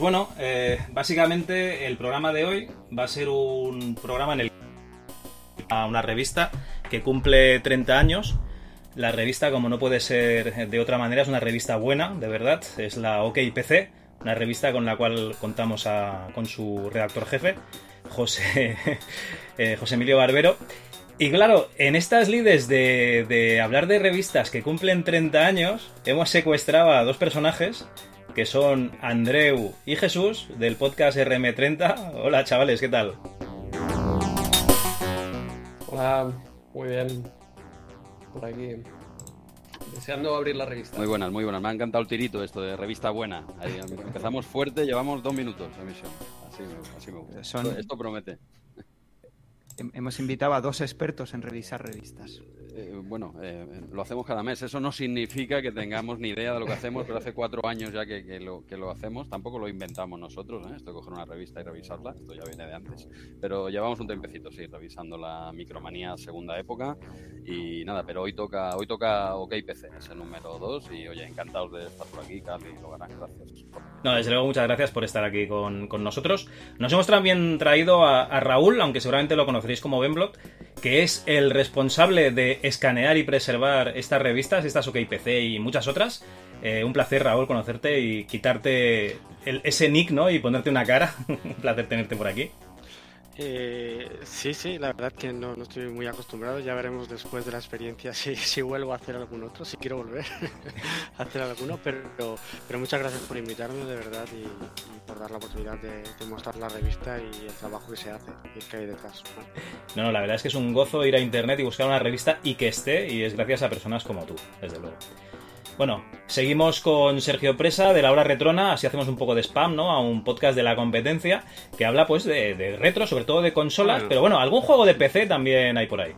Pues bueno, eh, básicamente el programa de hoy va a ser un programa en el a una revista que cumple 30 años. La revista, como no puede ser de otra manera, es una revista buena, de verdad. Es la OKPC, una revista con la cual contamos con su redactor jefe, José, eh, José Emilio Barbero. Y claro, en estas lides de, de hablar de revistas que cumplen 30 años, hemos secuestrado a dos personajes que son Andreu y Jesús del podcast RM30. Hola chavales, ¿qué tal? Hola, muy bien. Por aquí. Deseando abrir la revista. Muy buenas, muy buenas. Me ha encantado el tirito esto de revista buena. empezamos fuerte, llevamos dos minutos de emisión. Así, así me gusta. Esto promete. Hemos invitado a dos expertos en revisar revistas. Eh, bueno, eh, lo hacemos cada mes. Eso no significa que tengamos ni idea de lo que hacemos, pero hace cuatro años ya que, lo, hacemos. Tampoco lo inventamos nosotros, ¿eh? esto de coger una revista y revisarla, esto ya viene de antes. Pero llevamos un tempecito, sí, revisando la micromanía segunda época. Y nada, pero hoy toca hoy toca OKPC, es el número dos. Y oye, encantados de estar por aquí, Carly y Logarán, gracias. No, desde luego, muchas gracias por estar aquí con, nosotros. Nos hemos también traído a, a Raúl, aunque seguramente lo conoceréis como Benblot, que es el responsable de escanear y preservar estas revistas, estas OKPC y muchas otras. Eh, un placer, Raúl, conocerte y quitarte ese nick, ¿no? Y ponerte una cara. un placer tenerte por aquí. Eh, sí, sí, la verdad que no, no, estoy muy acostumbrado. Ya veremos después de la experiencia si, si vuelvo a hacer algún otro, si quiero volver a hacer alguno. Pero, pero muchas gracias por invitarme, de verdad, y, por dar la oportunidad de, mostrar la revista y el trabajo que se hace y que hay detrás. No, no, la verdad es que es un gozo ir a internet y buscar una revista y que esté, y es gracias a personas como tú, desde luego. Bueno, seguimos con Sergio Presa de la hora retrona, así hacemos un poco de spam, ¿no? A un podcast de la competencia que habla pues de, retro, sobre todo de consolas, pero bueno, algún juego de PC también hay por ahí.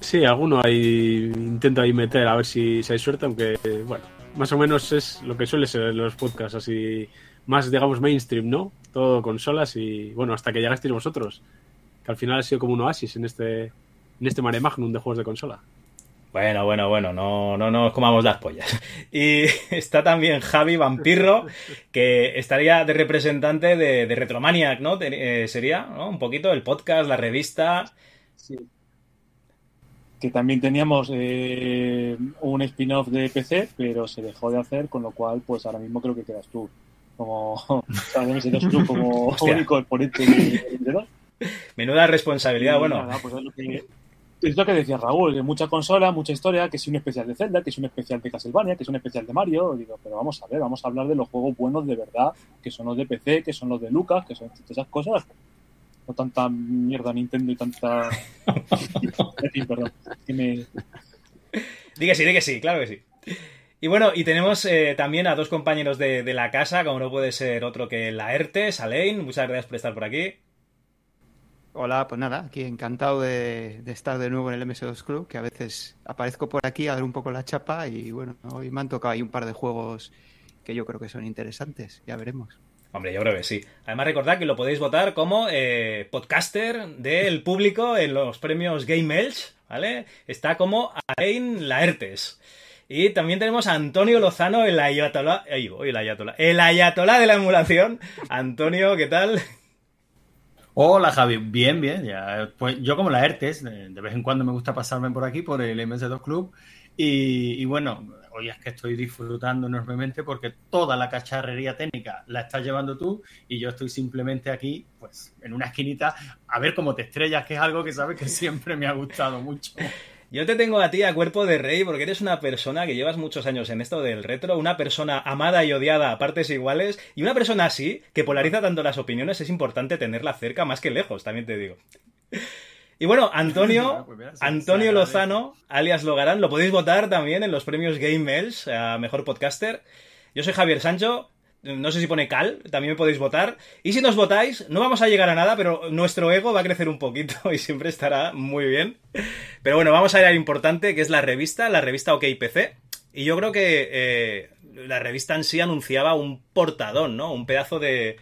Sí, alguno hay, intento ahí meter a ver si, hay suerte, aunque bueno, más o menos es lo que suele ser en los podcasts, así más digamos mainstream, ¿no? Todo consolas y bueno, hasta que llegasteis vosotros, que al final ha sido como un oasis en este, en este mare magnum de juegos de consola. Bueno, bueno, bueno, no, no nos comamos las pollas. Y está también Javi Vampirro, que estaría de representante de, Retromaniac, ¿no? Eh, sería, ¿no? Un poquito el podcast, la revista. Sí. Que también teníamos eh, un spin-off de PC, pero se dejó de hacer, con lo cual, pues ahora mismo creo que quedas tú como, como único exponente de, Menuda responsabilidad, bueno. pues es lo que, es lo que decía Raúl, que mucha consola, mucha historia, que es un especial de Zelda, que es un especial de Castlevania, que es un especial de Mario. Digo, pero vamos a ver, vamos a hablar de los juegos buenos de verdad, que son los de PC, que son los de Lucas, que son esas cosas. No tanta mierda Nintendo y tanta. perdón. Que me... Di que sí, di que sí, claro que sí. Y bueno, y tenemos eh, también a dos compañeros de, de, la casa, como no puede ser otro que la ERTE, Salein. Muchas gracias por estar por aquí. Hola, pues nada, aquí encantado de, estar de nuevo en el MS2 Club, que a veces aparezco por aquí a dar un poco la chapa y bueno, hoy me han tocado ahí un par de juegos que yo creo que son interesantes, ya veremos. Hombre, yo creo que sí. Además, recordad que lo podéis votar como eh, podcaster del público en los premios Game Elch, ¿vale? Está como Alain Laertes. Y también tenemos a Antonio Lozano, el ayatolá. el ayatolá. El ayatolá de la emulación. Antonio, ¿qué tal? Hola Javi, bien, bien. Pues yo como la ERTES, de, vez en cuando me gusta pasarme por aquí, por el MS2 Club. Y, bueno, hoy es que estoy disfrutando enormemente porque toda la cacharrería técnica la estás llevando tú y yo estoy simplemente aquí, pues, en una esquinita a ver cómo te estrellas, que es algo que sabes que siempre me ha gustado mucho. Yo te tengo a ti a cuerpo de rey porque eres una persona que llevas muchos años en esto del retro, una persona amada y odiada a partes iguales, y una persona así, que polariza tanto las opiniones, es importante tenerla cerca más que lejos, también te digo. Y bueno, Antonio, pues Antonio Lozano, alias Logarán, lo podéis votar también en los premios Game Mails a Mejor Podcaster. Yo soy Javier Sancho, no sé si pone cal, también me podéis votar. Y si nos votáis, no vamos a llegar a nada, pero nuestro ego va a crecer un poquito y siempre estará muy bien. Pero bueno, vamos a ir al importante, que es la revista, la revista OKPC. Y yo creo que eh, la revista en sí anunciaba un portadón, ¿no? Un pedazo de,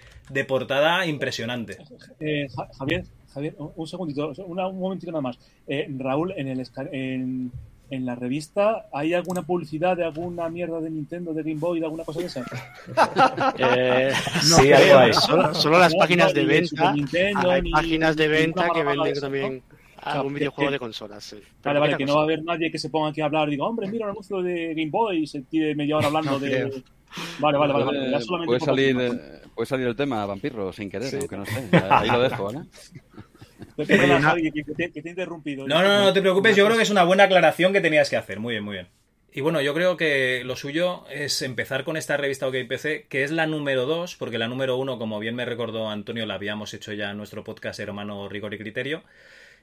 portada impresionante. Eh, Javier, Javier, un segundito, un momentito nada más. Eh, Raúl, en el, en, en la revista hay alguna publicidad de alguna mierda de Nintendo, de Game Boy, de alguna cosa de esa. Eh, Sí, algo hay. Solo, solo las No, páginas no, de venta. Nintendo, Hay ni- páginas de venta que venden eso, también algún que- videojuego que- de consolas. sí. Vale, vale, que no va a haber nadie que se ponga aquí a hablar y diga, hombre, mira el anuncio de Game Boy y se tire media hora hablando No de. creo. Vale, vale, vale. vale. Puede, Ya solamente puede por salir, confirmación. puede salir el tema, vampiro, sin querer, Sí. aunque no sé. Ahí lo dejo, ¿vale? Perdona, Javi, que, que te, que te he interrumpido. No, no, no, no te preocupes, yo creo que es una buena aclaración que tenías que hacer. Muy bien, muy bien. Y bueno, yo creo que lo suyo es empezar con esta revista OKPC, que es la número 2, porque la número 1, como bien me recordó Antonio, la habíamos hecho ya en nuestro podcast hermano Rigor y Criterio.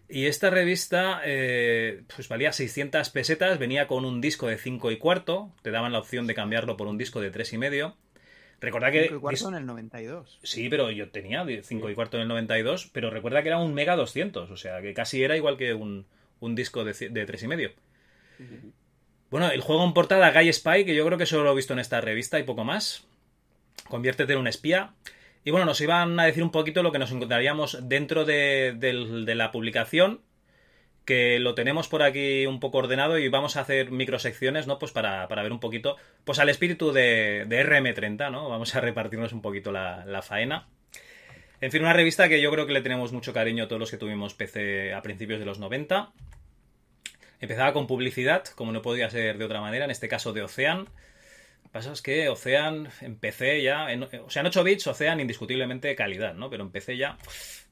Y esta revista eh, pues valía 600 pesetas, venía con un disco de 5 y cuarto, te daban la opción de cambiarlo por un disco de 3 y medio. Recordad que... Cinco y cuarto en el 92. Sí, pero yo tenía 5 y cuarto en el 92, pero recuerda que era un Mega 200, o sea, que casi era igual que un, un disco de, de 3 y medio. Bueno, el juego en portada Guy Spy, que yo creo que solo lo he visto en esta revista y poco más. Conviértete en un espía. Y bueno, nos iban a decir un poquito lo que nos encontraríamos dentro de, de la publicación, que lo tenemos por aquí un poco ordenado y vamos a hacer microsecciones, ¿no? Pues para, para ver un poquito, pues al espíritu de, de RM30, ¿no? Vamos a repartirnos un poquito la, la faena. En fin, una revista que yo creo que le tenemos mucho cariño a todos los que tuvimos PC a principios de los 90. Empezaba con publicidad, como no podía ser de otra manera, en este caso de Ocean. Pasa es que Ocean empecé ya, en- o sea, en 8 bits Ocean indiscutiblemente calidad, ¿no? Pero empecé ya,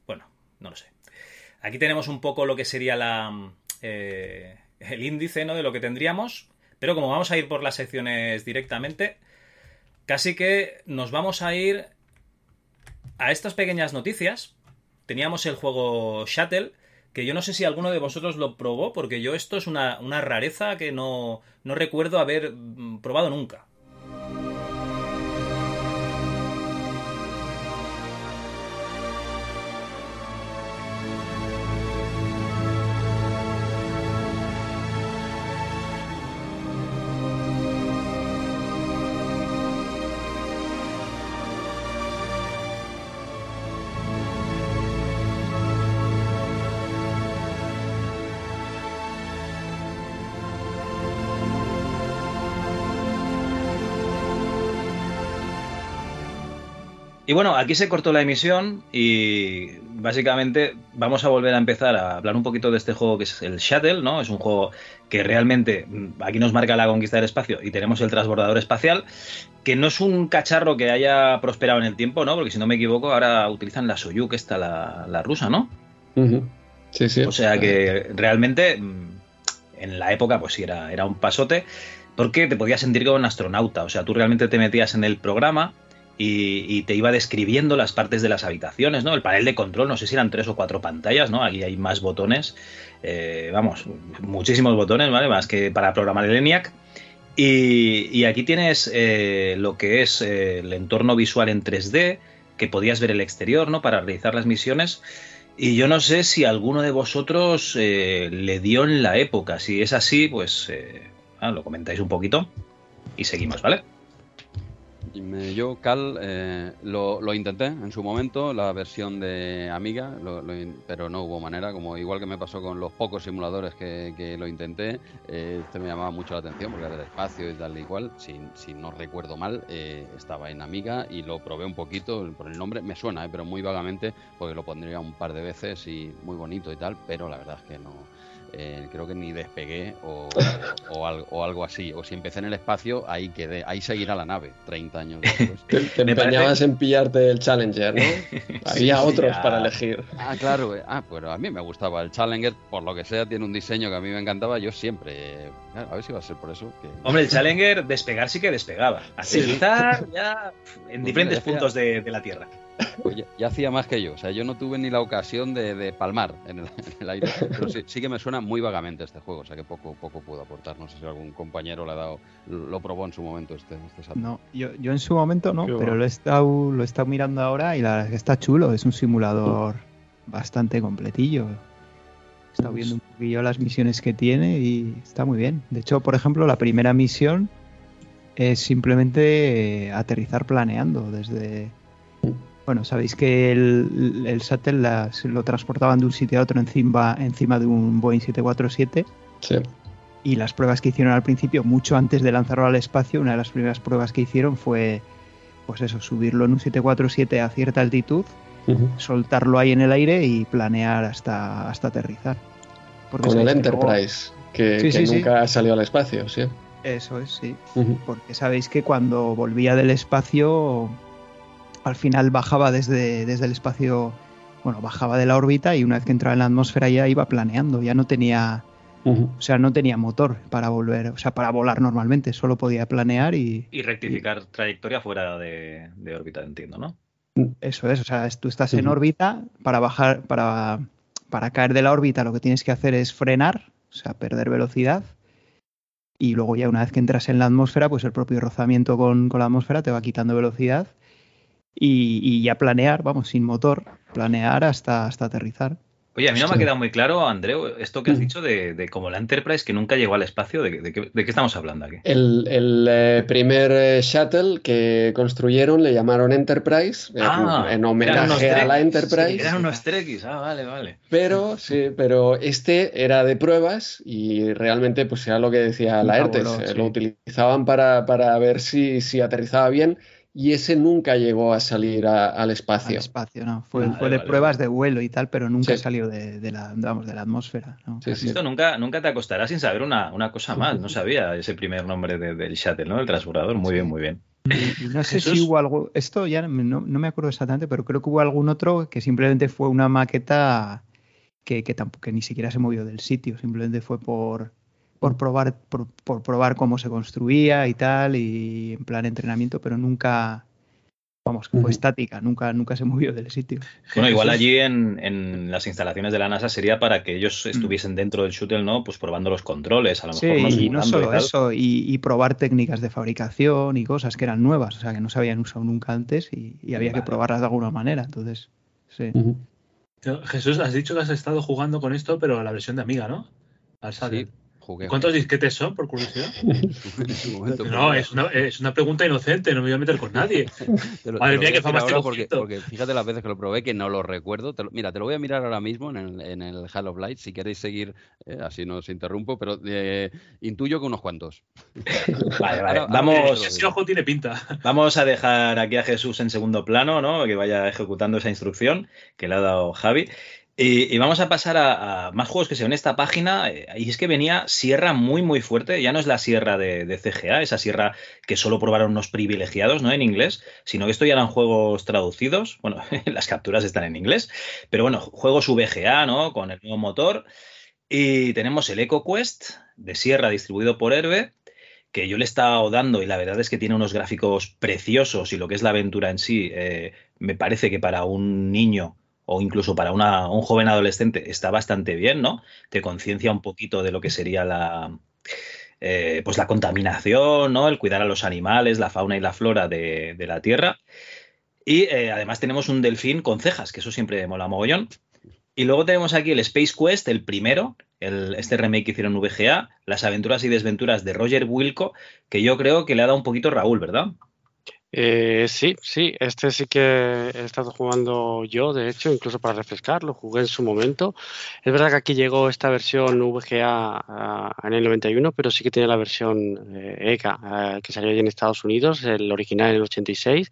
bueno, no lo sé. Aquí tenemos un poco lo que sería la, eh, el índice, ¿no? De lo que tendríamos, pero como vamos a ir por las secciones directamente, casi que nos vamos a ir a estas pequeñas noticias. Teníamos el juego Shuttle, que yo no sé si alguno de vosotros lo probó, porque yo esto es una, una rareza que no, no recuerdo haber mm, probado nunca. Y bueno, aquí se cortó la emisión y básicamente vamos a volver a empezar a hablar un poquito de este juego que es el Shuttle, ¿no? Es un juego que realmente mm, aquí nos marca la conquista del espacio y tenemos el transbordador espacial, que no es un cacharro que haya prosperado en el tiempo, ¿no? Porque si no me equivoco, ahora utilizan la Soyuz, esta, la, la rusa, ¿no? Sí, sí. O sea que realmente mm, en la época pues sí era, era un pasote porque te podías sentir como un astronauta. O sea, tú realmente te metías en el programa y, te iba describiendo las partes de las habitaciones, ¿no? El panel de control, no sé si eran tres o cuatro pantallas, ¿no? Aquí hay más botones, eh, vamos, muchísimos botones, ¿vale? Más que para programar el ENIAC. Y, aquí tienes eh, lo que es eh, el entorno visual en 3D, que podías ver el exterior, ¿no? Para realizar las misiones. Y yo no sé si alguno de vosotros le dio en la época. Si es así, pues ah, lo comentáis un poquito y seguimos, ¿vale? Yo, Cal, eh, lo, lo intenté en su momento, la versión de Amiga, lo- lo pero no hubo manera, como igual que me pasó con los pocos simuladores que, que lo intenté, eh, este me llamaba mucho la atención porque era del espacio y tal y cual, si, si no recuerdo mal, eh, estaba en Amiga y lo probé un poquito, por el nombre. Me suena, eh, pero muy vagamente, porque lo pondría un par de veces y muy bonito y tal, pero la verdad es que no... eh, creo que ni despegué o, o, algo, o algo así. O si empecé en el espacio, ahí quedé. Ahí seguirá la nave, 30 años después. Te, te empeñabas parece- en pillarte el Challenger, ¿no? Había Sí, otros para elegir. Ah, claro. eh. Ah, pues a mí me gustaba el Challenger, por lo que sea, tiene un diseño que a mí me encantaba. Yo siempre. eh, a ver si va a ser por eso. Que... Hombre, el Challenger despegar sí que despegaba. Aterrizar ya en diferentes puntos de, de la Tierra. Pues ya, ya hacía más que yo. O sea, yo no tuve ni la ocasión de, de palmar en el, en el aire. Pero sí, sí que me suena muy vagamente este juego. O sea, que poco, poco puedo aportar. No sé si algún compañero le ha dado, lo probó en su momento este, este Saturn. No, yo, yo en su momento no, Qué pero lo he, estado, lo he estado mirando ahora y la verdad es que está chulo. Es un simulador bastante completillo. He estado viendo un poquillo las misiones que tiene y está muy bien. De hecho, por ejemplo, la primera misión es simplemente eh, aterrizar planeando desde... Bueno, sabéis que el, el Shuttle las- lo transportaban de un sitio a otro encima, encima de un Boeing 747 Sí. Y las pruebas que hicieron al principio, mucho antes de lanzarlo al espacio, una de las primeras pruebas que hicieron fue, pues eso, subirlo en un 747 a cierta altitud, soltarlo ahí en el aire y planear hasta, hasta aterrizar. Porque Con el Enterprise, que, Sí, que sí, sí. nunca salió al espacio, sí. Eso es, sí. Porque sabéis que cuando volvía del espacio, al final bajaba desde, desde el espacio, bueno, bajaba de la órbita y una vez que entraba en la atmósfera ya iba planeando, ya no tenía, o sea, no tenía motor para volver, o sea, para volar normalmente, solo podía planear y Y rectificar trayectoria fuera de, de órbita, entiendo, ¿no? eso es, o sea, tú estás en órbita, para bajar, para, para caer de la órbita lo que tienes que hacer es frenar, o sea, perder velocidad. Y luego ya una vez que entras en la atmósfera, pues el propio rozamiento con, con la atmósfera te va quitando velocidad y, y ya planear, vamos, sin motor, planear hasta, hasta aterrizar. Oye, a mí no me ha quedado muy claro, Andreu, esto que has dicho de, de como la Enterprise que nunca llegó al espacio, ¿de, de qué- de qué estamos hablando aquí? El, el, eh, primer eh, shuttle que construyeron le llamaron Enterprise, eh, Ah, en homenaje a la Enterprise. sí, eran unos Trekkies, ah, vale, vale. Pero sí, pero este era de pruebas y realmente pues era lo que decía Laertes, eh, sí. lo utilizaban para, para ver si, si aterrizaba bien y ese nunca llegó a salir a- al Al espacio. espacio, ¿no? Fue, Vale, fue de vale, pruebas de vuelo y tal, pero nunca Sí. salió de, de la, vamos, de la atmósfera. ¿no? Sí, sí. Esto nunca, nunca te acostarás sin saber una, una cosa más. No sabía ese primer nombre de- del shuttle, ¿no? El transbordador. Muy bien, muy bien. Y, y no sé Jesús. si hubo algo, esto ya no, no me acuerdo exactamente, pero creo que hubo algún otro que simplemente fue una maqueta que, que tampoco que ni siquiera se movió del sitio, simplemente fue por, por probar, por, por probar cómo se construía y tal, y en plan entrenamiento, pero nunca, vamos, que fue estática, nunca, nunca se movió del sitio. Bueno, igual allí en, en las instalaciones de la NASA sería para que ellos estuviesen dentro del shuttle, ¿no? Pues probando los controles, a lo Sí, mejor no y no solo eso, y, y probar técnicas de fabricación y cosas que eran nuevas, o sea, que no se habían usado nunca antes y, y había que probarlas de alguna manera, entonces, sí. Jesús, has dicho que has estado jugando con esto, pero a la versión de Amiga, ¿no? Al Sí. Jugué. ¿Cuántos disquetes son, por curiosidad? Momento, No, es una, es una pregunta inocente, no me voy a meter con nadie. Te lo- Madre te lo mía, decir fama este porque, fíjate las veces que lo probé que no lo recuerdo. Te lo- mira, te lo voy a mirar ahora mismo en el, en el Hall of Light si queréis seguir, eh, así no os interrumpo, pero eh, intuyo que unos cuantos. Vale, vale. Ahora- Vamos, Ese ojo tiene pinta. Vamos a dejar aquí a Jesús en segundo plano, ¿no? Que vaya ejecutando esa instrucción que le ha dado Javi. Y, vamos a pasar a, más juegos que se ven en esta página. eh, Y es que venía Sierra muy, muy fuerte. Ya no es la Sierra de, de CGA, esa Sierra que solo probaron unos privilegiados, ¿no? En inglés, sino que esto ya eran juegos traducidos. Bueno, las capturas están en inglés. Pero bueno, juegos VGA, ¿no? Con el nuevo motor. Y tenemos el EcoQuest de Sierra distribuido por Herbe que yo le he estado dando y la verdad es que tiene unos gráficos preciosos y lo que es la aventura en sí, eh, me parece que para un niño o incluso para una- un joven adolescente está bastante bien, ¿no? Te conciencia un poquito de lo que sería la, eh, pues la contaminación, ¿no? El cuidar a los animales, la fauna y la flora de, de la Tierra. Y eh, además tenemos un delfín con cejas, que eso siempre mola mogollón. Y luego tenemos aquí el Space Quest, el primero, el, este remake que hicieron VGA, las aventuras y desventuras de Roger Wilco, que yo creo que le ha dado un poquito Raúl, ¿verdad? Eh, sí, sí, este sí que he estado jugando yo, de hecho, incluso para refrescar, lo jugué en su momento. Es verdad que aquí llegó esta versión VGA ah, en el 91, pero sí que tiene la versión eh, ECA, ah, que salió allí en Estados Unidos, el original en el 86,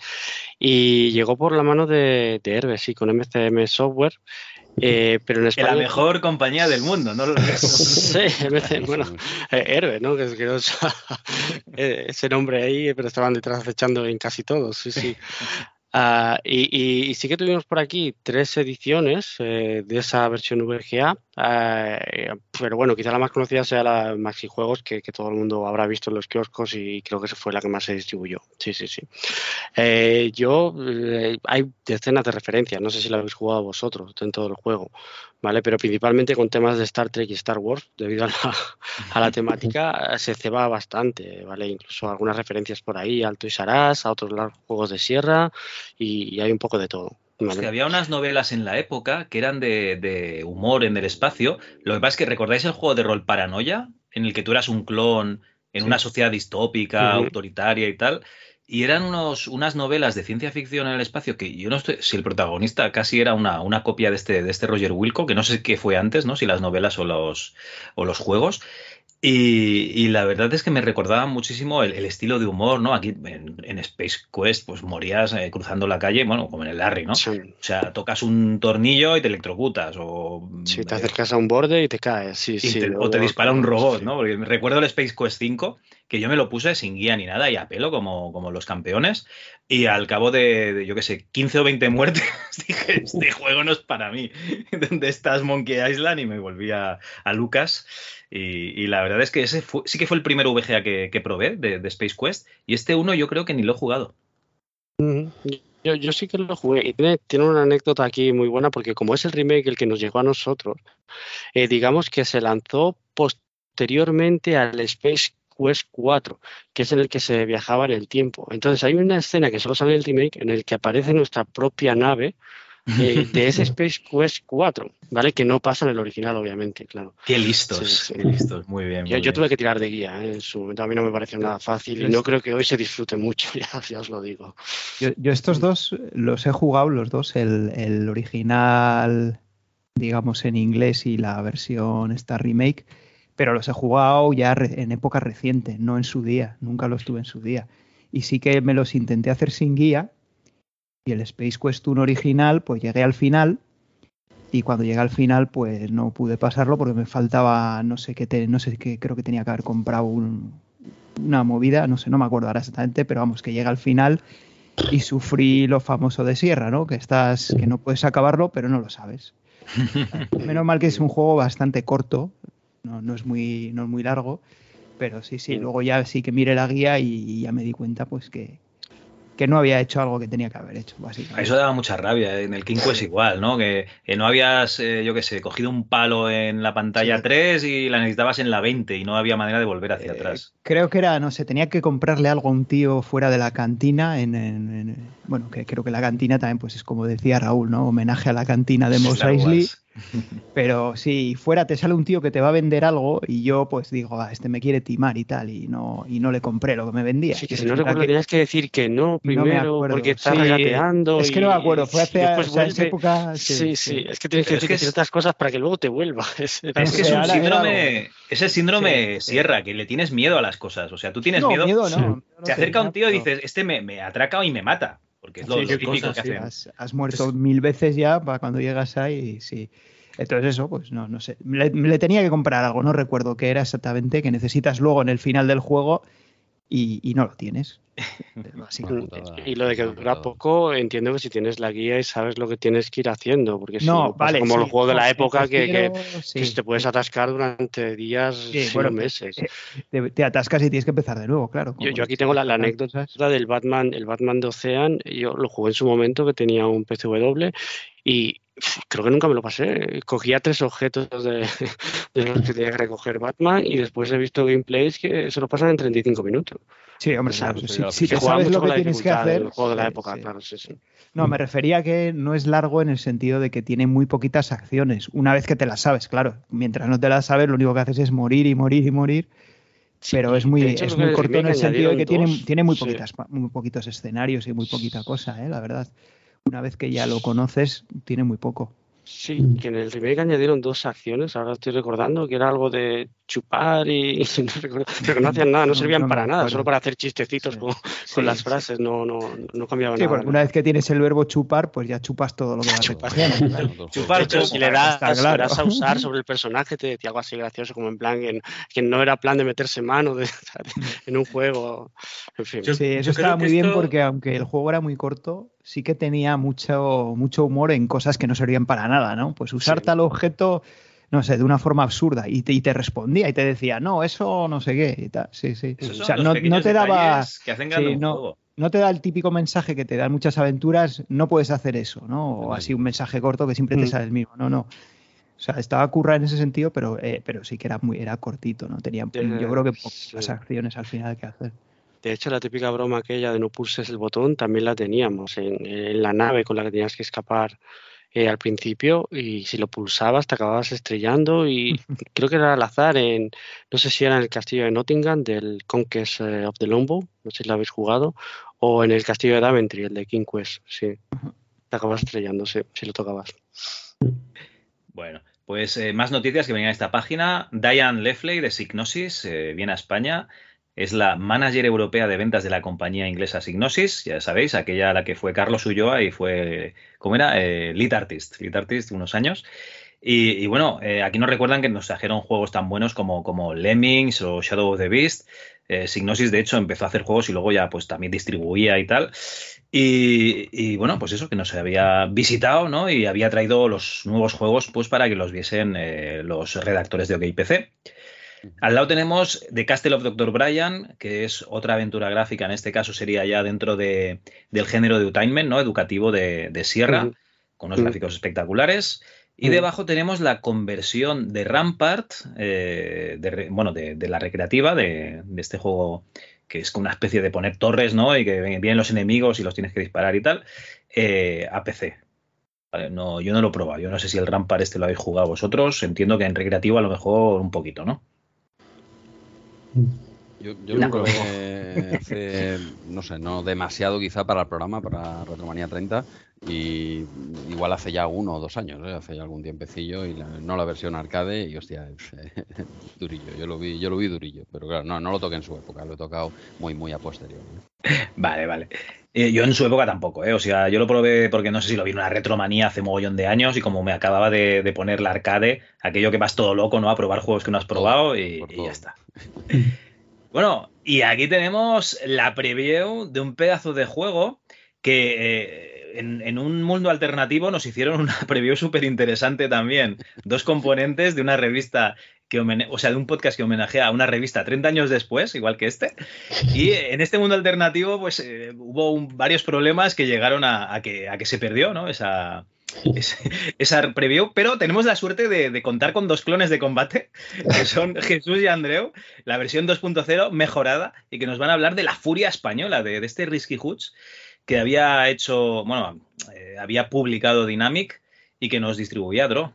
y llegó por la mano de, de sí, con MCM Software. Eh, pero en España. la mejor compañía del mundo, ¿no? Sí, bueno, eh, Herbe, ¿no? Que es que eh, ese nombre ahí, pero estaban detrás acechando en casi todos, sí, sí. Ah, y, y- y sí que tuvimos por aquí tres ediciones eh, de esa versión VGA, eh, pero bueno, quizá la más conocida sea la Maxi Juegos, que, todo el mundo habrá visto en los kioscos y creo que esa fue la que más se distribuyó. Sí, sí, sí. Eh, yo, eh, hay decenas de referencias, no sé si la habéis jugado vosotros dentro del juego, ¿vale? Pero principalmente con temas de Star Trek y Star Wars, debido a la, a la temática, se ceba bastante, ¿vale? Incluso algunas referencias por ahí al Toys R Us, a otros juegos de sierra y, y hay un poco de todo. Pues había unas novelas en la época que eran de, de humor en el espacio. Lo que pasa es que recordáis el juego de rol Paranoia, en el que tú eras un clon en Sí. una sociedad distópica, autoritaria y tal. Y eran unos, unas novelas de ciencia ficción en el espacio que yo no estoy. Si el protagonista casi era una, una copia de este, de este Roger Wilco, que no sé qué fue antes, ¿no? Si las novelas o los, o los juegos. Y, y la verdad es que me recordaba muchísimo el, el estilo de humor, ¿no? Aquí en, en Space Quest, pues morías eh, cruzando la calle, bueno, como en el Larry, ¿no? Sí. O sea, tocas un tornillo y te electrocutas, o, Sí, te eh, acercas a un borde y te caes. Sí, sí. te- luego- o te dispara un robot, sí. ¿no? Porque me recuerdo el Space Quest 5, que yo me lo puse sin guía ni nada y a pelo, como, como los campeones, y al cabo de, de, yo qué sé, 15 o 20 muertes, dije, este juego no es para mí. ¿Dónde estás, Monkey Island? Y me volví a, a Lucas. Y, y la verdad es que ese fue- sí que fue el primer VGA que, que probé de, Space Quest, y este uno yo creo que ni lo he jugado. Yo sí que lo jugué y tiene, tiene una anécdota aquí muy buena porque como es el remake el que nos llegó a nosotros, eh, digamos que se lanzó posteriormente al Space Quest 4, que es en el que se viajaba en el tiempo. Entonces hay una escena que solo sale en el remake en el que aparece nuestra propia nave eh, de ese Space Quest 4, ¿vale? Que no pasa en el original, obviamente, claro. Qué listos, Sí, sí. qué listos, muy bien. Yo, muy yo bien. tuve que tirar de guía, ¿eh? en su momento a mí no me pareció nada fácil y no creo que hoy se disfrute mucho, ya, ya os lo digo. Yo, yo estos dos los he jugado, los dos, el, el original, digamos, en inglés y la versión esta remake, pero los he jugado ya re- en época reciente, no en su día, nunca los tuve en su día. Y sí que me los intenté hacer sin guía y el Space Quest 1 original, pues llegué al final y cuando llegué al final, pues no pude pasarlo porque me faltaba, no sé qué, te- no sé qué, creo que tenía que haber comprado un- una movida, no sé, no me acuerdo ahora exactamente, pero vamos, que llega al final y sufrí lo famoso de Sierra, ¿no? Que estás, que no puedes acabarlo, pero no lo sabes. Menos mal que es un juego bastante corto, no, no es muy, no es muy largo, pero sí, sí, luego ya sí que miré la guía y ya me di cuenta pues que, que no había hecho algo que tenía que haber hecho, básicamente. Eso daba mucha rabia. ¿eh? En el King Quest igual, ¿no? Que, que no habías, eh, yo qué sé, cogido un palo en la pantalla 3 y la necesitabas en la 20 y no había manera de volver hacia Eh, atrás. Creo que era, no sé, tenía que comprarle algo a un tío fuera de la cantina. En, en- en- bueno, que creo que la cantina también, pues es como decía Raúl, ¿no? Homenaje a la cantina de Mos Eisley. Pero si fuera te sale un tío que te va a vender algo y yo pues digo, ah, este me quiere timar y tal, y no, y no le compré lo que me vendía. Sí, que si no recuerdo que- tenías que decir que no No me primero acuerdo. porque estás Sí, regateando. es que no me acuerdo, fue hace- o sea, esa vuelve. época, Sí, sí, sí, sí. es que tienes que Pero es decir que es- ciertas cosas para que luego te vuelva. Es, era- Es que es un síndrome, es el síndrome Sí, sí. Sierra, que le tienes miedo a las cosas. O sea, tú tienes No, miedo, miedo no, Sí. miedo no se acerca un tío y dices, este me, me atraca y me mata. Porque es lo, típico cosas, que Sí, hacen. has, has muerto mil veces ya para cuando llegas ahí, sí. Entonces eso, pues no, no sé. Le, le tenía que comprar algo, no recuerdo qué era exactamente, que necesitas luego en el final del juego y, y no lo tienes. Putada, Y lo de que dura poco, entiendo que si tienes la guía y sabes lo que tienes que ir haciendo, porque si No, vale. como sí, los juegos de la época que, que- sí, que te puedes atascar durante días, Sí, bueno, no meses. eh, Te, te atascas y tienes que empezar de nuevo, claro. Yo, aquí tengo la, la las anécdota del Batman, el Batman de Ocean. Yo lo jugué en su momento que tenía un PCW y creo que nunca me lo pasé. Cogía tres objetos de, de los que tenía que recoger Batman y después he visto gameplays que se lo pasan en 35 minutos. Sí, hombre, claro, si, si te sabes lo que tienes que hacer. juego de la sí, época, sí. claro, sí. No, me refería a que no es largo en el sentido de que tiene muy poquitas acciones. Una vez que te las sabes, claro. Mientras no te las sabes, lo único que haces es morir y morir y morir. Pero es muy, hecho es muy corto en el sentido de que tiene, tiene muy, poquitas, muy poquitos escenarios y muy poquita cosa, ¿eh? la verdad. Una vez que ya lo conoces, tiene muy poco. Sí, que en el remake añadieron dos acciones, ahora estoy recordando, que era algo de chupar y, y no recuerdo, pero que no hacían nada, no No- servían no para nada, solo para hacer chistecitos Sí, con, sí, con las sí. frases, no, no, no cambiaba Sí, nada. porque una vez que tienes el verbo chupar, pues ya chupas todo lo que vas. Otro juego. Chupar hecho, si le das, está le claro. das a usar sobre el personaje, te decía algo así gracioso, como en plan que, que no era plan de meterse mano de- en un juego. En fin. Yo- Sí, eso estaba muy bien esto- porque aunque el juego era muy corto, sí que tenía mucho, mucho humor en cosas que no servían para nada, ¿no? Pues usar Sí. tal objeto, no sé, de una forma absurda y te, y te respondía y te decía, no, eso no sé qué y tal. Sí, sí. Esos O sea, no, no te daba... que hacen sí, un no, juego. no te da el típico mensaje que te dan muchas aventuras, no puedes hacer eso, ¿no? O así un mensaje corto que siempre te Mm. sale el mismo. No, no. O sea, estaba curra en ese sentido, pero, eh, pero sí que era muy era cortito, ¿no? Tenía, yo creo que pocas sí. acciones al final que hacer. De hecho, la típica broma aquella de no pulses el botón también la teníamos en, en la nave con la que tenías que escapar eh, al principio y si lo pulsabas te acababas estrellando y creo que era al azar en, no sé si era en el castillo de Nottingham del Conquest eh, of the Longbow, no sé si lo habéis jugado, o en el castillo de Daventry, el de King Quest, sí. Te acabas estrellando, sí, si lo tocabas. Bueno, Pues eh, más noticias que venían a esta página. Diane Lefley de Signosis eh, viene a España. Es la manager europea de ventas de la compañía inglesa Signosis, ya sabéis, aquella a la que fue Carlos Ulloa y fue, ¿cómo era? Eh, lead artist, lead artist unos años. Y, bueno, eh, aquí nos recuerdan que nos trajeron juegos tan buenos como, como Lemmings o Shadow of the Beast. Eh, Signosis, de hecho, empezó a hacer juegos y luego ya pues también distribuía y tal. Y, y, bueno, pues eso, que nos había visitado, ¿no? Y había traído los nuevos juegos pues para que los viesen eh, los redactores de OKPC. Al lado tenemos The Castle of Dr. Brian, que es otra aventura gráfica, en este caso sería ya dentro de, del género de Utainment, ¿no? Educativo de, de Sierra, con unos gráficos espectaculares. Y debajo tenemos la conversión de Rampart, eh, de, bueno, de, de la recreativa, de, de este juego que es como una especie de poner torres, ¿no? Y que vienen los enemigos y los tienes que disparar y tal, eh, a PC. Vale, no, yo no lo he probado. Yo no sé si el Rampart este lo habéis jugado vosotros. Entiendo que en recreativo a lo mejor un poquito, ¿no? Yo, yo lo cosa. probé hace, no sé, no demasiado quizá para el programa, para Retromanía 30, y igual hace ya uno o dos años, ¿eh? hace ya algún tiempecillo, y la- no la versión arcade, y hostia, es, durillo, yo lo vi, yo lo vi durillo, pero claro, no, no lo toqué en su época, lo he tocado muy, muy a posteriori. Vale, vale. Eh, yo en su época tampoco, ¿eh? O sea, yo lo probé porque no sé si lo vi en una retromanía hace mogollón de años y como me acababa de, de poner la arcade, aquello que vas todo loco, ¿no? A probar juegos que no has probado y, ya está. Bueno, y aquí tenemos la preview de un pedazo de juego que eh, en, en un mundo alternativo nos hicieron una preview súper interesante también. Dos componentes de una revista que o sea, de un podcast que homenajea a una revista 30 años después, igual que este. Y en este mundo alternativo, pues eh, hubo un- varios problemas que llegaron a, a que, a que se perdió, ¿no? Esa, esa preview, pero tenemos la suerte de, de contar con dos clones de combate, que son Jesús y Andreu, la versión 2.0 mejorada, y que nos van a hablar de la furia española, de, de este Risky Hoods, que había hecho, bueno, eh, había publicado Dynamic y que nos distribuía Draw.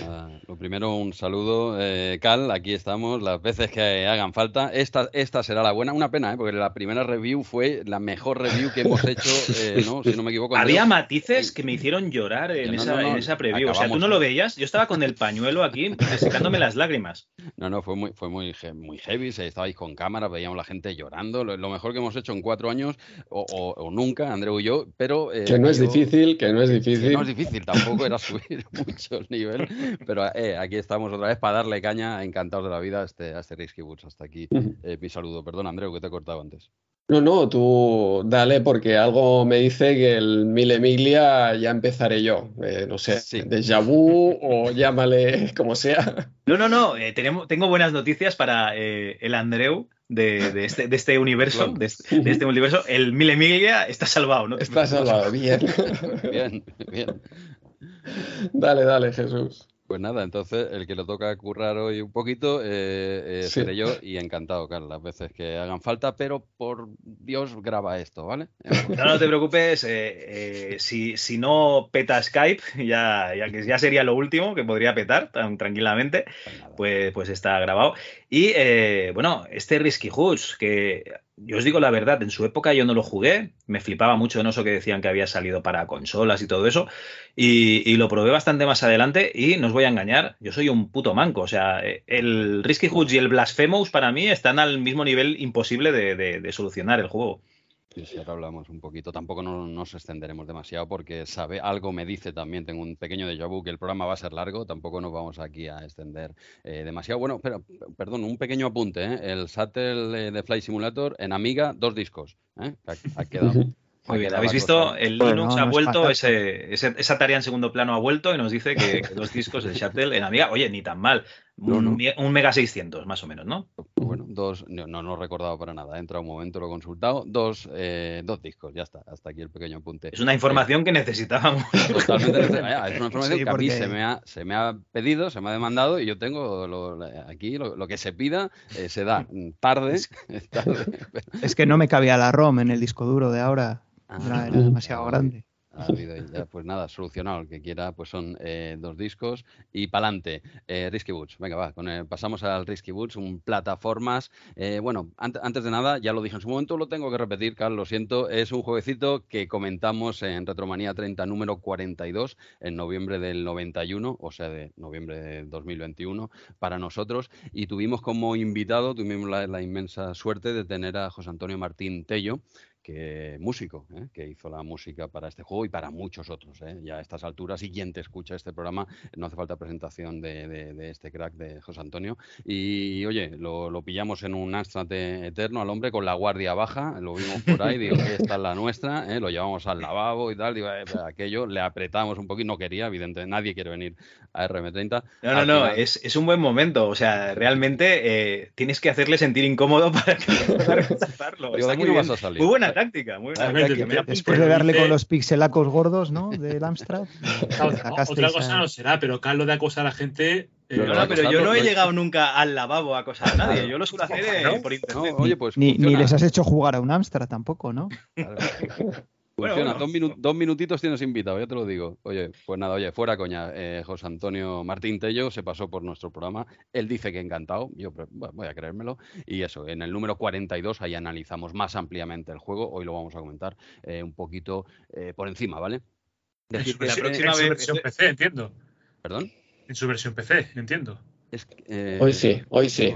Nada, lo primero, un saludo, eh, Cal, aquí estamos, las veces que hagan falta. Esta, esta será la buena, una pena, ¿eh? porque la primera review fue la mejor review que hemos hecho, eh, ¿no? si no me equivoco. Había matices que me hicieron llorar en, No, esa, no, en esa preview. O sea, tú no lo ¿eh? veías. Yo estaba con el pañuelo aquí, secándome las lágrimas. No, no, fue muy, fue muy, muy heavy. se- Estabais con cámara, veíamos la gente llorando. Lo, lo mejor que hemos hecho en cuatro años, o, o- o nunca, Andreu y yo, pero. eh, Que no es difícil, que no es que difícil. no es difícil, tampoco era subir mucho el nivel, pero eh, aquí estamos otra vez para darle caña, encantados de la vida a este, a este Risky Boots. Hasta aquí eh, mi saludo. Perdón, Andreu, que te he cortado antes. No, no, tú dale porque algo me dice que el Mil Emilia ya empezaré yo. Eh, no sé, Sí. vu o llámale como sea. No, no, no. eh, tenemos, tengo buenas noticias para eh, el Andreu de, de este, de este universo. Claro. De este, de este universo. El Mil Emilia está salvado, ¿no? preocupes. salvado, bien. Bien, bien. Dale, dale, Jesús. Pues nada, entonces el que le toca currar hoy un poquito eh, eh, Sí. seré yo y encantado, Carlos, las veces que hagan falta, pero por Dios graba esto, ¿vale? No, no te preocupes. eh, eh, si, si no peta Skype, ya, ya, que ya sería lo último que podría petar tan tranquilamente. Pues pues, pues está grabado. Y eh, bueno, este Risky Hoods, que yo os digo la verdad, en su época yo no lo jugué, me flipaba mucho en eso que decían que había salido para consolas y todo eso, y, y lo probé bastante más adelante y no os voy a engañar, yo soy un puto manco, o sea, eh, el Risky Hoods y el Blasphemous para mí están al mismo nivel imposible de, de- de solucionar el juego. Sí, sí, ahora hablamos un poquito. Tampoco no- nos extenderemos demasiado porque sabe, algo me dice también, tengo un pequeño déjà vu que el programa va a ser largo, tampoco nos vamos aquí a extender eh, demasiado. Bueno, pero, perdón, un pequeño apunte, ¿eh? El Sattel eh, de Flight Simulator en Amiga, dos discos. ¿eh? Ha, ha quedado. Muy bien, habéis visto, el Bueno, Linux no ha vuelto, ese, ese- esa tarea en segundo plano ha vuelto y nos dice que, que los discos del Shuttle en Amiga, oye, ni tan mal, No, un, no. me- un Mega 600 más o menos, ¿no? Bueno, dos, no, no, no recordaba para nada, he entrado un momento, lo he consultado, dos, eh, dos discos, ya está, hasta aquí el pequeño apunte. Es una información que necesitábamos. Totalmente. Es una información Sí, que a mí se me, ha, se me ha pedido, se me ha demandado y yo tengo lo- aquí lo, lo que se pida, eh, se da tarde. tarde, pero- Es que no me cabía la ROM en el disco duro de ahora. Ah, Era, era demasiado grande. Ha habido ya, pues nada, solucionado. El que quiera, pues son eh, dos discos y pa'lante. Eh, Risky Boots, venga, va, con el- pasamos al Risky Boots, un plataformas. Eh, bueno, ant- antes de nada, ya lo dije en su momento, lo tengo que repetir, Carlos, lo siento. Es un jueguecito que comentamos en Retromanía 30, número 42, en noviembre del 91, o sea, de noviembre de 2021, para nosotros. Y tuvimos como invitado, tuvimos la inmensa suerte de tener a José Antonio Martín Tello, que músico, ¿eh? que hizo la música para este juego y para muchos otros. ¿eh? Ya a estas alturas, y quien te escucha este programa, no hace falta presentación de, de- de este crack de José Antonio. Y oye, lo, lo pillamos en un Amstrad eterno al hombre con la guardia baja, lo vimos por ahí, digo, esta es la nuestra, ¿eh? lo llevamos al lavabo y tal, digo, eh, aquello, le apretamos un poquito, no quería, evidentemente, nadie quiere venir a RM30. No, no, no, es, es un buen momento. O sea, realmente tienes que hacerle sentir incómodo para que pueda rechazarlo. Digo, Está muy, bien. vas a salir. muy buena táctica, muy buena táctica. te- apunto. Después de darle dice- con los pixelacos gordos, ¿no? Del Amstrad. Sacasteis otra cosa a- no será, pero Carlos de acosar a la gente. eh, No, No, no, pero yo no he pues. llegado nunca al lavabo a acosar a nadie. Yo lo suelo hacer eh, ¿No? por No, internet. oye, pues Ni, ni les has hecho jugar a un Amstrad tampoco, ¿no? Claro. Bueno, Funciona, bueno. Dos, minu- dos minutitos tienes invitado, ya te lo digo. Oye, pues nada, oye, fuera coña. eh, José Antonio Martín Tello se pasó por nuestro programa. Él dice que encantado, yo bueno, voy a creérmelo. Y eso, en el número 42 ahí analizamos más ampliamente el juego. Hoy lo vamos a comentar eh, un poquito eh, por encima, ¿vale? en su que- la versión, próxima en su vez- versión PC, entiendo. Perdón. En su versión PC, entiendo. Es que, eh, Hoy sí, hoy sí.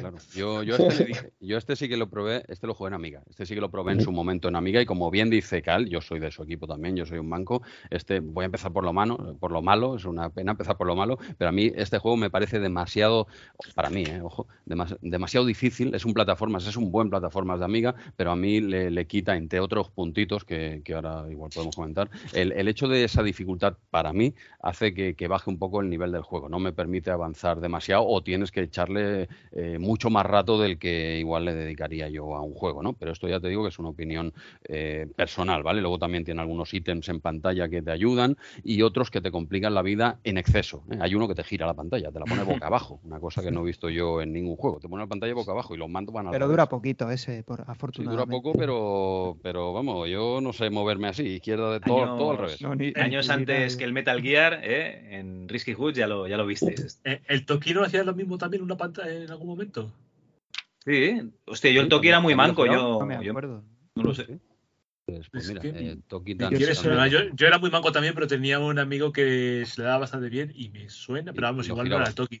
Claro. Yo, yo, este le dije- yo este sí que lo probé, este lo jugué en Amiga. Este sí que lo probé en su momento en Amiga y como bien dice Cal, yo soy de su equipo también, yo soy un banco. Este voy a empezar por lo malo, por lo malo, es una pena empezar por lo malo, pero a mí este juego me parece demasiado, para mí, eh, ojo, demas- demasiado difícil. Es un plataformas, es un buen plataformas de Amiga, pero a mí le, le quita, entre otros puntitos que, que ahora igual podemos comentar, el, el hecho de esa dificultad para mí hace que, que baje un poco el nivel del juego. No me permite avanzar demasiado o tienes que echarle eh, mucho más rato del que igual le dedicaría yo a un juego, ¿no? Pero esto ya te digo que es una opinión eh, personal, ¿vale? Luego también tiene algunos ítems en pantalla que te ayudan y otros que te complican la vida en exceso. ¿eh? Hay uno que te gira la pantalla, te la pone boca abajo, una cosa que no he visto yo en ningún juego. Te pone la pantalla boca abajo y los mandos van a Pero dura poquito ese, por Sí, afortunadamente. dura poco, pero, pero vamos, yo no sé moverme así, izquierda de todo, Años- todo al revés. No, ni- Años ni- antes que el Metal Gear, eh, en Risky Hoods ya lo, ya lo visteis. Eh, ¿El Toki no hacía lo mismo también en una pantalla en algún momento? Sí, hostia, yo el Toki era muy manco, yo, No me yo no lo sé. Pues, pues Es mira, eh, Toki. Yo, yo era muy manco también, pero tenía un amigo que se le daba bastante bien y me suena, pero vamos, igual no era el Toki.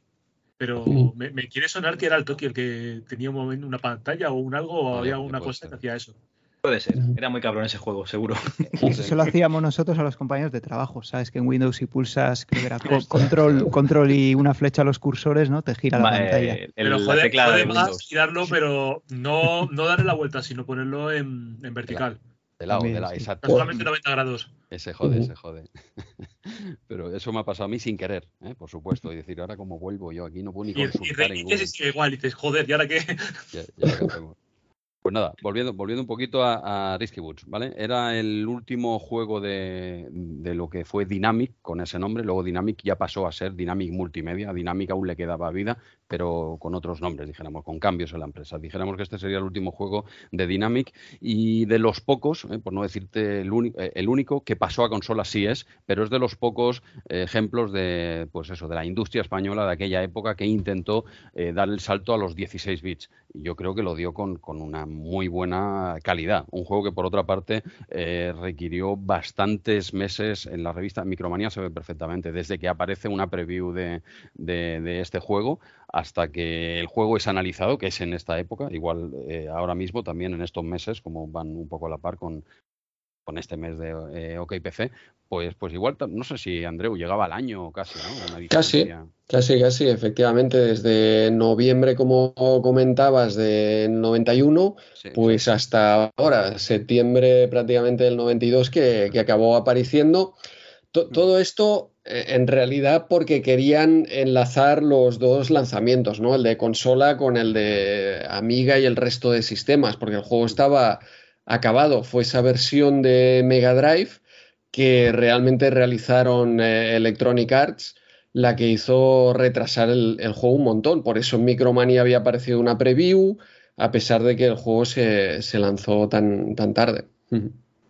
Pero Mm. me, me quiere sonar que era el Toki el que tenía un momento, una pantalla o un algo, o había una cosa que hacía eso. Puede ser, era muy cabrón ese juego, seguro. Eso se lo hacíamos nosotros a los compañeros de trabajo. Sabes que en Windows si pulsas, creo que era co- control, control y una flecha a los cursores, ¿no? Te gira la Va, pantalla. eh, el- Pero la joder, tecla de más girarlo, pero no, no darle la vuelta, sino ponerlo en, en vertical. De lado, de lado, sí. exacto. Solamente 90 grados. Ese jode, ese jode. Pero eso me ha pasado a mí sin querer, ¿eh? por supuesto. Y decir, ahora cómo vuelvo yo aquí, no puedo ni Y, y, consultar en y Google. que se sigue igual, y dices, joder, ¿y ahora qué? Ya- ya lo hacemos. Pues nada, volviendo, volviendo un poquito a, Risky Boots, ¿vale? Era el último juego de, de lo que fue Dynamic con ese nombre. Luego Dynamic ya pasó a ser Dynamic Multimedia. A Dynamic aún le quedaba vida, pero con otros nombres, dijéramos, con cambios en la empresa. Dijéramos que este sería el último juego de Dynamic y de los pocos, eh, por no decirte eh, el único, que pasó a consola sí es, pero es de los pocos eh, ejemplos de, pues eso, de la industria española de aquella época que intentó dar el salto a los 16 bits. Yo creo que lo dio con, con una muy buena calidad. Un juego que, por otra parte, requirió bastantes meses en la revista Micromanía, se ve perfectamente, desde que aparece una preview de- de este juego hasta que el juego es analizado, que es en esta época, igual eh, ahora mismo también en estos meses, como van un poco a la par con, con este mes de eh, OKPC, pues, pues igual, no sé si Andreu llegaba al año casi, ¿no? Casi. Casi, casi, efectivamente, desde noviembre, como comentabas, del 91, Sí, pues hasta ahora, septiembre prácticamente del 92, que, que acabó apareciendo. To- todo esto, en realidad, porque querían enlazar los dos lanzamientos, ¿no? El de consola con el de Amiga y el resto de sistemas, porque el juego estaba acabado. Fue esa versión de Mega Drive que realmente realizaron eh, Electronic Arts la que hizo retrasar el, el juego un montón. Por eso en Micromania había aparecido una preview, a pesar de que el juego se, se lanzó tan, tan tarde.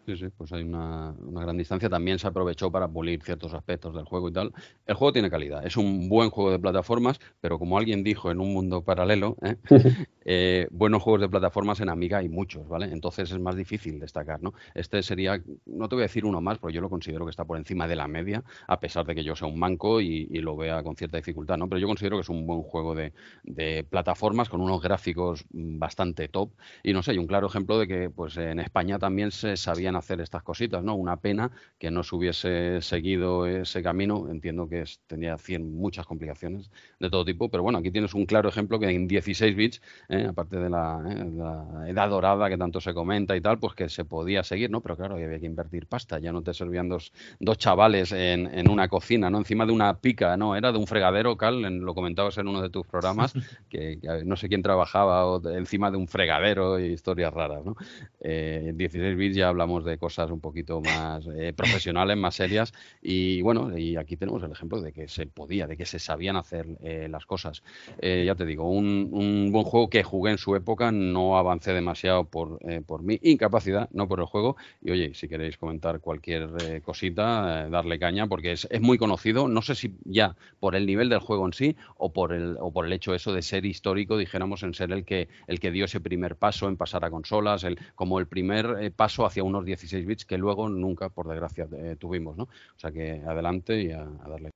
Sí, sí, pues hay una, una, gran distancia. También se aprovechó para pulir ciertos aspectos del juego y tal. El juego tiene calidad, es un buen juego de plataformas, pero como alguien dijo en un mundo paralelo, ¿eh? eh, buenos juegos de plataformas en Amiga hay muchos, ¿vale? Entonces es más difícil destacar, ¿no? Este sería, no te voy a decir uno más, porque yo lo considero que está por encima de la media, a pesar de que yo sea un manco y, y lo vea con cierta dificultad, ¿no? Pero yo considero que es un buen juego de, de plataformas con unos gráficos bastante top. Y no sé, hay un claro ejemplo de que pues en España también se sabían hacer estas cositas, ¿no? Una pena que no se hubiese seguido ese camino. Entiendo que es, tenía cien, muchas complicaciones de todo tipo, pero bueno, aquí tienes un claro ejemplo que en 16 bits, ¿eh? aparte de la, ¿eh? la, edad dorada que tanto se comenta y tal, pues que se podía seguir, ¿no? Pero claro, había que invertir pasta, ya no te servían dos, dos chavales en, en, una cocina, ¿no? Encima de una pica, ¿no? Era de un fregadero, Cal, en, lo comentabas en uno de tus programas, que, que, no sé quién trabajaba o encima de un fregadero y historias raras, ¿no? Eh, en 16 bits ya hablamos de cosas un poquito más eh, profesionales, más serias. Y bueno, y aquí tenemos el ejemplo de que se podía, de que se sabían hacer eh, las cosas. Eh, ya te digo, un, un, buen juego que jugué en su época, no avancé demasiado por, por mi incapacidad, no por el juego. Y oye, si queréis comentar cualquier cosita, darle caña, porque es, es, muy conocido. No sé si ya por el nivel del juego en sí o por el, o por el hecho eso de ser histórico, dijéramos, en ser el que, el que dio ese primer paso en pasar a consolas, el, como el primer paso hacia unos 16 bits que luego nunca, por desgracia, eh, tuvimos, ¿no? O sea que adelante y a, a darle.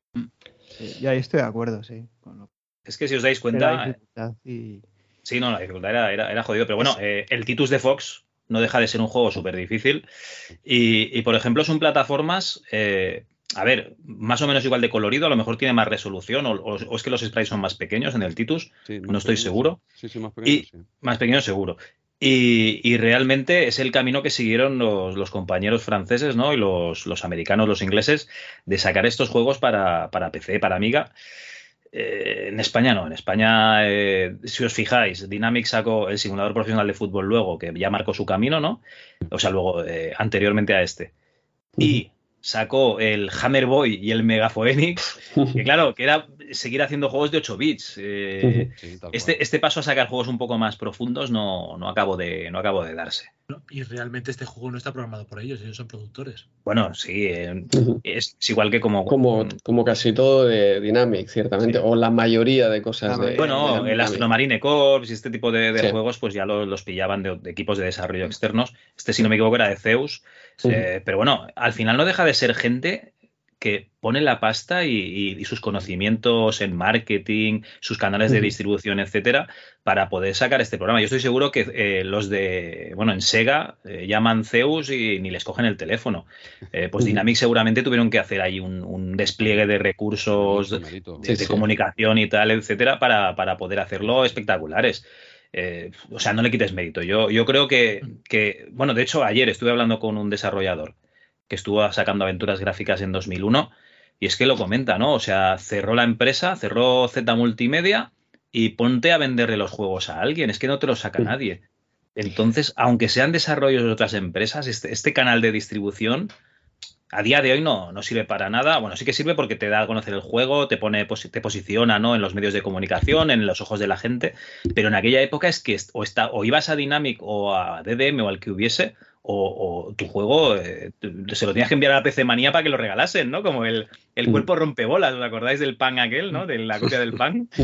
Sí, ya estoy de acuerdo, sí. Con Es que si os dais cuenta. Y... Sí, no, la dificultad era, era, era jodido. Pero bueno, eh, el Titus de Fox no deja de ser un juego súper difícil. Y, y, por ejemplo, son plataformas. Eh, a ver, más o menos igual de colorido, a lo mejor tiene más resolución, o, o, o es que los sprites son más pequeños en el Titus, sí, no estoy pequeños, seguro. Sí, sí, más pequeños, y sí. más pequeños seguro. Y, y, realmente es el camino que siguieron los, los compañeros franceses ¿no? y los, los, americanos, los ingleses, de sacar estos juegos para, para PC, para Amiga. Eh, en España no, en España, eh, si os fijáis, Dynamic sacó el simulador profesional de fútbol luego, que ya marcó su camino, ¿no? O sea, luego, eh, anteriormente a este. Y sacó el Hammer Boy y el Mega Phoenix, que claro, que era seguir haciendo juegos de 8 bits. Eh, sí, este, este, paso a sacar juegos un poco más profundos no, no, acabo, de, no acabo de darse. Y realmente este juego no está programado por ellos, ellos son productores. Bueno, sí, eh, es, es, igual que como... Como, como casi todo de Dynamic, ciertamente, sí. o la mayoría de cosas de... Bueno, de el Astromarine Corps y este tipo de, de sí. juegos pues ya los, los pillaban de, de, equipos de desarrollo externos. Este, si no me equivoco, era de Zeus. Eh, pero bueno, al final no deja de ser gente que pone la pasta y, y, y, sus conocimientos en marketing, sus canales de distribución, etcétera, para poder sacar este programa. Yo estoy seguro que eh, los de, bueno, en Sega eh, llaman Zeus y ni les cogen el teléfono. Eh, pues Dynamic seguramente tuvieron que hacer ahí un, un despliegue de recursos de, de, de comunicación y tal, etcétera, para, para poder hacerlo espectaculares. Eh, o sea, no le quites mérito. Yo, yo creo que, que, bueno, de hecho, ayer estuve hablando con un desarrollador que estuvo sacando aventuras gráficas en 2001 y es que lo comenta, ¿no? O sea, cerró la empresa, cerró Z Multimedia y ponte a venderle los juegos a alguien, es que no te los saca nadie. Entonces, aunque sean desarrollos de otras empresas, este, este canal de distribución a día de hoy no, no, sirve para nada. Bueno, sí que sirve porque te da a conocer el juego, te pone, te posiciona ¿no? en los medios de comunicación, en los ojos de la gente, pero en aquella época es que o, está, o ibas a Dynamic o a DDM o al que hubiese, o, o tu juego eh, se lo tenías que enviar a la PC Manía para que lo regalasen, ¿no? Como el, el cuerpo rompebolas, ¿os acordáis del pan aquel, ¿no? De la copia del pan.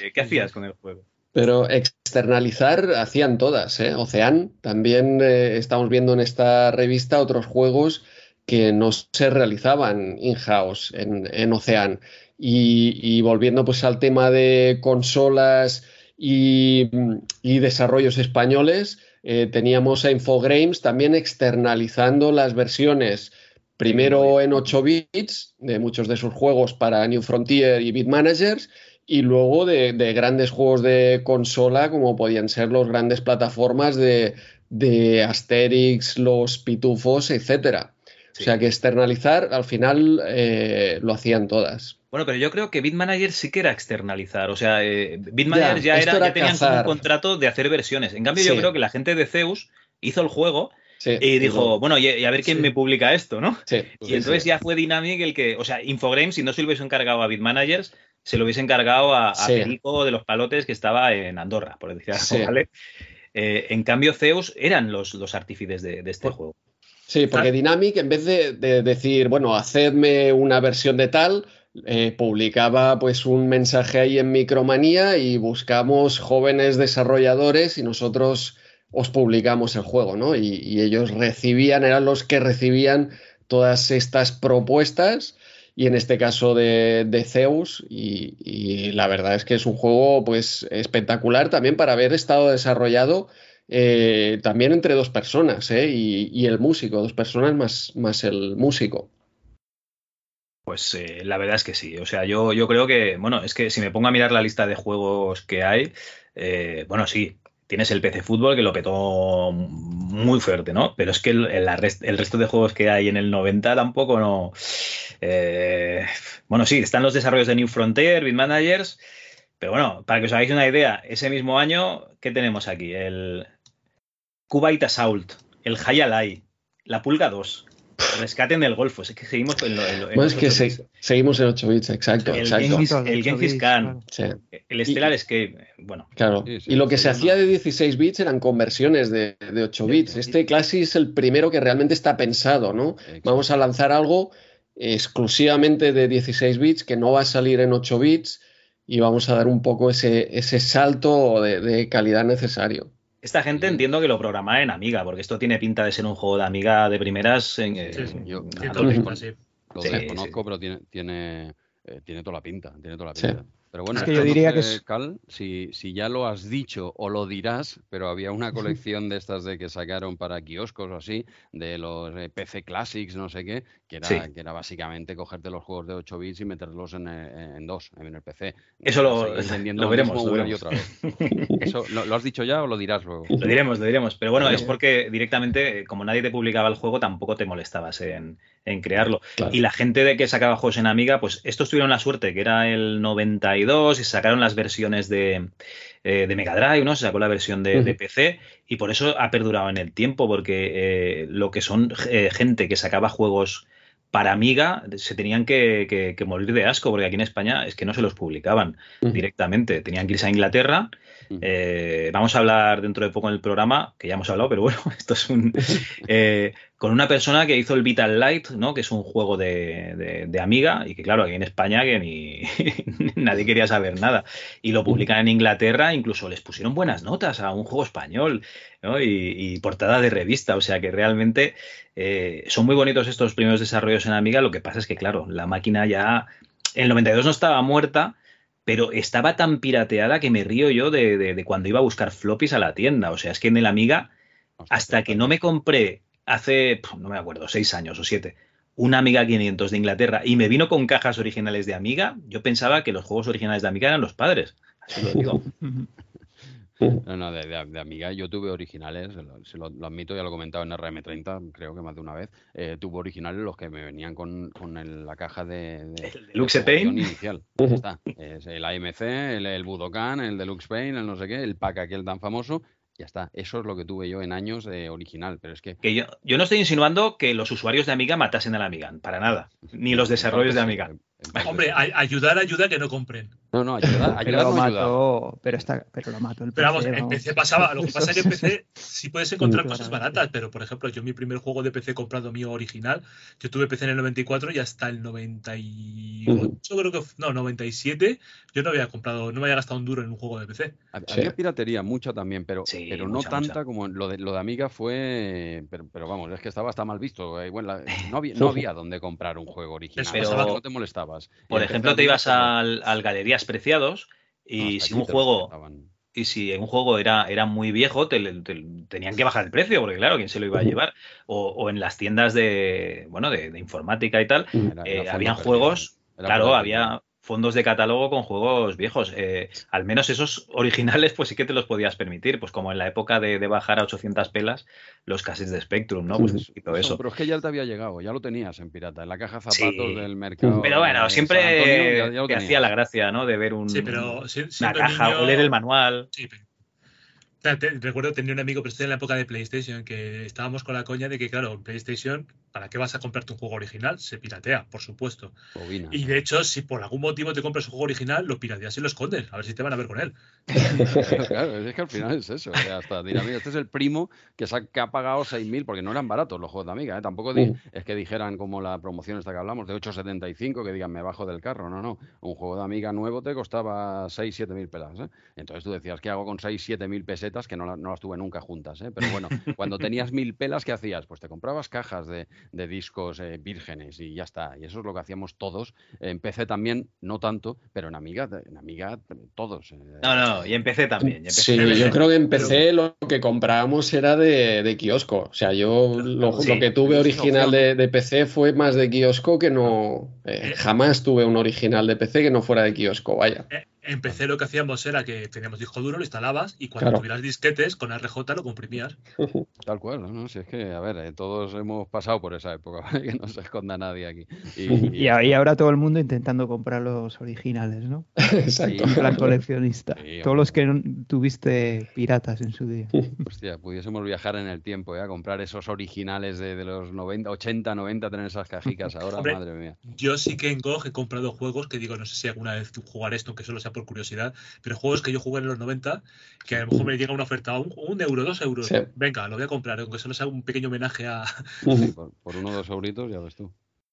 Eh, ¿Qué hacías con el juego? Pero externalizar hacían todas, ¿eh? Ocean, también eh, estamos viendo en esta revista otros juegos que no se realizaban in-house en, en, Ocean. Y, y, volviendo pues al tema de consolas y, y desarrollos españoles, eh, teníamos a Infogrames también externalizando las versiones primero en 8 bits de muchos de sus juegos para New Frontier y Beat Managers y luego de, de, grandes juegos de consola como podían ser los grandes plataformas de, de Asterix, los Pitufos, etcétera. Sí. O sea que externalizar al final eh, lo hacían todas. Bueno, pero yo creo que Bitmanager sí que era externalizar. O sea, eh, Bitmanager ya, ya, era, era, ya tenían como un contrato de hacer versiones. En cambio, sí. yo creo que la gente de Zeus hizo el juego sí, y dijo, bueno, y, y, a ver quién sí. me publica esto, ¿no? y entonces ya fue Dynamic el que, o sea, Infogrames, si no se lo hubiese encargado a Bitmanagers, se lo hubiese encargado a, a Perico de los Palotes que estaba en Andorra, por decir algo, ¿vale? Eh, en cambio, Zeus eran los, los artífices de, de este por, juego. Sí, porque Dynamic, en vez de, de decir, bueno, hacedme una versión de tal, eh, publicaba pues un mensaje ahí en Micromanía y buscamos jóvenes desarrolladores y nosotros os publicamos el juego, ¿no? Y, y ellos recibían, eran los que recibían todas estas propuestas y en este caso de, de Zeus y, y la verdad es que es un juego pues espectacular también para haber estado desarrollado eh, también entre dos personas ¿eh? y, el músico, dos personas más, más el músico. Pues eh, la verdad es que sí. O sea, yo, yo creo que, bueno, es que si me pongo a mirar la lista de juegos que hay, eh, bueno, sí, tienes el PC Fútbol que lo petó muy fuerte, ¿no? Pero es que el, el, resto de juegos que hay en el 90 tampoco no. Bueno, sí, están los desarrollos de New Frontier, Beat Managers, pero bueno, para que os hagáis una idea, ese mismo año, ¿qué tenemos aquí? El Kuwait Assault, el Hayalai, la Pulga 2, Rescate en el Golfo. Es que seguimos en, lo, en, bueno, es que se, seguimos en 8 bits, exacto. El exacto. Genghis, el Genghis Khan, Sí. el Stellar Escape. Bueno, Claro. Sí, sí, y lo que sí, se no. hacía de 16 bits eran conversiones de, de 8 bits. Este Classic es el primero que realmente está pensado, ¿no? Exacto. Vamos a lanzar algo exclusivamente de 16 bits que no va a salir en 8 bits y vamos a dar un poco ese, ese salto de, de calidad necesario. Esta gente entiendo que lo programa en Amiga, porque esto tiene pinta de ser un juego de Amiga de primeras. En, Sí, sí. en- Yo- sí. Lo Sí, desconozco, sí. pero tiene, tiene, eh, tiene toda la pinta. Tiene toda la Sí. pinta. Pero bueno, Es que yo diría que es- Cal, si, si ya lo has dicho o lo dirás, pero había una colección de estas de que sacaron para kioscos o así, de los eh, PC Classics, no sé qué, que era, Sí. que era básicamente cogerte los juegos de 8 bits y meterlos en, eh, en dos, en el PC. Eso lo- lo veremos, lo y veremos. otra vez. Eso, ¿lo, lo has dicho ya o lo dirás luego? Lo diremos, lo diremos. Pero bueno, es porque directamente, eh, como nadie te publicaba el juego, tampoco te molestabas en, en crearlo. Claro. Y la gente de que sacaba juegos en Amiga, pues estos tuvieron la suerte que era el 92 y sacaron las versiones de, eh, de Mega Drive, ¿no? Se sacó la versión de. PC y por eso ha perdurado en el tiempo, porque eh, lo que son eh, gente que sacaba juegos para Amiga se tenían que, que- que morir de asco, porque aquí en España es que no se los publicaban directamente. Tenían que irse a Inglaterra. Eh, vamos a hablar dentro de poco en el programa, que ya hemos hablado, pero bueno, esto es un. eh, con una persona que hizo el Vital Light, ¿no? Que es un juego de, de- Amiga, y que claro, aquí en España que ni nadie quería saber nada. Y lo publican en Inglaterra, incluso les pusieron buenas notas a un juego español, ¿no? Y, portada de revista. O sea que realmente eh, son muy bonitos estos primeros desarrollos en Amiga. Lo que pasa es que, claro, la máquina ya. El 92 no estaba muerta, pero estaba tan pirateada que me río yo de, de- de cuando iba a buscar floppies a la tienda. O sea, es que en el Amiga, hasta que no me compré hace, no me acuerdo, seis años o siete, una Amiga 500 de Inglaterra y me vino con cajas originales de Amiga, yo pensaba que los juegos originales de Amiga eran los padres. Así lo digo. No, no, de, de- de Amiga yo tuve originales, lo, se lo, lo admito, ya lo he comentado en RM30, creo que más de una vez. eh, tuve originales los que me venían con, con el- la caja de, de, El Deluxe Paint. inicial. Ya está. Es el AMC, el, el Budokan, el Deluxe Paint, el no sé qué, el pack aquel tan famoso. Ya está. Eso es lo que tuve yo en años de original, pero es que. Que yo, yo no estoy insinuando que los usuarios de Amiga matasen a la Amiga, para nada. Ni los desarrollos de Amiga. Parte Hombre, ayudar ayuda a que no compren. No, no, ayudar, Pero ayudar lo no pero, está, pero lo mató el Pero vamos, PC, en vamos. PC pasaba. Lo que pasa es que en PC sí puedes encontrar cosas baratas, pero por ejemplo, yo mi primer juego de PC comprado mío original, yo tuve PC en el 94 y hasta el 98, creo que, no, 97, yo no había comprado, no me había gastado un duro en un juego de PC. Sí. Había piratería, mucha también, pero, Sí, pero no mucha, tanta mucha. como lo de, lo de Amiga fue. Pero, pero vamos, es que estaba hasta mal visto. eh, bueno, la- no, había, no había donde comprar un juego original. Pero- no te molestabas. Por ejemplo, te ibas al, al Galerías Preciados y si un juego y si un juego era, era muy viejo, te, tenían que bajar el precio, porque claro, ¿quién se lo iba a llevar? O, o en las tiendas de, bueno, de, de informática y tal, Era- eh, era habían juegos, claro, había. Fondos de catálogo con juegos viejos. Eh, al menos esos originales, pues sí que te los podías permitir, pues como en la época de, de bajar a 800 pelas los cassettes de Spectrum, ¿no? Pues y todo eso. Pero es que ya te había llegado, ya lo tenías en pirata, en la caja zapatos Sí. del mercado. Pero bueno, siempre Antonio, ya- te hacía la gracia, ¿no? De ver un, Sí, pero si- una caja, niño- o leer el manual. Sí, pero- O sea, te- recuerdo tenía un amigo, pero estoy en la época de PlayStation, que estábamos con la coña de que, claro, en PlayStation ¿Para qué vas a comprarte un juego original? Se piratea, por supuesto. Bobina. Y de hecho, si por algún motivo te compras un juego original, lo pirateas y lo escondes. A ver si te van a ver con él. claro, es que al final es eso. o sea, hasta dirá, mira, este es el primo que, se ha, que ha pagado 6.000, porque no eran baratos los juegos de Amiga. ¿eh? Tampoco di- Mm. es que dijeran como la promoción esta que hablamos, de 8.75, que digan me bajo del carro. No, no. Un juego de Amiga nuevo te costaba 6, 7 mil pelas. ¿eh? Entonces tú decías, ¿qué hago con 6, 7 mil pesetas? Que no, no las tuve nunca juntas. ¿eh? Pero bueno, cuando tenías mil pelas, ¿qué hacías? Pues te comprabas cajas de, de discos eh, vírgenes y ya está. Y eso es lo que hacíamos todos. En PC también, no tanto, pero en Amiga, en Amiga todos. eh. No, no, y empecé también. y empecé Sí, también. yo creo que empecé lo que comprábamos era de, de kiosco. O sea, yo lo, Sí, lo que tuve original de, de PC fue más de kiosco que no. eh, jamás tuve un original de PC que no fuera de kiosco, vaya. En PC lo que hacíamos era que teníamos disco duro, lo instalabas y cuando Claro. tuvieras disquetes con RJ lo comprimías. Tal cual, ¿no? Si es que, a ver, eh, todos hemos pasado por esa época, ¿vale? que no se esconda nadie aquí. Y, ahí ahora todo el mundo intentando comprar los originales, ¿no? Exacto. En plan coleccionista. Sí, Todos los que no- tuviste piratas en su día. Hostia, pudiésemos viajar en el tiempo, ¿eh? A comprar esos originales de, de los 90, 80, 90, tener esas cajicas ahora, Hombre, madre mía. Yo sí que en GOG he comprado juegos que digo, no sé si alguna vez jugar esto, aunque solo sea por curiosidad, pero juegos que yo jugué en los 90, que a lo mejor me llega una oferta, un, un euro, dos euros. Sí. Venga, lo voy a comprar, aunque solo sea un pequeño homenaje a. Sí, por, por uno o dos euritos, ya ves tú.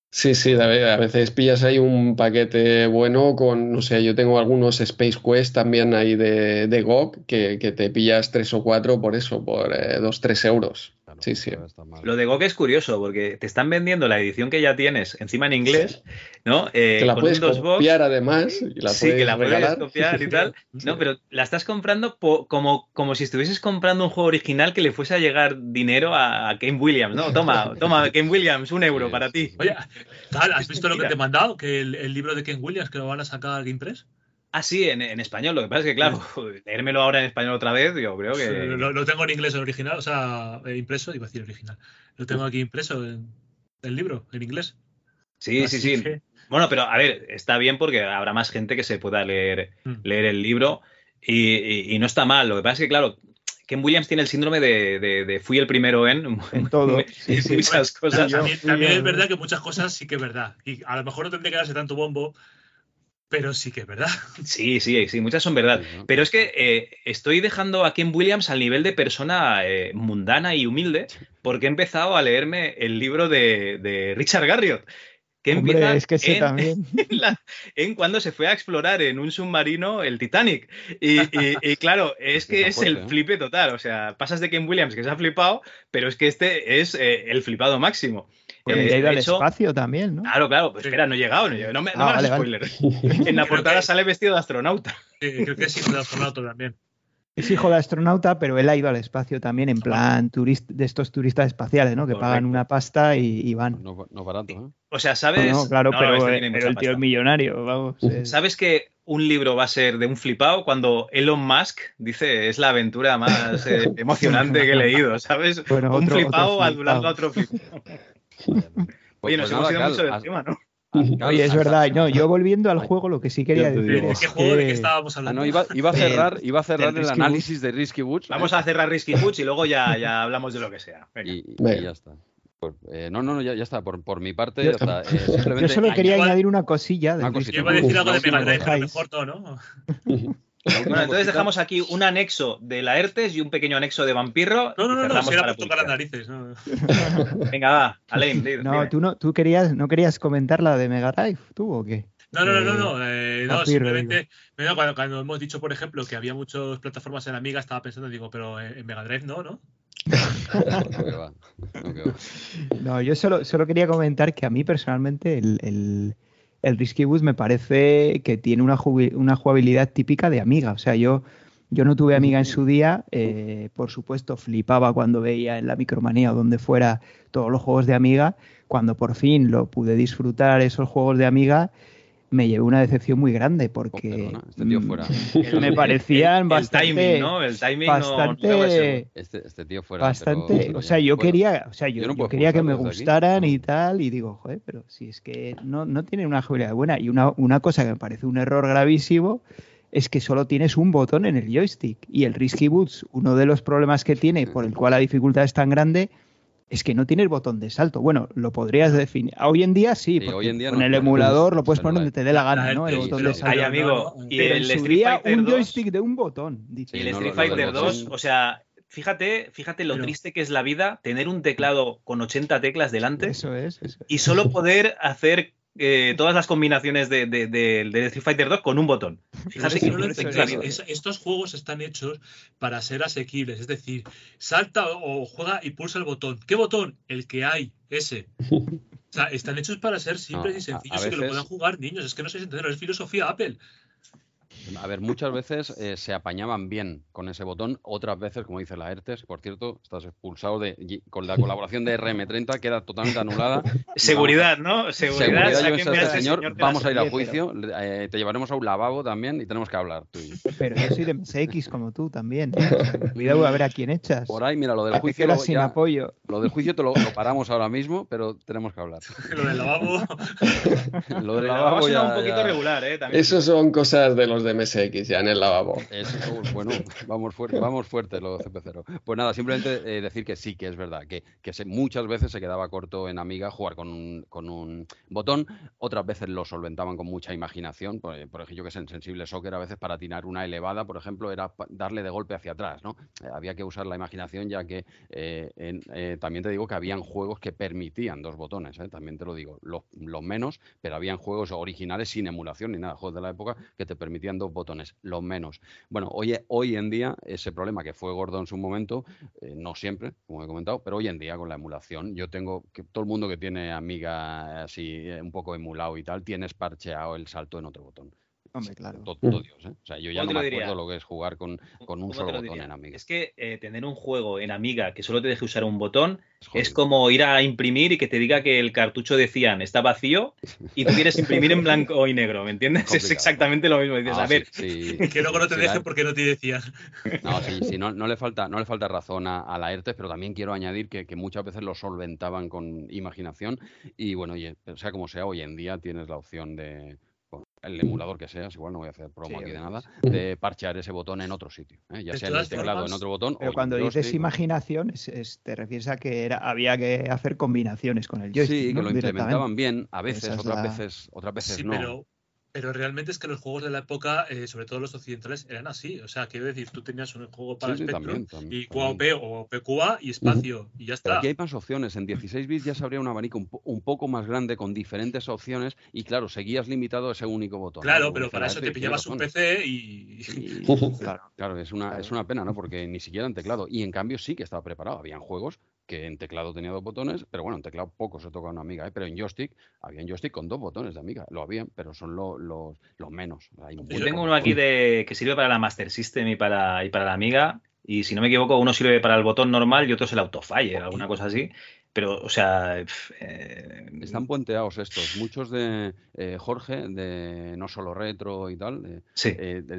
Sí, sí, a ve- a veces pillas ahí un paquete bueno con, no sé, yo tengo algunos Space Quest también ahí de, de GOG que, que te pillas tres o cuatro por eso, por eh, dos, tres euros. Claro, Sí, sí. no está mal. Lo de GOG es curioso porque te están vendiendo la edición que ya tienes encima en inglés, ¿no? Eh, Que la con puedes DOSBox. copiar además y la sí, puedes que la puedes regalar. copiar y tal. No, pero la estás comprando po- como, como si estuvieses comprando un juego original que le fuese a llegar dinero a, a Ken Williams, ¿no? Toma, toma, Ken Williams, un euro Sí, para ti. Oye, ¿has visto lo que te he mandado? Que el, el libro de Ken Williams que lo van a sacar Game Press. Ah, sí, en, en español. Lo que pasa es que, claro, leérmelo ahora en español otra vez, yo creo que. Lo, lo tengo en inglés en original, o sea, eh, impreso, iba a decir original. Lo tengo aquí impreso en el libro, en inglés. Sí, sí, Así sí. que- Bueno, pero a ver, está bien porque habrá más gente que se pueda leer, Mm. leer el libro y, y- y no está mal. Lo que pasa es que, claro, Ken Williams tiene el síndrome de, de- de fui el primero en, En todo. en muchas cosas. También, también es verdad que muchas cosas sí que es verdad. Y a lo mejor no tendría que darse tanto bombo, pero sí que es verdad. Sí, sí, sí, muchas son verdad. Sí, ¿no? Pero es que eh, estoy dejando a Ken Williams al nivel de persona eh, mundana y humilde porque he empezado a leerme el libro de, de Richard Garriott. Que Hombre, empieza es que ese en- también. en, la- en cuando se fue a explorar en un submarino el Titanic. Y, y- y claro, es que Está es fuerte, el ¿eh? flipe total. O sea, pasas de Ken Williams que se ha flipado, pero es que este es eh, el flipado máximo. Bueno, Eh, y ha ido al hecho- espacio también, ¿no? Claro, claro, pues Sí. espera, no he llegado, no, he llegado. no me, no Ah, hagas vale. spoiler. En la portada que- sale vestido de astronauta. Creo que es hijo de astronauta también. Es hijo de astronauta, pero él ha ido al espacio también en plan turist de estos turistas espaciales, ¿no? Que pagan una pasta y, y van. No, no barato, ¿eh? O sea, ¿sabes? No, claro, No, pero, este pero el tío es millonario, vamos. es- ¿Sabes que un libro va a ser de un flipado cuando Elon Musk dice es la aventura más eh, emocionante que he leído, ¿sabes? Bueno, un otro- flipado otro adulando a otro flipado. Pues- Oye, nos pues hemos nada, ido Cal, mucho del has- tema, ¿no? Oye, es verdad. No, yo volviendo al juego, lo que sí quería decir digo. ¿De es qué juego de qué que- estábamos Ah, hablando? no, iba, iba a Del- cerrar, iba a cerrar el análisis de Risky Woods. Vamos a cerrar Risky Foods y luego ya, ya hablamos de lo que sea. Venga. Y, y ya está. Pues, eh, no, no, no, ya, ya está. Por, por mi parte, Yo- ya está. Eh, simplemente Yo solo quería añadir una cosilla. del Una Risky cosita. Yo iba a decir Woods. algo de Mega Drive, pero Dejáis. mejor no, ¿no? Bueno, entonces dejamos aquí un anexo de la ERTES y un pequeño anexo de Vampirro. No, no, no, no, si era para por tocar las narices. No, Venga, va, Alain, No, tú no, tú querías, no querías comentar la de Mega Drive, ¿tú o qué? no, no, no, no, Eh, no, eh, simplemente no, cuando, cuando hemos dicho, por ejemplo, que había muchas plataformas en Amiga, estaba pensando, digo, pero en en Mega Drive no, ¿no? No, que va, no, que va. No, yo solo, solo quería comentar que a mí personalmente el, el, el Risky Woods me parece que tiene una jugabilidad típica de Amiga. O sea, yo, yo no tuve Amiga en su día, eh, por supuesto flipaba cuando veía en la Micromanía o donde fuera todos los juegos de Amiga. Cuando por fin lo pude disfrutar esos juegos de Amiga, me llevé una decepción muy grande Oh, porque perdona, este tío fuera. me parecían el bastante... timing, ¿no? El timing no- no, bastante Este, este tío fuera. bastante, pero- o sea, yo fuera. quería, o sea, yo, Yo no yo puedo quería que me aquí. gustaran y tal, y digo, joder, pero si es que no, no tiene una jugabilidad buena. Y una, una cosa que me parece un error gravísimo es que solo tienes un botón en el joystick. Y el Risky Boots, uno de los problemas que tiene, por el cual la dificultad es tan grande, es que no tiene el botón de salto. Bueno, lo podrías definir. Hoy en día sí, Sí, hoy en día con no, el no, emulador lo puedes poner donde te dé la gana, ¿no? El botón de salto. Ay, amigo, y Pero el en su Street día, Fighter un 2 joystick de un botón. dicho. Y el Street Fighter botón- 2, o sea, fíjate, fíjate lo Pero- triste que es la vida tener un teclado con 80 teclas delante Eso es, eso es. y solo poder hacer eh, todas las combinaciones de, de- Street Fighter 2 con un botón. Fíjate que no lo es estos juegos están hechos para ser asequibles. Es decir, salta o juega y pulsa el botón. ¿Qué botón? El que hay, ese. O sea, están hechos para ser simples No, y a- sencillos y que lo puedan jugar niños. Es que no sé si entenderlo. Es filosofía Apple. A ver, muchas veces eh, se apañaban bien con ese botón, otras veces, como dice la ERTES, por cierto, estás expulsado de con la colaboración de RM30, queda totalmente anulada. Seguridad, ¿no? Seguridad, a este señor, vamos a ir a juicio, eh, te llevaremos a un lavabo también y tenemos que hablar tú y yo. Pero yo soy de MSX como tú también. ¿eh? Cuidado a ver a quién echas. Por ahí, mira, lo del juicio, lo, sin ya- apoyo. lo del juicio te lo, lo paramos ahora mismo, pero tenemos que hablar. Lo del lavabo. Lo del El lavabo lavabo ya- un poquito ya- regular, ¿eh? También. Eso son cosas de los de MSX, ya en el lavabo. Eso, bueno, vamos fuerte, vamos fuerte lo CP0. Pues nada, simplemente eh, decir que sí, que es verdad, que, que se- muchas veces se quedaba corto en Amiga jugar con un, con un botón, otras veces lo solventaban con mucha imaginación, por, por ejemplo, que sé, en Sensible Soccer a veces para tirar una elevada, por ejemplo, era darle de golpe hacia atrás, ¿no? Eh, había que usar la imaginación ya que eh, también te digo que habían juegos que permitían dos botones, también te lo digo, los, los menos, pero habían juegos originales sin emulación ni nada, juegos de la época que te permitían dos botones, los menos. Bueno, hoy, hoy en día ese problema que fue gordo en su momento, eh, no siempre, como he comentado, pero hoy en día con la emulación, yo tengo que todo el mundo que tiene amiga así eh, un poco emulado y tal, tienes parcheado el salto en otro botón. Hombre, claro. Todo, todo Dios, ¿eh? O sea, yo ya ¿Cómo no me lo acuerdo diría? lo que es jugar con, con un ¿Cómo solo botón en Amiga. Es que eh, tener un juego en Amiga que solo te deje usar un botón Es como ir a imprimir y que te diga que el cartucho de Cian está vacío y tú quieres imprimir en blanco y negro, ¿me entiendes? Es exactamente lo mismo. Dices, Ah, a sí, ver, sí. Que luego no te la- porque no te decían. No, sí, sí, no, no le falta, no le falta razón a, a la ERTES, pero también quiero añadir que, que muchas veces lo solventaban con imaginación y bueno, y, sea como sea, hoy en día tienes la opción de el emulador que seas, igual no voy a hacer promo Sí, aquí de nada, de parchear ese botón en otro sitio, ¿eh? ya sea en el teclado, formas, en otro botón Pero o cuando dices joystick. imaginación, es- es- te refieres a que era, había que hacer combinaciones con el joystick. Sí, que ¿no? lo Directamente. implementaban bien, a veces, es otras la- veces, otras veces Sí, no. pero, pero realmente es que los juegos de la época, eh, sobre todo los occidentales, eran así. O sea, quiero decir, tú tenías un juego para Sí, sí, Spectrum también, también, y QAOP o PQA y espacio y ya Pero está. aquí hay más opciones. En 16 bits ya se abría un abanico un, po- un poco más grande con diferentes opciones y claro, seguías limitado a ese único botón. ¿no? Claro, Como pero para eso te pillabas un. PC y... Y- claro, claro, es una, es una pena, ¿no? Porque ni siquiera en teclado. Y en cambio sí que estaba preparado. Habían juegos que en teclado tenía dos botones, pero bueno, en teclado poco se toca una amiga, ¿eh? Pero en joystick, había en joystick con dos botones de amiga. Lo habían, pero son lo- los, los menos. Hay yo tengo uno aquí de que sirve para la Master System y para, y para la Amiga. Y si no me equivoco, uno sirve para el botón normal y otro es el Autofire, alguna cosa así. Pero, o sea, eh, Están puenteados estos. Muchos de eh, Jorge, de no solo retro y tal, eh, sí.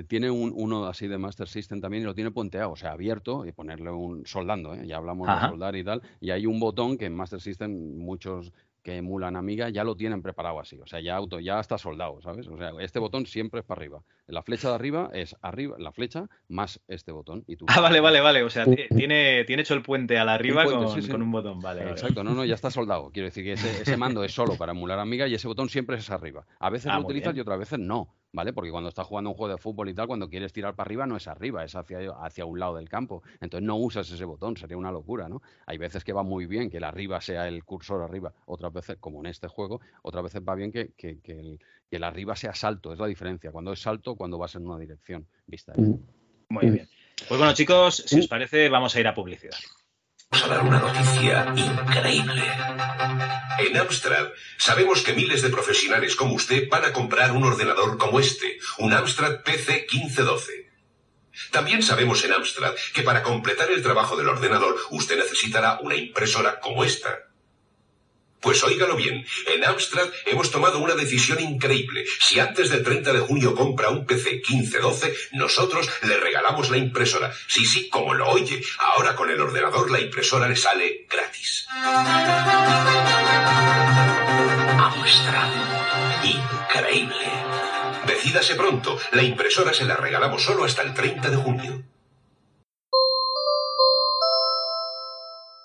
tiene un, uno así de Master System también y lo tiene puenteado, o sea, abierto y ponerle un soldando, ¿eh? ya hablamos Ajá. de soldar y tal, y hay un botón que en Master System muchos que emulan Amiga ya lo tienen preparado así, o sea, ya auto, ya está soldado, ¿sabes? O sea, este botón siempre es para arriba. La flecha de arriba es arriba, la flecha más este botón y tú. Ah, vale, vale, vale. O sea, ti- tiene, tiene hecho el puente a la arriba puente, con, sí, sí. con un botón. Vale, vale. Exacto, no, no, ya está soldado. Quiero decir que ese, ese mando es solo para emular Amiga y ese botón siempre es arriba. A veces Ah, lo utilizas bien. y otras veces no, ¿vale? Porque cuando estás jugando un juego de fútbol y tal, cuando quieres tirar para arriba no es arriba, es hacia, hacia un lado del campo. Entonces no usas ese botón, sería una locura, ¿no? Hay veces que va muy bien que el arriba sea el cursor arriba, otras veces, como en este juego, otras veces va bien que, que- que el, que el arriba sea salto, es la diferencia. Cuando es salto, cuando vas en una dirección, vista. Muy bien. Pues bueno, chicos, si os parece, vamos a ir a publicidad. Vamos a dar una noticia increíble. En Amstrad sabemos que miles de profesionales como usted van a comprar un ordenador como este, un Amstrad PC 1512. También sabemos en Amstrad que para completar el trabajo del ordenador usted necesitará una impresora como esta. Pues óigalo bien, en Amstrad hemos tomado una decisión increíble. Si antes del 30 de junio compra un PC 1512, nosotros le regalamos la impresora. Sí, sí, como lo oye. Ahora con el ordenador la impresora le sale gratis. Amstrad. Increíble. Decídase pronto. La impresora se la regalamos solo hasta el 30 de junio.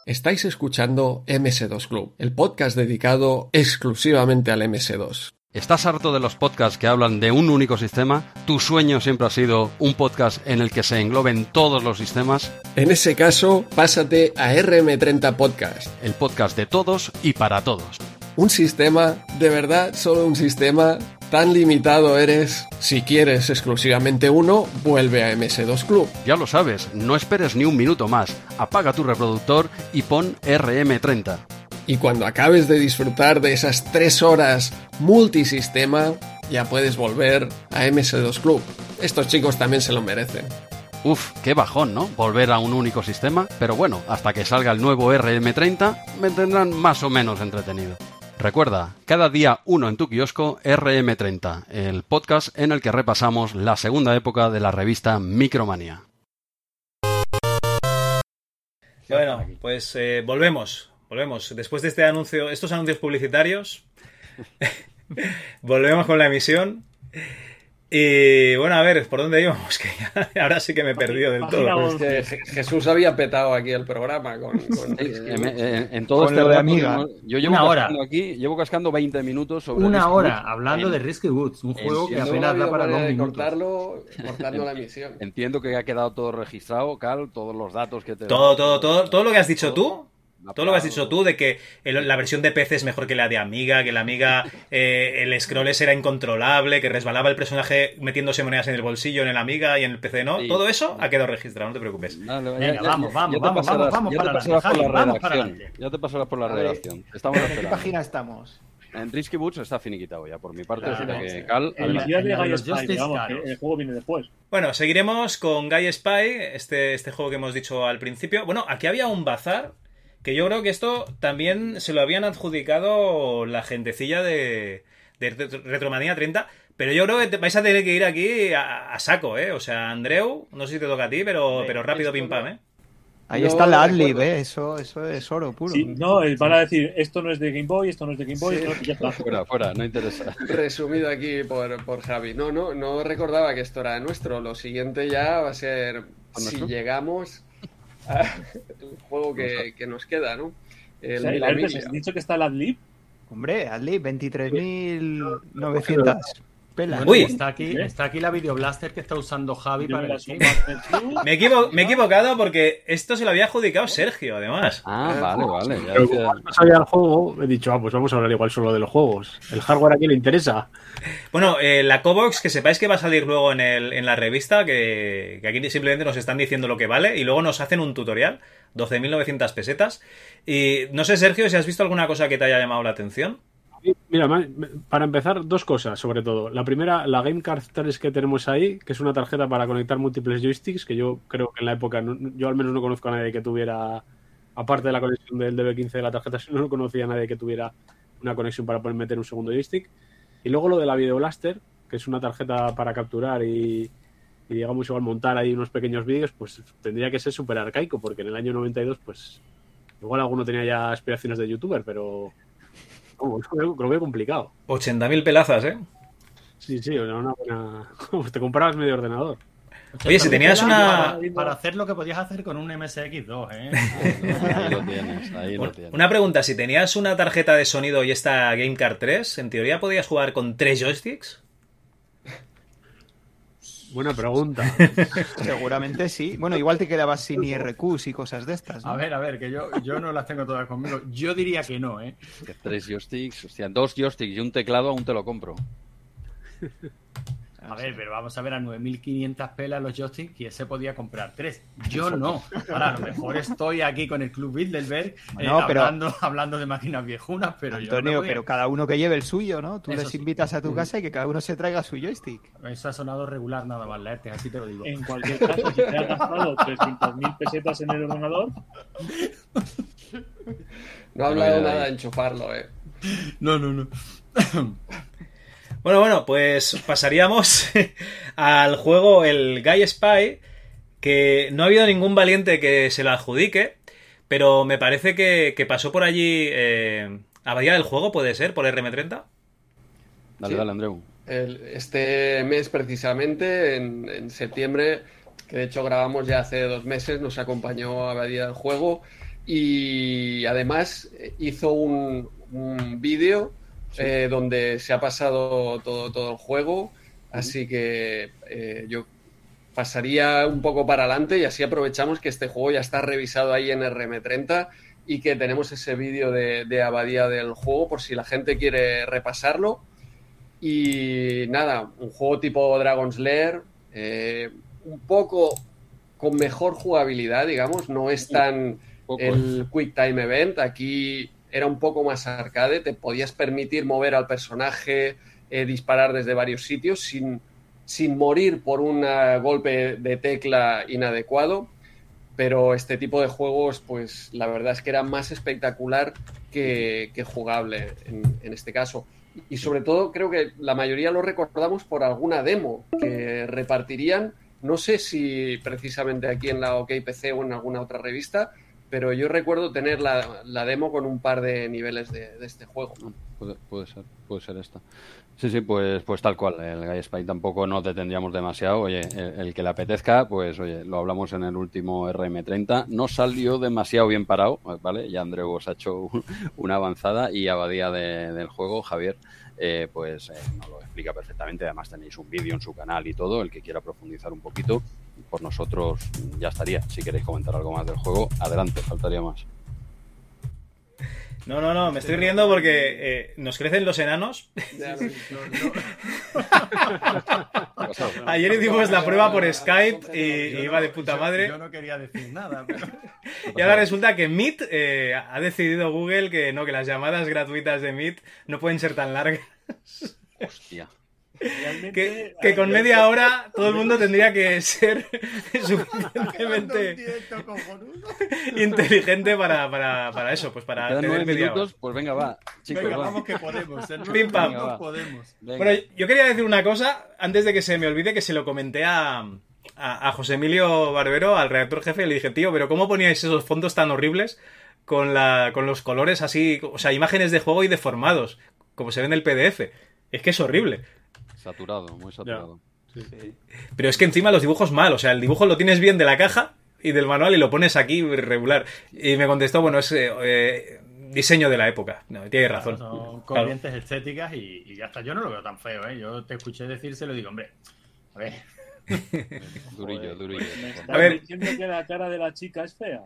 Estáis escuchando MS2 Club, el podcast dedicado exclusivamente al MS2. ¿Estás harto de los podcasts que hablan de un único sistema? ¿Tu sueño siempre ha sido un podcast en el que se engloben todos los sistemas? En ese caso, pásate a RM30 Podcast. El podcast de todos y para todos. Un sistema, de verdad, solo un sistema, tan limitado eres. Si quieres exclusivamente uno, vuelve a MS2 Club. Ya lo sabes, no esperes ni un minuto más. Apaga tu reproductor y pon RM30. Y cuando acabes de disfrutar de esas tres horas multisistema, ya puedes volver a MS2 Club. Estos chicos también se lo merecen. Uf, qué bajón, ¿no? Volver a un único sistema, pero bueno, hasta que salga el nuevo RM30 me tendrán más o menos entretenido. Recuerda, cada día uno en tu kiosco RM30, el podcast en el que repasamos la segunda época de la revista Micromanía. Bueno, pues eh, volvemos, volvemos. Después de este anuncio, estos anuncios publicitarios, volvemos con la emisión. Y bueno, a ver, ¿por dónde íbamos? Que ya- ahora sí que me he perdido del todo. Es que Je- Jesús había petado aquí el programa con... con- En, en- en todo Con este lo de rato, Amiga. ¿no? yo llevo Una hora. aquí, llevo cascando 20 minutos sobre Una hora hablando de Risky Woods, un juego que no apenas habido da para dos minutos. cortarlo, cortando la emisión. Entiendo que ha quedado todo registrado, Cal, todos los datos que te Todo, todo, todo, todo lo que has dicho tú, todo lo que has dicho tú de que el- la versión de PC es mejor que la de Amiga, que la Amiga, eh, el scroll era incontrolable, que resbalaba el personaje metiéndose monedas en el bolsillo en el Amiga y en el PC no. Sí. Todo eso ha quedado registrado, no te preocupes. Venga, vamos, vamos, vamos, pasarás- vamos, vamos ya te para pasarás adelante, por la Javi, vamos para redacción. adelante. Ya te pasarás por la redacción. Estamos ¿En qué página estamos? En Risky Boots está finiquitado ya, por mi parte. Claro, que, sí. Cal, El- Spy, que el juego viene después. Bueno, seguiremos con Guy Spy, este, este juego que hemos dicho al principio. Bueno, aquí había un bazar que yo creo que esto también se lo habían adjudicado la gentecilla de, de Retromanía 30. Pero yo creo que te- vais a tener que ir aquí a, a saco, ¿eh? O sea, Andreu, no sé si te toca a ti, pero, pero rápido pim pam, ¿eh? Ahí No está la adlib, ¿eh? Eso, eso es oro puro. Sí, no, van a decir, esto no es de Game Boy, esto no es de Game Boy, Sí. esto no- ya está. Fuera, fuera, no interesa. Resumido aquí por, por Javi. No, no, no recordaba que esto era nuestro. Lo siguiente ya va a ser si nuestro? llegamos al juego que, que nos queda, ¿no? O El sea, Hermes, Emilia. ¿has dicho que está la Adlib? Hombre, adlib, 23.900 Uy. Está aquí, está aquí la Videoblaster que está usando Javi para me el sumo. Me, equivo- me he equivocado porque esto se lo había adjudicado Sergio, además. Ah, vale, vale. ya Pero decía- como no sabía el juego, he dicho, ah, pues vamos a hablar igual solo de los juegos. El hardware aquí le interesa. Bueno, eh, la Cobox, que sepáis que va a salir luego en, el, en la revista, que, que aquí simplemente nos están diciendo lo que vale y luego nos hacen un tutorial, 12.900 pesetas. Y no sé, Sergio, si has visto alguna cosa que te haya llamado la atención. Mira, para empezar, dos cosas, sobre todo. La primera, la Game Card 3 que tenemos ahí, que es una tarjeta para conectar múltiples joysticks, que yo creo que en la época, no- yo al menos no conozco a nadie que tuviera, aparte de la conexión del DB15 de la tarjeta, no conocía a nadie que tuviera una conexión para poder meter un segundo joystick. Y luego lo de la Video Blaster, que es una tarjeta para capturar y, y digamos igual montar ahí unos pequeños vídeos, pues tendría que ser súper arcaico, porque en el año 92, pues igual alguno tenía ya aspiraciones de youtuber, pero vamos, lo veo- lo veo complicado. 80.000 pelazas, ¿eh? Sí, sí, una una buena. Pues te comprabas medio ordenador. Oye, si tenías una- Para, para hacer lo que podías hacer con un MSX2, ¿eh? Ahí lo tienes, ahí lo tienes. Una pregunta, si tenías una tarjeta de sonido y esta Game Card 3, ¿en teoría podías jugar con tres joysticks? Buena pregunta. Seguramente sí. Bueno, igual te quedabas sin IRQs y cosas de estas. ¿no? A ver, a ver, que yo, yo no las tengo todas conmigo. Yo diría que no, ¿eh? Tres joysticks, hostia, dos joysticks y un teclado aún te lo compro. A ver, pero vamos a ver a 9500 pelas los joysticks y ese podía comprar tres. Yo no. Ahora, a lo mejor estoy aquí con el Club Bilderberg eh, pero- hablando, hablando de máquinas viejunas, pero yo no Antonio, pero cada uno que lleve el suyo, ¿no? Tú Eso les sí. invitas a tu casa y que cada uno se traiga su joystick. Eso ha sonado regular nada más, la así te lo digo. En cualquier caso, si te has gastado 300.000 pesetas en el ordenador, No ha hablado nada de enchufarlo, eh. No, no, no. Bueno, bueno, pues pasaríamos al juego el Guy Spy, que no ha habido ningún valiente que se lo adjudique, pero me parece que, que pasó por allí eh, Abadía del Juego, puede ser, por RM30. Dale, Sí. dale, Andreu. El- este mes precisamente, en, en septiembre, que de hecho grabamos ya hace dos meses, nos acompañó a Abadía del Juego y además hizo un, un vídeo eh, donde se ha pasado todo, todo el juego, así que eh, yo pasaría un poco para adelante y así aprovechamos que este juego ya está revisado ahí en RM30 y que tenemos ese vídeo de, de abadía del juego por si la gente quiere repasarlo. Y nada, un juego tipo Dragon's Lair, eh, un poco con mejor jugabilidad, digamos, no es tan el Quick Time Event, aquí era un poco más arcade, te podías permitir mover al personaje, eh, disparar desde varios sitios sin, sin morir por un ah, golpe de tecla inadecuado, pero este tipo de juegos, pues la verdad es que era más espectacular que, que jugable en, en este caso. Y sobre todo creo que la mayoría lo recordamos por alguna demo que repartirían, no sé si precisamente aquí en la OKPC o en alguna otra revista, pero yo recuerdo tener la, demo con un par de niveles de, de este juego. Puede, puede ser, puede ser esta. Sí, sí, pues, pues tal cual. El Guy Spy tampoco nos detendríamos demasiado. Oye, el, que le apetezca, pues oye, lo hablamos en el último RM30. No salió demasiado bien parado, ¿vale? Ya Andreu os ha hecho una avanzada y abadía de, del juego, Javier, eh, pues eh, nos lo explica perfectamente. Además tenéis un vídeo en su canal y todo. El que quiera profundizar un poquito, por nosotros ya estaría. Si queréis comentar algo más del juego, adelante, faltaría más. No, no, no, me estoy riendo porque eh, nos crecen los enanos. Ayer hicimos la prueba por Skype y, y iba de puta madre. Yo no quería decir nada. Pero... Y ahora resulta que Meet eh, ha decidido Google que no, que las llamadas gratuitas de Meet no pueden ser tan largas. Hostia. Que, que, con media hora todo el mundo tendría que ser suficientemente inteligente para, para, para, eso, pues para tener media minutos, hora. Pues venga, va. Chicos, venga, va. vamos que podemos. ¿eh? Pim, pam. Venga, podemos. Bueno, yo quería decir una cosa antes de que se me olvide que se lo comenté a, a, a José Emilio Barbero, al redactor jefe, y le dije, tío, pero ¿cómo poníais esos fondos tan horribles con, la, con los colores así, o sea, imágenes de juego y deformados, como se ve en el PDF? Es que es horrible. Saturado, muy saturado. Sí. Sí. Pero es que encima los dibujos mal, o sea, el dibujo lo tienes bien de la caja y del manual y lo pones aquí regular. Y me contestó, bueno, es eh, eh, diseño de la época. No, tiene razón. Claro, son corrientes claro. estéticas y, está. Yo no lo veo tan feo, ¿eh? Yo te escuché decírselo y digo, hombre, a ver. durillo, durillo. ¿Me a ver. diciendo que la cara de la chica es fea?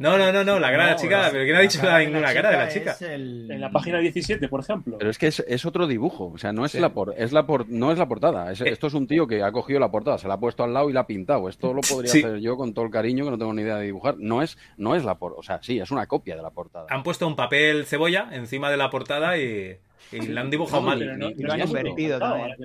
No, no, no, no, la cara no, de la chica, pero ¿quién ha dicho la, ninguna la cara de la chica? El... En la página 17, por ejemplo. Pero es que es, es otro dibujo, o sea, no es, sí. la, por, es, la, por, no es la portada. Es, esto es un tío que ha cogido la portada, se la ha puesto al lado y la ha pintado. Esto lo podría sí. hacer yo con todo el cariño, que no tengo ni idea de dibujar. No es, no es la portada, o sea, sí, es una copia de la portada. Han puesto un papel cebolla encima de la portada y, y la han dibujado mal. No, ni, lo han invertido también.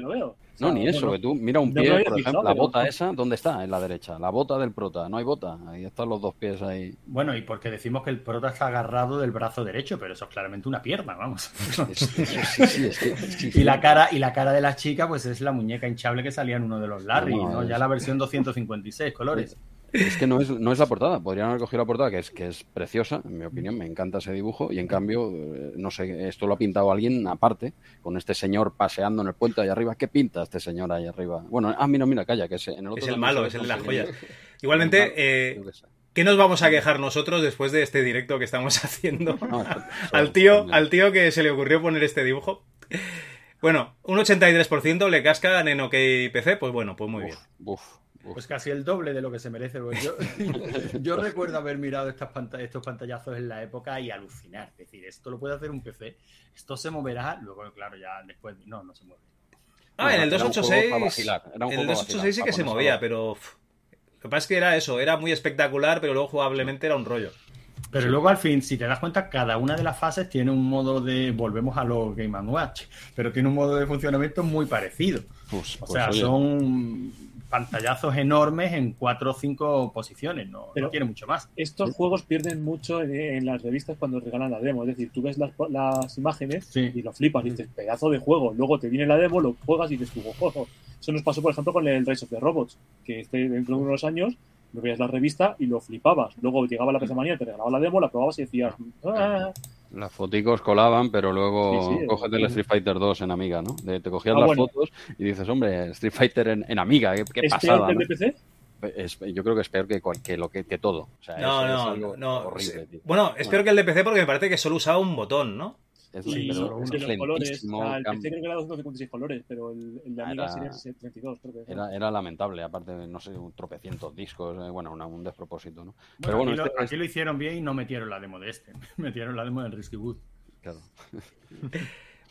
No, ni eso, que tú mira un pie, por ejemplo, la bota esa, ¿dónde está? En la derecha. La bota del prota, no hay bota. Ahí están los dos pies ahí. Bueno, y porque decimos que el prota está agarrado del brazo derecho, pero eso es claramente una pierna, vamos. y la cara y la cara de la chica, pues es la muñeca hinchable que salía en uno de los Larry, ¿no? ¿no? Ya la versión 256 colores. Es que no es, no es la portada, podrían haber cogido la portada, que es, que es preciosa, en mi opinión, me encanta ese dibujo, y en cambio, eh, no sé, esto lo ha pintado alguien aparte, con este señor paseando en el puente allá arriba. ¿Qué pinta este señor ahí arriba? Bueno, ah, mira, mira, calla, que es, en el, otro es el malo, es el de las joyas. Igualmente, eh, ¿qué nos vamos a quejar nosotros después de este directo que estamos haciendo? No, al, tío, al tío que se le ocurrió poner este dibujo. Bueno, un 83% le cascan en OK PC, pues bueno, pues muy uf, bien. Uf. Pues casi el doble de lo que se merece. Pues yo, yo recuerdo haber mirado estas estos pantallazos en la época y alucinar. Es decir, esto lo puede hacer un PC, esto se moverá, luego, claro, ya después. No, no se mueve. Ah, en el 286. En el 286 sí que se movía, pero. Uf, lo que pasa es que era eso, era muy espectacular, pero luego jugablemente era un rollo. Pero sí. luego al fin, si te das cuenta, cada una de las fases tiene un modo de. Volvemos a los Game Watch, pero tiene un modo de funcionamiento muy parecido. Pues, o sea, son pantallazos enormes en cuatro o cinco posiciones, no, no quiere mucho más. Estos ¿Sí? juegos pierden mucho en, en, las revistas cuando regalan la demo, es decir, tú ves las, las imágenes sí. y lo flipas y dices, pedazo de juego, luego te viene la demo, lo juegas y dices, juego. Eso nos pasó, por ejemplo, con el Rise of the Robots, que este, dentro de unos años lo veías la revista y lo flipabas. Luego llegaba la PC Manía, te regalaba la demo, la probabas y decías, ah, las foticos colaban, pero luego sí, sí, cógete el Street Fighter 2 en Amiga, ¿no? De, te cogías ah, las bueno. fotos y dices, hombre, Street Fighter en, en Amiga, qué, qué ¿Es pasada. peor que el de PC? es- yo creo que es peor que, cual- que lo que, que todo. O sea, No, eso es no, algo no. horrible, sí. tío. Bueno, es peor que el de PC porque me parece que solo usaba un botón, ¿no? Es, pero es que es los colores, sea, el PC creo que era 256 colores, pero el, el de Amiga Era- sería 32, creo que. Era, era lamentable, aparte, no sé, un tropecientos discos, eh, bueno, una- un despropósito, ¿no? Bueno, Pero bueno, aquí, lo, este- aquí lo hicieron bien y no metieron la demo de este. Metieron la demo del Risky Wood. Claro.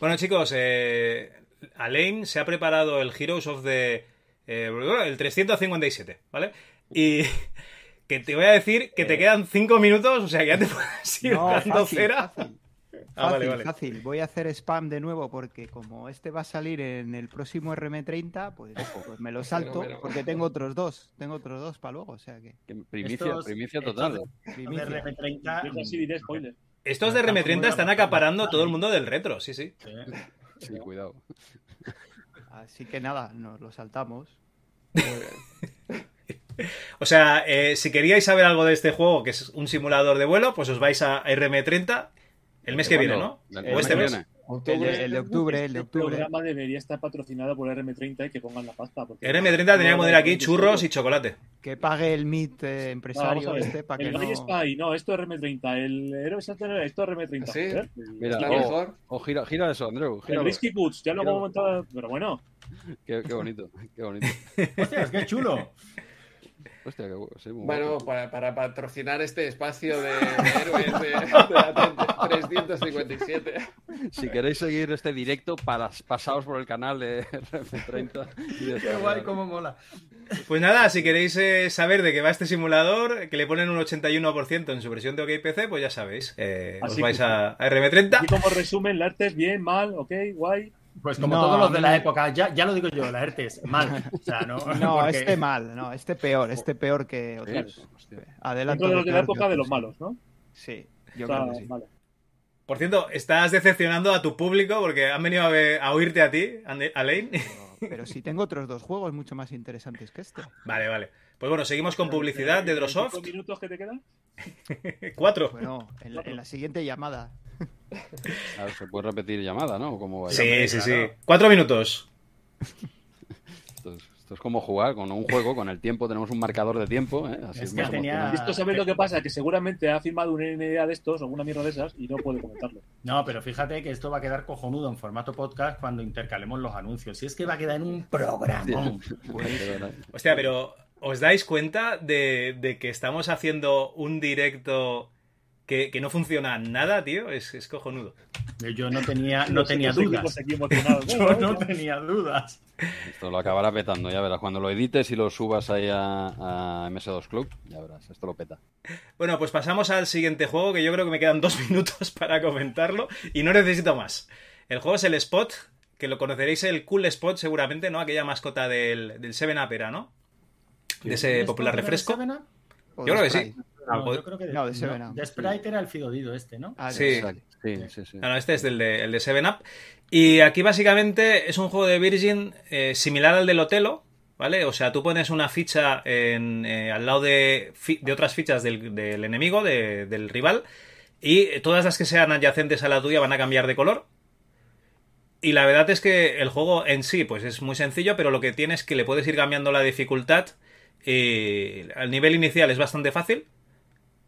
Bueno, chicos, eh, Alain se ha preparado el Heroes of the. eh, el 357, ¿vale? Y que te voy a decir que te quedan 5 minutos, o sea que ya te puedes ir No, dando fácil, cera. fácil. Ah, vale, Fácil, vale. fácil. Voy a hacer spam de nuevo porque como este va a salir en el próximo RM30, pues, pues me lo salto porque tengo otros dos. Tengo otros dos para luego, o sea que... Primicia, Estos- primicia estos total. de- Primicia. de RM30, Yo así diré spoiler. Estos de RM30 están acaparando todo el mundo del retro, sí, sí. Sí, cuidado. Así que nada, nos lo saltamos. O sea, eh, si queríais saber algo de este juego, que es un simulador de vuelo, pues os vais a RM30 el mes que viene, ¿no? O este El mes que El de, el de octubre, el de Este octubre. programa debería estar patrocinado por RM30 y que pongan la pasta. porque- RM30 tenía que poner aquí churros y chocolate. Que pague el MIT eh, No, vamos empresario ver. este para que el no... Spy, no, esto es RM30. El héroe esto es RM30. ¿Sí? joder. Mira, o, mejor. o gira, gira eso, Andrew. El gíralo. Risky Boots, ya lo hemos montado, pero bueno. Qué, qué bonito, qué bonito. ¡Hostias, qué chulo! Hostia, qué sí, Bueno, para, para patrocinar este espacio de, de héroes de, de la 357. Si queréis seguir este directo, para, pasaos por el canal de RF30. y ¡Qué guay, cómo mola! Pues nada, si queréis eh, saber de qué va este simulador, que le ponen un 81% en su versión de OK PC, pues ya sabéis. eh, os vais a, a RM30. Y como resumen, la arte es bien, mal, ok, guay. Pues como No, todos los de la época, ya, ya lo digo yo, la ERTES, mal. O sea, no, No, porque- este mal, no, este peor, este peor que otros. Dentro de los de la época de los malos, ¿no? Sí, yo creo que sí. vale. Por cierto, estás decepcionando a tu público porque han venido a, ver- a oírte a ti, Alain. Pero, pero sí tengo otros dos juegos mucho más interesantes que este. Vale, vale. Pues bueno, seguimos con publicidad de Drosoft. ¿Cinco minutos que te quedan? Cuatro. Bueno, en la, en la siguiente llamada. Se puede repetir llamada, ¿no? ¿O ¿Cómo va? Sí, sí, sí. Cuatro minutos. Esto es, esto es como jugar con un juego, con el tiempo, tenemos un marcador de tiempo. ¿eh? Así Es que tenía- esto sabéis lo que pasa, que seguramente ha firmado un NDA de estos, o alguna mierda de esas, y no puede comentarlo. No, pero fíjate que esto va a quedar cojonudo en formato podcast cuando intercalemos los anuncios. Si es que va a quedar en un programa. Hostia, pero ¿os dais cuenta de, de que estamos haciendo un directo que, que no funciona nada, tío? Es, es cojonudo. Yo no tenía, no tenía dudas. Yo no tenía dudas. Esto lo acabará petando, ya verás. Cuando lo edites y lo subas ahí a, a MS2 Club, ya verás, esto lo peta. Bueno, pues pasamos al siguiente juego que yo creo que me quedan dos minutos para comentarlo y no necesito más. El juego es el Spot, que lo conoceréis el Cool Spot seguramente, ¿no? Aquella mascota del, del 7-Up era, ¿no? De ese ¿Esto popular refresco. Seven Yo creo que sí. No, yo creo que de, No, de Seven Up. de Sprite era el Fidodido este, ¿no? Ah, Sí. Sí, sí, este es del de, el de 7-Up. Y aquí básicamente es un juego de Virgin eh, similar al del Otelo, ¿vale? O sea, tú pones una ficha en, eh, al lado de, fi- de otras fichas del, del enemigo, de- del rival, y todas las que sean adyacentes a la tuya van a cambiar de color. Y la verdad es que el juego en sí, pues es muy sencillo, pero lo que tiene es que le puedes ir cambiando la dificultad. Y al nivel inicial es bastante fácil.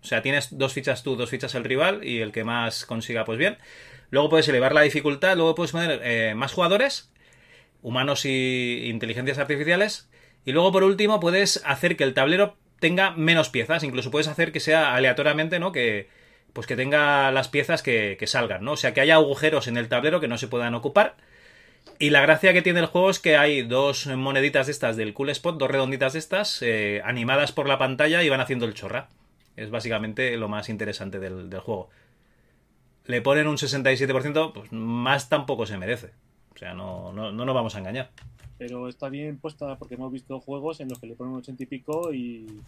O sea, tienes dos fichas tú, dos fichas el rival, y el que más consiga, pues bien. Luego puedes elevar la dificultad, luego puedes poner eh, más jugadores, humanos y inteligencias artificiales. Y luego, por último, puedes hacer que el tablero tenga menos piezas. Incluso puedes hacer que sea aleatoriamente, ¿no? Que, pues que tenga las piezas que, que salgan, ¿no? O sea, que haya agujeros en el tablero que no se puedan ocupar. Y la gracia que tiene el juego es que hay dos moneditas de estas del Cool Spot, dos redonditas de estas, eh, animadas por la pantalla y van haciendo el chorra. Es básicamente lo más interesante del, del juego. Le ponen un 67%, pues más tampoco se merece. O sea, no, no, no nos vamos a engañar. Pero está bien puesta porque hemos visto juegos en los que le ponen un 80 y pico y,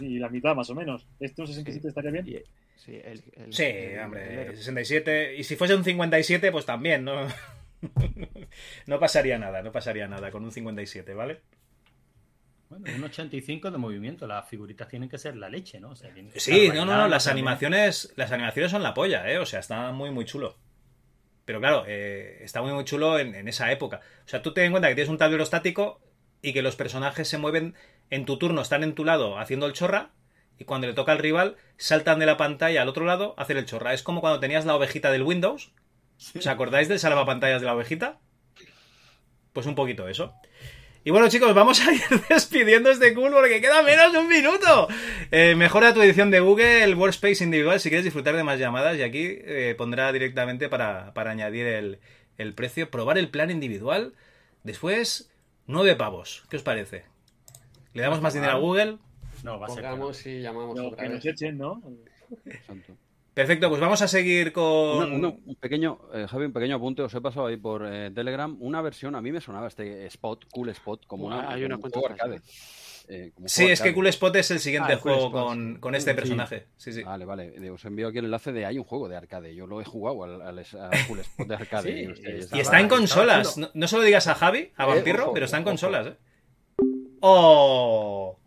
y la mitad más o menos. ¿Este un 67 estaría bien? Y- Sí, el, el- Sí, el- hombre, el- 67. Y si fuese un 57, pues también, ¿no? no pasaría nada, no pasaría nada con un 57, ¿vale? Bueno, un 85 de movimiento. Las figuritas tienen que ser la leche, ¿no? O sea, que Sí, no, no, no, las también. animaciones, las animaciones son la polla, ¿eh? O sea, está muy, muy chulo. Pero claro, eh, está muy, muy chulo en, en esa época. O sea, tú ten en cuenta que tienes un tablero estático y que los personajes se mueven en tu turno están en tu lado haciendo el chorra y cuando le toca al rival saltan de la pantalla al otro lado a hacer el chorra. Es como cuando tenías la ovejita del Windows. ¿Os acordáis del salvapantallas de la ovejita? Pues un poquito eso. Y bueno, chicos, vamos a ir despidiendo este cool porque queda menos de un minuto. Eh, mejora tu edición de Google, el Workspace individual, si quieres disfrutar de más llamadas. Y aquí eh, pondrá directamente para, para añadir el, el precio. Probar el plan individual. Después, nueve pavos. ¿Qué os parece? ¿Le damos más dinero a Google? No, va a ser. Pongamos y llamamos No, otra que vez. nos echen, ¿no? Perfecto, pues vamos a seguir con. Un pequeño, eh, Javi, un pequeño apunte, os he pasado ahí por eh, Telegram una versión, a mí me sonaba este Spot, Cool Spot, como una, Hay una cuenta arcade. Eh, Sí, es que. Cool Spot es el siguiente Ah, Cool juego con, con este Sí. personaje. Sí, sí. Vale, vale. Eh, Os envío aquí el enlace de hay un juego de arcade. Yo lo he jugado al, al, al Cool Spot de arcade. Sí, y, está en consolas. No, no solo digas a Javi, a Eh, Vampirro, ojo, pero está en consolas, ¿eh? ¡Oh!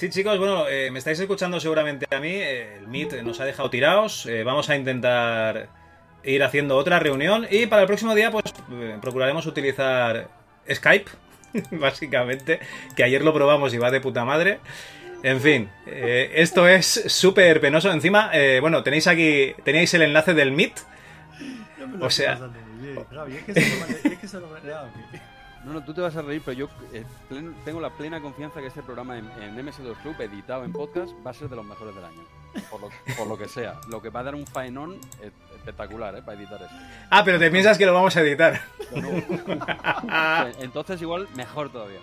Sí, chicos, bueno, eh, me estáis escuchando seguramente a mí. eh, el Meet nos ha dejado tirados. eh, vamos a intentar ir haciendo otra reunión. Y para el próximo día, pues eh, procuraremos utilizar Skype, básicamente. Que ayer lo probamos y va de puta madre. En fin, eh, esto es súper penoso. Encima, eh, bueno, tenéis aquí, tenéis el enlace del Meet. Lo O sea, bien, Javi, es que se lo es que se lo. No, no, tú te vas a reír, pero yo eh, plen- tengo la plena confianza que este programa en, en MS2 Club, editado en podcast, va a ser de los mejores del año. Por lo, por lo que sea. Lo que va a dar un faenón eh, espectacular, ¿eh? Para editar esto. Ah, pero te piensas que lo vamos a editar. Entonces, igual, mejor todavía.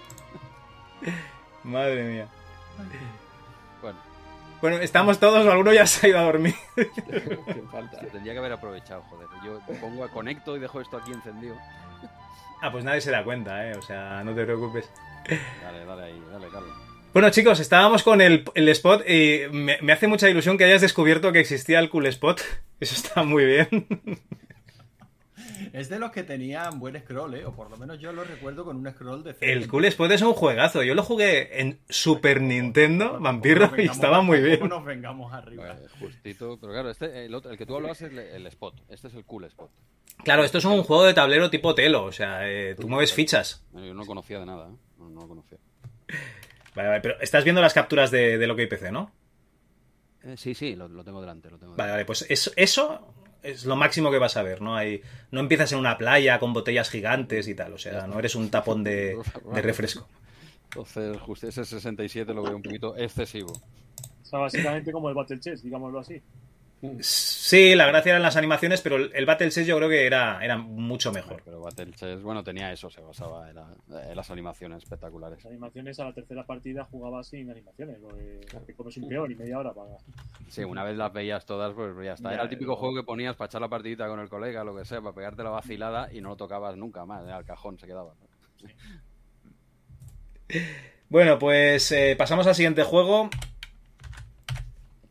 Madre mía. Bueno, Bueno, estamos todos o alguno ya se ha ido a dormir. se tendría que haber aprovechado, joder. Yo pongo a conecto y dejo esto aquí encendido. Ah, pues nadie se da cuenta, ¿eh? O sea, no te preocupes. Dale, dale ahí, dale, Carlos. Bueno, chicos, estábamos con el, el spot y me, me hace mucha ilusión que hayas descubierto que existía el cool spot. Eso está muy bien. Es de los que tenían buen scroll, ¿eh? O por lo menos yo lo recuerdo con un scroll de El cool spot es un juegazo. Yo lo jugué en Super Nintendo, Vampiro, y estaba muy bien. ¿Cómo nos vengamos arriba? Pues, justito, pero claro, este, el, otro- el que tú hablabas es el, el spot. Este es el cool spot. Claro, esto es un juego de tablero tipo Telo. O sea, eh, tú mueves fichas. Yo no conocía de nada, ¿eh? No, no lo conocía. Vale, vale, pero estás viendo las capturas de, de lo que hay PC, ¿no? Eh, sí, sí, lo, lo tengo delante. Lo tengo Vale, vale, pues eso, eso es lo máximo que vas a ver, ¿no? Hay, no empiezas en una playa con botellas gigantes y tal, o sea, no eres un tapón de, de refresco. Entonces, justo ese 67 lo veo un poquito excesivo. O sea, básicamente como el Battle Chess, digámoslo así. Sí, la gracia eran las animaciones, pero el, Battle Chess yo creo que era, era mucho mejor. Pero Battle Chess, bueno, tenía eso, se basaba en, la- en las animaciones espectaculares. Las animaciones a la tercera partida jugaba sin animaciones, porque te comes un peor y media hora para. Sí, una vez las veías todas, pues ya está. Ya, Era el típico juego que ponías para echar la partidita con el colega, lo que sea, para pegarte la vacilada y no lo tocabas nunca más, al cajón se quedaba. Bueno, pues eh, pasamos al siguiente juego,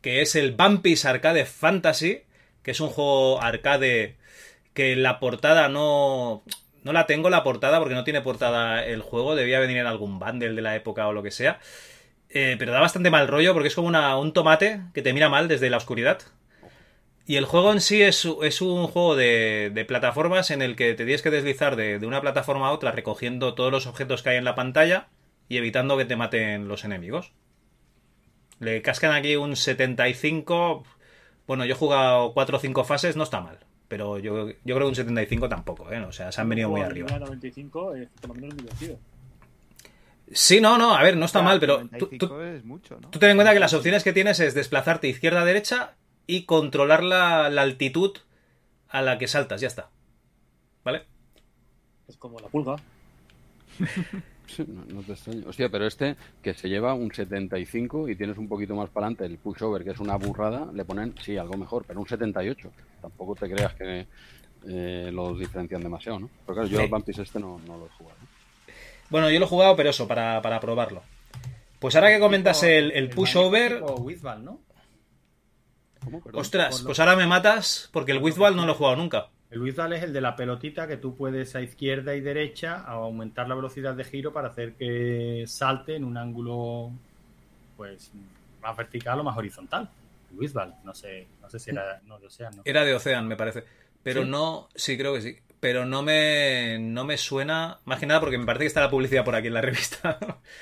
que es el Vampis Arcade Fantasy, que es un juego arcade que la portada no... No la tengo la portada porque no tiene portada el juego, debía venir en algún bundle de la época o lo que sea. Eh, pero da bastante mal rollo porque es como un tomate que te mira mal desde la oscuridad. Y el juego en sí es, es un juego de, de plataformas en el que te tienes que deslizar de, de una plataforma a otra recogiendo todos los objetos que hay en la pantalla y evitando que te maten los enemigos. Le cascan aquí un 75. Bueno, yo he jugado 4 o 5 fases, no está mal. Pero yo, yo creo que un 75 tampoco, ¿eh? O sea, se han venido muy arriba. de 95 es por lo menos divertido. Sí, no, no, a ver, no está mal, pero tú, 95 tú- es mucho, ¿no? tú ten en cuenta que las opciones que tienes es desplazarte izquierda a derecha y controlar la, la altitud a la que saltas, ya está. ¿Vale? Es como la pulga. No, no te extraño. Hostia, pero este que se lleva un 75 y tienes un poquito más para adelante el pushover, que es una burrada, le ponen, sí, algo mejor, pero un 78. Tampoco te creas que eh, los diferencian demasiado, ¿no? Pero claro, yo Sí. al Vampis este no, no lo he jugado. Bueno, yo lo he jugado, pero eso, para, para probarlo. Pues ahora que comentas el, el pushover, O Wizball, ¿no? Ostras, pues ahora me matas porque el Wizball no lo he jugado nunca. El Wizball es el de la pelotita que tú puedes a izquierda y derecha aumentar la velocidad de giro para hacer que salte en un ángulo pues más vertical o más horizontal. El Wizball, no sé, no sé si era no de Ocean, ¿no? Era de Ocean, me parece. Pero ¿Sí? no, sí, creo que sí. Pero no me, no me suena, más que nada porque me parece que está la publicidad por aquí en la revista.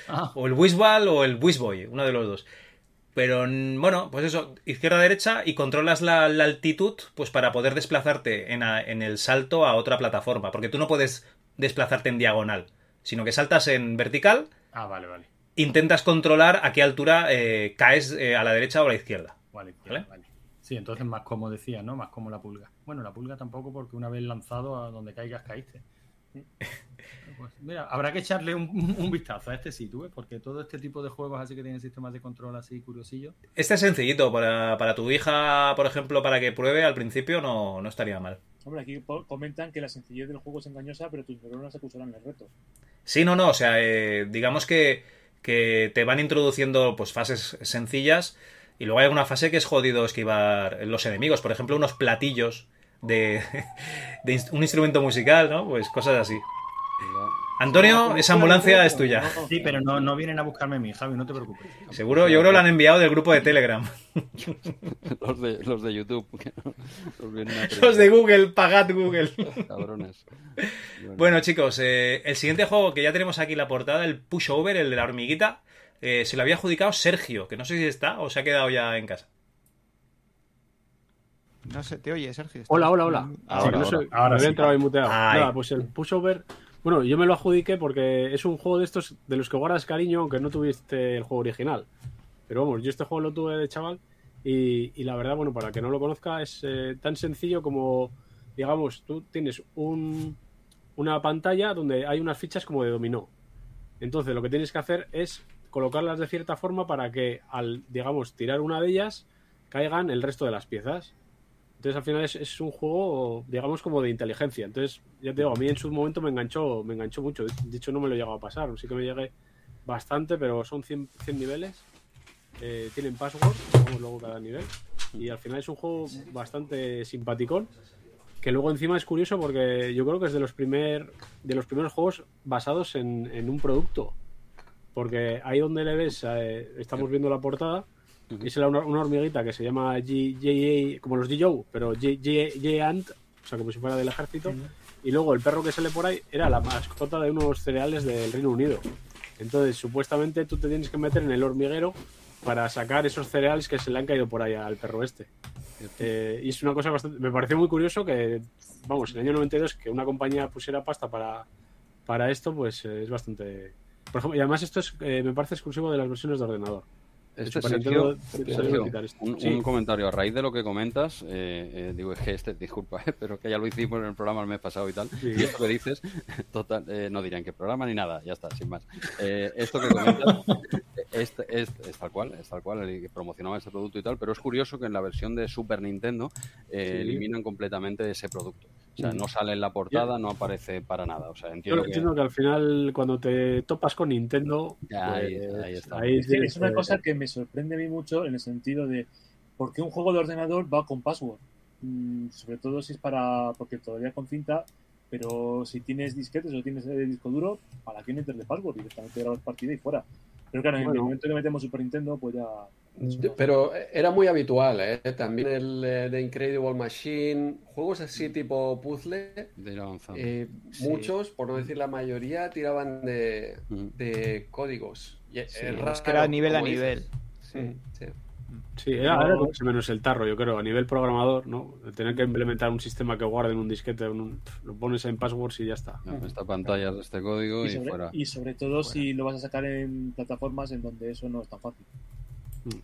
Ah, o el Wizball o el Wizboy, uno de los dos. Pero mm, bueno, pues eso, izquierda-derecha y controlas la, la altitud pues para poder desplazarte en, a- en el salto a otra plataforma. Porque tú no puedes desplazarte en diagonal, sino que saltas en vertical, ah, vale, vale. intentas controlar a qué altura eh, caes eh, a la derecha o a la izquierda. Vale, ¿Vale? vale. Sí, entonces más como decía, ¿no? Más como la pulga. Bueno, la pulga tampoco porque una vez lanzado a donde caigas caíste. Pues mira, habrá que echarle un, un vistazo a este sitio, ¿eh? porque todo este tipo de juegos así que tienen sistemas de control así curiosillos. Este es sencillito, para, para tu hija, por ejemplo, para que pruebe al principio no, no estaría mal. Hombre, aquí comentan que la sencillez del juego es engañosa, pero tus neuronas se acusarán el reto. Sí, no, no, o sea, eh, digamos que, que te van introduciendo pues fases sencillas y luego hay una fase que es jodido esquivar los enemigos, por ejemplo, unos platillos de, un instrumento musical, ¿no? Pues cosas así. Antonio, esa ambulancia es tuya. Sí, pero no, no vienen a buscarme a mí, Javi, no te preocupes. Seguro, yo creo que lo han enviado del grupo de Telegram. los, de, los de YouTube. los de Google, pagad Google. Cabrones. Bueno, chicos, eh, el siguiente juego que ya tenemos aquí en la portada, el Pushover, el de la hormiguita, eh, se lo había adjudicado Sergio, que no sé si está o se ha quedado ya en casa. No sé, te oye, Sergio. Hola, hola, hola. Ahora, Sí, no ahora. sé, Ahora me sí. había entrado ahí muteado. Ay. Nada, pues el pushover. Bueno, yo me lo adjudiqué porque es un juego de estos de los que guardas cariño, aunque no tuviste el juego original. Pero vamos, yo este juego lo tuve de chaval y, y la verdad, bueno, para que no lo conozca, es eh, tan sencillo como, digamos, tú tienes un, una pantalla donde hay unas fichas como de dominó. Entonces, lo que tienes que hacer es colocarlas de cierta forma para que al, digamos, tirar una de ellas, caigan el resto de las piezas. Entonces al final es, es un juego, digamos, como de inteligencia. Entonces, ya te digo, a mí en su momento me enganchó, me enganchó mucho. De hecho, no me lo he a pasar. Sí que me llegué bastante, pero son 100, 100 niveles. Eh, tienen password, vamos luego cada nivel. Y al final es un juego bastante simpaticón. Que luego encima es curioso porque yo creo que es de los, primer, de los primeros juegos basados en, en un producto. Porque ahí donde le ves, eh, estamos viendo la portada, y es una, una hormiguita que se llama J.A., como los G.Joe, pero J-Ant, o sea, como si fuera del ejército. Y luego el perro que sale por ahí era la mascota de unos cereales del Reino Unido. Entonces, supuestamente tú te tienes que meter en el hormiguero para sacar esos cereales que se le han caído por ahí al perro este. Eh, y es una cosa bastante. Me pareció muy curioso que, vamos, en el año 92 que una compañía pusiera pasta para, para esto, pues eh, es bastante. Por ejemplo, y además esto es, eh, me parece exclusivo de las versiones de ordenador. Este Sergio, un, Sí. un comentario a raíz de lo que comentas, eh, eh, digo, es que este, disculpa, eh, pero que ya lo hicimos en el programa el mes pasado y tal, Sí. y esto que dices, total, eh, no dirían que programa ni nada, ya está, sin más. Esto que comentas es, es- es tal cual, es tal cual, el que promocionaba ese producto y tal, pero es curioso que en la versión de Super Nintendo Sí. eliminan completamente ese producto. O sea, Mm. no sale en la portada, no aparece para nada. O sea, Yo entiendo que... entiendo que al final, cuando te topas con Nintendo, Ya, pues, ahí está. ahí Es, que tienes es una cosa que me sorprende a mí mucho en el sentido de por qué un juego de ordenador va con password. Mm, sobre todo si es para. porque todavía con cinta, pero si tienes disquetes o tienes el disco duro, ¿para qué meterle password? Directamente grabas partida y fuera. Pero claro, en el momento que metemos Super Nintendo, pues ya. Pero era muy habitual, ¿eh? También el eh, de Incredible Machine, juegos así tipo puzzle, eh, Sí. muchos, por no decir la mayoría, tiraban de, de códigos. Y es Sí, raro, es que era nivel a nivel. dices. Sí, sí. Sí, era, menos el tarro, yo creo, a nivel programador, ¿no? Tener que implementar un sistema que guarde en un disquete, en un- lo pones en passwords y ya está. Esta pantalla de este código Y y, sobre, fuera. y sobre todo si lo vas a sacar en plataformas en donde eso no es tan fácil.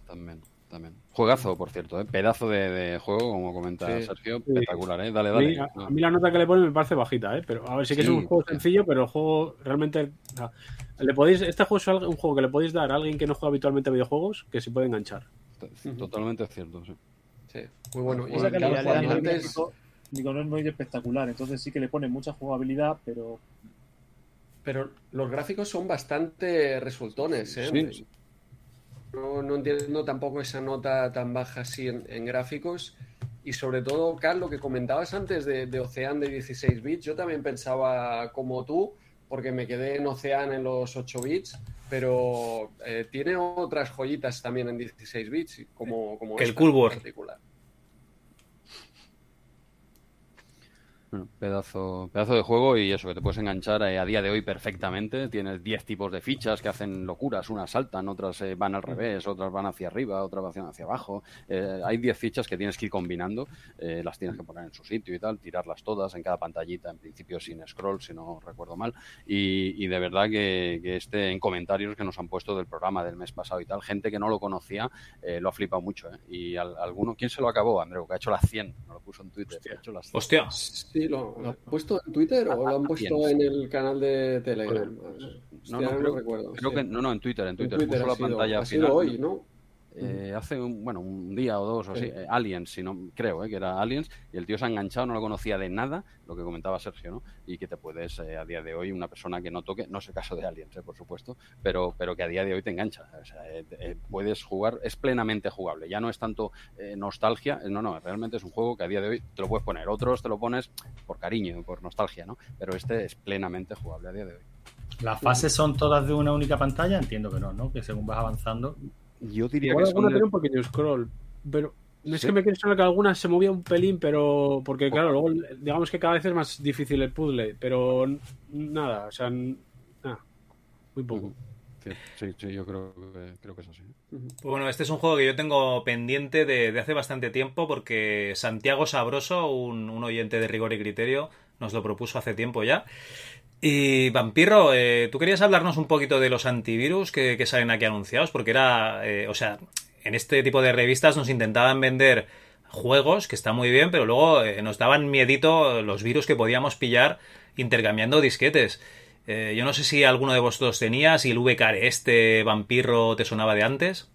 También, también. Juegazo, por cierto, ¿eh? pedazo de, de juego, como comenta Sí. Sergio, Sí. espectacular, ¿eh? Dale, A mí, dale. a- a mí la nota que le pone me parece bajita, ¿eh? Pero a ver, sí que es un juego sí. sencillo, pero el juego realmente. o sea, le podéis, este juego es algo- un juego que le podéis dar a alguien que no juega habitualmente a videojuegos que se puede enganchar. Totalmente cierto, sí. Sí, muy bueno. Y Cosa que a lo claro, antes- digo, no es muy espectacular, entonces sí que le pone mucha jugabilidad, pero Pero los gráficos son bastante resultones, ¿eh? Sí. No, no entiendo tampoco esa nota tan baja así en, en gráficos. Y sobre todo, Carl, lo que comentabas antes de, de Ocean de 16 bits, yo también pensaba como tú, porque me quedé en Ocean en los 8 bits, pero eh, tiene otras joyitas también en 16 bits, como, como Que el Cool en particular. Bueno, pedazo, pedazo de juego y eso, que te puedes enganchar eh, a día de hoy perfectamente. Tienes 10 tipos de fichas que hacen locuras. Unas saltan, otras eh, van al revés, otras van hacia arriba, otras van hacia abajo. Eh, hay 10 fichas que tienes que ir combinando. eh, las tienes que poner en su sitio y tal, tirarlas todas en cada pantallita, en principio sin scroll, si no recuerdo mal. Y, y de verdad que, que este en comentarios que nos han puesto del programa del mes pasado y tal, gente que no lo conocía eh, lo ha flipado mucho. ¿eh? Y al- alguno, ¿quién se lo acabó, Andreu? Que ha hecho las 100, no lo puso en Twitter. ha hecho las 100. Hostia. Sí, ¿lo, lo han puesto en Twitter o lo han puesto en el canal de Telegram? No, no, creo, recuerdo. creo que no, no, en Twitter, en Twitter, En Twitter puso la ha sido- pantalla ha sido final. hoy, ¿no? Eh, hace un, bueno, un día o dos o así, Sí. eh, Aliens, si no, creo eh, que era Aliens, y el tío se ha enganchado, no lo conocía de nada, lo que comentaba Sergio, ¿no? Y que te puedes, eh, a día de hoy, una persona que no toque, no es el caso de Aliens, eh, por supuesto, pero, pero que a día de hoy te engancha. O sea, eh, eh, puedes jugar, es plenamente jugable, ya no es tanto eh, nostalgia, no, no, realmente es un juego que a día de hoy te lo puedes poner, otros te lo pones por cariño, por nostalgia, ¿no? Pero este es plenamente jugable a día de hoy. ¿Las fases son todas de una única pantalla? Entiendo que no, ¿no? Que según vas avanzando. Yo diría Igual que alguna son tenía un pequeño scroll, pero es Sí. que me quiere sonar que alguna se movía un pelín, pero porque claro, luego digamos que cada vez es más difícil el puzzle, pero nada, o sea, nada, muy poco. Sí, sí, sí, yo creo que, creo que es así. Pues bueno, este es un juego que yo tengo pendiente de, de hace bastante tiempo porque Santiago Sabroso, un, un oyente de rigor y criterio, nos lo propuso hace tiempo ya. Y Vampiro, eh, tú querías hablarnos un poquito de los antivirus que, salen aquí anunciados, porque era, eh, o sea, en este tipo de revistas nos intentaban vender juegos, que está muy bien, pero luego eh, nos daban miedito los virus que podíamos pillar intercambiando disquetes. Eh, yo no sé si alguno de vosotros tenía, si el VCAR este Vampiro te sonaba de antes.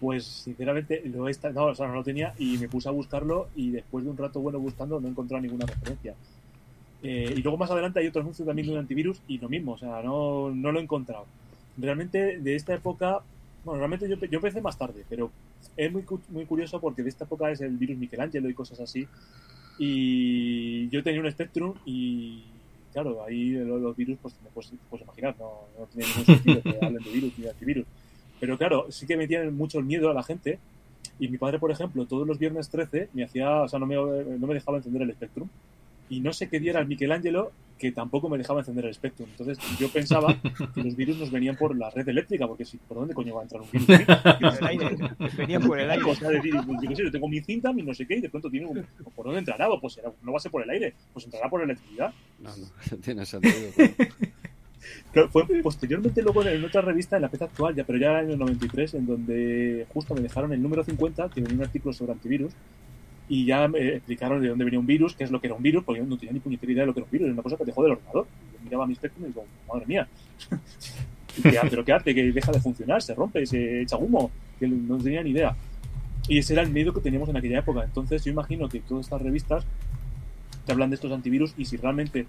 Pues sinceramente lo he esta- no, o sea, no lo tenía y me puse a buscarlo y después de un rato bueno buscando no he encontrado ninguna referencia. Eh, y luego más adelante hay otro anuncio también de un antivirus y lo mismo, o sea, no, no lo he encontrado. Realmente de esta época, bueno, realmente yo, yo empecé más tarde, pero es muy, muy curioso porque de esta época es el virus Michelangelo y cosas así. Y yo tenía un Spectrum y claro, ahí lo- los virus, pues te puedes imaginar, no, no tiene ningún sentido que hablen de virus ni de antivirus. Pero claro, sí que metían mucho el miedo a la gente. Y mi padre, por ejemplo, todos los viernes 13 me hacía, o sea, no me, no me dejaba encender el Spectrum. Y no sé qué día era el Michelangelo que tampoco me dejaba encender el Spectrum. Entonces yo pensaba que los virus nos venían por la red eléctrica, porque si, ¿por dónde coño va a entrar un virus? Por el aire, venían por el aire. Pues, yo sé, yo tengo mi cinta, mi no sé qué, y de pronto tiene un... ¿Por dónde entrará? Pues será- no va a ser por el aire, pues entrará por electricidad. No, no, tiene sentido. pero- Claro, fue posteriormente luego en otra revista, en la fecha actual, ya, pero ya era en el 93, en donde justo me dejaron el número 50, que venía un artículo sobre antivirus, y ya me explicaron de dónde venía un virus, qué es lo que era un virus, porque yo no tenía ni puñetera idea de lo que era un virus, era una cosa que dejó del ordenador. Yo miraba mi Spectrum y digo, madre mía, ¿Y qué? ¿pero qué hace? Que deja de funcionar, se rompe, se echa humo, que no tenía ni idea. Y ese era el miedo que teníamos en aquella época. Entonces yo imagino que todas estas revistas te hablan de estos antivirus y si realmente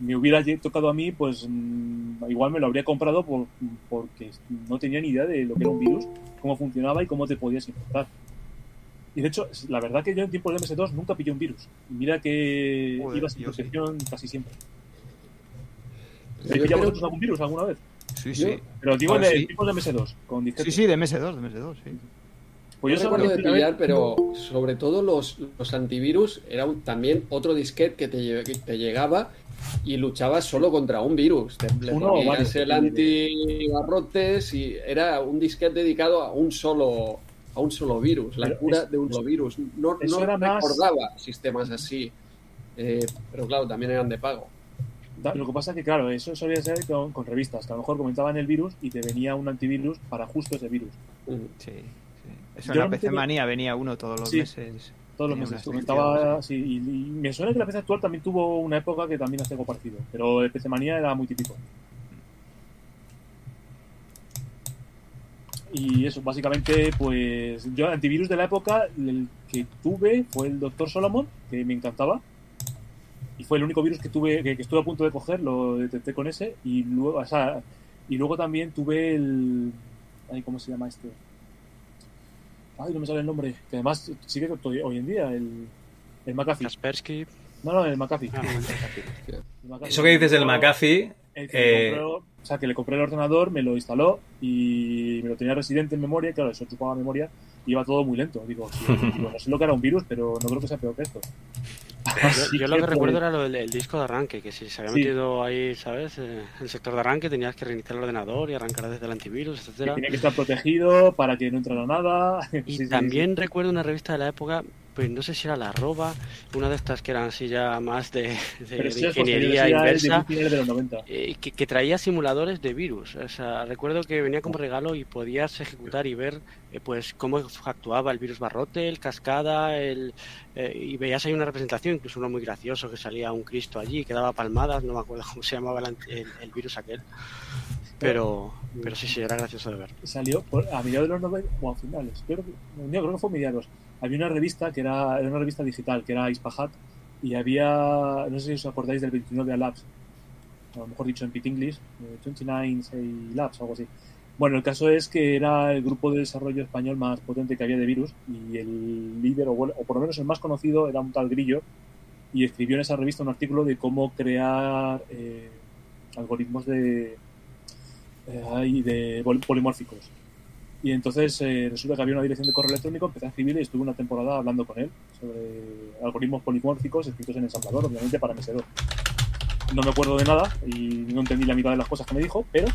me hubiera tocado a mí, pues mm, igual me lo habría comprado por, porque no tenía ni idea de lo que era un virus, cómo funcionaba y cómo te podías infectar. Y de hecho, la verdad que yo en tiempos de MS2 nunca pillé un virus. Y mira que Joder, iba sin sí. protección casi siempre. ¿Habéis pillado creo- vosotros algún virus alguna vez? Sí, sí. Pero digo de sí. tiempos de MS2, con. Sí, sí, de MS2, de MS2, sí. Pues yo yo recuerdo de pillar, pero sobre todo los, los antivirus era un- también otro disquete que te, que te llegaba y luchabas solo contra un virus. Te, le Uno ponías varios, el antibarrotes y era un disquete dedicado a un solo a un solo virus, la Pero cura es- de un solo virus. No, no era más- recordaba sistemas así, eh, pero claro, también eran de pago. Lo que pasa es que, claro, eso solía ser con, con revistas, que a lo mejor comentaban el virus y te venía un antivirus para justo ese virus. Mm. Sí. Eso Yo en la no PC Manía venía uno todos los Sí, meses. Todos los meses. unas Estaba, sí, y, y me suena que la PC actual también tuvo una época que también hacía algo parecido, pero el PC Manía era muy típico. Y eso, básicamente, pues yo antivirus de la época, el que tuve fue el Dr. Solomon, que me encantaba. Y fue el único virus que tuve, que, que estuve a punto de coger, lo detecté con ese. Y luego, o sea, y luego también tuve el. Ay, ¿Cómo se llama este? Ay, no me sale el nombre. Que además sigue hoy en día, el, el McAfee. Kaspersky. No, no, el McAfee. Ah, El McAfee. Eso que dices del McAfee, El que me eh, compró- o sea, que le compré el ordenador, me lo instaló y me lo tenía residente en memoria. y Claro, eso chupaba memoria y iba todo muy lento. Digo, sí, digo, no sé lo que era un virus, pero no creo que sea peor que esto. Yo, lo que recuerdo era lo del el disco de arranque, que si se había Sí. metido ahí, ¿sabes? Eh, el sector de arranque tenías que reiniciar el ordenador y arrancar desde el antivirus, etcétera. tenía que estar protegido para que no entrara nada. Y Sí, sí, también recuerdo una revista de la época, pues no sé si era La Arroba, una de estas que eran así ya más de, ingeniería inversa, de los 90. eh, que, que traía simuladores de virus. O sea, recuerdo que venía como regalo y podías ejecutar y ver eh, pues cómo actuaba el virus barrote, el cascada, el, eh, y veías ahí una representación, incluso uno muy gracioso que salía un Cristo allí que daba palmadas, no me acuerdo cómo se llamaba el, el- el virus aquel. Pero, pero sí, sí, era gracioso de ver. salió por- a mediados de los 90 o a finales. Creo que, no, creo que fue a mediados. Había una revista que era, era una revista digital, que era Ispahat, y había, no sé si os acordáis del 29 Labs, lo mejor dicho en Pit English, eh, 29 say Labs, algo así. Bueno, el caso es que era el grupo de desarrollo español más potente que había de virus, y el líder, o, o por lo menos el más conocido, era un tal Grillo, y escribió en esa revista un artículo de cómo crear eh, algoritmos de, eh, de pol- polimórficos. Y entonces eh, resulta que había una dirección de correo electrónico, empecé a escribir y estuve una temporada hablando con él sobre algoritmos polimórficos escritos en ensamblador, obviamente para MS2. No me acuerdo de nada y no entendí la mitad de las cosas que me dijo, pero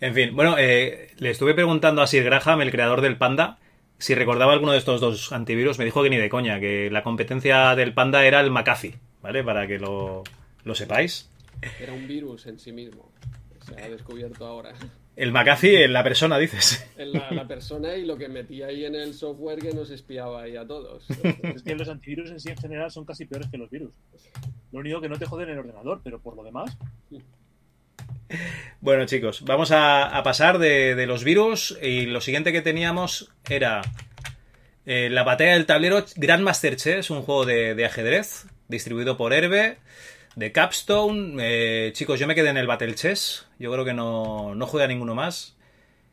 En fin, bueno, eh, le estuve preguntando a Sir Graham, el creador del Panda, si recordaba alguno de estos dos antivirus. Me dijo que ni de coña, que la competencia del Panda era el McAfee, ¿vale? Para que lo, lo sepáis. Era un virus en sí mismo. Se ha descubierto ahora. El McAfee en la persona, dices. En la, la persona y lo que metía ahí en el software que nos espiaba ahí a todos. es que los antivirus en sí en general son casi peores que los virus. Lo único que no te joden el ordenador, pero por lo demás, Bueno, chicos, vamos a, pasar de, los virus y lo siguiente que teníamos era eh, la batalla del tablero Grandmaster Chess, un juego de, de ajedrez distribuido por Herbe, de Capstone. Eh, chicos, yo me quedé en el Battle Chess, yo creo que no, no juega ninguno más.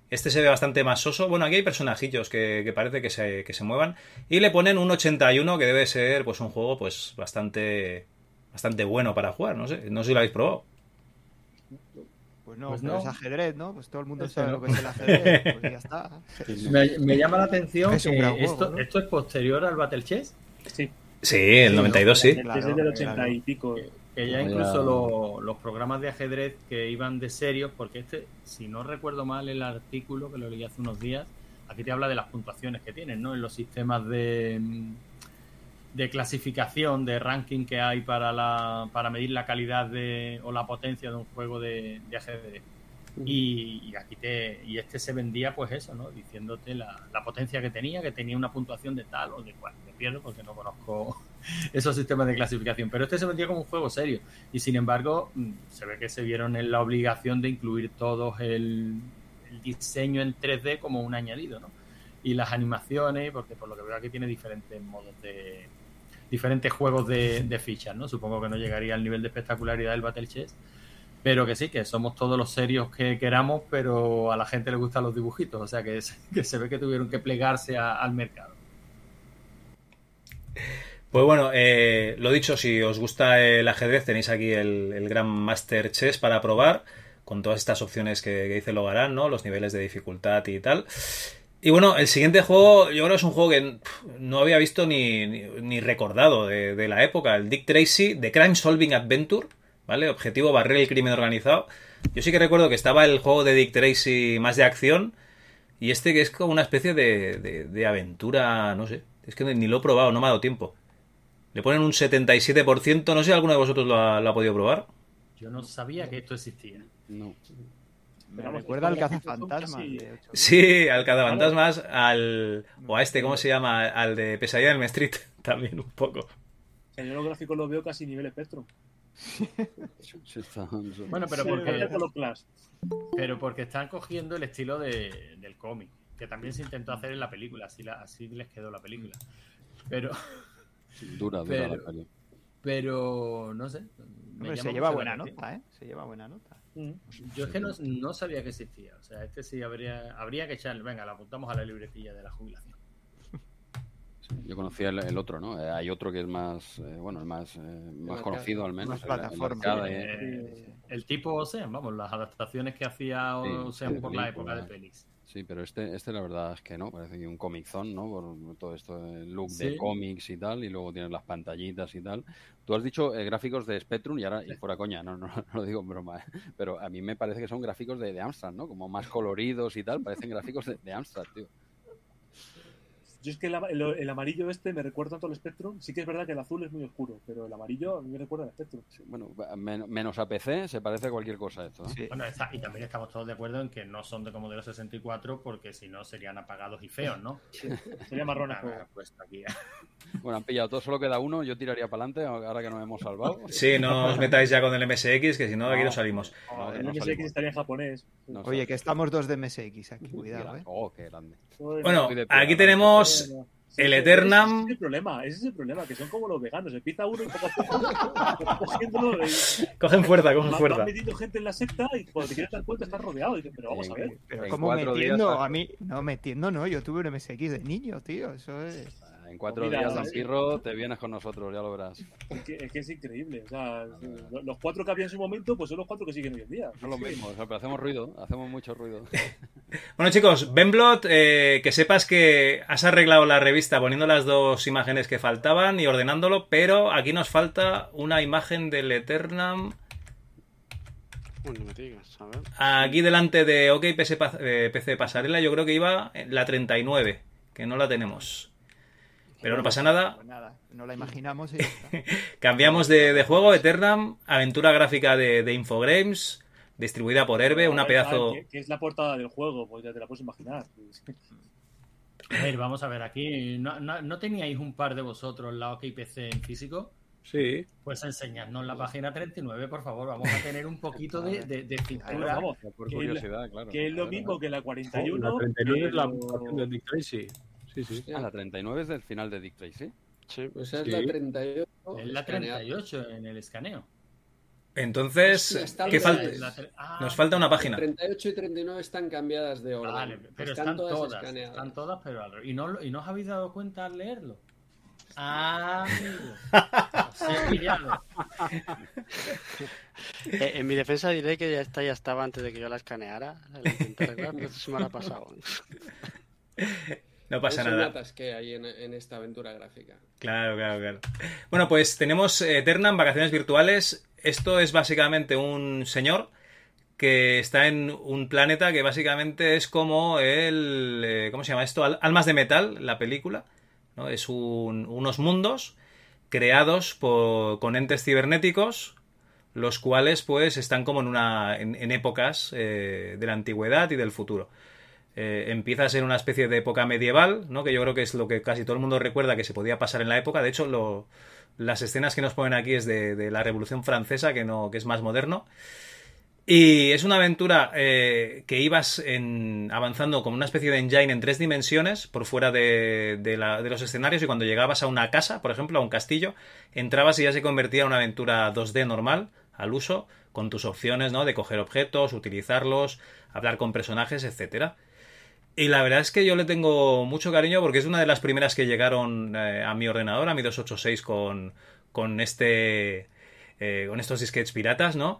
Este se ve bastante más soso. Bueno, aquí hay personajillos que, que parece que se, que se muevan. Y le ponen un 81, que debe ser pues un juego pues bastante, bastante bueno para jugar. No sé, no sé si lo habéis probado. Pues no, Pues pero no. es ajedrez, ¿no? Pues todo el mundo sabe no. lo que es el ajedrez, pues ya está. Me, me llama la atención Es que juego, esto, ¿no? esto es posterior al Battle Chess. sí. Sí, el 92 sí. es del 80 y pico. Que ya incluso lo- los programas de ajedrez que iban de serios, porque este, si no recuerdo mal el artículo que lo leí hace unos días, aquí te habla de las puntuaciones que tienen, ¿no? En los sistemas de, de clasificación, de ranking que hay para, la, para medir la calidad de, o la potencia de un juego de, de ajedrez. Y, y aquí te, y este se vendía pues eso, ¿no? Diciéndote la, la potencia que tenía, que tenía una puntuación de tal o de cual. Me pierdo porque no conozco esos sistemas de clasificación. Pero este se vendía como un juego serio. Y sin embargo, mm, se ve que se vieron en la obligación de incluir todos el, el diseño en 3D como un añadido, ¿no? Y las animaciones, porque por lo que veo aquí tiene diferentes modos de diferentes juegos de, de fichas, ¿no? Supongo que no llegaría al nivel de espectacularidad del Battle Chess, pero que sí, que somos todos los serios que queramos, pero a la gente le gustan los dibujitos, o sea que, se ve que tuvieron que plegarse a- al mercado. Pues bueno, eh, lo dicho, si os gusta el ajedrez, tenéis aquí el, Grand Master Chess para probar, con todas estas opciones que, que dice Logarán, ¿no? Los niveles de dificultad y tal. Y bueno, el siguiente juego, yo creo que es un juego que pff, no había visto ni, ni, ni recordado de, de la época, el Dick Tracy, The Crime Solving Adventure, ¿vale? Objetivo, barrer el crimen organizado. Yo sí que recuerdo que estaba el juego de Dick Tracy más de acción, y este que es como una especie de, de, de aventura, no sé, es que ni lo he probado, no me ha dado tiempo. Le ponen un 77%, no sé si alguno de vosotros lo ha, lo ha podido probar. Yo no sabía que esto existía. No. Me recuerda al cazafantasmas. casi- de ocho. Sí, al cazafantasmas, al. o a este, ¿cómo se llama? Al de Pesadilla del Street, también un poco. Yo los gráficos los veo casi nivel está- Bueno, pero porque, pero están cogiendo el estilo de- del cómic, que también se intentó hacer en la película, así, la- así les quedó la película. Pero, Dura, dura Pero- la peli. pero no sé. me Hombre, llama se lleva buena nota, ¿eh? Se lleva buena nota. Yo es que no, no sabía que existía. O sea, este sí habría, habría que echarle. Venga, lo apuntamos a la libretilla de la jubilación. Yo conocía el, el otro, ¿no? Eh, hay otro que es más, eh, bueno, el más, eh, más conocido al menos. El- el el tipo Ocean, vamos, las adaptaciones que hacía Sí, Ocean de por la época de pelis. Sí, pero este, este la verdad es que no, parece un Comic Zone, ¿no? Por todo esto, el look Sí. de cómics y tal, y luego tienes las pantallitas y tal. Tú has dicho eh, gráficos de Spectrum y ahora, y fuera coña, no, no, no lo digo en broma, ¿eh? pero a mí me parece que son gráficos de, de Amstrad, ¿no? Como más coloridos y tal, parecen gráficos de, de Amstrad, tío. Yo es que el, ama- el- el amarillo este me recuerda tanto al Spectrum. Sí que es verdad que el azul es muy oscuro, pero el amarillo a mí me recuerda al Spectrum. Sí, Bueno, men- menos a PC se parece a cualquier cosa esto, ¿eh? Sí. Bueno, está- y también estamos todos de acuerdo en que no son de Commodore 64 porque si no serían apagados y feos, ¿no? Sería marrón Ah, pues aquí. Bueno, han pillado todo, solo queda uno, yo tiraría para adelante ahora que nos hemos salvado. Sí, no os metáis ya con el MSX, que si no, de aquí no salimos. No, el no MSX salimos. estaría en japonés. No Oye, que estamos dos de MSX aquí, cuidado, ¿eh? Oh, qué grande. Bueno, aquí tenemos El ese- Eternam. Ese es el problema, ese es el problema, que son como los veganos. Empieza uno y poco a cogiéndolo, Cogen fuerza, cogen fuerza. gente en la secta y cuando te quieres dar cuenta estás rodeado. Y dices, pero vamos a ver. Pero como metiendo, a mí, no metiendo, no, yo tuve un MSX de niño, tío, eso es... En cuatro Mira, días, sí. Zampirro, te vienes con nosotros, ya lo verás. Es que, es que es increíble. O sea, lo- los cuatro que había en su momento, pues son los cuatro que siguen hoy en día. Son los mismos, o sea, pero hacemos ruido, hacemos mucho ruido. Bueno, chicos, Benblot, eh, que sepas que has arreglado la revista poniendo las dos imágenes que faltaban y ordenándolo, pero aquí nos falta una imagen del Eternam. Bueno, me digas, a ver. Aquí delante de OK PC, eh, PC Pasarela, yo creo que iba la 39, que no la tenemos. Pero no pasa nada. Pues nada, no la imaginamos y. Cambiamos de, de juego, Eternam, aventura gráfica de, de Infogrames, distribuida por Herbe, una pedazo... Que, es la portada del juego, pues ya te la puedes imaginar. A ver, vamos a ver, aquí ¿no, no, no teníais un par de vosotros la OKPC en físico? Sí. Pues enseñadnos la página 39, por favor. Vamos a tener un poquito de, de, de cintura. Vamos, Por que es- curiosidad, claro. que es lo mismo que la La 41. 39 es la de Dick Tracy. Sí, sí. ver. Ah, la 39 es del final de Dick Tracy. Sí. Pues es Sí. la 38. Es la escaneada. 38 en el escaneo. Entonces, ¿qué falta? Ah, Nos falta una página. 38 y 39 están cambiadas de orden. Vale, pero están, todas, escaneadas. están todas, pero al. ¿Y no, lo- ¿Y no os habéis dado cuenta al leerlo? Ah, amigo. Eh, en mi defensa diré que ya esta ya estaba antes de que yo la escaneara. La intenté arreglar, pero esto se me la ha pasado. No pasa Eso nada. notas que hay en, en esta aventura gráfica. Claro, claro, claro. Bueno, pues tenemos Eternam, vacaciones virtuales. Esto es básicamente un señor que está en un planeta que básicamente es como el... eh, ¿Cómo se llama esto? Al- Almas de Metal, la película. ¿no? Es un- unos mundos creados por- con entes cibernéticos, los cuales pues están como en, una, en, en épocas eh, de la antigüedad y del futuro. Eh, empieza a ser una especie de época medieval, ¿no? que yo creo que es lo que casi todo el mundo recuerda que se podía pasar en la época. De hecho, las escenas que nos ponen aquí es de, la Revolución Francesa, que, no, que es más moderno. Y es una aventura eh, que ibas avanzando como una especie de engine en tres dimensiones por fuera de, de de los escenarios y cuando llegabas a una casa, por ejemplo, a un castillo, entrabas y ya se convertía en una aventura 2D normal, al uso, con tus opciones ¿no? de coger objetos, utilizarlos, hablar con personajes, etcétera. Y la verdad es que yo le tengo mucho cariño porque es una de las primeras que llegaron eh, a mi ordenador, a mi 286 con, con este eh, con estos disquetes piratas, ¿no?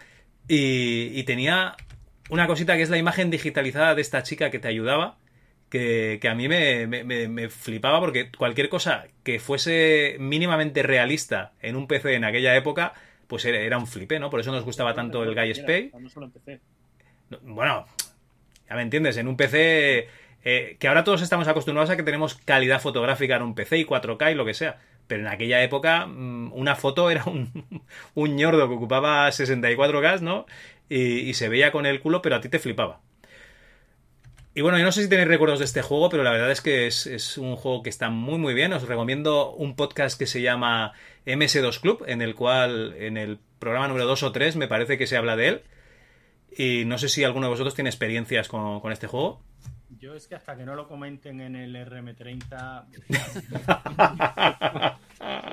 Y, y tenía una cosita que es la imagen digitalizada de esta chica que te ayudaba, que, que a mí me, me- me- me flipaba porque cualquier cosa que fuese mínimamente realista en un PC en aquella época, pues era, era un flipe, ¿no? Por eso nos gustaba tanto el Guy. No solo. No, Bueno, ya me entiendes, en un PC eh, que ahora todos estamos acostumbrados a que tenemos calidad fotográfica en un PC y 4K y lo que sea. Pero en aquella época mm, una foto era un, un ñordo que ocupaba 64K, ¿no? y, se veía con el culo, pero a ti te flipaba. Y bueno, yo no sé si tenéis recuerdos de este juego, pero la verdad es que es, un juego que está muy muy bien. Os recomiendo un podcast que se llama MS2 Club, en el cual en el programa número 2 o 3 me parece que se habla de él. Y no sé si alguno de vosotros tiene experiencias con este juego. Yo es que hasta que no lo comenten en el RM30.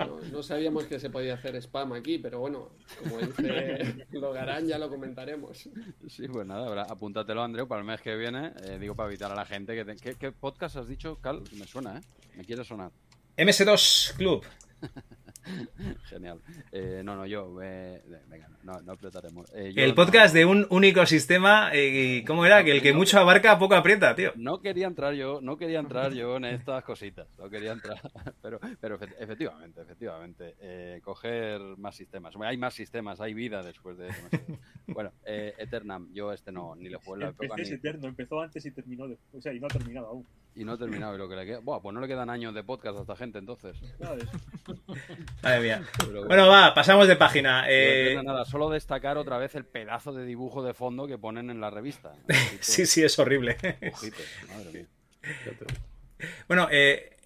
no, no, sabíamos que se podía hacer spam aquí, pero bueno, como dice Logarán, ya lo comentaremos. Sí, pues nada, apúntatelo, Andreu, para el mes que viene. Eh, digo, para evitar a la gente que. Te... ¿Qué, ¿Qué, podcast has dicho, Cal? Me suena, ¿eh? Me quiere sonar. MS2 Club. Genial. Eh, no, no, yo. Eh, venga, no, no explotaremos. Eh, yo, el podcast no, de un único sistema. Eh, ¿Cómo era? Que el que mucho abarca, poco aprieta, tío. No quería entrar yo, no quería entrar yo en estas cositas. No quería entrar. Pero, pero efectivamente, efectivamente. Eh, coger más sistemas. Hay más sistemas, hay vida después de. bueno, eh, Eternam, yo este no, ni le en la época. Ni... es eterno, empezó antes y terminó. De... O sea, y no ha terminado aún. Y no ha terminado. Y lo que le queda. Buah, pues no le quedan años de podcast a esta gente entonces. Madre mía. Bueno. bueno, va, pasamos de página. Eh... No nada, solo destacar otra vez el pedazo de dibujo de fondo que ponen en la revista. sí, sí, es horrible. Ojito, madre mía. Bueno, eh,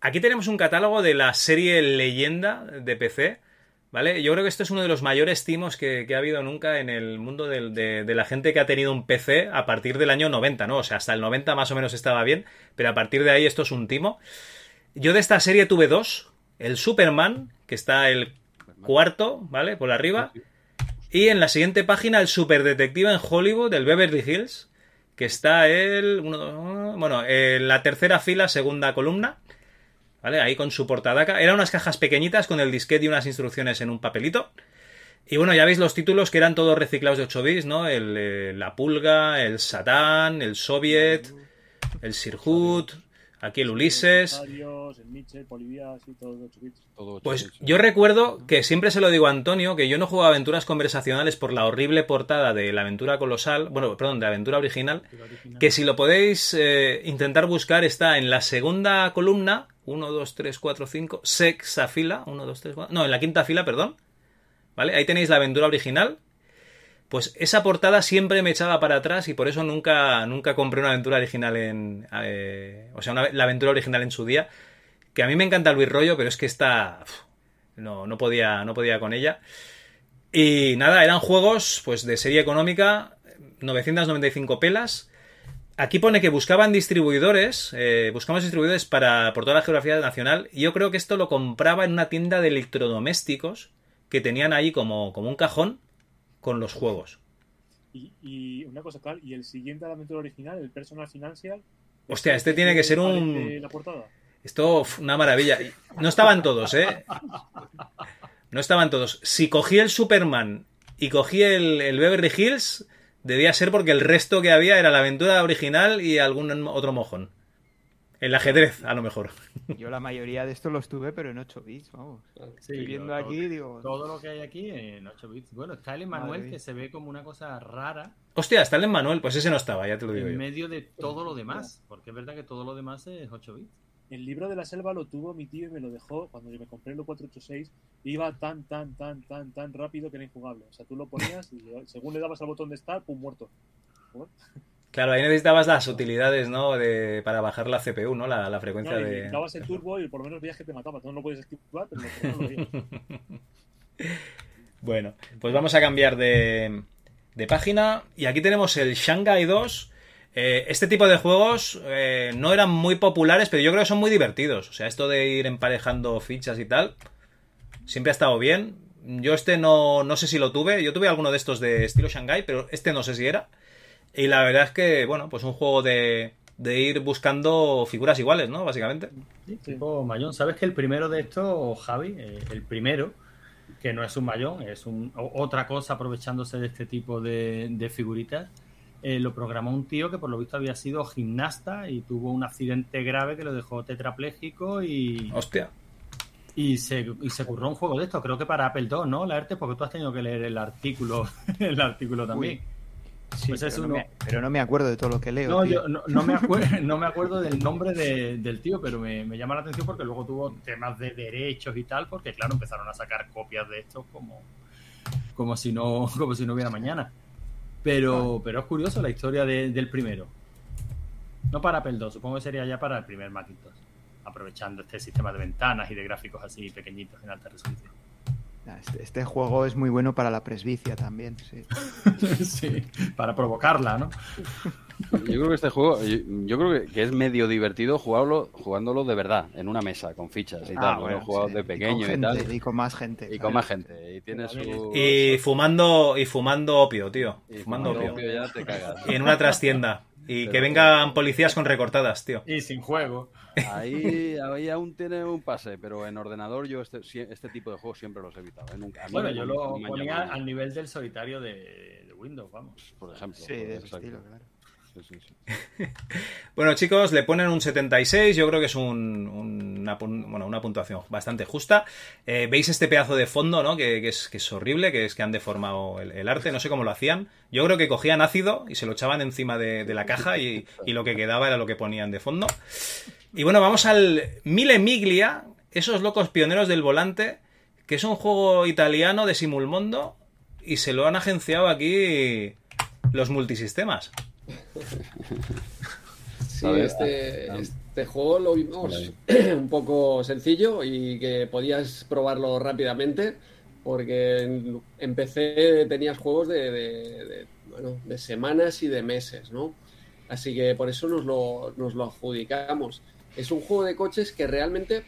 aquí tenemos un catálogo de la serie Leyenda de PC. ¿Vale? Yo creo que esto es uno de los mayores timos que, que ha habido nunca en el mundo de, de, de, la gente que ha tenido un PC a partir del año 90, ¿no? O sea, hasta el 90 más o menos estaba bien, pero a partir de ahí esto es un timo. Yo de esta serie tuve dos, el Superman, que está el cuarto, ¿vale? Por arriba. Y en la siguiente página el Superdetective en Hollywood, del Beverly Hills, que está el... Bueno, en la tercera fila, segunda columna. ¿Vale? Ahí con su portadaca. Eran unas cajas pequeñitas con el disquete y unas instrucciones en un papelito. Y bueno, ya veis los títulos que eran todos reciclados de 8 bits, ¿no? El, eh, la Pulga, el Satán, el Soviet, el Sirhut, aquí el Ulises. Pues yo recuerdo que siempre se lo digo a Antonio, que yo no juego aventuras conversacionales por la horrible portada de la aventura colosal, bueno, perdón, de la aventura original, que si lo podéis eh, intentar buscar está en la segunda columna, 1, 2, 3, 4, 5, sexta fila, 1, 2, 3, 4, no, en la quinta fila, perdón, ¿vale? Ahí tenéis la aventura original. Pues esa portada siempre me echaba para atrás y por eso nunca, nunca compré una aventura original en. Eh, o sea, la aventura original en su día. Que a mí me encanta Luis Rollo, pero es que esta. No, no, podía, no podía con ella. Y nada, eran juegos pues de serie económica, 995 pelas. Aquí pone que buscaban distribuidores, eh, buscamos distribuidores para, por toda la geografía nacional. Y yo creo que esto lo compraba en una tienda de electrodomésticos que tenían ahí como, como un cajón con los juegos. Y, y, una cosa, Carl, y el siguiente a la aventura original, el Personal Financial. Hostia, este tiene que ser un. La portada? Esto, una maravilla. No estaban todos, ¿eh? No estaban todos. Si cogí el Superman y cogí el, el Beverly Hills, debía ser porque el resto que había era la aventura original y algún otro mojón. El ajedrez, a lo mejor. Yo la mayoría de estos los tuve, pero en 8 bits, vamos. Sí, Estoy viendo todo, aquí, digo. Todo lo que hay aquí en 8 bits. Bueno, está el Emanuel que se ve como una cosa rara. Hostia, está el Manuel, pues ese no estaba, ya te lo digo En yo. medio de todo lo demás. Porque es verdad que todo lo demás es 8 bits. El libro de la selva lo tuvo mi tío y me lo dejó cuando yo me compré el 486. Iba tan, tan, tan, tan, tan rápido que era injugable. O sea, tú lo ponías y según le dabas al botón de start, pum, muerto. Claro, ahí necesitabas las utilidades, ¿no? De, para bajar la CPU, ¿no? La, la frecuencia no, de. Dabas el turbo y por lo menos veías que te mataba. Tú no lo podías esquivar, pero lo lo veías. bueno, pues vamos a cambiar de, de, página. Y aquí tenemos el Shanghai 2. Eh, este tipo de juegos eh, no eran muy populares, pero yo creo que son muy divertidos. O sea, esto de ir emparejando fichas y tal, siempre ha estado bien. Yo este no, no sé si lo tuve. Yo tuve alguno de estos de estilo Shanghai, pero este no sé si era. Y la verdad es que, bueno, pues un juego de, de ir buscando figuras iguales, ¿no? Básicamente. Sí, tipo Mayón. ¿Sabes que el primero de estos, Javi, eh, el primero, que no es un Mayón, es un, otra cosa aprovechándose de este tipo de, de figuritas, eh, lo programó un tío que por lo visto había sido gimnasta y tuvo un accidente grave que lo dejó tetrapléjico y... Hostia. Y se, y se curró un juego de esto, creo que para Apple II, ¿no? La ERTE, porque tú has tenido que leer el artículo, el artículo también. Uy. Sí, pues pero, es uno... no me, pero, no me, acuerdo de todo lo que leo. No, yo no, no, me, acuerdo, no me acuerdo del nombre de, del tío, pero me, me, llama la atención porque luego tuvo temas de derechos y tal, porque claro, empezaron a sacar copias de estos como, como, si, no, como si no hubiera mañana. Pero, pero es curioso la historia de- del primero. No para Apple II, supongo que sería ya para el primer Macintosh. Aprovechando este sistema de ventanas y de gráficos así pequeñitos en alta resolución. Ah, Este, este juego es muy bueno para la presbicia también, sí. sí, para provocarla, ¿no? Yo creo que este juego, yo, yo creo que, que es medio divertido jugarlo, jugándolo de verdad, en una mesa, con fichas y Ah, tal. Bueno, jugado sí. de Y con pequeño y, gente, tal. y con más gente, Y claro. con más gente. Y tiene su... Y fumando, y fumando opio, tío. y fumando opio. opio ya te cagas. Y en una trastienda. Y que vengan policías con recortadas, tío. Y sin juego. Ahí, ahí aún tiene un pase, pero en ordenador yo este, este tipo de juegos siempre los he evitado. ¿eh? Nunca- Bueno, no yo lo ponía al nivel del solitario de, de Windows, vamos. Por ejemplo. Sí, de ese estilo, claro. Sí, sí, sí. Bueno, chicos, le ponen un 76. Yo creo que es un- una, bueno, una puntuación bastante justa. Eh, Veis este pedazo de fondo, ¿no? Que, que es, que es horrible, que es que han deformado el, el arte. No sé cómo lo hacían. Yo creo que cogían ácido y se lo echaban encima de, de la caja y, y lo que quedaba era lo que ponían de fondo. Y bueno, vamos al Mille Miglia, esos locos pioneros del volante, que es un juego italiano de Simulmondo y se lo han agenciado aquí los multisistemas. Sí, este, ah, este juego lo vimos un poco sencillo y que podías probarlo rápidamente porque en, en PC tenías juegos de, de- de, bueno, de semanas y de meses, ¿no? Así que por eso nos lo, nos lo adjudicamos. Es un juego de coches que realmente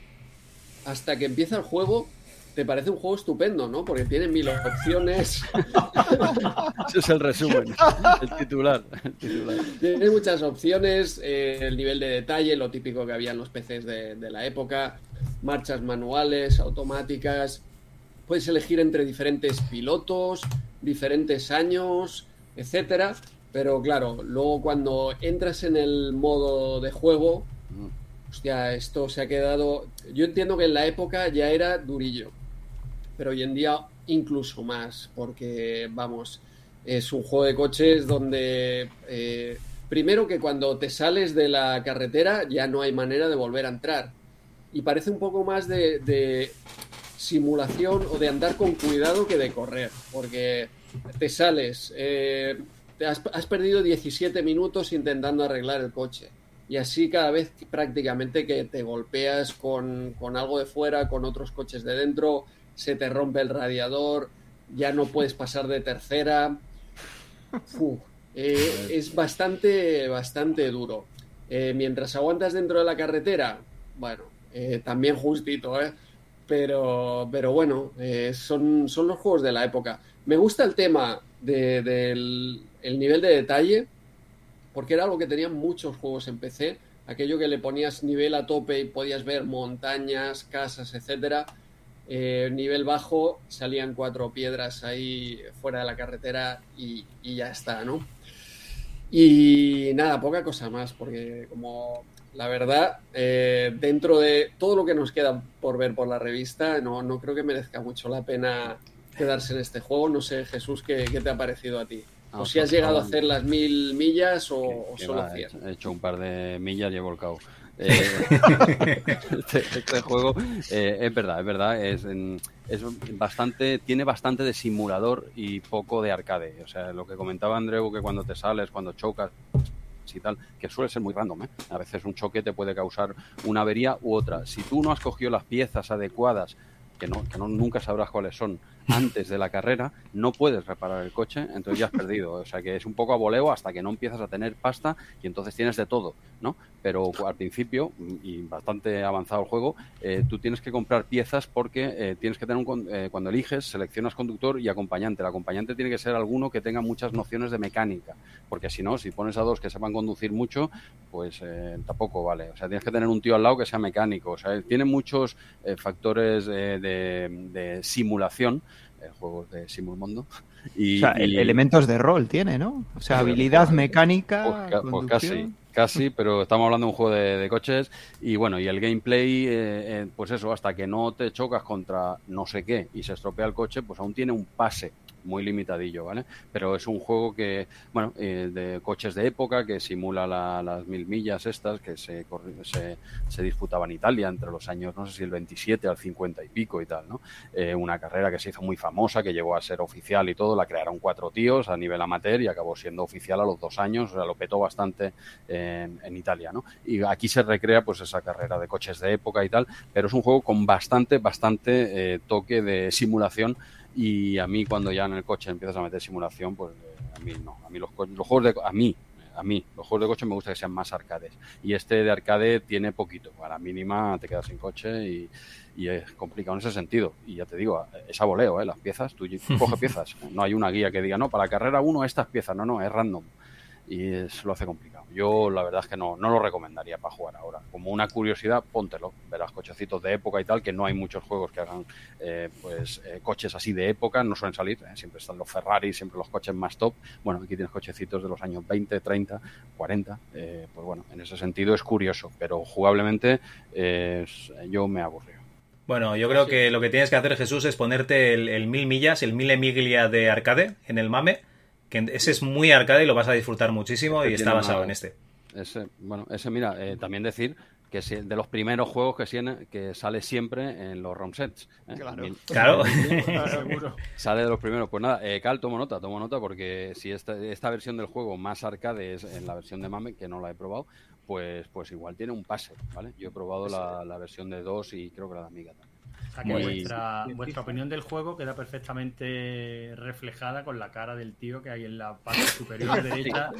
hasta que empieza el juego te parece un juego estupendo, ¿no? Porque tiene mil opciones. Ese es el resumen, el titular. el titular. Tiene muchas opciones, eh, el nivel de detalle, lo típico que había en los PCs de, de la época, marchas manuales, automáticas. Puedes elegir entre diferentes pilotos, diferentes años, etcétera. Pero claro, luego cuando entras en el modo de juego, hostia, esto se ha quedado. Yo entiendo que en la época ya era durillo, pero hoy en día incluso más, porque vamos, es un juego de coches donde eh, primero que cuando te sales de la carretera ya no hay manera de volver a entrar. Y parece un poco más de, simulación o de andar con cuidado que de correr, porque te sales, eh, te has, has perdido 17 minutos intentando arreglar el coche. Y así cada vez prácticamente que te golpeas con, con algo de fuera, con otros coches de dentro, se te rompe el radiador, ya no puedes pasar de tercera. Eh, es bastante, bastante duro. Eh, mientras aguantas dentro de la carretera, bueno, eh, también justito, ¿eh? Pero, pero bueno, eh, son, son los juegos de la época. Me gusta el tema de- del el nivel de detalle, porque era algo que tenían muchos juegos en PC, aquello que le ponías nivel a tope y podías ver montañas, casas, etcétera. Eh, nivel bajo salían cuatro piedras ahí fuera de la carretera y, y ya está, ¿no? Y nada, poca cosa más, porque como la verdad, eh, dentro de todo lo que nos queda por ver por la revista, no, no creo que merezca mucho la pena quedarse en este juego. No sé, Jesús, ¿qué, qué te ha parecido a ti? Ah, o si has pues, llegado a hacer las mil millas o, solo va, he 100. hecho- he hecho un par de millas y he volcado. Eh, este, este juego eh, es verdad, es verdad, es, bastante, tiene bastante de simulador y poco de arcade. O sea, lo que comentaba Andreu, que cuando te sales, cuando chocas y tal, que suele ser muy random, ¿eh? A veces un choque te puede causar una avería u otra. Si tú no has cogido las piezas adecuadas, que no, nunca sabrás cuáles son, antes de la carrera, no puedes reparar el coche, entonces ya has perdido. O sea que es un poco a voleo hasta que no empiezas a tener pasta y entonces tienes de todo, ¿no? Pero al principio, y bastante avanzado el juego, eh, tú tienes que comprar piezas porque eh, tienes que tener un... eh, cuando eliges, seleccionas conductor y acompañante. El acompañante tiene que ser alguno que tenga muchas nociones de mecánica, porque si no, si pones a dos que sepan conducir mucho, pues eh, tampoco vale. O sea, tienes que tener un tío al lado que sea mecánico. O sea, tiene muchos factores eh, de, de simulación, eh, juegos de Simulmondo. Y, o sea, y- elementos de rol tiene, ¿no? O sea, habilidad mecánica, pues, pues casi, casi, pero estamos hablando de un juego de, de coches y bueno, y el gameplay, eh, eh, pues eso, hasta que no te chocas contra no sé qué y se estropea el coche, pues aún tiene un pase muy limitadillo, ¿vale? Pero es un juego que, bueno, eh, de coches de época, que simula la- las mil millas estas, que se, se, se disputaba en Italia entre los años, no sé si el 27 al 50 y pico y tal, ¿no? Eh, una carrera que se hizo muy famosa, que llegó a ser oficial y todo, la crearon cuatro tíos a nivel amateur y acabó siendo oficial a los dos años, o sea, lo petó bastante en, en Italia, ¿no? Y aquí se recrea pues esa carrera de coches de época y tal, pero es un juego con bastante, bastante eh, toque de simulación y a mí cuando ya en el coche empiezas a meter simulación, pues eh, a mí no, a mí los, los juegos de a mí a mí los juegos de coche me gusta que sean más arcades. Y este de arcade tiene poquito, a la mínima te quedas sin coche y, y es complicado en ese sentido. Y ya te digo, es a voleo, ¿eh? las piezas, tú coges piezas, no hay una guía que diga, no, para carrera 1 estas piezas, no, no, es random y eso lo hace complicado. Yo la verdad es que no, no lo recomendaría para jugar ahora. Como una curiosidad, póntelo. Verás cochecitos de época y tal, que no hay muchos juegos que hagan eh, pues eh, coches así de época, no suelen salir, eh, siempre están los Ferrari, siempre los coches más top. Bueno, aquí tienes cochecitos de los años 20, 30, 40. eh, pues bueno, en ese sentido es curioso, pero jugablemente eh, es- yo me aburrí. Bueno, yo creo que lo que tienes que hacer, Jesús, es ponerte el, el mil millas, el mil miglia de arcade en el MAME, que ese es muy arcade y lo vas a disfrutar muchísimo y está basado una- en este. Ese, bueno, ese, mira, eh, también decir que es de los primeros juegos que, tiene, que sale siempre en los ROM sets. ¿eh? Claro. Mil- Claro. Seguro. Sale de los primeros. Pues nada, eh, Cal, tomo nota, tomo nota, porque si esta, esta versión del juego más arcade es en la versión de Mame, que no la he probado, pues, pues igual tiene un pase, ¿vale? Yo he probado la, la versión de 2 y creo que la de Amiga también. O sea, que vuestra, vuestra opinión del juego queda perfectamente reflejada con la cara del tío que hay en la parte superior derecha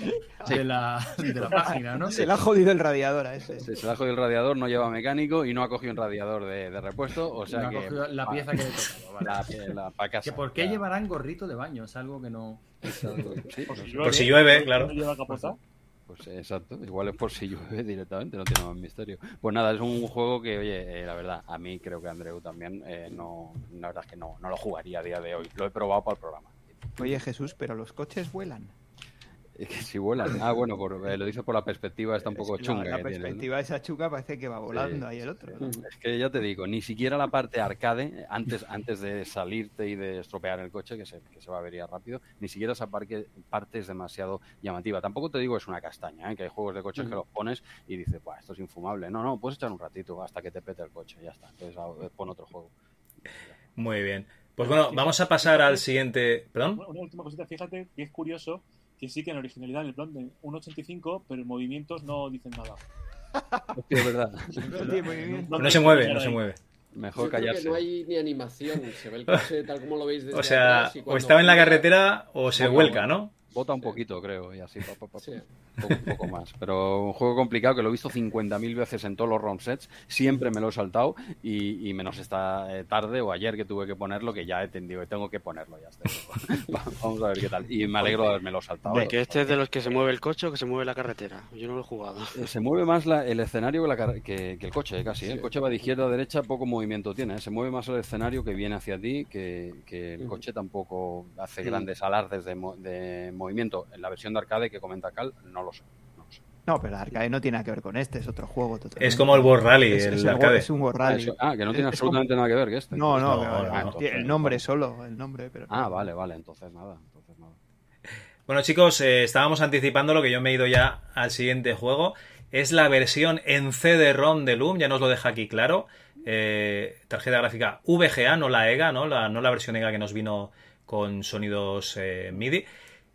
Sí. de, la, de la página, ¿no? Se le ha jodido el radiador a ese. Sí, se le ha jodido el radiador, no lleva mecánico y no ha cogido un radiador de, de repuesto, o sea No ha que... cogido la pieza que le tocaba, vale. La, la- casa, Que ¿Por qué llevarán gorrito de baño? Es algo que no... Sí, Por si llueve, Por si llueve, ¿no? claro. ¿No lleva capota? Pues eh, exacto, igual es por si llueve directamente, no tiene más misterio. Pues nada, es un juego que, oye, eh, la verdad, a mí creo que Andreu también, eh, no, la verdad es que no, no lo jugaría a día de hoy. Lo he probado para el programa. Oye, Jesús, pero los coches vuelan. Es que si vuelan. Ah, bueno, por- eh, lo dices por la perspectiva, está un poco La- chunga. La, que tiene, ¿no? perspectiva de esa chuca parece que va volando ahí el otro. ¿no? Es que ya te digo, ni siquiera la parte arcade, antes, antes de salirte y de estropear el coche, que se, que se va a avería rápido, ni siquiera esa parque- parte es demasiado llamativa. Tampoco te digo es una castaña, ¿eh? que hay juegos de coches que los pones y dices, Buah, esto es infumable. No, no, puedes echar un ratito hasta que te pete el coche, ya está. Entonces ah, pon otro juego. Muy bien. Pues bueno, vamos a pasar al siguiente. ¿Perdón? Una, una última cosita, fíjate que es curioso que sí que en originalidad en el plan de 1.85, pero en movimientos no dicen nada. Hostia, es verdad. No se mueve, no se mueve. Mejor Yo creo que callarse. no hay ni animación, se ve el coche tal como lo veis desde O sea, atrás y o estaba en la carretera o se vuelca. ¿no? Bota un poquito, creo, y así, pa, pa, pa, Sí. un poco, un poco más. Pero un juego complicado que lo he visto 50.000 veces en todos los ROM sets, siempre me lo he saltado y, y menos esta eh, tarde o ayer que tuve que ponerlo, que ya he entendido que tengo que ponerlo, ya. Vamos a ver qué tal. Y me alegro de haberme lo saltado. De que este es de los que se mueve el coche o que se mueve la carretera. Yo no lo he jugado. Eh, Se mueve más la- el escenario que, la car- que- que el coche, casi. ¿eh? El coche va de izquierda a derecha, poco movimiento tiene. ¿eh? Se mueve más el escenario que viene hacia ti que, que el coche tampoco hace Sí. grandes alardes de, de movimiento. En la versión de arcade que comenta Cal, no lo sé. No lo sé. No, pero el arcade no tiene nada que ver con este, es otro juego totalmente. Es como el World Rally, Es- el es arcade. Es un World Rally. ah, que no tiene es como- absolutamente nada que ver que este. No, no, No, el nombre solo, el nombre, pero Ah, vale, vale, entonces nada. Entonces nada. Bueno, chicos, eh, estábamos anticipando lo que yo me he ido ya al siguiente juego. Es la versión en CD-ROM de Loom, ya nos lo deja aquí claro. Eh, tarjeta gráfica VGA, no la EGA, ¿no? La, no la versión EGA que nos vino con sonidos eh, MIDI.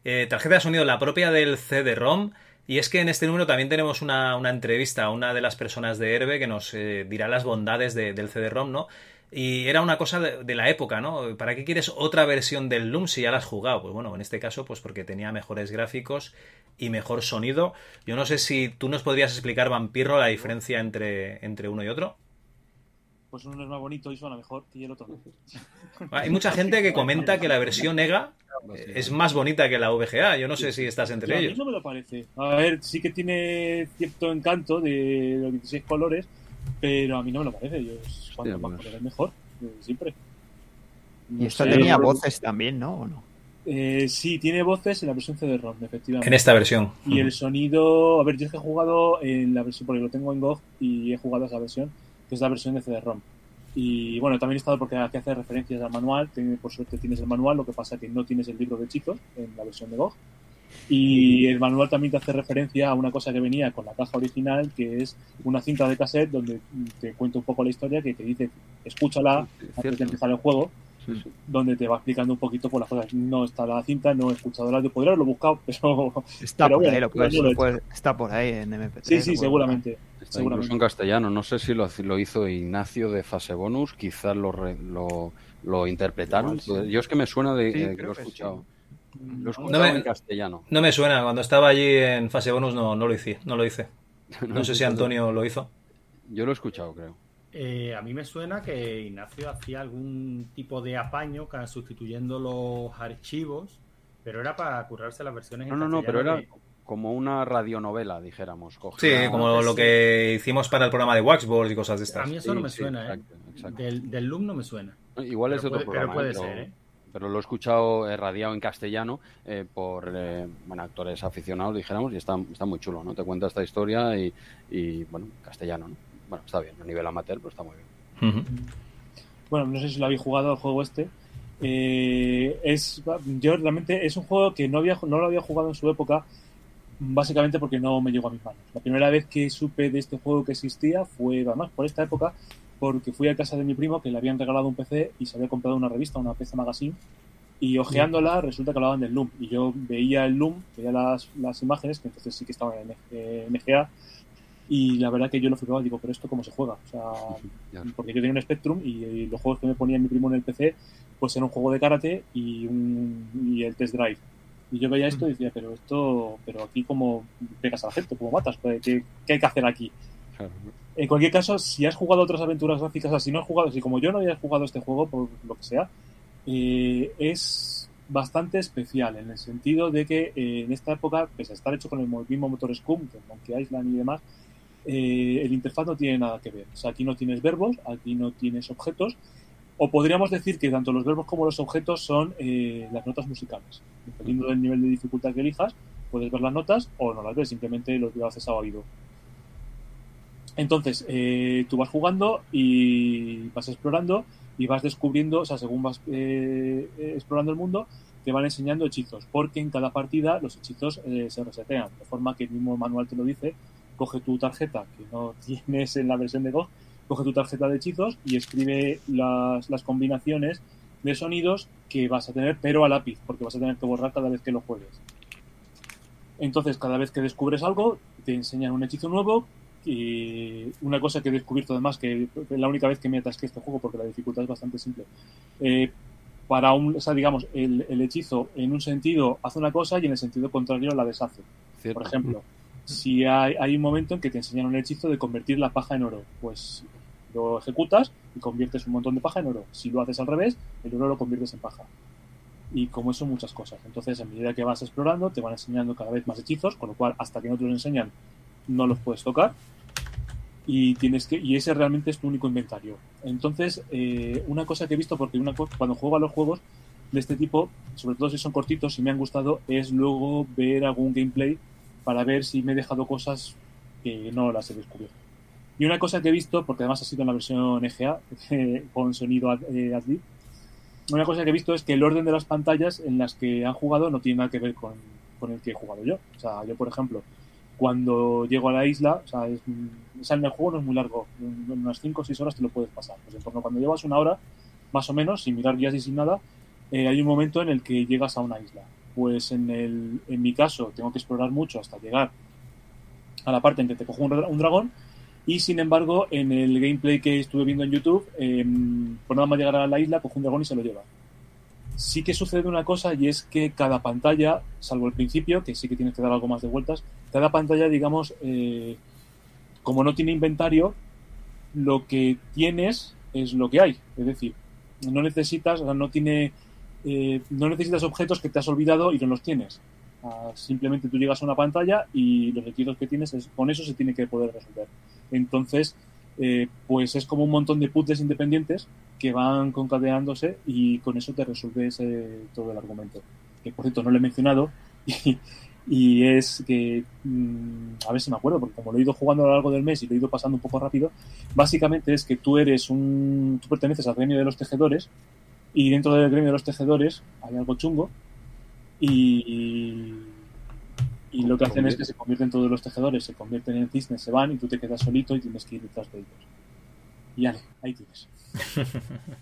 Eh, tarjeta de sonido la propia del CD-ROM. Y es que en este número también tenemos una, una entrevista a una de las personas de Herbe que nos eh, dirá las bondades de- del CD-ROM, ¿no? Y era una cosa de, de la época, ¿no? ¿Para qué quieres otra versión del Loom si ya la has jugado? Pues bueno, en este caso, pues porque tenía mejores gráficos y mejor sonido. Yo no sé si tú nos podrías explicar, Vampiro, la diferencia entre, entre uno y otro. Pues uno es más bonito y suena mejor que el otro. Hay mucha gente que comenta que la versión EGA eh, es más bonita que la VGA. Yo no sé si estás Yo entre a mí ellos. no me lo parece. A ver, sí que tiene cierto encanto de los 16 colores, pero a mí no me lo parece. Yo, cuanto más bueno. colores mejor, desde siempre. Y esta sé, tenía voces también, ¿no? ¿O no? Eh, sí, tiene voces en la versión CD-ROM, efectivamente. En esta versión. Y el sonido, a ver, yo es que he jugado en la versión, porque lo tengo en GOG y he jugado esa versión, que es la versión de CD-ROM. Y bueno, también he estado porque aquí hace referencias al manual. Por suerte tienes el manual, lo que pasa que no tienes el libro de hechizos en la versión de GOG. Y el manual también te hace referencia a una cosa que venía con la caja original, que es una cinta de cassette donde te cuenta un poco la historia, que te dice, escúchala antes de empezar el juego, donde te va explicando un poquito por las cosas. No está la cinta, no he escuchado el audio, podría haberlo buscado, pero... Está pero por bueno, ahí, lo puedes- no lo he lo puedes- está por ahí en MP3. Sí, sí, seguramente. Está seguramente. incluso en castellano. No sé si lo, lo hizo Ignacio de Fase Bonus, quizás lo, re- lo, lo interpretaron. Igual, sí. Yo es que me suena de Sí, de que creo lo he escuchado. Lo he No escuchado me, en castellano. no me suena, cuando estaba allí en fase bonus no, no lo hice, no lo hice. No sé si Antonio lo hizo. Yo lo he escuchado, creo. Eh, a mí me suena que Ignacio hacía algún tipo de apaño sustituyendo los archivos, pero era para currarse las versiones No, en no, no, pero era como una radionovela, dijéramos. Sí, como lo que hicimos para el programa de Waxboard y cosas de estas. A mí eso no me Sí, suena, exacto, ¿eh? exacto. Del, del Loom no me suena. Igual es de Pero otro puede- pero programa, puede ¿eh? pero, ser, ¿eh? pero lo he escuchado eh, radiado en castellano eh, por eh, bueno, actores aficionados, dijéramos, y está, está muy chulo, ¿no? Te cuenta esta historia y, y, bueno, castellano, ¿no? Bueno, está bien, a nivel amateur, pero está muy bien. Bueno, no sé si lo habéis jugado el juego este. Eh, es yo realmente es un juego que no había no lo había jugado en su época básicamente porque no me llegó a mis manos. La primera vez que supe de este juego que existía fue además por esta época porque fui a casa de mi primo que le habían regalado un PC y se había comprado una revista, una PC Magazine y hojeándola resulta que hablaban del Loom y yo veía el Loom, veía las, las imágenes que entonces sí que estaban en eh, NGA y la verdad que yo lo flipaba, digo, pero esto cómo se juega, o sea, porque yo tenía un Spectrum y, y los juegos que me ponía mi primo en el PC, pues era un juego de karate y, un, y el test drive. Y yo veía esto y decía, pero esto, pero aquí cómo pegas a la gente, cómo matas, ¿qué, qué hay que hacer aquí? En cualquier caso, si has jugado otras aventuras gráficas, o sea, si no has jugado, si como yo no había jugado este juego, por lo que sea, eh, es bastante especial en el sentido de que eh, en esta época, pese a estar hecho con el mismo motor Scum, que Monkey Island y demás, eh, el interfaz no tiene nada que ver. Aquí no tienes verbos, aquí no tienes objetos, o podríamos decir que tanto los verbos como los objetos son eh, las notas musicales. Dependiendo del nivel de dificultad que elijas, puedes ver las notas o no las ves, simplemente lo haces a oído. Entonces, eh, tú vas jugando y vas explorando y vas descubriendo, o sea, según vas explorando el mundo, te van enseñando hechizos, porque en cada partida los hechizos se resetean, de forma que el mismo manual te lo dice, coge tu tarjeta, que no tienes en la versión de GOG, coge tu tarjeta de hechizos y escribe las, las combinaciones de sonidos que vas a tener, pero a lápiz, porque vas a tener que borrar cada vez que lo juegues. Entonces, cada vez que descubres algo, te enseñan un hechizo nuevo. Y una cosa que he descubierto además, que es la única vez que me atasqué este juego, porque la dificultad es bastante simple. Eh, para un, o sea, digamos, el, el, hechizo en un sentido hace una cosa y en el sentido contrario la deshace. Cierto. Por ejemplo, si hay, un momento en que te enseñan un hechizo de convertir la paja en oro, pues lo ejecutas y conviertes un montón de paja en oro. Si lo haces al revés, el oro lo conviertes en paja. Y como eso, muchas cosas. Entonces, a medida que vas explorando, te van enseñando cada vez más hechizos, con lo cual, hasta que no te los enseñan, no los puedes tocar. Y tienes que y ese realmente es tu único inventario. Entonces, eh, una cosa que he visto, porque una, cuando juego a los juegos de este tipo, sobre todo si son cortitos, si me han gustado, es luego ver algún gameplay para ver si me he dejado cosas que no las he descubierto. Y una cosa que he visto, porque además ha sido en la versión EGA, con sonido eh, una cosa que he visto es que el orden de las pantallas en las que han jugado no tiene nada que ver con, con el que he jugado yo. O sea, yo, por ejemplo, cuando llego a la isla, o sea, es, el juego no es muy largo, en unas 5 o 6 horas te lo puedes pasar. Pues en cuando llevas una hora, más o menos, sin mirar guías y sin nada, eh, hay un momento en el que llegas a una isla. Pues en, el, en mi caso tengo que explorar mucho hasta llegar a la parte en que te cojo un, un dragón y sin embargo, en el gameplay que estuve viendo en YouTube, eh, por nada más llegar a la isla, coge un dragón y se lo lleva. Sí que sucede una cosa y es que cada pantalla, salvo el principio, que sí que tienes que dar algo más de vueltas, cada pantalla, digamos, eh, como no tiene inventario, lo que tienes es lo que hay. Es decir, no necesitas, o sea, no tiene, eh, no necesitas objetos que te has olvidado y no los tienes. Simplemente tú llegas a una pantalla y los hechizos que tienes, es, con eso se tiene que poder resolver. Entonces, eh, pues es como un montón de puzzles independientes que van concadenándose y con eso te resuelves todo el argumento. Que por cierto no lo he mencionado y, Y es que, mm, a ver si me acuerdo, porque como lo he ido jugando a lo largo del mes y lo he ido pasando un poco rápido, básicamente es que tú eres un. tú perteneces al gremio de los tejedores y dentro del gremio de los tejedores hay algo chungo y. Y lo que hacen es que se convierten todos los tejedores, se convierten en cisnes, se van y tú te quedas solito y tienes que ir detrás de ellos. Y ale, ahí tienes.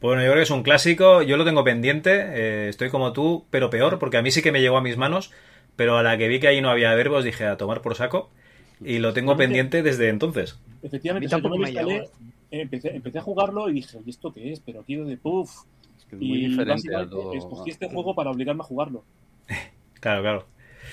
Bueno, yo creo que es un clásico. Yo lo tengo pendiente. eh, estoy como tú, pero peor, porque a mí sí que me llegó a mis manos. Pero a la que vi que ahí no había verbos, dije a tomar por saco. Y lo tengo pendiente desde entonces. Efectivamente, A o sea, mí yo me lo tampoco me instalé, empecé, empecé a jugarlo y dije, ¿y esto qué es? Pero aquí de puff. que es muy Y diferente a todo. escogí este juego para obligarme a jugarlo. Claro, claro.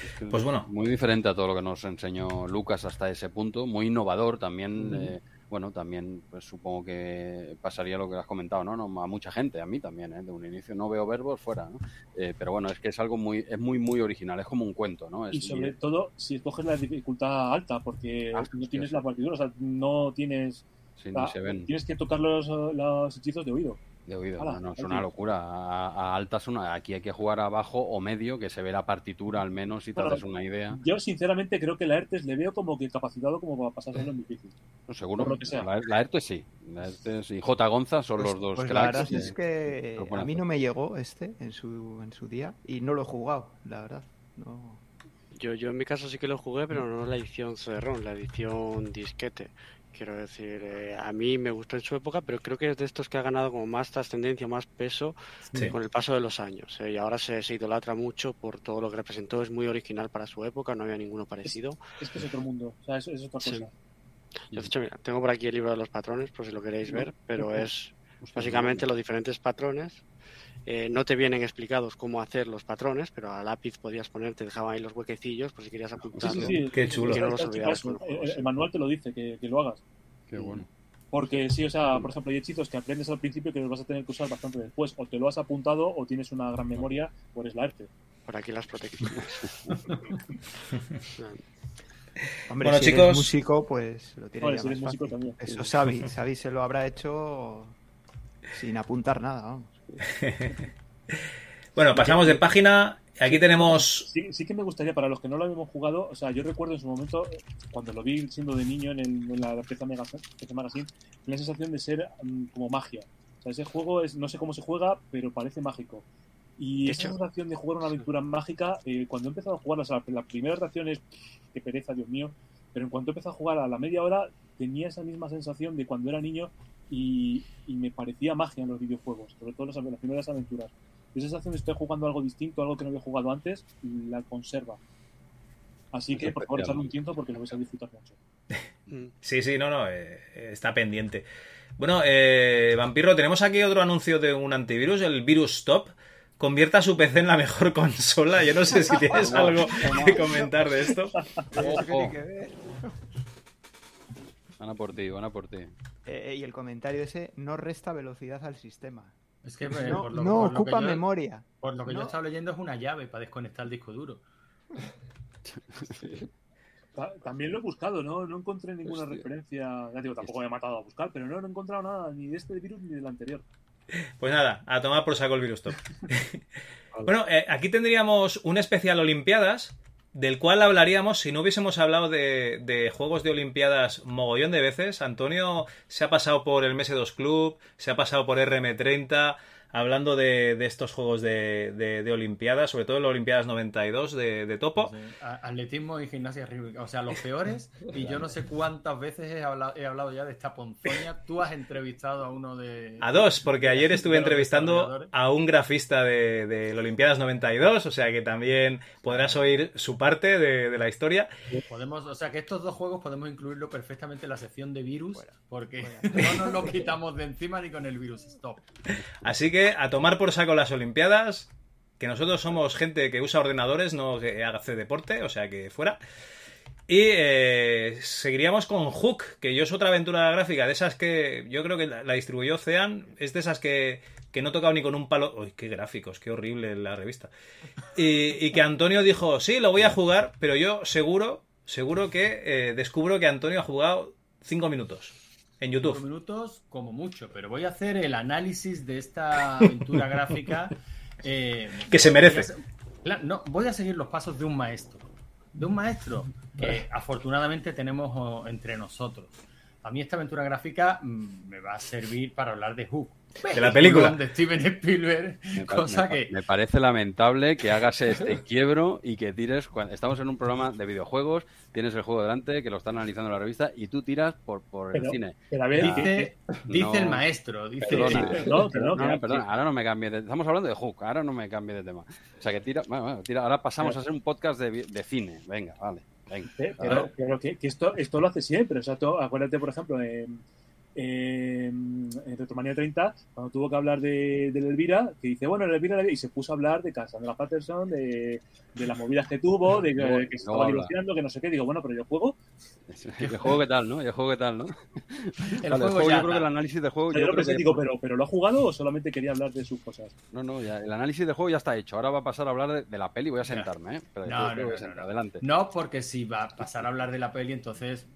Es que Pues bueno. Muy diferente a todo lo que nos enseñó Lucas hasta ese punto. Muy innovador también. eh, bueno, también pues supongo que pasaría lo que has comentado, ¿no? no a mucha gente, a mí también, ¿eh? De un inicio no veo verbos fuera, ¿no? Eh, pero bueno, es que es algo muy, es muy, muy original. Es como un cuento, ¿no? Es, Y sobre todo si escoges la dificultad alta, porque Ah, no tienes la partitura, o sea, no tienes. Sí, o ni sea, se ven Tienes que tocar los, los hechizos de oído. de oído. Ala, no, no, es una locura. A, a altas, una, aquí hay que jugar abajo o medio, que se ve la partitura al menos y te Bueno, haces una idea. Yo, sinceramente, creo que la ERTES le veo como que capacitado como para pasárselo en difícil. No, seguro. por lo que sea. La, la ERTE sí. La ERTE sí. Y J. Gonza son Pues, los dos pues la cracks. verdad es que a mí no me llegó este en su, en su día y no lo he jugado, la verdad. No. Yo, yo en mi caso sí que lo jugué, pero no la edición CD-ROM, la edición disquete. Quiero decir, eh, a mí me gustó en su época, pero creo que es de estos que ha ganado como más trascendencia, más peso Sí. con el paso de los años. eh, y ahora se, se idolatra mucho por todo lo que representó. Es muy original para su época, no había ninguno parecido. Es que es otro mundo, o sea, es, es otra Sí. cosa. Yo, de hecho, mira, tengo por aquí el libro de los patrones, por si lo queréis ver, pero es básicamente los diferentes patrones. Eh, no te vienen explicados cómo hacer los patrones, pero a lápiz podías poner, te dejaban ahí los huequecillos por si querías Sí, apuntarlo. sí, sí. Qué chulo. Que no Está- los está olvidaras chupado, con los el, manual te lo dice, que, que lo hagas. Qué bueno. Porque sí, o sea, por ejemplo, hay hechizos que aprendes al principio que los vas a tener que usar bastante después. O te lo has apuntado o tienes una gran memoria o eres la ERTE. Por aquí las protecciones. Hombre, Bueno, si chicos- eres músico, pues lo tiene Vale, ya si eres más músico fácil. también. Eso Xavi, Xavi se lo habrá hecho sin apuntar nada, vamos. Bueno, pasamos de página. Aquí tenemos. Sí, sí que me gustaría, para los que no lo habíamos jugado, o sea, yo recuerdo en su momento, cuando lo vi siendo de niño en, el- en la PC Magazine, la sensación de ser mm, como magia. O sea, ese juego es, no sé cómo se juega, pero parece mágico. Y esa hecho- sensación de jugar una aventura mágica, eh, cuando he empezado a jugar, o sea, la primera reacción es, qué pereza, Dios mío, pero en cuanto he empezado a jugar a la media hora, tenía esa misma sensación de cuando era niño y, y me parecía magia en los videojuegos, sobre todo las, las primeras aventuras. Esa sensación de estoy jugando algo distinto, algo que no había jugado antes, la conserva. Así Es que, por favor, echadle un tiento porque lo vais a disfrutar mucho. Mm. Sí, sí, no, no, eh, está pendiente. Bueno, eh, Vampiro, tenemos aquí otro anuncio de un antivirus, el Virus Stop. Convierta su PC en la mejor consola. Yo no sé si tienes algo que comentar de esto. Ojo. Van a por ti, van a por ti. Eh, y el comentario ese no resta velocidad al sistema. Es que eh, No, por lo, no por lo que ocupa yo- memoria. Por lo que yo No. he estado leyendo es una llave para desconectar el disco duro. Ta- También lo he buscado, ¿no? No encontré ninguna Hostia. referencia. Ya digo, tampoco me he matado a buscar, pero no, no he encontrado nada ni de este virus ni del anterior. Pues nada, a tomar por saco el Virus Stop. bueno, eh, aquí tendríamos un especial Olimpiadas, del cual hablaríamos si no hubiésemos hablado de, juegos de Olimpiadas mogollón de veces. Antonio se ha pasado por el MS2 Club, se ha pasado por RM30, hablando de, de estos juegos de, de- de Olimpiadas, sobre todo en las Olimpiadas 92 de, de Topo. Sí, Atletismo y gimnasia rítmica. O sea, los peores. Y yo no sé cuántas veces he hablado, he hablado ya de esta ponzoña. Tú has entrevistado a uno de. A dos, porque ayer estuve entrevistando a un grafista de, de la Olimpiadas 92, o sea que también podrás oír su parte de, de la historia. Podemos, o sea, que estos dos juegos podemos incluirlo perfectamente en la sección de virus. Fuera, porque fuera. no nos lo quitamos de encima ni con el virus. Stop. Así que a tomar por saco las Olimpiadas, que nosotros somos gente que usa ordenadores, no que hace deporte, o sea que fuera. Y eh, seguiríamos con Hook, que yo es otra aventura gráfica, de esas que yo creo que la, distribuyó Ocean, es de esas que, que no he tocado ni con un palo. Uy, qué gráficos, qué horrible la revista. Y, que Antonio dijo, sí, lo voy a jugar, pero yo seguro, seguro que eh, descubro que Antonio ha jugado 5 minutos en Cinco YouTube. minutos como mucho, pero voy a hacer el análisis de esta aventura gráfica. eh, Que se merece. no, voy a seguir los pasos de un maestro. De un maestro que afortunadamente tenemos oh, entre nosotros. A mí esta aventura gráfica mm, me va a servir para hablar de Hook. De la película. De Steven Spielberg, Me, pa- cosa me pa- que... me parece lamentable que hagas este quiebro y que tires. cuando Estamos en un programa de videojuegos, tienes el juego delante, que lo están analizando en la revista, y tú tiras por, por el cine. pero a ver, Ya, Dice, dice no- el maestro, dice... Perdona, no, no, No, perdona, ahora no me cambie de Estamos hablando de Hook, ahora no me cambie de tema. O sea que tira, bueno, bueno, tira, ahora pasamos a hacer un podcast de, de cine. Venga, vale. Venga. Eh, Pero, ver. pero que, que esto, esto lo hace siempre. O sea, tú- acuérdate, por ejemplo, en, en, en Retromanía 30, cuando tuvo que hablar de, de Elvira, que dice, bueno, el Elvira, y se puso a hablar de Cassandra Patterson, de, de las movidas que tuvo, de que, se estaba divorciando, que no sé qué. Digo, bueno, pero yo juego. ¿Y el juego qué tal, no? ¿Y el juego qué tal, no? El Vale, juego yo ya creo que el análisis del juego. Yo yo lo creo pensé, que- digo, pero, pero ¿lo ha jugado o solamente quería hablar de sus cosas? No, no, ya, el análisis del juego ya está hecho. Ahora va a pasar a hablar de, de la peli. Voy a sentarme, ¿eh? Pero No, no, no, no. Adelante. No, porque si va a pasar a hablar de la peli, entonces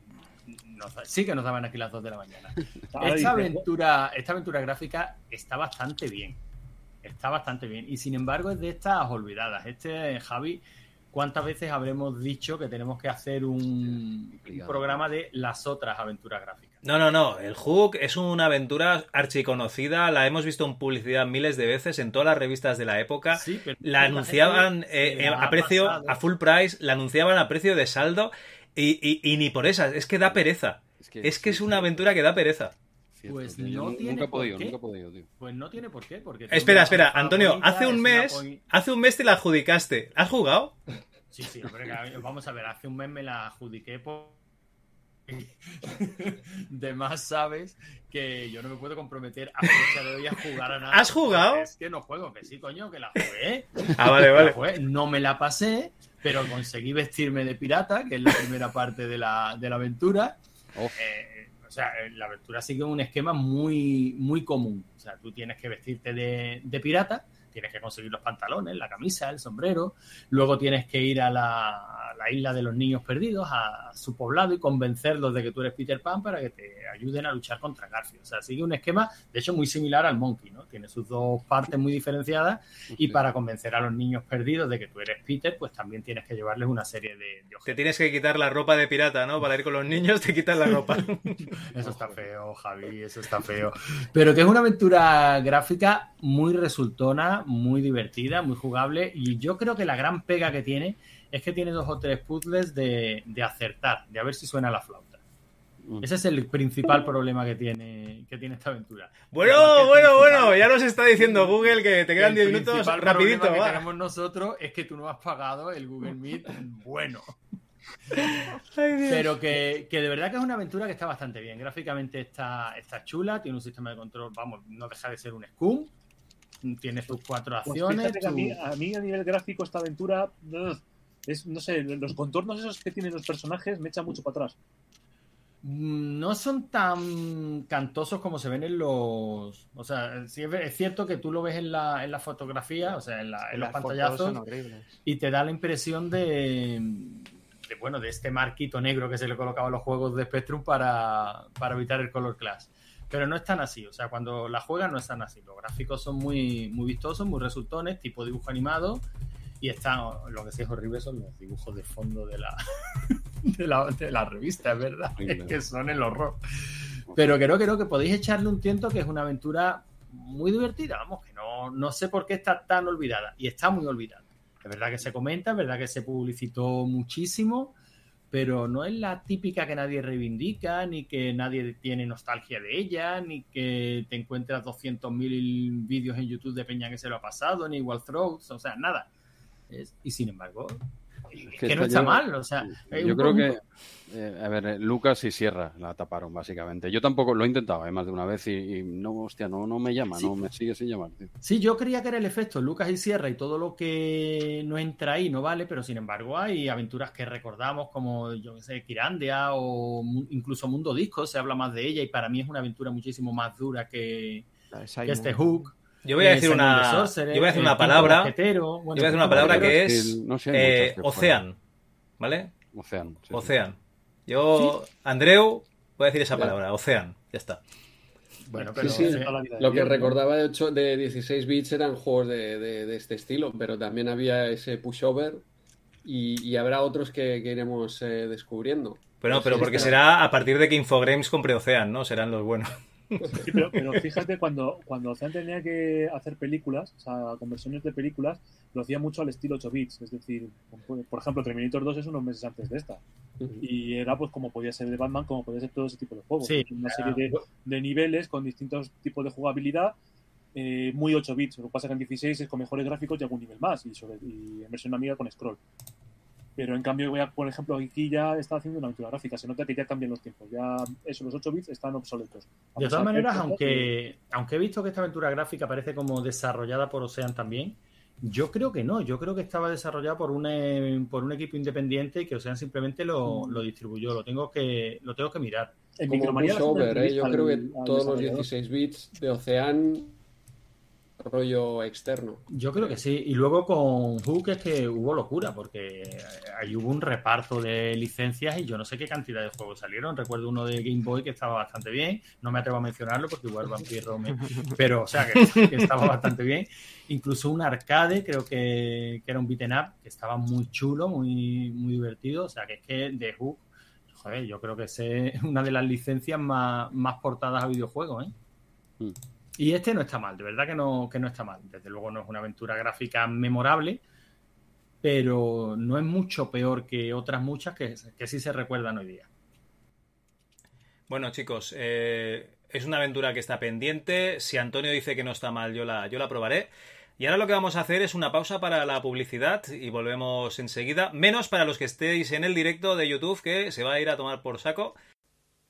nos sí que nos daban aquí las 2 de la mañana. Esta aventura, esta aventura gráfica está bastante bien. Está bastante bien. Y sin embargo es de estas olvidadas. Este, Javi, ¿cuántas veces habremos dicho que tenemos que hacer un, programa de las otras aventuras gráficas? No, no, no. El Hook es una aventura archiconocida. La hemos visto en publicidad miles de veces en todas las revistas de la época. Sí, pero La anunciaban eh, eh, a precio, pasado. a full price, la anunciaban a precio de saldo y, y- y ni por esas. Es que da pereza. Es que, Es que sí, es una sí, aventura que da pereza. Pues no tiene Nunca he por podido, qué. nunca he podido, tío. Pues no tiene por qué. Porque Espera, espera, Antonio, hace un mes, hace un mes te la adjudicaste. ¿Has jugado? Sí, sí, hombre, vamos a ver, hace un mes me la adjudiqué por... De más sabes que yo no me puedo comprometer a fecha de hoy a jugar a nada. ¿Has jugado? Es que no juego, que sí, coño, que la jugué. Ah, vale, La vale. jugué, No me la pasé, pero conseguí vestirme de pirata, que es la primera parte de la, de la aventura. Oh. Eh, o sea, eh, la aventura sigue un esquema muy, muy común. O sea, tú tienes que vestirte de, de pirata, tienes que conseguir los pantalones, la camisa, el sombrero, luego tienes que ir a la, la isla de los niños perdidos, a su poblado y convencerlos de que tú eres Peter Pan para que te ayuden a luchar contra Garfield. O sea, sigue un esquema, de hecho, muy similar al Monkey, ¿no? Tiene sus dos partes muy diferenciadas y para convencer a los niños perdidos de que tú eres Peter, pues también tienes que llevarles una serie de, de Te tienes que quitar la ropa de pirata, ¿no? Para ir con los niños te quitas la ropa. Eso está feo, Javi, eso está feo. Pero que es una aventura gráfica muy resultona, muy divertida, muy jugable. Y yo creo que la gran pega que tiene es que tiene dos o tres puzzles de, de acertar, de a ver si suena la flauta. Mm. Ese es el principal problema que tiene, que tiene esta aventura. Bueno, Además que bueno, bueno, ya nos está diciendo Google que te quedan el 10 minutos rapidito. problema que va. tenemos nosotros es que tú no has pagado el Google Meet bueno. Pero que, que de verdad que es una aventura que está bastante bien. Gráficamente está, está chula, tiene un sistema de control, vamos, no deja de ser un Scum. Tienes tus cuatro Pues acciones. que a mí, a mí a nivel gráfico esta aventura, ugh, es, no sé, los contornos esos que tienen los personajes me echan mucho para atrás. Mm, no son tan cantosos como se ven en los. O sea, sí es cierto que tú lo ves en la, en la fotografía, o sea, en, la- en los pantallazos, y te da la impresión de, de, bueno, de este marquito negro que se le colocaba a los juegos de Spectrum para, para evitar el color clash. Pero no es tan así, o sea, cuando la juegas no es tan así. Los gráficos son muy, muy vistosos, muy resultones, tipo dibujo animado, y están, lo que sí es horrible son los dibujos de fondo de la, de la, de la revista, es verdad, es que son el horror. Pero creo, creo que podéis echarle un tiento que es una aventura muy divertida, vamos, que no, no sé por qué está tan olvidada, y está muy olvidada. Es verdad que se comenta, es verdad que se publicitó muchísimo, pero no es la típica que nadie reivindica, ni que nadie tiene nostalgia de ella, ni que te encuentras 200.000 vídeos en YouTube de Peña que se lo ha pasado, ni Wild Throats, o sea, nada. Es- y sin embargo, es que, no está yo- mal, o sea, es Yo creo que, eh, a ver, eh, Lucas y Sierra la taparon, básicamente. Yo tampoco lo he intentado, eh, más de una vez, y, y no, hostia, no, no me llama, Sí. no me sigue sin llamar. tío. Sí, yo creía que era el efecto Lucas y Sierra y todo lo que no entra ahí no vale, pero sin embargo hay aventuras que recordamos como, yo qué sé, Kirandia o incluso Mundo Disco, se habla más de ella y para mí es una aventura muchísimo más dura que, este Hook. Yo voy a decir una, yo voy a decir el una palabra, yo voy a decir una palabra que es no sé, hay eh, que. Ocean, ¿vale? Océano. sí. Ocean. Yo, Andreu, voy a decir esa palabra, Ocean, ya está. Bueno, pero sí, sí. Lo que recordaba de, 8, de 16 bits eran juegos de, de- de este estilo, pero también había ese pushover y, y habrá otros que, que iremos eh, descubriendo. Pero no, pero porque será a partir de que Infogrames compre Ocean, ¿no? Serán los buenos. Sí, pero, pero fíjate, cuando, cuando Ocean tenía que hacer películas, o sea, conversiones de películas, lo hacía mucho al estilo 8 bits. Es decir, por ejemplo, Terminator 2 es unos meses antes de esta. Y era pues como podía ser de Batman, como podía ser todo ese tipo de juegos. Sí, Una serie de, de niveles con distintos tipos de jugabilidad, eh, muy 8 bits. Lo que pasa es que en 16 es con mejores gráficos y algún nivel más, y, sobre, y en versión amiga con scroll. Pero en cambio, voy a, por ejemplo, aquí ya está haciendo una aventura gráfica. Se nota que ya cambian los tiempos. Ya eso, los 8 bits están obsoletos. De todas maneras, aunque, aunque he visto que esta aventura gráfica parece como desarrollada por Ocean también, yo creo que no. Yo creo que estaba desarrollada por un, eh, por un equipo independiente y que Ocean simplemente lo, lo distribuyó. Lo tengo que, lo tengo que mirar. En Como ¿eh? Yo creo que al- al todos los desarrollador. 16 bits de Ocean rollo externo. Yo creo que sí. Y luego con Hook es que hubo locura, porque ahí hubo un reparto de licencias y yo no sé qué cantidad de juegos salieron. Recuerdo uno de Game Boy que estaba bastante bien. No me atrevo a mencionarlo porque igual Vampiro me... Pero, o sea, que, que estaba bastante bien. Incluso un arcade, creo que, que era un beaten up, que estaba muy chulo, muy, muy divertido. O sea, que es que de Hook, joder, yo creo que es una de las licencias más, más portadas a videojuegos, ¿eh? Y este no está mal, de verdad que no, que no está mal. Desde luego no es una aventura gráfica memorable, pero no es mucho peor que otras muchas que, que sí se recuerdan hoy día. Bueno, chicos, eh, es una aventura que está pendiente. Si Antonio dice que no está mal, yo la, yo la probaré. Y ahora lo que vamos a hacer es una pausa para la publicidad y volvemos enseguida. Menos para los que estéis en el directo de YouTube, que se va a ir a tomar por saco.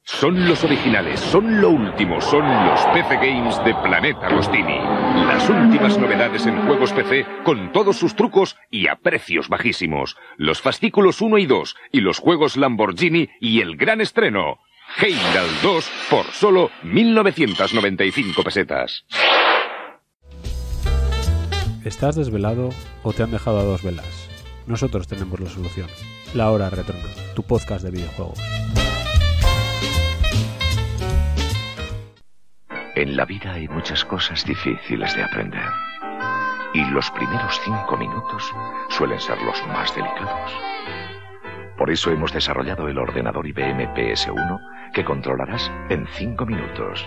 Son los originales, son lo último, son los PC Games de Planeta Agostini. Las últimas novedades en juegos PC con todos sus trucos y a precios bajísimos. Los fascículos 1 y 2 y los juegos Lamborghini y el gran estreno. Heimdall 2 por solo 1995 pesetas. ¿Estás desvelado o te han dejado a dos velas? Nosotros tenemos la solución. La Hora Retrono, tu podcast de videojuegos. En la vida hay muchas cosas difíciles de aprender. Y los primeros cinco minutos suelen ser los más delicados. Por eso hemos desarrollado el ordenador IBM PS1 que controlarás en cinco minutos.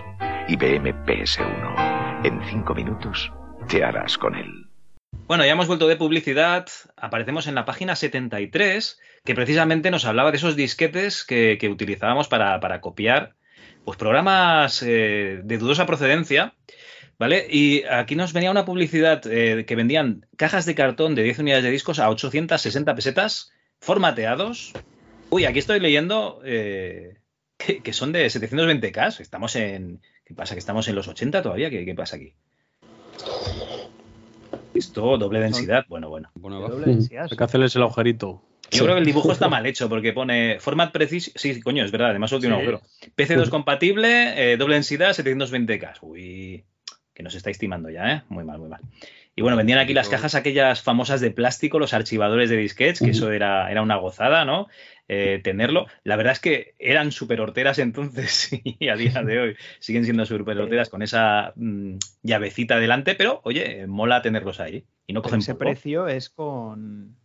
IBM PS1. En cinco minutos te harás con él. Bueno, ya hemos vuelto de publicidad. Aparecemos en la página 73, que precisamente nos hablaba de esos disquetes que, utilizábamos para, para copiar pues programas eh, de dudosa procedencia, ¿vale? Y aquí nos venía una publicidad eh, que vendían cajas de cartón de 10 unidades de discos a 860 pesetas, formateados. Uy, aquí estoy leyendo eh, que, que, son de 720K. Estamos en. ¿Qué pasa? ¿Que estamos en los 80 todavía? ¿Qué, qué pasa aquí? Esto, doble densidad. Bueno, bueno. Doble densidad. Hay que hacerles el agujerito. Yo creo que el dibujo está mal hecho porque pone format preciso. Sí, coño, es verdad, además tiene un Sí. agujero. PC2 compatible, eh, doble densidad, 720K. Uy, que nos está estimando ya, ¿eh? Muy mal, muy mal. Y bueno, vendían aquí las cajas aquellas famosas de plástico, los archivadores de disquetes, que eso era, era una gozada, ¿no? Eh, tenerlo. La verdad es que eran súper horteras entonces y a día de hoy siguen siendo súper horteras con esa mm, llavecita delante, pero oye, mola tenerlos ahí. Y no cogen ese precio es con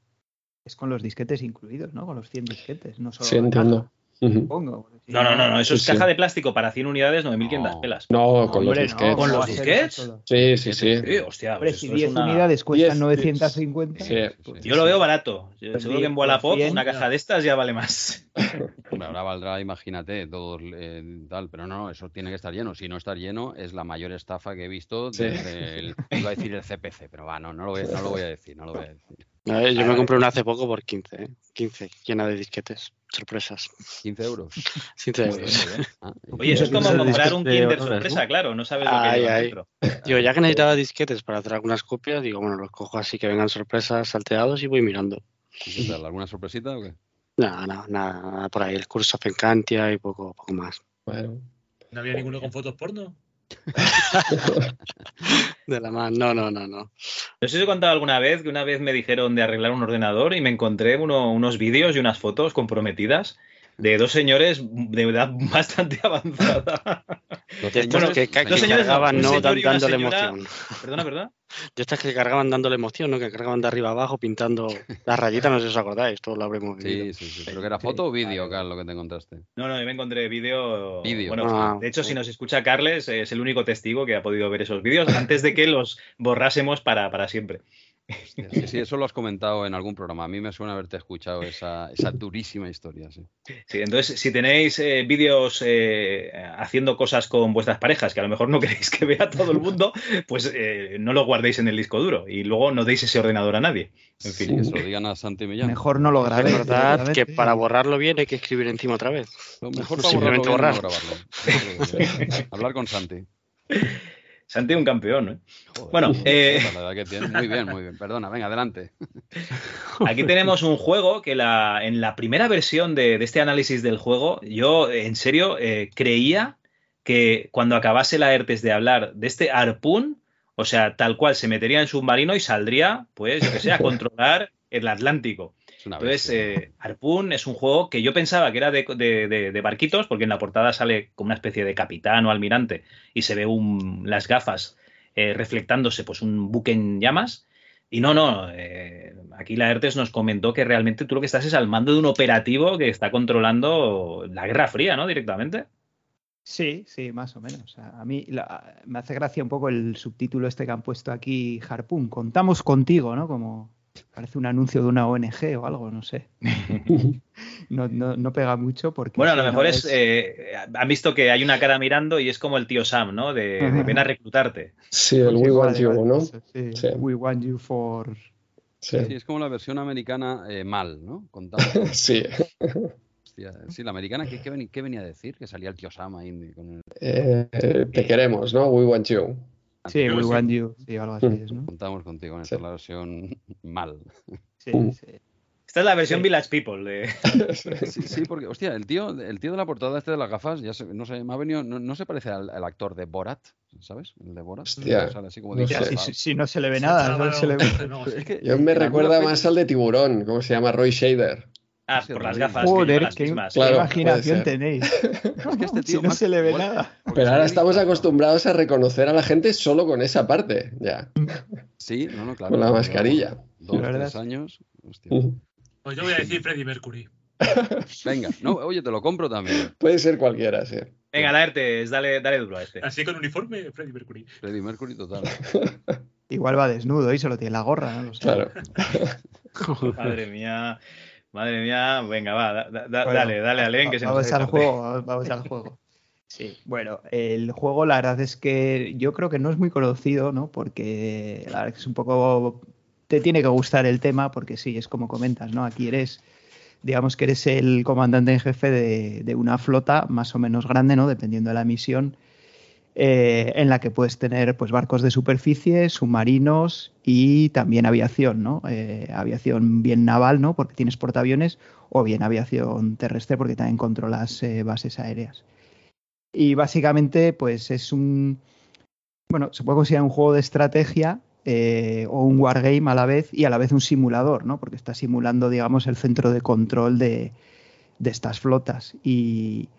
es con los disquetes incluidos, ¿no? Con los 100 disquetes, no solo Sí, entiendo. supongo. No, no, no, no, eso Sí, es sí. caja de plástico para 100 unidades, 9.500 pelas. No, con Hombre, los no, disquetes. ¿Con ¿cómo los disquets? Sí, sí, sí. Sí, hostia, Hombre, pues si esto es 10 una- unidades cuestan 10 950, Sí. Yo lo veo barato. Yo- Pues Seguro que en Wallapop una caja de estas ya vale más. Hombre, ahora valdrá, imagínate, todo eh, tal, pero no, no, eso tiene que estar lleno. Si no está lleno, es la mayor estafa que he visto Sí. desde el, iba a decir el CPC, pero va, no, no lo voy, no lo voy a decir, no lo voy a decir. A ver, yo me compré una hace poco por 15, ¿eh? 15, llena de disquetes. Sorpresas. 15 euros. 15 Muy bien, euros. Ah, Oye, eso es como comprar un Kinder sorpresa, ¿no? claro, no sabes lo que lleva ay. dentro. Digo, ya que necesitaba disquetes para hacer algunas copias, digo, bueno, los cojo así que vengan sorpresas salteados y voy mirando. ¿Qué tal? ¿Alguna sorpresita o qué? No, no, nada, nada por ahí. El curso of Encantia y poco, poco más. Bueno. ¿No había ninguno con fotos porno? De la más, no, no, no, no. No sé si os he contado alguna vez que una vez me dijeron de arreglar un ordenador y me encontré uno- unos vídeos y unas fotos comprometidas de dos señores de edad bastante avanzada De estas que, que, dos señores, cargaban, no, señor dándole señora- emoción. Perdona, perdona. De estas que cargaban dándole emoción, ¿no? Que cargaban de arriba abajo pintando las rayitas, no sé si os acordáis, todos lo habremos vivido. Sí, sí, sí. ¿Pero que era foto o vídeo, Carl, lo que te encontraste? No, no, yo me encontré vídeo. Vídeo. Bueno, Ah, de hecho, sí. si nos escucha Carles, es el único testigo que ha podido ver esos vídeos antes de que los borrásemos para, para siempre. Sí, sí, eso lo has comentado en algún programa. A mí me suena haberte escuchado esa, esa durísima historia, sí. Sí, entonces, si tenéis eh, vídeos eh, haciendo cosas con vuestras parejas que a lo mejor no queréis que vea todo el mundo, pues eh, no lo guardéis en el disco duro y luego no deis ese ordenador a nadie. En fin. Que se lo digan a Santi Millán. Mejor no lo grabéis. Recordad directamente. que para borrarlo bien hay que escribir encima otra vez. Lo mejor para borrarlo Simplemente bien es borrar. no grabarlo. Hablar con Santi. Santi un campeón, ¿eh? Bueno, eh, La edad que tiene. Muy bien, muy bien. Perdona, venga, adelante. Aquí tenemos un juego que la, en la primera versión de, de este análisis del juego, yo en serio eh, creía que cuando acabase la ERTES de hablar de este Harpoon, o sea, tal cual se metería en submarino y saldría, pues, yo que sé, a controlar el Atlántico. Una Entonces, eh, Harpoon es un juego que yo pensaba que era de, de- de- de barquitos, porque en la portada sale como una especie de capitán o almirante y se ve un- las gafas eh, reflectándose, pues un buque en llamas. Y no, no, eh, aquí la ERTES nos comentó que realmente tú lo que estás es al mando de un operativo que está controlando la Guerra Fría, ¿no? Directamente. Sí, sí, más o menos. A mí la- me hace gracia un poco el subtítulo este que han puesto aquí, Harpoon. Contamos contigo, ¿no? Como parece un anuncio de una ONG o algo, no sé. No, no, no pega mucho porque... Bueno, a lo mejor es, eh, han visto que hay una cara mirando y es como el tío Sam, ¿no? De, de ven a reclutarte. Sí, el Pues We Want You, ¿no? eso, sí. Sí. We want you for... Sí. Sí, es como la versión americana eh, mal, ¿no? Contando. Sí. Hostia, sí, la americana, ¿qué, qué venía, qué venía a decir? Que salía el tío Sam ahí con el... Eh, te queremos, ¿no? We Want You. Sí, we want you. Sí, algo así es, ¿no? Contamos contigo en esta la versión mal. Sí, sí. Esta es la versión Village People. De... Sí, sí, porque, hostia, el tío, el tío de la portada este de las gafas, ya se- no sé, me ha venido, no, no se parece al, al actor de Borat, ¿sabes? El de Borat. Hostia, Sale así como no sé. si, si- si no se le ve nada, no se le ve. Es que Yo me recuerda más al de Tiburón, ¿cómo se llama? Roy Shader. Ah, por las gafas. que Joder, lleva las qué, mismas. qué Claro, imaginación tenéis. Es que este si no más- se le ve nada. Pero ahora estamos acostumbrados a reconocer a la gente solo con esa parte, ya. Sí, no, no, claro. Con la mascarilla. Dos, La verdad tres años. Hostia. Pues yo voy a decir Freddie Mercury. Venga, no, oye, te lo compro también. Puede ser cualquiera, sí. Venga, la ERTES, dale, dale duro a este. Así con uniforme, Freddie Mercury. Freddie Mercury total. Igual va desnudo y solo tiene la gorra, ¿no? Lo sé. Claro. Madre mía. Madre mía. Venga, va, da- da- Bueno, dale, dale a Len que se nos Vamos al juego, vamos- al juego. Sí, bueno, el juego la verdad es que yo creo que no es muy conocido, ¿no? Porque la verdad es que es un poco... Te tiene que gustar el tema porque sí, es como comentas, ¿no? Aquí eres, digamos que eres el comandante en jefe de, de una flota más o menos grande, ¿no? Dependiendo de la misión, eh, en la que puedes tener pues barcos de superficie, submarinos y también aviación, ¿no? Eh, aviación bien naval, ¿no? Porque tienes portaaviones o bien aviación terrestre porque también controlas eh, bases aéreas. Y básicamente, pues es un. Bueno, se puede considerar un juego de estrategia o un wargame a la vez y a la vez un simulador, ¿no? Porque está simulando, digamos, el centro de control de, de estas flotas. Y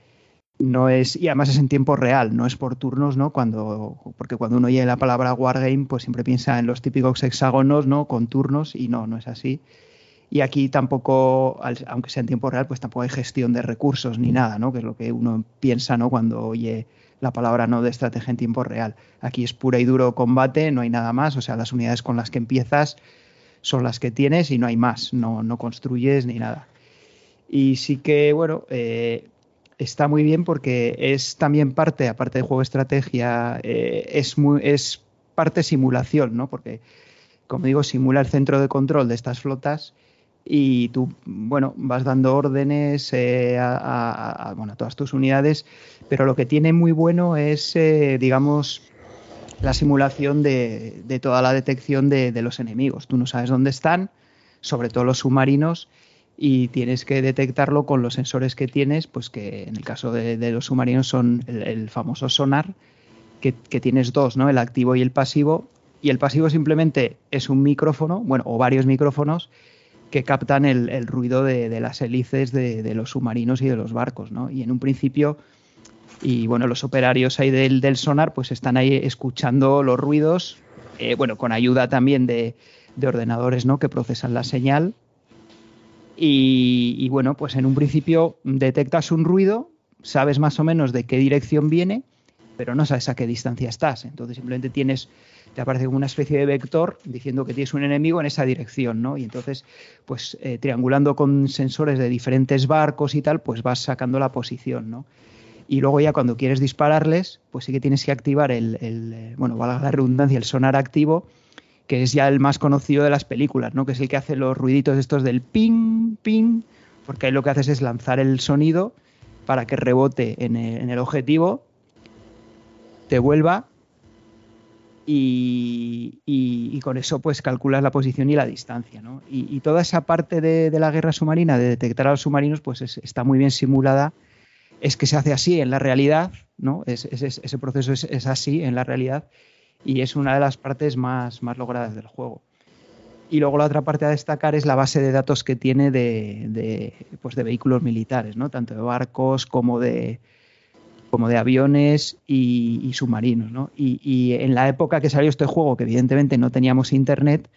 no es. Y además es en tiempo real, no es por turnos, ¿no? Cuando. Porque cuando uno oye la palabra wargame, pues siempre piensa en los típicos hexágonos, ¿no? Con turnos, y no, no es así. Y aquí tampoco, aunque sea en tiempo real, pues tampoco hay gestión de recursos ni nada, ¿no? Que es lo que uno piensa, ¿no? Cuando oye la palabra no de estrategia en tiempo real. Aquí es pura y duro combate, no hay nada más. O sea, las unidades con las que empiezas son las que tienes y no hay más. No, no construyes ni nada. Y sí que, bueno, eh, está muy bien porque es también parte, aparte de juego estrategia, eh, es, muy, es parte simulación, ¿no? Porque, como digo, simula el centro de control de estas flotas y tú, bueno, vas dando órdenes eh, a, a- a- bueno, a todas tus unidades, pero lo que tiene muy bueno es, eh, digamos, la simulación de, de toda la detección de, de los enemigos. Tú no sabes dónde están, sobre todo los submarinos, y tienes que detectarlo con los sensores que tienes, pues que en el caso de, los submarinos son el, el famoso sonar, que, que tienes dos, ¿no? El activo y el pasivo. Y el pasivo simplemente es un micrófono, bueno, o varios micrófonos, que captan el, el ruido de, de las hélices de, de los submarinos y de los barcos, ¿no? Y en un principio Y bueno, los operarios ahí del, del sonar pues están ahí escuchando los ruidos, eh, bueno, con ayuda también de, de ordenadores ¿no? que procesan la señal. Y, bueno, pues en un principio detectas un ruido, sabes más o menos de qué dirección viene, pero no sabes a qué distancia estás. Entonces simplemente tienes, te aparece como una especie de vector diciendo que tienes un enemigo en esa dirección, ¿no? Y entonces, pues eh, triangulando con sensores de diferentes barcos y tal, pues vas sacando la posición, ¿no? Y luego ya cuando quieres dispararles, pues sí que tienes que activar el, el, eh, bueno, valga la redundancia, el sonar activo, que es ya el más conocido de las películas, ¿no? Que es el que hace los ruiditos estos del ping, ping, porque ahí lo que haces es lanzar el sonido para que rebote en el, en el objetivo, te vuelva y, con eso pues calculas la posición y la distancia. ¿no? Y, toda esa parte de, la guerra submarina, de detectar a los submarinos, pues es- está muy bien simulada. Es que se hace así en la realidad, ¿no? Es- es- es- ese proceso es, es así en la realidad y es una de las partes más, más logradas del juego. Y luego la otra parte a destacar es la base de datos que tiene de, de, pues de vehículos militares, ¿no? tanto de barcos como de, como de aviones y, submarinos. ¿no? Y, y en la época que salió este juego, que evidentemente no teníamos internet,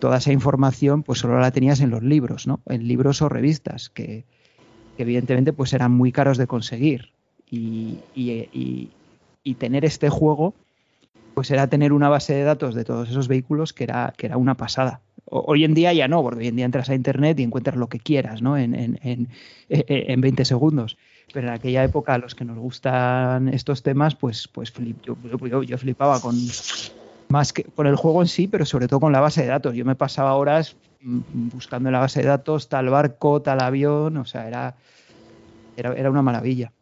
toda esa información pues solo la tenías en los libros, ¿no? en libros o revistas, que, que evidentemente pues eran muy caros de conseguir. Y- y tener este juego pues era tener una base de datos de todos esos vehículos que era, que era una pasada. Hoy en día ya no, porque hoy en día entras a internet y encuentras lo que quieras, ¿no? En, en, en, eh, eh, en 20 segundos. Pero en aquella época, a los que nos gustan estos temas, pues, pues flip- yo, yo- yo flipaba con más que con el juego en sí, pero sobre todo con la base de datos. Yo me pasaba horas mm, buscando en la base de datos tal barco, tal avión, o sea, era, era, era una maravilla.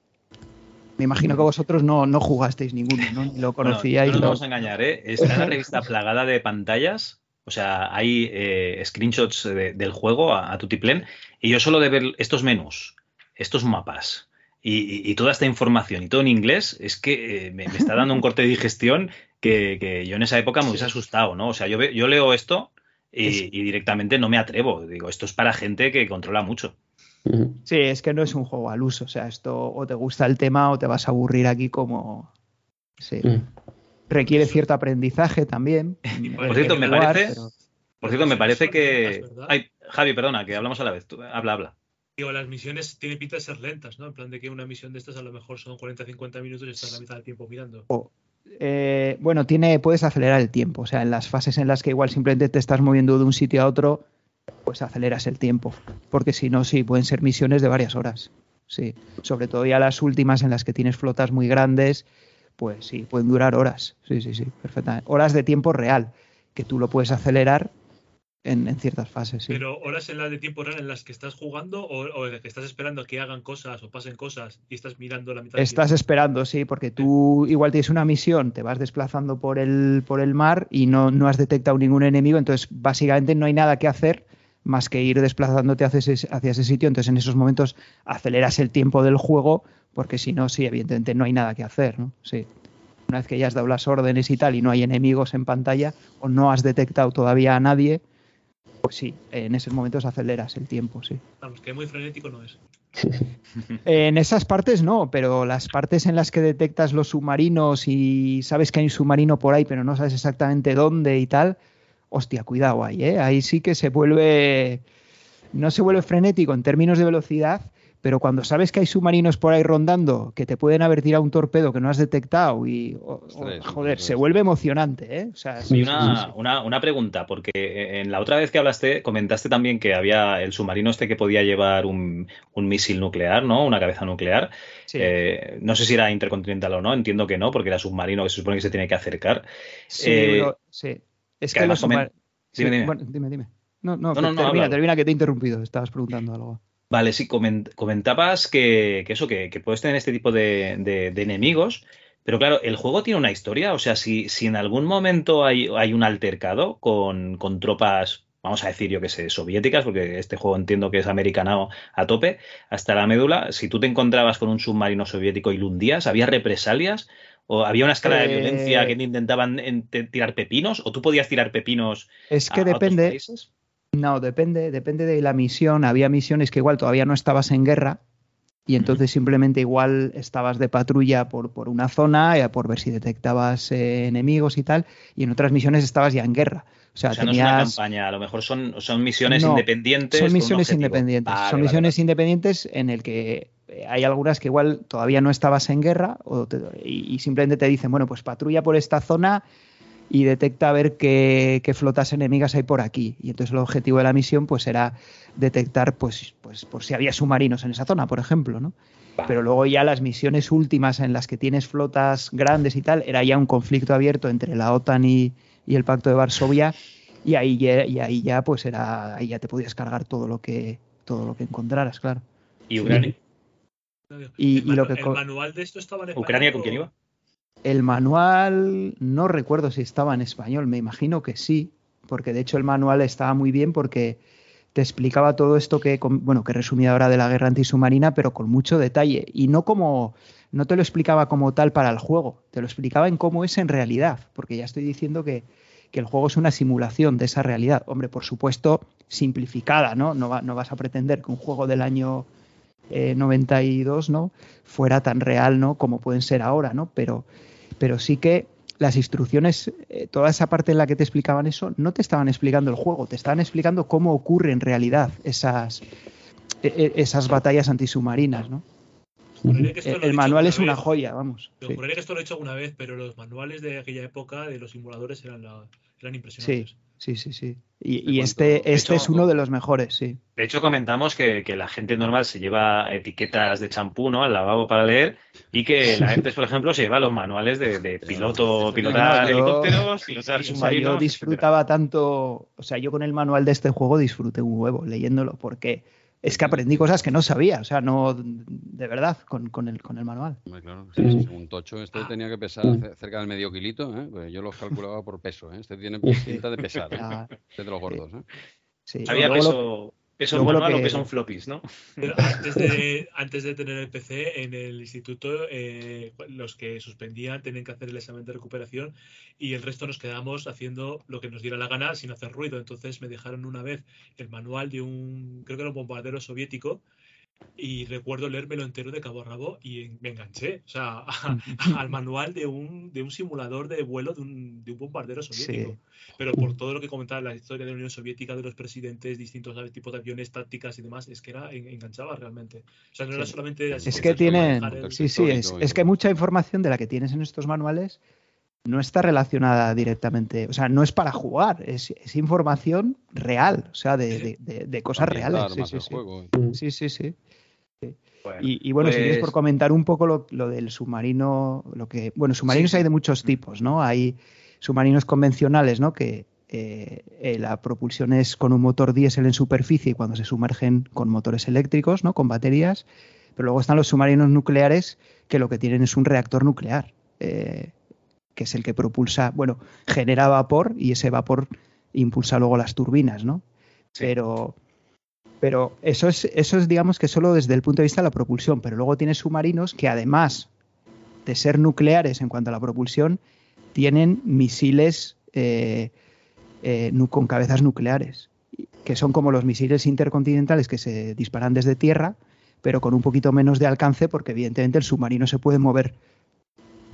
Me imagino que vosotros no, no jugasteis ninguno, ¿no? Ni lo Bueno, conocíais. no nos lo- vamos a engañar, ¿eh? Está la revista plagada de pantallas. O sea, hay eh, screenshots de- del juego a, a tutiplén. Y yo solo de ver estos menús, estos mapas y, toda esta información y todo en inglés, es que eh, me, me está dando un corte de digestión que, que yo en esa época me hubiese asustado, ¿no? O sea, yo, yo leo esto y, Es- y directamente no me atrevo. Digo, esto es para gente que controla mucho. Sí, es que no es un juego al uso. O sea, esto o te gusta el tema o te vas a aburrir aquí como. Sí. Requiere cierto aprendizaje también. Por cierto, me Jugar, parece, pero- por cierto, me parece que. Ay, Javi, perdona, que hablamos a la vez. Tú, habla, habla. Digo, las misiones tienen pinta de ser lentas, ¿no? En plan de que una misión de estas a lo mejor son 40-50 minutos y estás la mitad del tiempo mirando. Eh, bueno, tiene, puedes acelerar el tiempo. O sea, en las fases en las que igual simplemente te estás moviendo de un sitio a otro, pues aceleras el tiempo. Porque si no, sí, pueden ser misiones de varias horas. Sí. Sobre todo ya las últimas en las que tienes flotas muy grandes, pues sí, pueden durar horas. Sí, sí, sí, perfectamente. Horas de tiempo real, que tú lo puedes acelerar en, en ciertas fases, sí. Pero horas en las de tiempo real en las que estás jugando o, o en las que estás esperando a que hagan cosas o pasen cosas y estás mirando la mitad del Estás esperando, sí, porque tú igual tienes una misión, te vas desplazando por el, por el mar y no, no has detectado ningún enemigo, entonces básicamente no hay nada que hacer más que ir desplazándote hacia ese, hacia ese sitio, entonces en esos momentos aceleras el tiempo del juego, porque si no, sí, evidentemente no hay nada que hacer, ¿no? Sí. Una vez que ya has dado las órdenes y tal y no hay enemigos en pantalla o no has detectado todavía a nadie, pues sí, en esos momentos aceleras el tiempo, sí. Vamos, que muy frenético no es. En esas partes no, pero las partes en las que detectas los submarinos y sabes que hay un submarino por ahí, pero no sabes exactamente dónde y tal, hostia, cuidado ahí, ¿eh? Ahí sí que se vuelve. No se vuelve frenético en términos de velocidad, pero cuando sabes que hay submarinos por ahí rondando que te pueden haber tirado un torpedo que no has detectado y. o- o- Ostras, joder, se vuelve emocionante, ¿eh? O sea, sí, Y sí, una, sí, sí. una, una pregunta, porque en la otra vez que hablaste, comentaste también que había el submarino este que podía llevar un, un misil nuclear, ¿no? Una cabeza nuclear. Sí. Eh, no sé si era intercontinental o no, entiendo que no, porque era submarino que se supone que se tiene que acercar. Sí, Eh, pero- sí. Es que que, los comen- sí, Dime, dime. bueno, dime, dime. No, no, No, no, no, termina, habla. termina, que te he interrumpido. Estabas preguntando algo. Vale, sí, coment- comentabas que, que eso, que, que puedes tener este tipo de, de- de enemigos, pero claro, el juego tiene una historia, o sea, si, si en algún momento hay, hay un altercado con, con tropas, vamos a decir, yo que sé, soviéticas, porque este juego entiendo que es americanado a tope, hasta la médula, si tú te encontrabas con un submarino soviético y lo hundías, ¿había represalias? ¿O había una escala de Eh, violencia que te intentaban en- te- tirar pepinos? ¿O tú podías tirar pepinos? Es que a- a otros depende. países? No, depende, depende de la misión. Había misiones que igual todavía no estabas en guerra y entonces simplemente igual estabas de patrulla por, por una zona, eh, por ver si detectabas eh, enemigos y tal, y en otras misiones estabas ya en guerra. O sea, O sea, no es una campaña, a lo mejor son, son misiones No, independientes. Son misiones independientes. Vale, son vale, misiones independientes en el que hay algunas que igual todavía no estabas en guerra o te- y, y simplemente te dicen, bueno, pues patrulla por esta zona y detecta a ver qué, qué flotas enemigas hay por aquí. Y entonces el objetivo de la misión pues era detectar pues, pues por si había submarinos en esa zona, por ejemplo, ¿no? Pero luego ya las misiones últimas en las que tienes flotas grandes y tal, era ya un conflicto abierto entre la OTAN y, y el Pacto de Varsovia y ahí ya, y ahí ya pues era ahí ya te podías cargar todo lo que todo lo que encontraras, claro. ¿Y Ucrania? Y, el, y lo manu- que el co- manual de esto estaba en. ¿Ucrania con quién iba? El manual no recuerdo si estaba en español, me imagino que sí, porque de hecho el manual estaba muy bien porque te explicaba todo esto que bueno, que ahora de la guerra antisubmarina, pero con mucho detalle y no como no te lo explicaba como tal para el juego, te lo explicaba en cómo es en realidad, porque ya estoy diciendo que que el juego es una simulación de esa realidad. Hombre, por supuesto, simplificada, ¿no? No vas a pretender que un juego del año eh, 92, ¿no? Fuera tan real, ¿no? Como pueden ser ahora, ¿no? Pero, pero sí que las instrucciones, eh, toda esa parte en la que te explicaban eso, no te estaban explicando el juego, te estaban explicando cómo ocurre en realidad esas, e- e- esas batallas antisubmarinas, ¿no? Juraría que esto El, manual es una vez. joya, vamos. Yo sí. juraría que esto lo he hecho alguna vez, pero los manuales de aquella época de los simuladores eran, la- eran impresionantes. sí, sí, sí. Y, De y este, este hecho, es uno de los mejores, sí. De hecho, comentamos que, que la gente normal se lleva etiquetas de champú, ¿no? Al lavabo para leer y que la gente, por ejemplo, se lleva los manuales de, de piloto, pilotar No, yo- helicópteros, pilotar O sea, yo disfrutaba tanto, o sea, yo con el manual de este juego disfruté un huevo leyéndolo, porque es que aprendí cosas que no sabía, o sea, no, de verdad, con, con el, con el manual. Claro, sí, sí, un tocho este tenía que pesar ce- cerca del medio kilito, ¿eh? Pues yo los calculaba por peso, ¿eh? Este tiene pinta de pesar, ¿eh? Ah. Este de los gordos, ¿eh? Sí. Había Luego peso luego lo o que- en floppies, ¿no? Pero antes de, antes de tener el PC, en el instituto, eh, los que suspendían tenían que hacer el examen de recuperación y el resto nos quedamos haciendo lo que nos diera la gana sin hacer ruido. Entonces me dejaron una vez el manual de un, creo que era un bombardero soviético. Y recuerdo leérmelo entero de cabo a rabo y me enganché, o sea, a- al manual de un, de un simulador de vuelo de un, de un bombardero soviético. Sí. Pero por todo lo que comentaba la historia de la Unión Soviética, de los presidentes, distintos ¿sabes? tipos de aviones, tácticas y demás, es que era en- enganchaba realmente. O sea, no era solamente así Es que tienen, sí, sí, es, es que mucha información de la que tienes en estos manuales no está relacionada directamente, o sea, no es para jugar, es, es información real, o sea, de, de- de- de cosas reales. Sí, más sí, sí. juego, Sí, sí, sí. Sí. Bueno, Y, y bueno, si quieres pues- por comentar un poco lo, lo del submarino, lo que, bueno, submarinos hay de muchos tipos, ¿no? Hay submarinos convencionales, ¿no? Que eh, eh, la propulsión es con un motor diésel en superficie y cuando se sumergen con motores eléctricos, ¿no? Con baterías. Pero luego están los submarinos nucleares que lo que tienen es un reactor nuclear, eh, que es el que propulsa, bueno, genera vapor y ese vapor impulsa luego las turbinas, ¿no? Pero, pero eso es, eso es, digamos que solo desde el punto de vista de la propulsión. Pero luego tienes submarinos que además de ser nucleares en cuanto a la propulsión, tienen misiles eh, eh, con cabezas nucleares, que son como los misiles intercontinentales que se disparan desde tierra, pero con un poquito menos de alcance, porque evidentemente el submarino se puede mover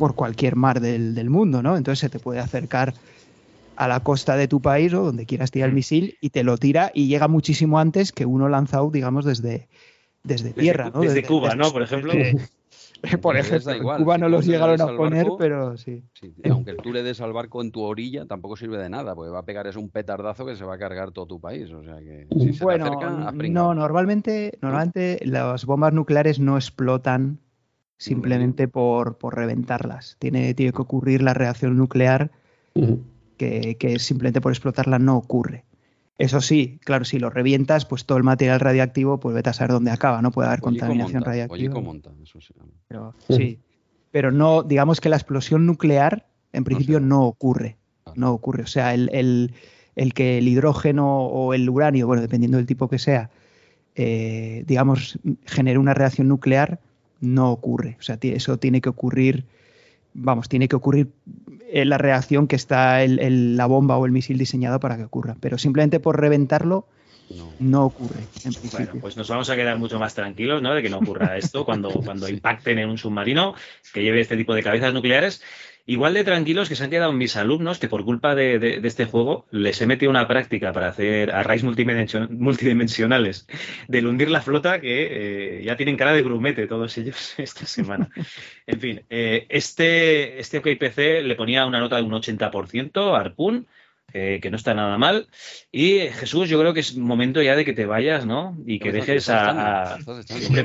por cualquier mar del, del mundo, ¿no? Entonces se te puede acercar a la costa de tu país o donde quieras tirar el misil y te lo tira y llega muchísimo antes que uno lanzado, digamos, desde, desde tierra, ¿no? desde Cuba, ¿no? Por ejemplo. por ejemplo, en Cuba no los le llegaron a poner, barco- pero sí. Aunque tú le des al barco en tu orilla, tampoco sirve de nada, porque va a pegar es un petardazo que se va a cargar todo tu país. O sea que si se te bueno, acerca, no, normalmente, normalmente las bombas nucleares no explotan simplemente por, por reventarlas. Tiene, tiene que ocurrir la reacción nuclear que, que simplemente por explotarla no ocurre. Eso sí, claro, si lo revientas, pues todo el material radiactivo, pues vete a saber dónde acaba, ¿no? Puede haber contaminación monta, radiactiva. pollico monta, eso sí. Pero, sí. Pero no, digamos que la explosión nuclear, en principio, no, ocurre. No ocurre. O sea, el, el- el que el hidrógeno o el uranio, bueno, dependiendo del tipo que sea, eh, digamos, genere una reacción nuclear, no ocurre. O sea, eso tiene que ocurrir, vamos, tiene que ocurrir en la reacción que está el- el- la bomba o el misil diseñado para que ocurra. Pero simplemente por reventarlo, no ocurre, en principio. Bueno, pues nos vamos a quedar mucho más tranquilos, ¿no? De que no ocurra esto cuando, cuando impacten en un submarino que lleve este tipo de cabezas nucleares. Igual de tranquilos que se han quedado mis alumnos que por culpa de, de- de este juego les he metido una práctica para hacer arrays multidimension- multidimensionales del hundir la flota que eh, ya tienen cara de grumete todos ellos esta semana. En fin, eh, este, este OKPC le ponía una nota de un 80% a Harpoon, eh, que no está nada mal. Y Jesús, yo creo que es momento ya de que te vayas, ¿no? Y que dejes estás a...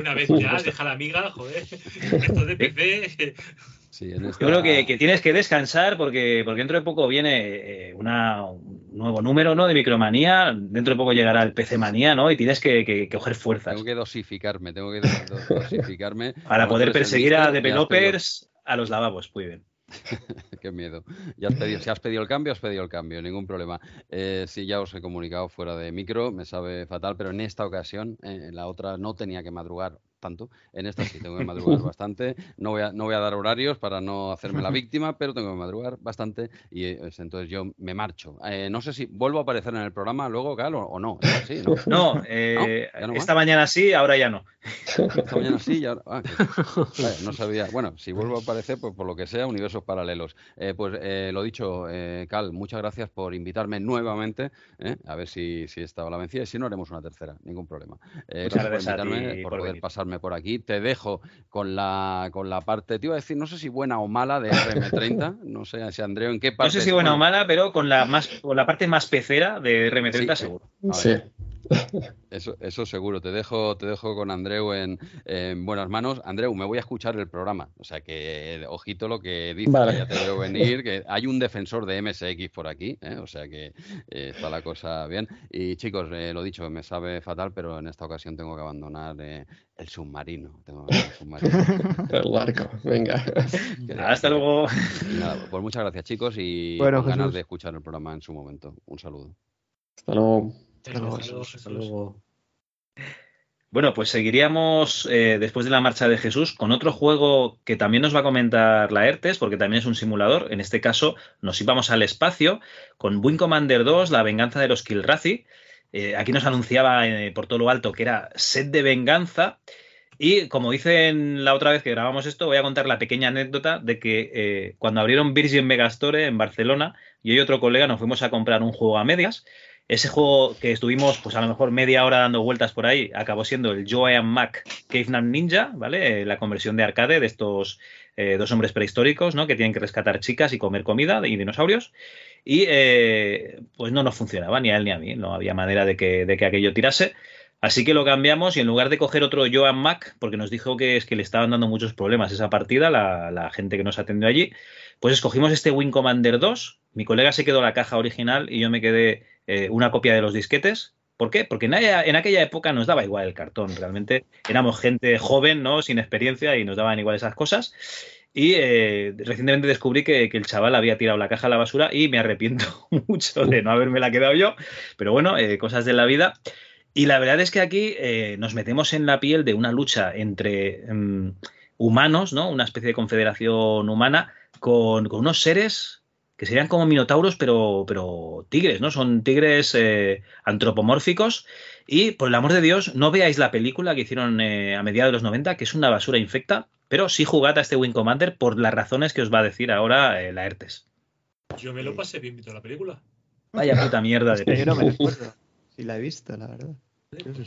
Una vez ya, deja la amiga, joder. Esto de PC. Sí, en Yo creo que, que tienes que descansar porque, porque dentro de poco viene eh, una, un nuevo número ¿no? de Micromanía, dentro de poco llegará el PC Manía, ¿no? Y tienes que, que- que coger fuerzas Tengo que dosificarme, tengo que dos- dos- dosificarme. para poder perseguir a developers a los lavabos. Muy bien. Qué miedo. Ya has pedido, si has pedido el cambio, has pedido el cambio, ningún problema. Eh, sí, ya os he comunicado fuera de micro, me sabe fatal, pero en esta ocasión, eh, en la otra no tenía que madrugar tanto, en esta sí tengo que madrugar bastante. No voy a, no voy a dar horarios para no hacerme la víctima, pero tengo que madrugar bastante y eh, es- entonces yo me marcho. Eh, no sé si vuelvo a aparecer en el programa luego, Gal, o, o no. Así, ¿no? No, eh, esta mañana sí, ahora ya no. Esta mañana sí, ya. ah, que- no sabía. Bueno, si vuelvo a aparecer, pues por lo que sea, universos paralelos. Eh, pues eh, lo dicho, eh, Cal, muchas gracias por invitarme nuevamente. ¿eh? A ver si, si esta va la vencida y si no, haremos una tercera, ningún problema. Eh, Muchas gracias por invitarme, ti por, por poder venir. Pasarme por aquí. Te dejo con la, con la parte, te iba a decir, no sé si buena o mala de RM30. No sé si Andreu, ¿en qué parte? No sé si buena o mala, pero con la más con la parte más pecera de RM30 Sí. seguro. A ver. Eso, eso seguro. Te dejo, te dejo con Andreu en, en buenas manos. Andreu, me voy a escuchar el programa. O sea que, ojito lo que dices, Vale. que ya te veo venir, que hay un defensor de MSX por aquí, ¿eh? o sea que eh, está la cosa bien. Y chicos, eh, lo dicho, me sabe fatal, pero en esta ocasión tengo que abandonar eh, el submarino. Tengo que abandonar el submarino. El barco, venga. Hasta luego. Nada, pues muchas gracias chicos y Bueno, con ganas Jesús. de escuchar el programa en su momento. Un saludo. Hasta luego. Hasta luego, Jesús. Bueno, pues seguiríamos eh, después de la marcha de Jesús con otro juego que también nos va a comentar la ERTES, porque también es un simulador. En este caso, nos íbamos al espacio con Wing Commander 2, La venganza de los Kilrazi. Eh, aquí nos anunciaba eh, por todo lo alto que era set de venganza. Y como dicen la otra vez que grabamos esto, voy a contar la pequeña anécdota de que eh, cuando abrieron Virgin Megastore en Barcelona, yo y otro colega nos fuimos a comprar un juego a medias. Ese juego que estuvimos, pues a lo mejor media hora dando vueltas por ahí, acabó siendo el Joan Mac Caveman Ninja, ¿vale? Eh, La conversión de arcade de estos eh, dos hombres prehistóricos, ¿no? Que tienen que rescatar chicas y comer comida y dinosaurios. Y eh, pues no nos funcionaba ni a él ni a mí, no había manera de que, de que aquello tirase. Así que lo cambiamos y en lugar de coger otro Joan Mac, porque nos dijo que es que le estaban dando muchos problemas esa partida, la, la gente que nos atendió allí, pues escogimos este Wing Commander 2. Mi colega se quedó la caja original y yo me quedé eh, una copia de los disquetes. ¿Por qué? Porque en, aquella- en aquella época nos daba igual el cartón, realmente éramos gente joven, ¿no? Sin experiencia y nos daban igual esas cosas. Y eh, recientemente descubrí que, que el chaval había tirado la caja a la basura y me arrepiento mucho de no haberme la quedado yo. Pero bueno, eh, cosas de la vida. Y la verdad es que aquí nos metemos en la piel de una lucha entre mm, humanos, ¿no? Una especie de confederación humana con, con unos seres que serían como minotauros, pero, pero tigres, ¿no? Son tigres eh, antropomórficos. Y por el amor de Dios, no veáis la película que hicieron eh, a mediados de los 90, que es una basura infecta, pero sí jugad a este Wing Commander por las razones que os va a decir ahora eh, la ERTES. Yo me lo pasé bien viendo la película. Vaya puta mierda de que yo no me película. acuerdo si la he visto, la verdad.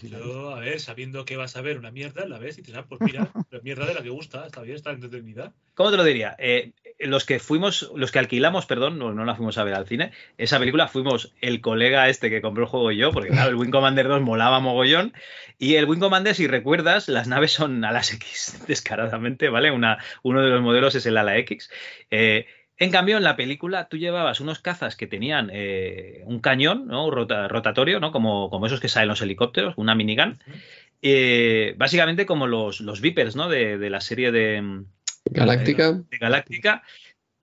Yo, a ver, sabiendo que vas a ver una mierda, la ves y te ah, pues mira, la mierda de la que gusta, está bien, está entretenida. ¿Cómo te lo diría? Eh, los que fuimos, los que alquilamos, perdón, no, no la fuimos a ver al cine. Esa película fuimos el colega este que compró el juego y yo, porque claro, el Wing Commander 2 molaba mogollón. Y el Wing Commander, si recuerdas, las naves son alas X, descaradamente, ¿vale? Una, uno de los modelos es el ala X. Eh, en cambio, en la película tú llevabas unos cazas que tenían eh, un cañón ¿no? Rota- rotatorio, ¿no? Como, como esos que salen los helicópteros, una minigun. Eh, básicamente como los, los Vipers, ¿no? De, de la serie de, mm, Galáctica. de Galáctica.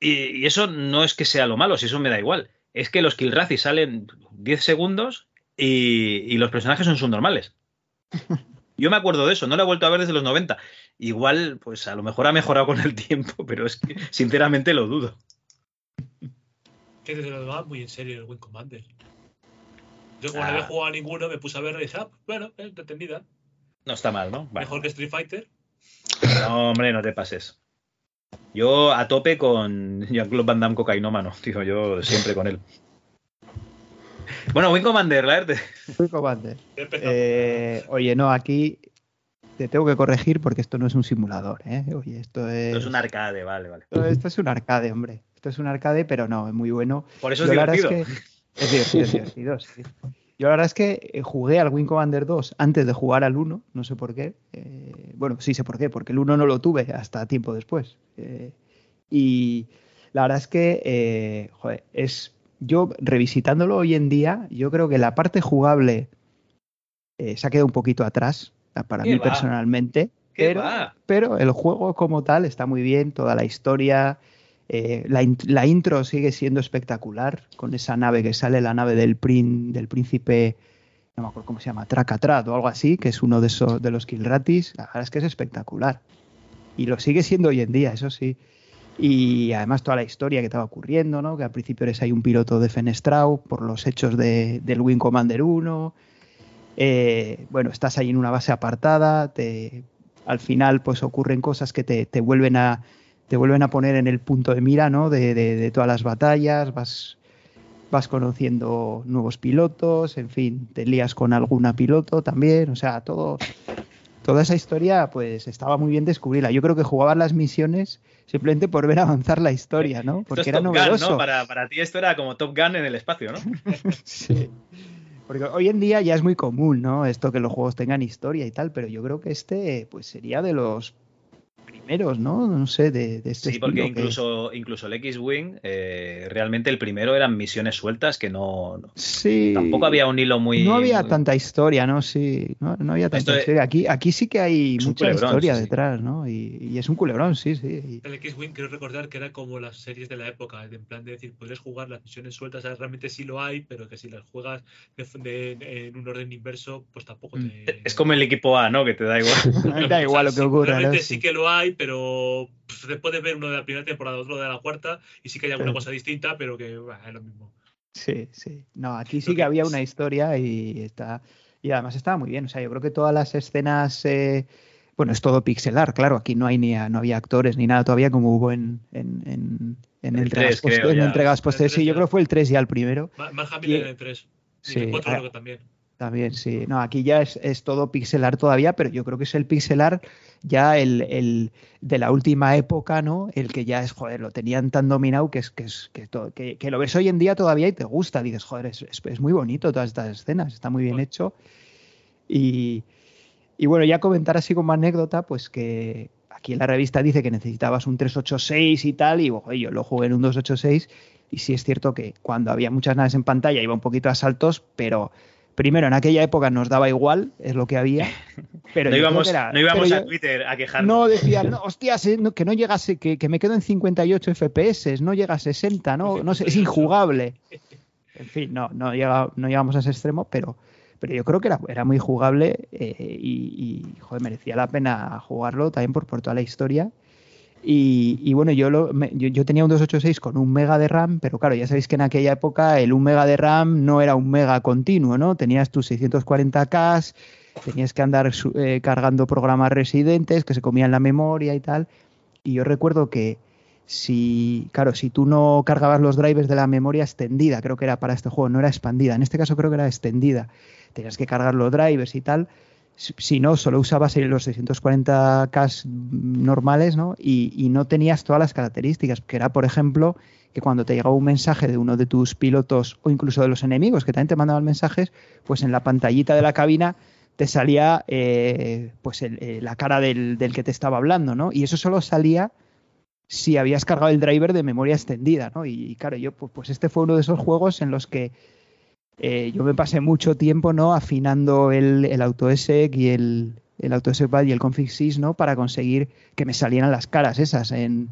Y, y eso no es que sea lo malo, si eso me da igual. Es que los Kilrazi salen 10 segundos y, y los personajes son subnormales. Yo me acuerdo de eso, no lo he vuelto a ver desde los 90. Igual, pues a lo mejor ha mejorado con el tiempo, pero es que sinceramente lo dudo. Que te lo tomaba muy en serio el Wing Commander. Yo como no había jugado a ninguno, me puse a ver y dije, ah, bueno, eh, entretenida. No está mal, ¿no? Vale. Mejor que Street Fighter. No, hombre, no te pases. Yo a tope con Jean-Claude Van Damme cocainómano, tío, yo siempre con él. Bueno, Wing Commander, la verde. Wing Commander. Eh, oye, no, aquí te tengo que corregir porque esto no es un simulador, ¿eh? Oye, esto es... Esto es un arcade, vale, vale. Esto, esto es un arcade, hombre. Esto es un arcade, pero no, es muy bueno. Por eso es Yo divertido. Es, que es divertido, es divertido, sí. Yo la verdad es que eh, jugué al Wing Commander 2 antes de jugar al 1, no sé por qué. Eh, bueno, sí sé por qué, porque el 1 no lo tuve hasta tiempo después. Eh, y la verdad es que, eh, joder, es. Yo revisitándolo hoy en día, yo creo que la parte jugable eh, se ha quedado un poquito atrás, para ¿Qué mí va? personalmente. ¿Qué pero, va? pero el juego como tal está muy bien, toda la historia. eh, la, la intro sigue siendo espectacular, con esa nave que sale, la nave del, prin- del príncipe, no me acuerdo cómo se llama, Tracatrat o algo así, que es uno de, esos, de los Kilratis. La verdad es que es espectacular. Y lo sigue siendo hoy en día, eso sí. Y además toda la historia que estaba ocurriendo, ¿no? Que al principio eres ahí un piloto defenestrado por los hechos de- del Wing Commander 1. Eh, bueno, estás ahí en una base apartada, te, al final pues ocurren cosas que te, te vuelven a te vuelven a poner en el punto de mira ¿no? de, de- de todas las batallas, vas, vas conociendo nuevos pilotos, en fin, te lías con alguna piloto también, o sea, todo, toda esa historia pues estaba muy bien descubrirla. Yo creo que jugabas las misiones simplemente por ver avanzar la historia, ¿no? Esto Porque es era Top novedoso. Gun, ¿no? Para, para ti esto era como Top Gun en el espacio, ¿no? Sí. Porque hoy en día ya es muy común, ¿no? Esto que los juegos tengan historia y tal, pero yo creo que este, pues sería de los primeros, ¿no? No sé, de, de este Sí, porque que- incluso, incluso el X-Wing, eh, realmente el primero eran misiones sueltas que no. no- Sí. Tampoco había un hilo muy. no había muy- tanta historia, ¿no? Sí, no, no había tanta Esto es- historia. Aquí, aquí sí que hay mucha culebrón, historia sí, detrás, ¿no? Y, y es un culebrón, sí, sí. El X-Wing quiero recordar que era como las series de la época, en plan de decir, podrías jugar las misiones sueltas, realmente sí lo hay, pero que si las juegas de- de- en un orden inverso, pues tampoco te... Es como el equipo A, ¿no? Que te da igual. da igual lo que ocurra, ¿no? Realmente sí Sí. que lo hay, pero pff, te puedes ver uno de la primera temporada, otro de la cuarta, y sí que hay alguna cosa distinta, pero que bah, es lo mismo. Sí, sí. No, aquí sí que había una historia y está. Y además estaba muy bien. O sea, yo creo que todas las escenas. eh, bueno, es todo pixelar, claro. Aquí no hay ni no había actores ni nada todavía como hubo en, en, en, en El entregas, 3 creo, poste- en entregas posteriores. Sí, yo creo que fue el 3 ya el primero. Mark Hamill en el 3. Y sí, el 4 ah, creo que también. También, sí. No, aquí ya es, es todo pixelar todavía, pero yo creo que es el pixelar ya el, el de la última época, ¿no? El que ya es, joder, lo tenían tan dominado que es que es que, to- que, que lo ves hoy en día todavía y te gusta. Dices, joder, es, es- es muy bonito todas estas escenas, está muy bien hecho. Y, y bueno, ya comentar así como anécdota, pues que aquí en la revista dice que necesitabas un 386 y tal, y ojo, yo lo jugué en un 286, y sí es cierto que cuando había muchas naves en pantalla iba un poquito a saltos, pero primero en aquella época nos daba igual, es lo que había. Pero no íbamos, era- no íbamos pero a Twitter a quejarnos. no, decía, no, hostias, eh, no, que no llegase, que, que me quedo en 58 FPS, no llega a 60, no, no sé, es injugable. En fin, no, no, llega, no llegamos a ese extremo, pero, pero yo creo que era, era muy jugable eh, y, y, joder, merecía la pena jugarlo también por, por toda la historia. Y, bueno, yo, lo, me- yo, yo tenía un 286 con un mega de RAM, pero claro, ya sabéis que en aquella época el 1 mega de RAM no era un mega continuo, ¿no? Tenías tus 640K, tenías que andar eh, cargando programas residentes que se comían la memoria y tal. Y yo recuerdo que si, claro, si tú no cargabas los drivers de la memoria extendida, creo que era para este juego, no era expandida, en este caso creo que era extendida, tenías que cargar los drivers y tal. Si no, solo usabas los 640K normales, ¿no? Y, y no tenías todas las características, que era, por ejemplo, que cuando te llegaba un mensaje de uno de tus pilotos o incluso de los enemigos que también te mandaban mensajes, pues en la pantallita de la cabina te salía eh, pues eh, la cara del, del que te estaba hablando, ¿no? Y eso solo salía si habías cargado el driver de memoria extendida, ¿no? Y, y claro, yo pues, pues este fue uno de esos juegos en los que eh, yo me pasé mucho tiempo, ¿no? Afinando el, el AutoSec y el, el AutoSec y el config sys, ¿no? Para conseguir que me salieran las caras esas en,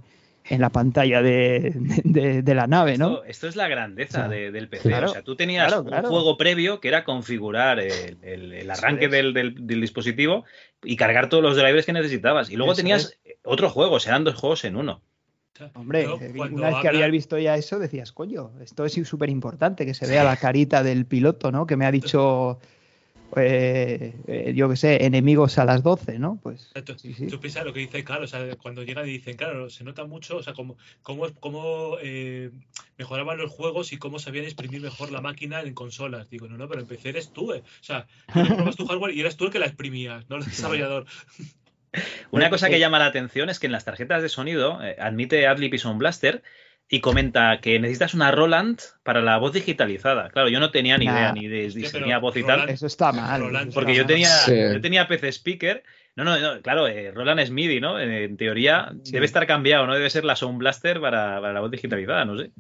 en la pantalla de, de- de la nave, ¿no? Esto, esto es la grandeza de- del PC. claro, o sea, tú tenías claro, un juego previo que era configurar el, el- el arranque del, del- del dispositivo y cargar todos los drivers que necesitabas. Y luego Eso tenías otro juego, o sea, eran dos juegos en uno. Hombre, Yo, eh, una vez que habías visto ya eso, decías, coño, esto es súper importante, que se vea la carita del piloto, ¿no? Que me ha dicho, eh, eh, yo qué sé, enemigos a las 12, ¿no? Pues sí, sí. Tú piensas lo que dice Carlos, o sea, cuando llegan y dicen, claro, se nota mucho, o sea, cómo, cómo, cómo eh, mejoraban los juegos y cómo sabían exprimir mejor la máquina en consolas. Digo, no, no, pero en PC eres tú, eh. O sea, tú tu hardware y eras tú el que la exprimías, no el desarrollador. Una cosa que llama la atención es que en las tarjetas de sonido eh, admite Adlib y Sound Blaster y comenta que necesitas una Roland para la voz digitalizada. Claro, yo no tenía ni Nah. idea ni de diseñar voz y Roland- tal. Eso está mal. Roland- Porque está yo tenía, Sí. yo tenía PC Speaker. No, no, no, claro, eh, Roland es MIDI, ¿no? En teoría debe estar cambiado, no debe ser la Sound Blaster para, para la voz digitalizada, no sé.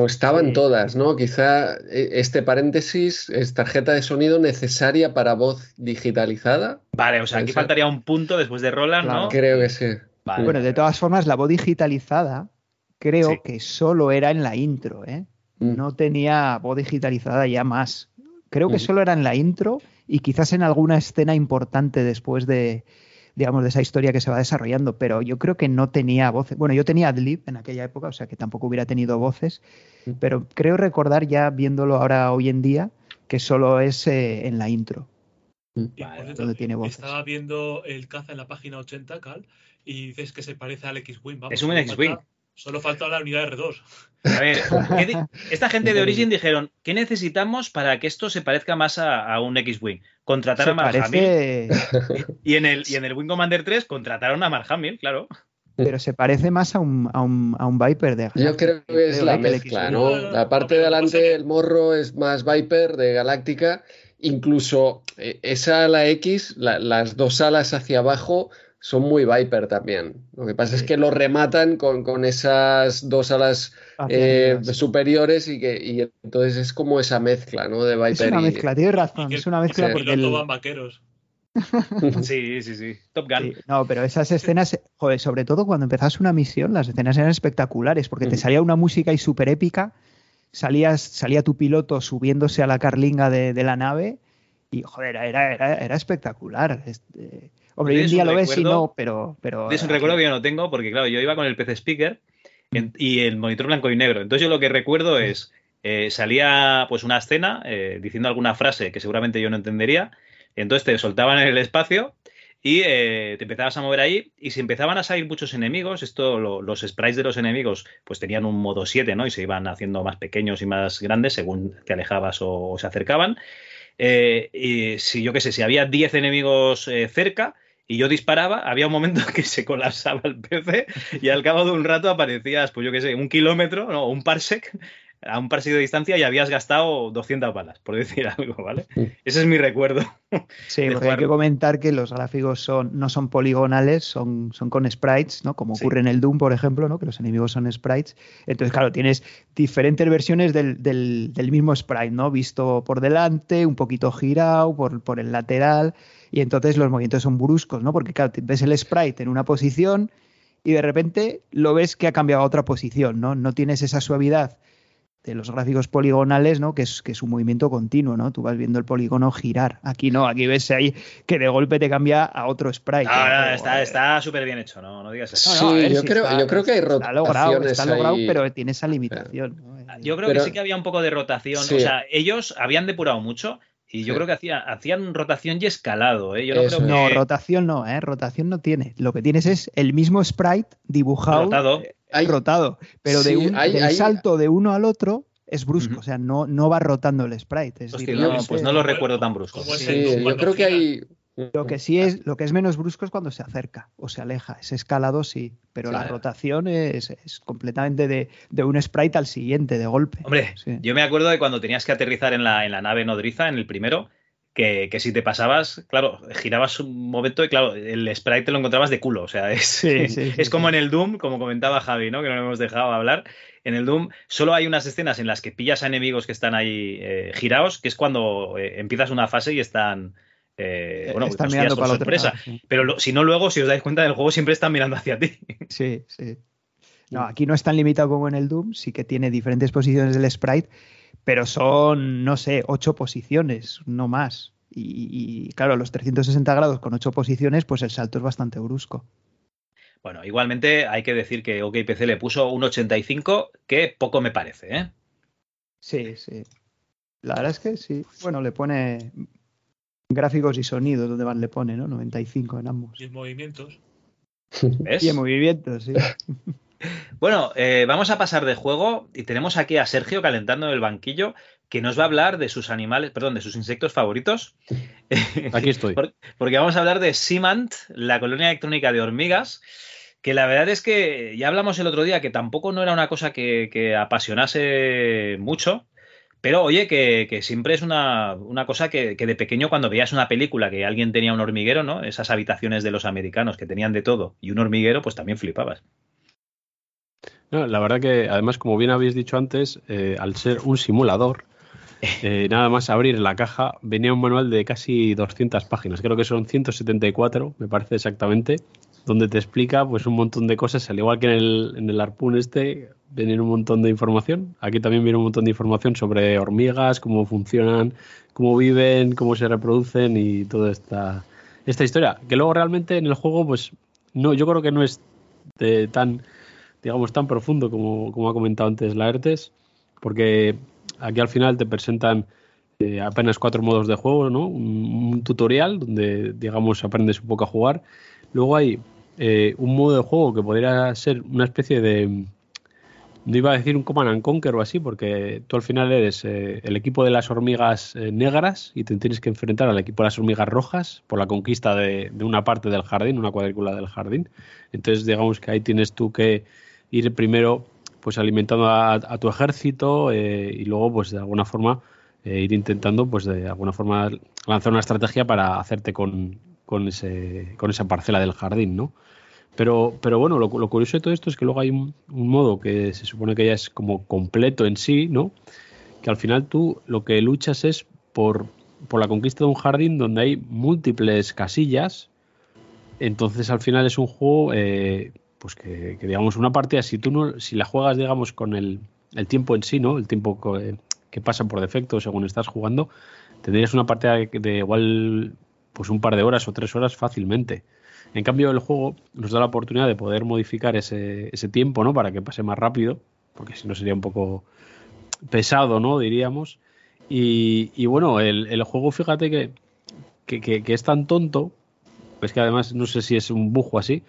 O estaban Sí. todas, ¿no? Quizá eh, este paréntesis es tarjeta de sonido necesaria para voz digitalizada. Vale, o sea, aquí ser. faltaría un punto después de Roland, ¿no? Claro. Creo que sí. Vale. Bueno, de todas formas, la voz digitalizada creo Sí. que solo era en la intro, ¿eh? Mm. No tenía voz digitalizada ya más. Creo que Ujú. solo era en la intro y quizás en alguna escena importante después de, digamos, de esa historia que se va desarrollando, pero yo creo que no tenía voces. Bueno, yo tenía Adlib en aquella época, o sea que tampoco hubiera tenido voces, Mm. pero creo recordar ya viéndolo ahora hoy en día que solo es eh, en la intro. Mm. donde tiene voces. Estaba viendo el caza en la página 80, Cal, y dices que se parece al X-Wing. vamos, Es un X-Wing. Solo falta la unidad R2. A ver, ¿qué di- esta gente de Origin dijeron, ¿qué necesitamos para que esto se parezca más a, a un X-Wing? Contratar Se a Mark Hamill. parece, Y en el, y en el Wing Commander 3 contrataron a Mark Hamill, claro. pero se parece más a un, a un, a un Viper de Yo creo que es la mezcla. ¿no? La parte de adelante, que- el morro es más Viper de Galáctica. Incluso eh, esa ala X, la- las dos alas hacia abajo, son muy Viper también. Lo que pasa es que lo rematan con, con esas dos alas eh, superiores y que y entonces es como esa mezcla, ¿no? De Es Viper una y- mezcla, tienes razón, es una mezcla porque el- van vaqueros. Sí, sí, sí. Top Gun. Sí, no, pero esas escenas, joder, sobre todo cuando empezás una misión, las escenas eran espectaculares, porque te Mm. salía una música y súper épica, salías, salía tu piloto subiéndose a la carlinga de, de la nave, y joder, era, era, era espectacular. Este, hombre, hoy en ¿Tienes día lo ves y recuerdo? no, pero... pero Es un recuerdo que yo no tengo porque, claro, yo iba con el PC Speaker en- y el monitor blanco y negro. Entonces yo lo que recuerdo es, eh, salía pues una escena eh, diciendo alguna frase que seguramente yo no entendería, entonces te soltaban en el espacio y eh, te empezabas a mover ahí y si empezaban a salir muchos enemigos, esto lo- los sprites de los enemigos pues tenían un modo 7, ¿no? Y se iban haciendo más pequeños y más grandes según te alejabas o, o se acercaban. Eh, y si yo qué sé, si había 10 enemigos eh, cerca y yo disparaba, había un momento que se colapsaba el PC y al cabo de un rato aparecías, pues yo qué sé, un kilómetro, no, un parsec, a un parsec de distancia y habías gastado 200 balas, por decir algo, ¿vale? Ese es mi recuerdo. Sí, de porque hay que comentar que los gráficos son, no son poligonales, son, son con sprites, ¿no? Como Sí. ocurre en el Doom, por ejemplo, ¿no? Que los enemigos son sprites. Entonces, claro, tienes diferentes versiones del, del- del mismo sprite, ¿no? Visto por delante, un poquito girado, por, por el lateral, y entonces los movimientos son bruscos, ¿no? Porque, claro, ves el sprite en una posición y de repente lo ves que ha cambiado a otra posición, ¿no? No tienes esa suavidad de los gráficos poligonales, ¿no? Que es, que es un movimiento continuo, ¿no? Tú vas viendo el polígono girar. Aquí no, aquí ves ahí que de golpe te cambia a otro sprite. No, no, ¿no? está está súper bien hecho, no, no digas eso. No, no, a Sí, ver yo si creo- está- yo creo que hay Está logrado, está logrado, ahí. pero tiene esa limitación. ¿no? Yo creo Pero- que sí que había un poco de rotación. Sí. O sea, ellos habían depurado mucho y yo Sí. creo que hacía- hacían rotación y escalado. ¿eh? Yo no creo rotación no, ¿eh? Rotación no tiene. Lo que tienes es el mismo sprite dibujado, Rotado. eh, Hay- rotado, pero de Sí, un, hay- del hay- salto de uno al otro es brusco, o sea, no, no va rotando el sprite. Es Hostia, decir, no, pues no lo recuerdo tan brusco. es Sí, yo creo que hay. Lo que sí es, lo que es menos brusco es cuando se acerca o se aleja. Ese escalado sí, pero la rotación es, es completamente de, de un sprite al siguiente, de golpe. Hombre, Sí. yo me acuerdo de cuando tenías que aterrizar en la, en la nave nodriza, en el primero, que, que si te pasabas, claro, girabas un momento y claro, el sprite te lo encontrabas de culo. O sea, es, Sí, sí, sí, es como en el Doom, como comentaba Javi, ¿no? Que no le hemos dejado hablar. En el Doom solo hay unas escenas en las que pillas a enemigos que están ahí eh, girados, que es cuando eh, empiezas una fase y están. eh, bueno, Están mirando para sorpresa. lado. Pero lo- si no, luego, si os dais cuenta del juego, siempre están mirando hacia ti. Sí, sí. No, aquí no es tan limitado como en el Doom, sí que tiene diferentes posiciones del sprite, pero son, no sé, ocho posiciones, no más. Y, y, claro, los 360 grados con ocho posiciones, pues el salto es bastante brusco. Bueno, igualmente hay que decir que OKPC le puso un 85, que poco me parece, ¿eh? Sí, sí. La verdad es que sí. Bueno, le pone gráficos y sonidos, donde van le pone, ¿no? 95 en ambos. Y en movimientos. ¿Ves? Y en movimientos, sí. Bueno, eh, vamos a pasar de juego y tenemos aquí a Sergio calentando en el banquillo que nos va a hablar de sus animales, perdón, de sus insectos favoritos. Aquí estoy. Por- Porque vamos a hablar de Simant, la colonia electrónica de hormigas, que la verdad es que ya hablamos el otro día que tampoco no era una cosa que, que apasionase mucho, pero oye, que, que siempre es una, una cosa que, que de pequeño cuando veías una película que alguien tenía un hormiguero, ¿no? Esas habitaciones de los americanos que tenían de todo y un hormiguero, pues también flipabas. No, la verdad que, además, como bien habéis dicho antes, eh, al ser un simulador, eh, nada más abrir la caja venía un manual de casi 200 páginas, creo que son 174, me parece exactamente, donde te explica pues un montón de cosas, al igual que en el, en el este, viene un montón de información. Aquí también viene un montón de información sobre hormigas, cómo funcionan, cómo viven, cómo se reproducen y toda esta, esta historia. Que luego realmente en el juego, pues no, yo creo que no es de tan digamos, tan profundo como, como ha comentado antes Laertes, porque aquí al final te presentan eh, apenas cuatro modos de juego, ¿no? Un, tutorial donde, digamos, aprendes un poco a jugar. Luego hay eh, un modo de juego que podría ser una especie de. No iba a decir un Command and Conquer o así, porque tú al final eres eh, el equipo de las hormigas eh, negras y te tienes que enfrentar al equipo de las hormigas rojas por la conquista de una parte del jardín, una cuadrícula del jardín. Entonces, digamos que ahí tienes tú que ir primero pues alimentando a, tu ejército eh, y luego pues de alguna forma eh, ir intentando pues de alguna forma lanzar una estrategia para hacerte con, con, ese, con esa parcela del jardín, ¿no? Pero, pero bueno, lo, curioso de todo esto es que luego hay un, un modo que se supone que ya es como completo en sí, ¿no? Que al final tú lo que luchas es por, por la conquista de un jardín donde hay múltiples casillas. Entonces al final es un juego eh, pues que, digamos una partida si tú no si la juegas digamos con el, el tiempo en sí no el tiempo que, que, pasa por defecto según estás jugando tendrías una partida de, de, igual pues un par de horas o tres horas fácilmente. En cambio el juego nos da la oportunidad de poder modificar ese, ese tiempo no para que pase más rápido porque si no sería un poco pesado no diríamos. Y, y bueno el, el, juego fíjate que, que, que es tan tonto es que además no sé si es un bujo así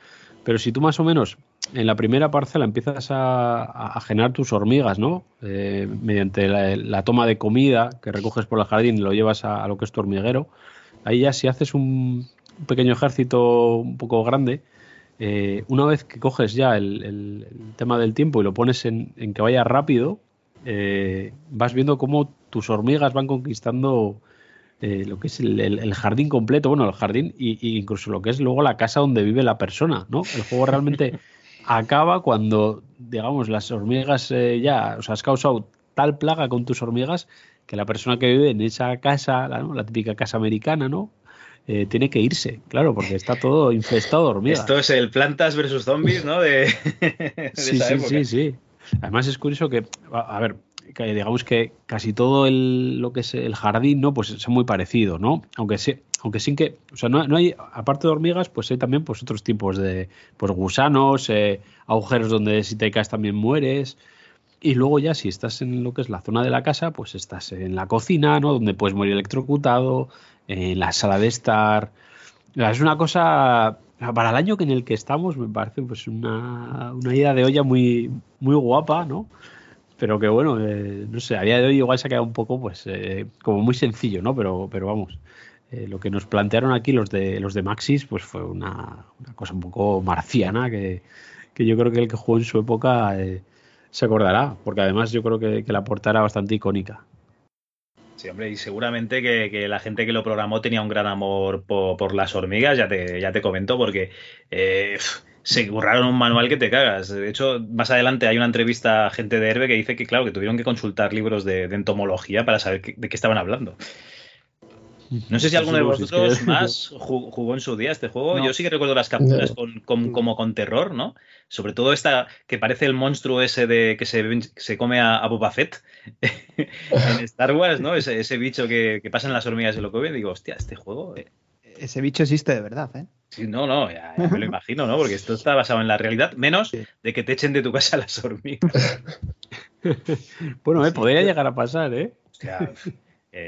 pero si tú más o menos en la primera parcela empiezas a, generar tus hormigas, ¿no? Eh, mediante la, toma de comida que recoges por el jardín y lo llevas a, lo que es tu hormiguero, ahí ya si haces un, pequeño ejército un poco grande, eh, una vez que coges ya el, tema del tiempo y lo pones en, en que vaya rápido, eh, vas viendo cómo tus hormigas van conquistando eh, lo que es el, el, el, jardín completo, bueno, el jardín y, y, incluso lo que es luego la casa donde vive la persona, ¿no? El juego realmente acaba cuando, digamos, las hormigas eh, ya, o sea, has causado tal plaga con tus hormigas que la persona que vive en esa casa, la, ¿no? la típica casa americana, ¿no? Eh, tiene que irse, claro, porque está todo infestado de hormigas. Esto es el plantas versus zombies, ¿no? De, de sí, esa sí, época. sí, sí. Además es curioso que, a, a ver, digamos que casi todo el, lo que es el jardín, ¿no? Pues es muy parecido, ¿no? Aunque sí, aunque sin que, o sea, no, no, hay, aparte de hormigas, pues hay también pues otros tipos de, pues gusanos, eh, agujeros donde si te caes también mueres. Y luego ya si estás en lo que es la zona de la casa, pues estás en la cocina, ¿no? Donde puedes morir electrocutado, en la sala de estar. Es una cosa para el año en el que estamos me parece pues una, una idea de olla muy, muy guapa, ¿no? Pero que bueno, eh, no sé, a día de hoy igual se ha quedado un poco, pues, eh, como muy sencillo, ¿no? Pero, pero vamos, eh, lo que nos plantearon aquí los de los de Maxis, pues fue una, una cosa un poco marciana que, que, yo creo que el que jugó en su época se acordará, porque además yo creo que, que la portada era bastante icónica. Sí, hombre, y seguramente que, que, la gente que lo programó tenía un gran amor por, las hormigas, ya te, ya te comento, porque eh, se curraron un manual que te cagas. De hecho, más adelante hay una entrevista a gente de Herbe que dice que, claro, que tuvieron que consultar libros de, de entomología para saber que, de qué estaban hablando. No sé si alguno de vosotros más jugó en su día este juego. No. Yo sí que recuerdo las capturas con, con, como con terror, ¿no? Sobre todo esta que parece el monstruo ese de que se, se come a, a Boba Fett en Star Wars, ¿no? Ese, ese bicho que, que, pasa en las hormigas de lo que ve. Digo, hostia, este juego eh, ese bicho existe de verdad, ¿eh? Sí, no, no, ya, ya me lo imagino, ¿no? Porque esto está basado en la realidad, menos de que te echen de tu casa las hormigas. Bueno, eh, podría llegar a pasar, ¿eh? Hostia,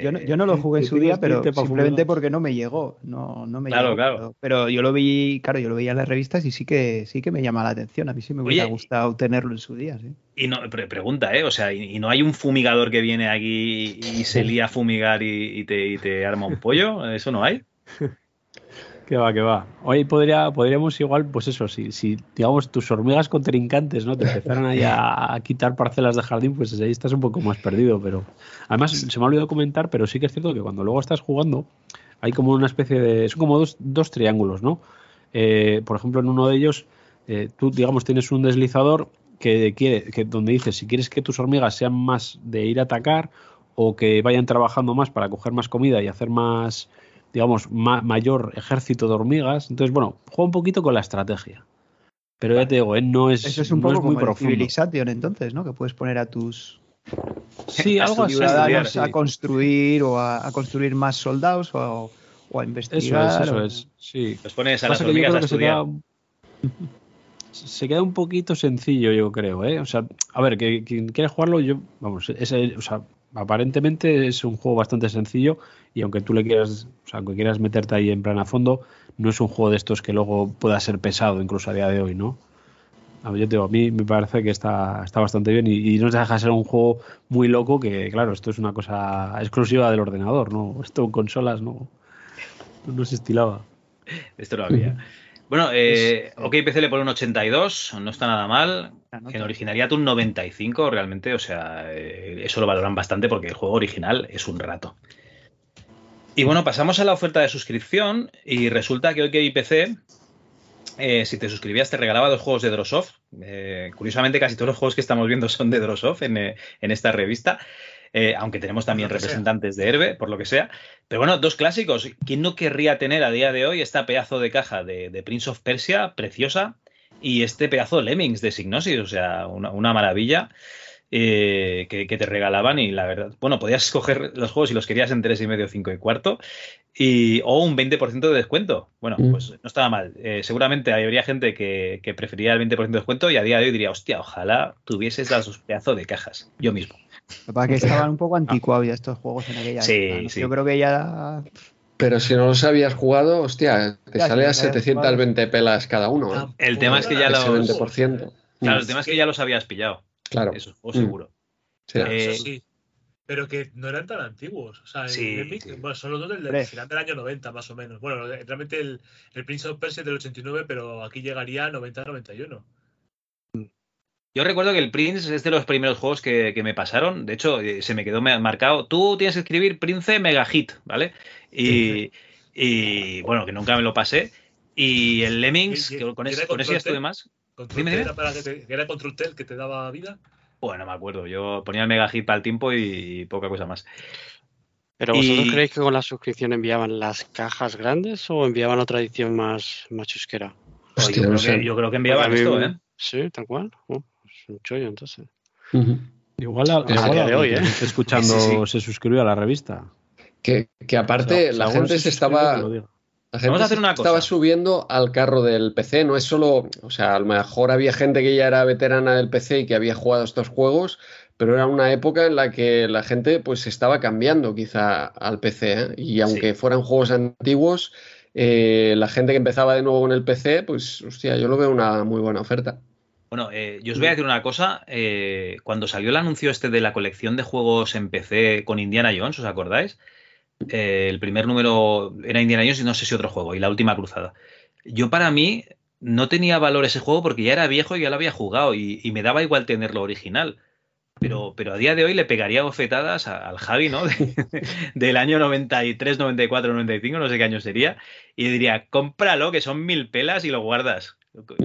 Yo no, eh, yo no lo jugué en su día, pero simplemente porque no me llegó. No, no me Claro, llegó, claro. Pero, pero yo lo vi, claro, yo lo veía en las revistas y sí que sí que me llama la atención. A mí sí me hubiera Oye, gustado tenerlo en su día, sí. Y no, pre- pregunta, ¿eh? O sea, y, y no hay un fumigador que viene aquí y se lía a fumigar y, y te, y te arma un pollo? ¿Eso no hay? Que va, que va. Hoy podría, podríamos igual, pues eso, si, si digamos tus hormigas contrincantes, ¿no? Te empezaran ahí a, a quitar parcelas de jardín, pues ahí estás un poco más perdido, pero además se me ha olvidado comentar, pero sí que es cierto que cuando luego estás jugando, hay como una especie de. son como dos, dos triángulos, ¿no? Eh, por ejemplo, en uno de ellos, eh, tú, digamos, tienes un deslizador que quiere, que donde dices si quieres que tus hormigas sean más de ir a atacar o que vayan trabajando más para coger más comida y hacer más, digamos, ma- mayor ejército de hormigas. Entonces, bueno, juega un poquito con la estrategia. Pero ya te digo, eh, no es, Eso es un no poco es muy como el profundo. Civilization, entonces, ¿no? Que puedes poner a tus Sí, a algo así. ciudadanos sí. a construir o a, a construir más soldados o, o a Eso investigar. es, eso o- es. Sí. Los pones a las Pasa que yo hormigas creo a que se estudiar. queda, se queda un poquito sencillo, yo creo, ¿eh? O sea, a ver, que quien quiera jugarlo, yo, vamos, es, el- o sea, aparentemente es un juego bastante sencillo y aunque tú le quieras, o sea, aunque quieras meterte ahí en plan a fondo, no es un juego de estos que luego pueda ser pesado, incluso a día de hoy, ¿no? A yo te digo, a mí me parece que está, está bastante bien y, y no se deja de ser un juego muy loco que, claro, esto es una cosa exclusiva del ordenador, ¿no? Esto en consolas no, no se estilaba. Esto no había. Bueno, eh, OK PC le pone un 82, no está nada mal. En originalidad un 95, realmente, o sea, eh, eso lo valoran bastante porque el juego original es un rato. Y bueno, pasamos a la oferta de suscripción y resulta que OK PC, eh, si te suscribías, te regalaba dos juegos de Drosoft. Eh, curiosamente, casi todos los juegos que estamos viendo son de Drosoft en, eh, en esta revista. Eh, aunque tenemos también sea. representantes de Herbe, por lo que sea. Pero bueno, dos clásicos. ¿Quién no querría tener a día de hoy esta pedazo de caja de, de Prince of Persia, preciosa, y este pedazo de Lemmings de Signosis? O sea, una, una maravilla eh, que, que te regalaban y la verdad, bueno, podías escoger los juegos si los querías en tres y medio, cinco y cuarto, y, o un 20% de descuento. Bueno, Mm. pues no estaba mal. Eh, seguramente habría gente que, que preferiría el 20% de descuento y a día de hoy diría, hostia, ojalá tuvieses las pedazo de cajas. Yo mismo. Lo que pasa es que estaban un poco anticuados ya estos juegos en aquella Sí, época, ¿no? sí. Yo creo que ya Pero si no los habías jugado, hostia, te Ya, sale si a los habías 720 pelas cada uno. ¿eh? El tema es que ya los... 20%. Claro, el tema es que ya los habías pillado. Claro. Eso, o Mm. seguro. Sí. Eh, Eso sí. Pero que no eran tan antiguos. O sea, el Sí, Epic, sí. bueno, son los dos del, final del año 90, más o menos. Bueno, realmente el, el Prince of Persia es del 89, pero aquí llegaría a 90-91. Yo recuerdo que el Prince es de los primeros juegos que, que me pasaron. De hecho, eh, se me quedó marcado. Tú tienes que escribir Prince Mega Hit, ¿vale? Y, y, bueno, que nunca me lo pasé. Y el Lemmings, Y- que con, y ese, con ese ya estuve más. Dime, dime. Era, para que te- que era Control T el que te daba vida. Bueno, no me acuerdo. Yo ponía el Mega Hit para el tiempo y poca cosa más. ¿Pero vosotros Y- creéis que con la suscripción enviaban las cajas grandes o enviaban otra edición más, más chusquera? Oye, Hostia, yo, no creo sé. que, yo creo que enviaban mí- esto, ¿eh? Sí, tal cual. Oh, un chollo, entonces. Igual a, A día de hoy, ¿eh? escuchando Sí, sí. se suscribió a la revista. Que, que aparte O sea, si la gente se estaba... La gente Vamos a hacer se una estaba subiendo al carro del PC, no es solo, o sea, a lo mejor había gente que ya era veterana del PC y que había jugado estos juegos, pero era una época en la que la gente pues estaba cambiando quizá al PC, ¿eh? Y aunque fueran juegos antiguos, eh, la gente que empezaba de nuevo con el PC, pues hostia, yo lo veo una muy buena oferta. Bueno, eh, yo os voy a decir una cosa. eh, cuando salió el anuncio este de la colección de juegos en PC con Indiana Jones, ¿os acordáis? Eh, el primer número era Indiana Jones y no sé si otro juego, y la última cruzada. Yo para mí no tenía valor ese juego porque ya era viejo y ya lo había jugado y, y me daba igual tenerlo original. Pero, pero a día de hoy le pegaría bofetadas a- al Javi, ¿no? De- del año 93, 94, 95, no sé qué año sería. Y diría, cómpralo, que son mil pelas y lo guardas.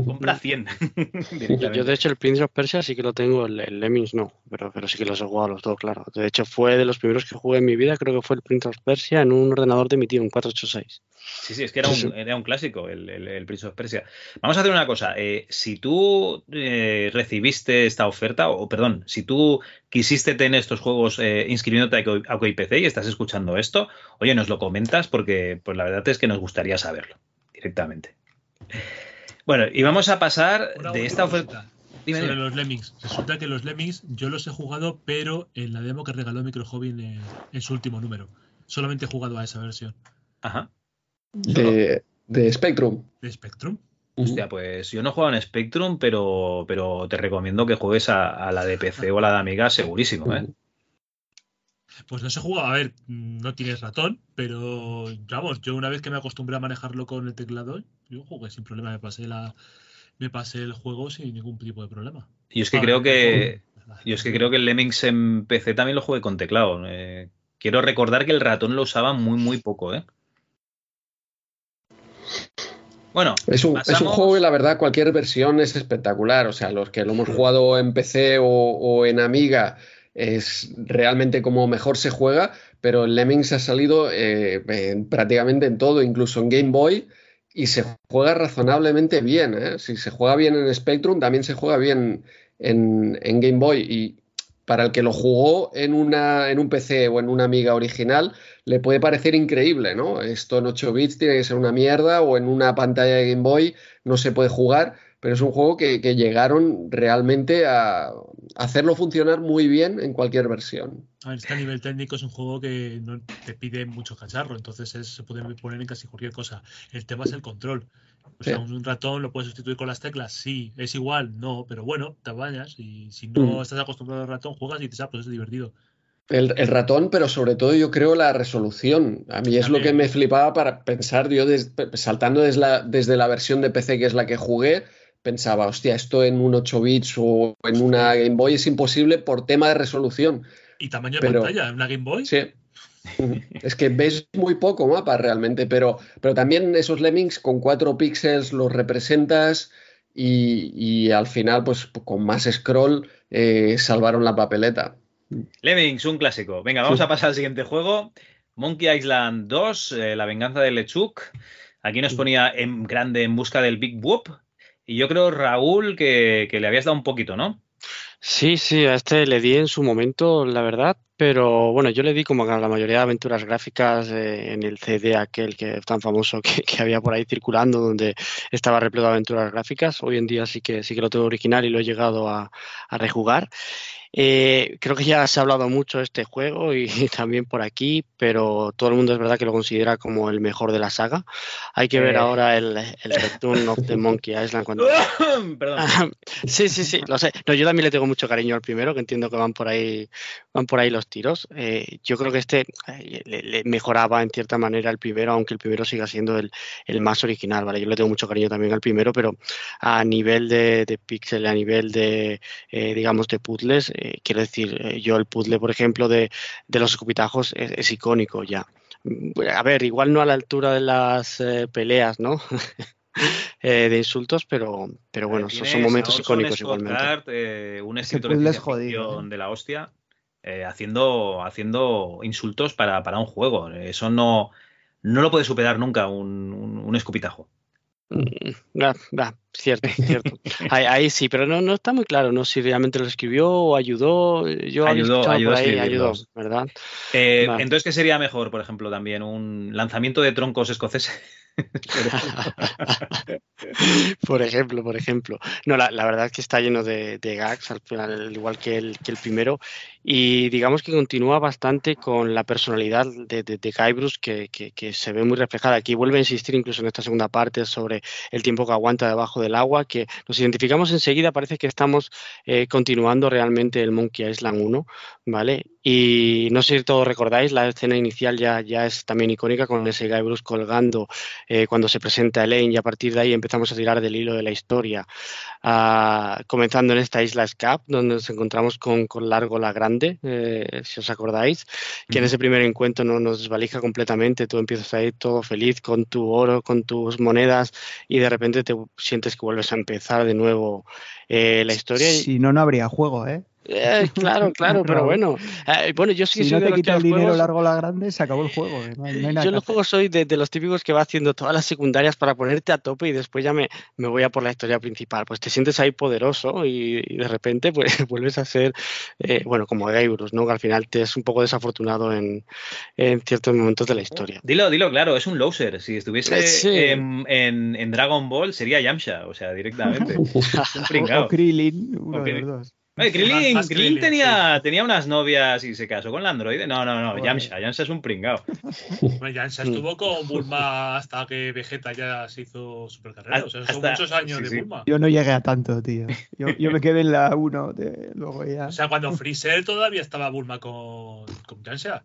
Compra 100. Yo, de hecho, el Prince of Persia sí que lo tengo, el, el Lemmings no, pero, pero sí que los he jugado los dos, claro. De hecho, fue de los primeros que jugué en mi vida, creo que fue el Prince of Persia en un ordenador de mi tío, un 486. Sí, sí, es que era un, era un clásico el, el, el, Prince of Persia. Vamos a hacer una cosa. Eh, si tú eh, recibiste esta oferta, o perdón, si tú quisiste tener estos juegos eh, inscribiéndote a OKPC y estás escuchando esto, oye, nos lo comentas porque pues la verdad es que nos gustaría saberlo directamente. Bueno, y vamos a pasar Una de esta oferta. Dime, sobre dime. los Lemmings. Resulta que los Lemmings yo los he jugado, pero en la demo que regaló Micro Hobby en, eh, en su último número. Solamente he jugado a esa versión. Ajá. De, de Spectrum. ¿De Spectrum? Hostia, pues yo no he jugado en Spectrum, pero, pero te recomiendo que juegues a, a la de PC o a la de Amiga segurísimo, ¿eh? Pues no se juega, a ver, mm, no tienes ratón, pero vamos, yo una vez que me acostumbré a manejarlo con el teclado, yo jugué sin problema, me pasé la me pasé el juego sin ningún tipo de problema. Yo es que Ah, creo que yo es que creo que el Lemmings en PC también lo jugué con teclado. Eh, quiero recordar que el ratón lo usaba muy muy poco, ¿eh? Bueno, Es un, es un juego y la verdad cualquier versión es espectacular. O sea, los que lo hemos jugado en PC o, o en Amiga es realmente como mejor se juega, pero Lemmings ha salido eh, en- prácticamente en todo, incluso en Game Boy, y se juega razonablemente bien. ¿eh? Si se juega bien en Spectrum, también se juega bien en, en Game Boy. Y para el que lo jugó en, una, en un PC o en una Amiga original, le puede parecer increíble, ¿no? Esto en 8 bits tiene que ser una mierda o en una pantalla de Game Boy no se puede jugar, pero es un juego que, que llegaron realmente a hacerlo funcionar muy bien en cualquier versión. A ver, a nivel técnico es un juego que no te pide mucho cacharro, entonces es- se puede poner en casi cualquier cosa. El tema es el control. O sea, Sí. un ratón lo puedes sustituir con las teclas, sí, es igual, no, pero bueno, te bañas y si no Mm. estás acostumbrado al ratón, juegas y dices, ah, pues es divertido. El, el ratón, pero sobre todo yo creo la resolución. A mí es lo que me flipaba para pensar, yo des- saltando la, desde la versión de PC que es la que jugué, pensaba, hostia, esto en un 8 bits o en una Game Boy es imposible por tema de resolución. Y tamaño de Pero- pantalla, una Game Boy. Sí. Es que ves muy poco mapa realmente, pero, pero también esos lemmings con cuatro píxeles los representas y, y al final, pues con más scroll, eh, salvaron la papeleta. Lemmings, un clásico. Venga, vamos Sí. a pasar al siguiente juego. Monkey Island 2, eh, La venganza de Lechuk. Aquí nos ponía en grande en busca del Big Whoop. Y yo creo, Raúl, que, le habías dado un poquito, ¿no? Sí, sí, a este le di en su momento, la verdad, pero bueno, yo le di como a la mayoría de aventuras gráficas eh, en el CD aquel que tan famoso que, que había por ahí circulando, donde estaba repleto de aventuras gráficas. Hoy en día sí que sí que lo tengo original y lo he llegado a, a rejugar. Eh, creo que ya se ha hablado mucho de este juego y, también por aquí, pero todo el mundo es verdad que lo considera como el mejor de la saga. Hay que ver Eh. ahora el, el Return of the Monkey Island cuando, Perdón. Sí, sí, sí, lo sé. No, yo también le tengo mucho cariño al primero, que entiendo que van por ahí, van por ahí los tiros. Eh, yo creo que este eh, le, le mejoraba en cierta manera el primero, aunque el primero siga siendo el, el más original, ¿vale? Yo le tengo mucho cariño también al primero, pero a nivel de, de píxel, a nivel de, eh, digamos, de puzzles, eh, quiero decir, eh, yo el puzzle, por ejemplo, de, de los escupitajos es, es icónico ya. Mm, A ver, igual no a la altura de las eh, peleas, ¿no? Eh, de insultos, pero, pero bueno, son, momentos icónicos Scott igualmente. Eh, un escritor de es jodido, la hostia, eh, haciendo, haciendo insultos para, para un juego. Eso no, no lo puede superar nunca un, un, un escupitajo. Mm, ah, ah, cierto, cierto. Ahí, ahí sí, pero no, no está muy claro, ¿no? Si realmente lo escribió o ayudó. Yo Ayudó, ayudó por ahí, ayudó. ¿verdad? Eh. Entonces, ¿qué sería mejor, por ejemplo, también un lanzamiento de troncos escoceses? Por ejemplo, por ejemplo. No, la, la verdad es que está lleno de, de gags, al final, al igual que el, que el primero. Y digamos que continúa bastante con la personalidad de, de, de Guybrush que, que, que se ve muy reflejada. Aquí vuelve a insistir incluso en esta segunda parte sobre el tiempo que aguanta debajo del agua, que nos identificamos enseguida, parece que estamos eh, continuando realmente el Monkey Island 1, ¿vale? Y no sé si todos recordáis, la escena inicial ya, ya es también icónica con ese Guybrush colgando eh, cuando se presenta Elaine y a partir de ahí empezamos a tirar del hilo de la historia, ah, comenzando en esta isla Scap, donde nos encontramos con, con Largo la Grande grande, eh, si os acordáis, que en ese primer encuentro no nos desvalija completamente, tú empiezas a ir todo feliz con tu oro, con tus monedas y de repente te sientes que vuelves a empezar de nuevo eh, la historia. Si no, no habría juego, ¿eh? Eh, claro, claro, pero bueno. Eh, bueno, yo sí que Si soy no de te los que quita el los dinero juegos- largo la grande, se acabó el juego. ¿eh? No hay, no hay nada Yo en que los juegos soy de, de los típicos que va haciendo todas las secundarias para ponerte a tope y después ya me, me voy a por la historia principal. Pues te sientes ahí poderoso y, y de repente pues vuelves a ser, eh, bueno, como Gabrus, ¿no? Que al final te es un poco desafortunado en, en ciertos momentos de la historia. Dilo, dilo, claro, es un loser. Si estuviese Eh, sí. en, en- en Dragon Ball sería Yamcha, o sea, directamente. Un O, pringao. o Krillin, uno O de los dos. Oye, Sí, Krillin, más- más Krillin Krillin, tenía, tenía unas novias y se casó con la androide. No, no, no, Joder. Yamcha, Yamcha es un pringao. Bueno, Mm. estuvo con Bulma hasta que Vegeta ya se hizo supercarrera. O sea, son Hasta- muchos años sí, de sí. Bulma. Yo no llegué a tanto, tío. Yo, yo me quedé en la 1, luego ya. O sea, cuando Freezer todavía estaba Bulma con, con Jansa.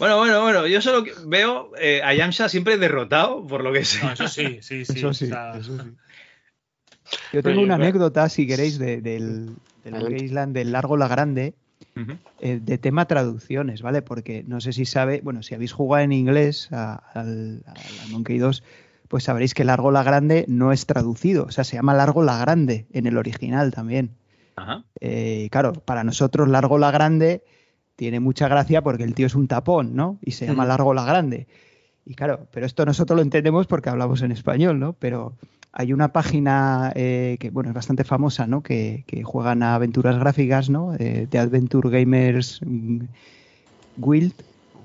Bueno, bueno, bueno, yo solo veo eh, a Yamcha siempre derrotado, por lo que sé. No, eso sí, sí, sí. Eso sí, o sea, eso sí. Yo tengo una bueno. anécdota, si queréis, de- del, del Adelante. Monkey Island del Largo La Grande, eh, de tema traducciones, ¿vale? Porque no sé si sabe, bueno, si habéis jugado en inglés a- al, al Monkey 2, pues sabréis que Largo La Grande no es traducido, o sea, se llama Largo La Grande en el original también. Ajá. Eh, claro, para nosotros Largo la Grande tiene mucha gracia porque el tío es un tapón, ¿no? Y se llama. Largo la Grande. Y claro, pero esto nosotros lo entendemos porque hablamos en español, ¿no? Pero hay una página eh, que, bueno, es bastante famosa, ¿no? Que, que juegan a aventuras gráficas, ¿no? Eh, de Adventure Gamers mm, Guild,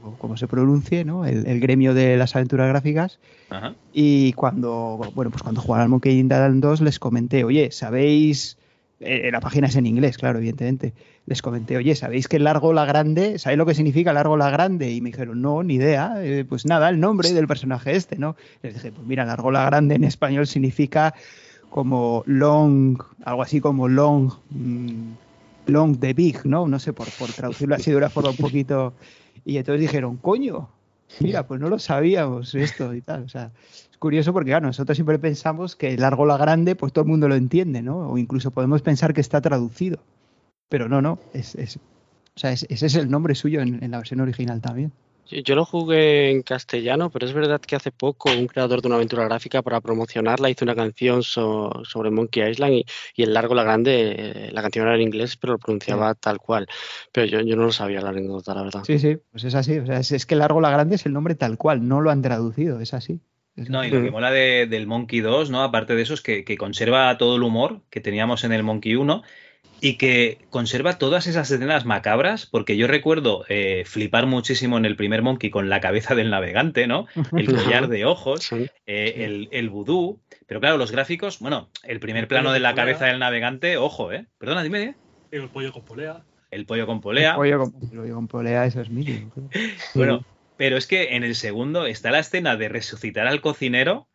o como se pronuncie, ¿no? El, el gremio de las aventuras gráficas. Ajá. Y cuando, bueno, pues cuando jugaron al Monkey Island 2 les comenté, oye, ¿sabéis? Eh, la página es en inglés, claro, evidentemente. Les comenté, oye, ¿sabéis que largo la grande? ¿Sabéis lo que significa largo la grande? Y me dijeron, no, ni idea. Eh, pues nada, el nombre del personaje este, ¿no? Les dije, pues mira, largo la grande en español significa como long, algo así como long, mm, long the big, ¿no? No sé, por, traducirlo así de una forma un poquito. Y entonces dijeron, coño, mira, pues no lo sabíamos esto y tal. O sea, es curioso porque, claro, nosotros siempre pensamos que largo la grande, pues todo el mundo lo entiende, ¿no? O incluso podemos pensar que está traducido. Pero no, no, es, es- o sea, es- ese es el nombre suyo en, en la versión original también. Yo, lo jugué en castellano, pero es verdad que hace poco un creador de una aventura gráfica para promocionarla hizo una canción so- sobre Monkey Island y, y el largo la grande, eh, la canción era en inglés, pero lo pronunciaba tal cual. Pero yo, yo no lo sabía la anécdota, la verdad. Sí, sí, pues es así. O sea, es, es que largo la grande es el nombre tal cual, no lo han traducido, es así. Es No, y lo que mola de- del Monkey 2, ¿no? Aparte de eso, es que, que conserva todo el humor que teníamos en el Monkey 1 y que conserva todas esas escenas macabras, porque yo recuerdo eh, flipar muchísimo en el primer Monkey con la cabeza del navegante, ¿no? El collar de ojos, Sí. eh, el, el vudú. Pero claro, los gráficos, bueno, el primer plano de la cabeza del navegante, ojo, ¿eh? Perdona, dime, el pollo con polea. El pollo con polea. El pollo con, el pollo con polea, eso es mínimo. Bueno, pero es que en el segundo está la escena de resucitar al cocinero.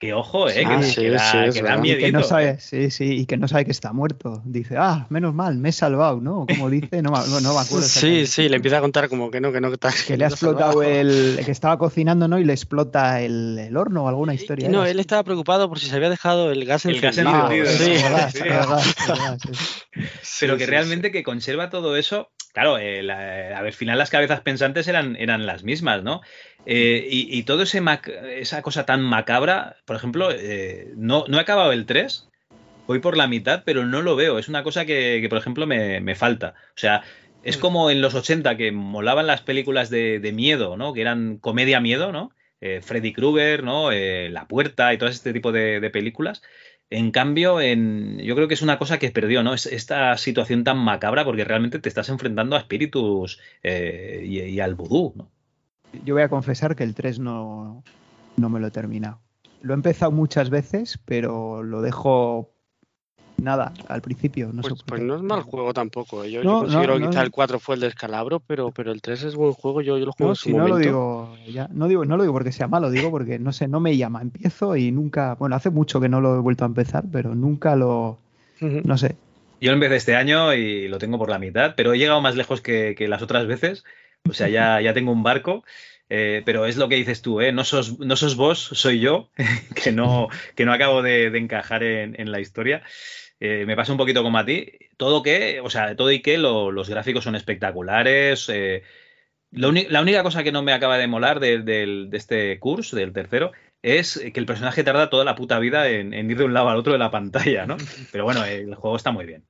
Que ojo, eh, Ah, que, sí, que da, sí, que da verdad. Y que miedito. no sabe, sí, sí, y que no sabe que está muerto. Dice, ah, menos mal, me he salvado, ¿no? Como dice, no, me- no, no me acuerdo. Sí, sí, le empieza a contar como que no, que no, que, está- Que le ha explotado salvado. el. que estaba cocinando, ¿no? Y le explota el, el horno o alguna historia. No, él estaba preocupado por si se había dejado el gas El gas encendido. Sí. Pero que realmente que conserva todo eso. Claro, eh, la- a ver, al final las cabezas pensantes eran, eran las mismas, ¿no? Eh, y, y todo ese mac- esa cosa tan macabra, por ejemplo, eh, no, no he acabado el 3, voy por la mitad, pero no lo veo. Es una cosa que, que, por ejemplo, me, me falta. O sea, es como en los 80 que molaban las películas de, de miedo, ¿no? Que eran comedia miedo, ¿no? Eh, Freddy Krueger, ¿no? Eh, La Puerta y todo este tipo de, de películas. En cambio, en, yo creo que es una cosa que perdió, ¿no? Es esta situación tan macabra porque realmente te estás enfrentando a espíritus eh, y, al vudú, ¿no? Yo voy a confesar que el 3 no, no me lo he terminado. Lo he empezado muchas veces, pero lo dejo nada al principio. No sé Pues, por pues qué. no es mal juego tampoco. ¿eh? Yo, No, yo considero no, que no quizá el 4 fue el descalabro, pero, pero el 3 es buen juego. Yo, yo lo juego No, en su si no lo momento. digo, ya, no digo, no lo digo porque sea malo, digo porque no sé, no me llama. Empiezo y nunca, bueno, hace mucho que no lo he vuelto a empezar, pero nunca lo, no sé. Yo lo empecé este año y lo tengo por la mitad, pero he llegado más lejos que, que las otras veces. O sea, ya, ya tengo un barco. eh, pero es lo que dices tú, ¿eh? No sos, no sos vos, soy yo, que no, que no acabo de, de encajar en, en la historia. Eh, me pasa un poquito como a ti. Todo que, o sea, todo y que lo- los gráficos son espectaculares. eh, lo la única cosa que no me acaba de molar de, este curso, del tercero, es que el personaje tarda toda la puta vida en, en ir de un lado al otro de la pantalla, ¿no? Pero bueno, el juego está muy bien.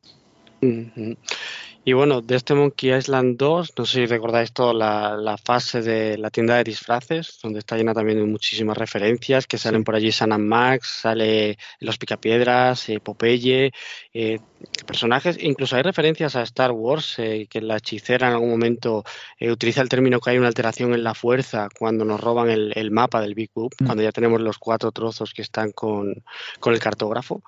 Y bueno, de este Monkey Island 2, no sé si recordáis toda la, la fase de la tienda de disfraces, donde está llena también de muchísimas referencias, que salen por allí San Max, sale Los Picapiedras, eh, Popeye, eh, personajes, incluso hay referencias a Star Wars, eh, que la hechicera en algún momento eh, utiliza el término que hay una alteración en la fuerza cuando nos roban el, el mapa del Big Boop, cuando ya tenemos los cuatro trozos que están con, con el cartógrafo.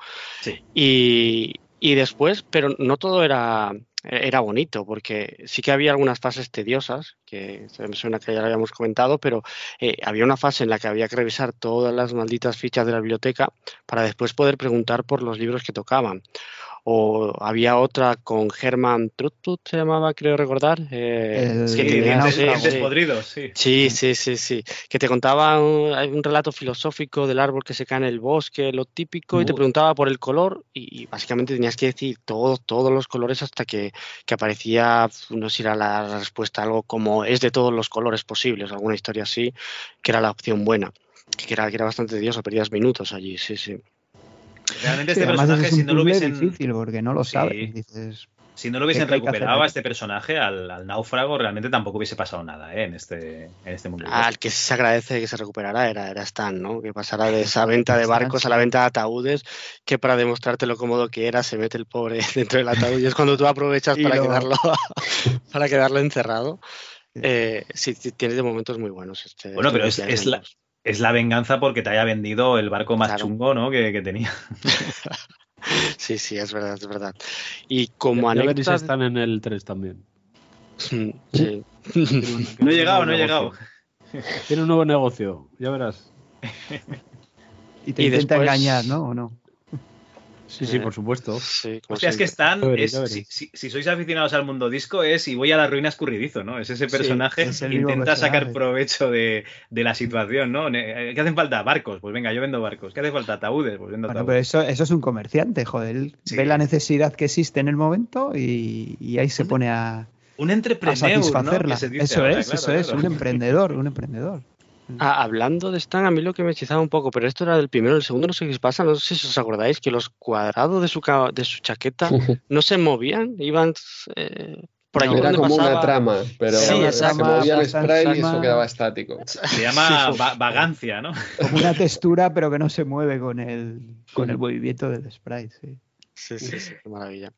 Y, y después, pero no todo era, era bonito, porque sí que había algunas fases tediosas, que me suena que ya lo habíamos comentado, pero eh, había una fase en la que había que revisar todas las malditas fichas de la biblioteca para después poder preguntar por los libros que tocaban. O había otra con Herman Trutput, se llamaba, creo recordar. eh, El- que Sí, tenía- dientes- sí, dientes sí. podridos, sí. Sí, sí, sí, sí. Que te contaba un, relato filosófico del árbol que se cae en el bosque, lo típico, y te Uh. preguntaba por el color, y, y básicamente tenías que decir todo, todos los colores hasta que, que aparecía, no sé si era la respuesta, algo como es de todos los colores posibles, alguna historia así, que era la opción buena. Que era, que era bastante tedioso, perdías minutos allí, sí, sí. Realmente este personaje, es un si no lo hubiesen... difícil porque no lo Sí. sabes. Dices, Si no lo hubiesen ¿Qué hay que hacer recuperado a este personaje, al, al náufrago, realmente tampoco hubiese pasado nada ¿eh? en este, en este mundo. Al que se agradece que se recuperara era, era Stan, ¿no? Que pasara de esa venta de barcos a la venta de ataúdes, que para demostrarte lo cómodo que era, se mete el pobre dentro del ataúd y es cuando tú aprovechas para lo- quedarlo para quedarlo encerrado. Eh, sí, tiene de momentos muy buenos este. Bueno, pero es, la, 2. Es la venganza porque te haya vendido el barco más Claro. chungo ¿no? que, que tenía. Sí, sí, es verdad, es verdad. Y como Ya, ya veréis, anécdota. están en el 3 también. Sí. No he llegado, no he llegado. Tiene un nuevo negocio, ya verás. y te Y intenta después- engañar, ¿no? ¿O no? Sí, sí, por supuesto. Sí, como Hostia, es que están. Es- si, si- si sois aficionados al mundo disco, es y voy a la ruina escurridizo, ¿no? Es ese personaje que intenta sacar provecho de, de la situación, ¿no? Ne- ¿Qué hacen falta? Barcos, pues venga, yo vendo barcos. ¿Qué hace falta? Ataúdes, pues vendo Bueno, ataúdes. pero eso, eso es un comerciante, joder. Él Sí. ve la necesidad que existe en el momento y, y ahí se pone a, Un a entrepreneur, ¿no? satisfacerla. Que se dice eso es, claro, eso es, un emprendedor, un emprendedor. Ah, hablando de Stan, a mí lo que me hechizaba un poco, pero esto era del primero, el segundo no sé qué pasa, no sé si os acordáis que los cuadrados de su, de su chaqueta no se movían, iban eh, por allí Era como pasaba. una trama, pero Sí, se exacto. movía el sprite y eso quedaba estático. Se llama va- vagancia, ¿no? Como una textura, pero que no se mueve con el, con el movimiento del sprite. Sí. Sí, sí, sí, qué maravilla.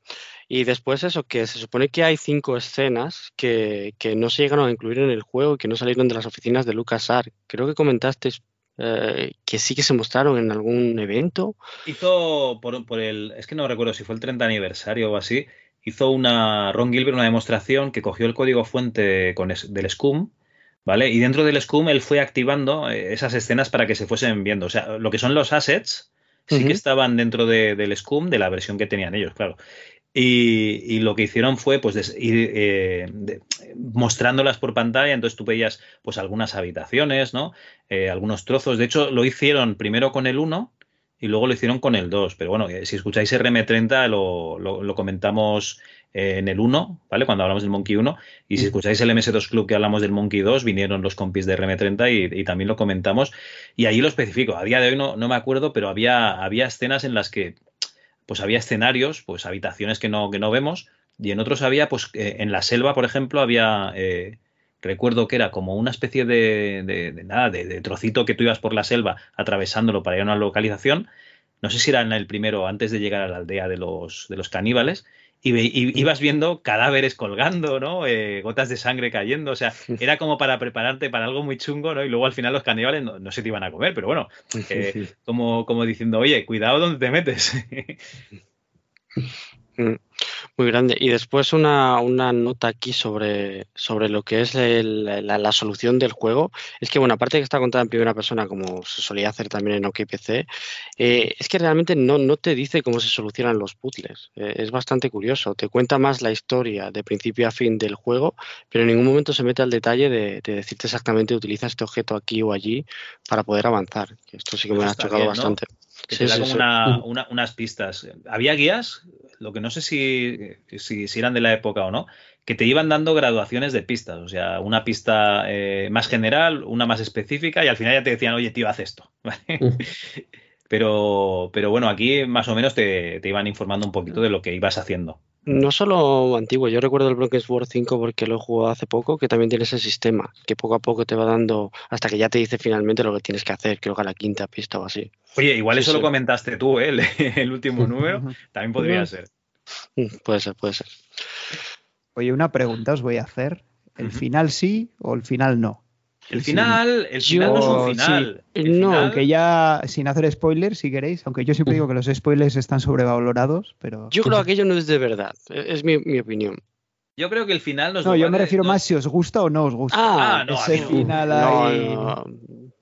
Y después eso, que se supone que hay cinco escenas que, que no se llegaron a incluir en el juego y que no salieron de las oficinas de LucasArts. Creo que comentaste eh, que sí que se mostraron en algún evento. Hizo por, por el. Es que no recuerdo si fue el 30 aniversario o así. Hizo una. Ron Gilbert una demostración que cogió el código fuente con es- del SCUM. ¿Vale? Y dentro del SCUM él fue activando eh, esas escenas para que se fuesen viendo. O sea, lo que son los assets sí que estaban dentro de- del SCUM, de la versión que tenían ellos, claro. Y, y lo que hicieron fue pues des- ir eh, de- mostrándolas por pantalla, entonces tú veías pues algunas habitaciones, ¿no? Eh, algunos trozos. De hecho, lo hicieron primero con el 1 y luego lo hicieron con el 2. Pero bueno, eh, si escucháis RM30 lo, lo- lo comentamos eh, en el 1, ¿vale? Cuando hablamos del Monkey 1. Y si escucháis el MS2 Club que hablamos del Monkey 2, vinieron los compis de RM30 y, y también lo comentamos. Y ahí lo especifico. A día de hoy no, no me acuerdo, pero había, había escenas en las que pues había escenarios, pues habitaciones que no, que no vemos, y en otros había, pues eh, en la selva, por ejemplo, había, eh, recuerdo que era como una especie de, de- de nada, de, de trocito que tú ibas por la selva atravesándolo para ir a una localización, no sé si era en el primero, antes de llegar a la aldea de los, de los caníbales, y, ve- y ibas viendo cadáveres colgando, ¿no? Eh, gotas de sangre cayendo, o sea, era como para prepararte para algo muy chungo, ¿no? Y luego al final los caníbales no, no se te iban a comer, pero bueno, eh, como, como diciendo, oye, cuidado donde te metes. Mm, Muy grande. Y después una, una nota aquí sobre, sobre lo que es el- la, la solución del juego. Es que, bueno, aparte que está contada en primera persona, como se solía hacer también en OKPC, eh, es que realmente no, no te dice cómo se solucionan los puzzles. Eh, es bastante curioso. Te cuenta más la historia de principio a fin del juego, pero en ningún momento se mete al detalle de, de decirte exactamente utiliza este objeto aquí o allí para poder avanzar. Esto sí que me ha chocado bien, ¿no? bastante. Que Sí, te da sí, como sí. una- Mm. una- unas pistas. Había guías, lo que no sé si, si, si eran de la época o no, que te iban dando graduaciones de pistas. O sea, una pista eh, más general, una más específica, y al final ya te decían, oye, tío, haz esto. ¿vale? Pero, pero bueno, aquí más o menos te, te iban informando un poquito de lo que ibas haciendo. No solo antiguo, yo recuerdo el Broken Sword 5 porque lo he jugado hace poco, que también tiene ese sistema, que poco a poco te va dando, hasta que ya te dice finalmente lo que tienes que hacer, creo que a la quinta pista o así. Oye, igual Sí, eso sí. lo comentaste tú, ¿eh? el, el último número. También podría ser. Mm, Puede ser, puede ser. Oye, una pregunta os voy a hacer. ¿El final sí o el final no? El final, el final no es un final. sí. El no, final- aunque ya sin hacer spoilers, si queréis, aunque yo siempre digo que los spoilers están sobrevalorados, pero... Yo creo que aquello no es de verdad, e- es mi, mi opinión. Yo creo que el final nos No, lo yo me refiero más si os gusta o no os gusta. Ah, no, a Ese no. final No, ahí... no,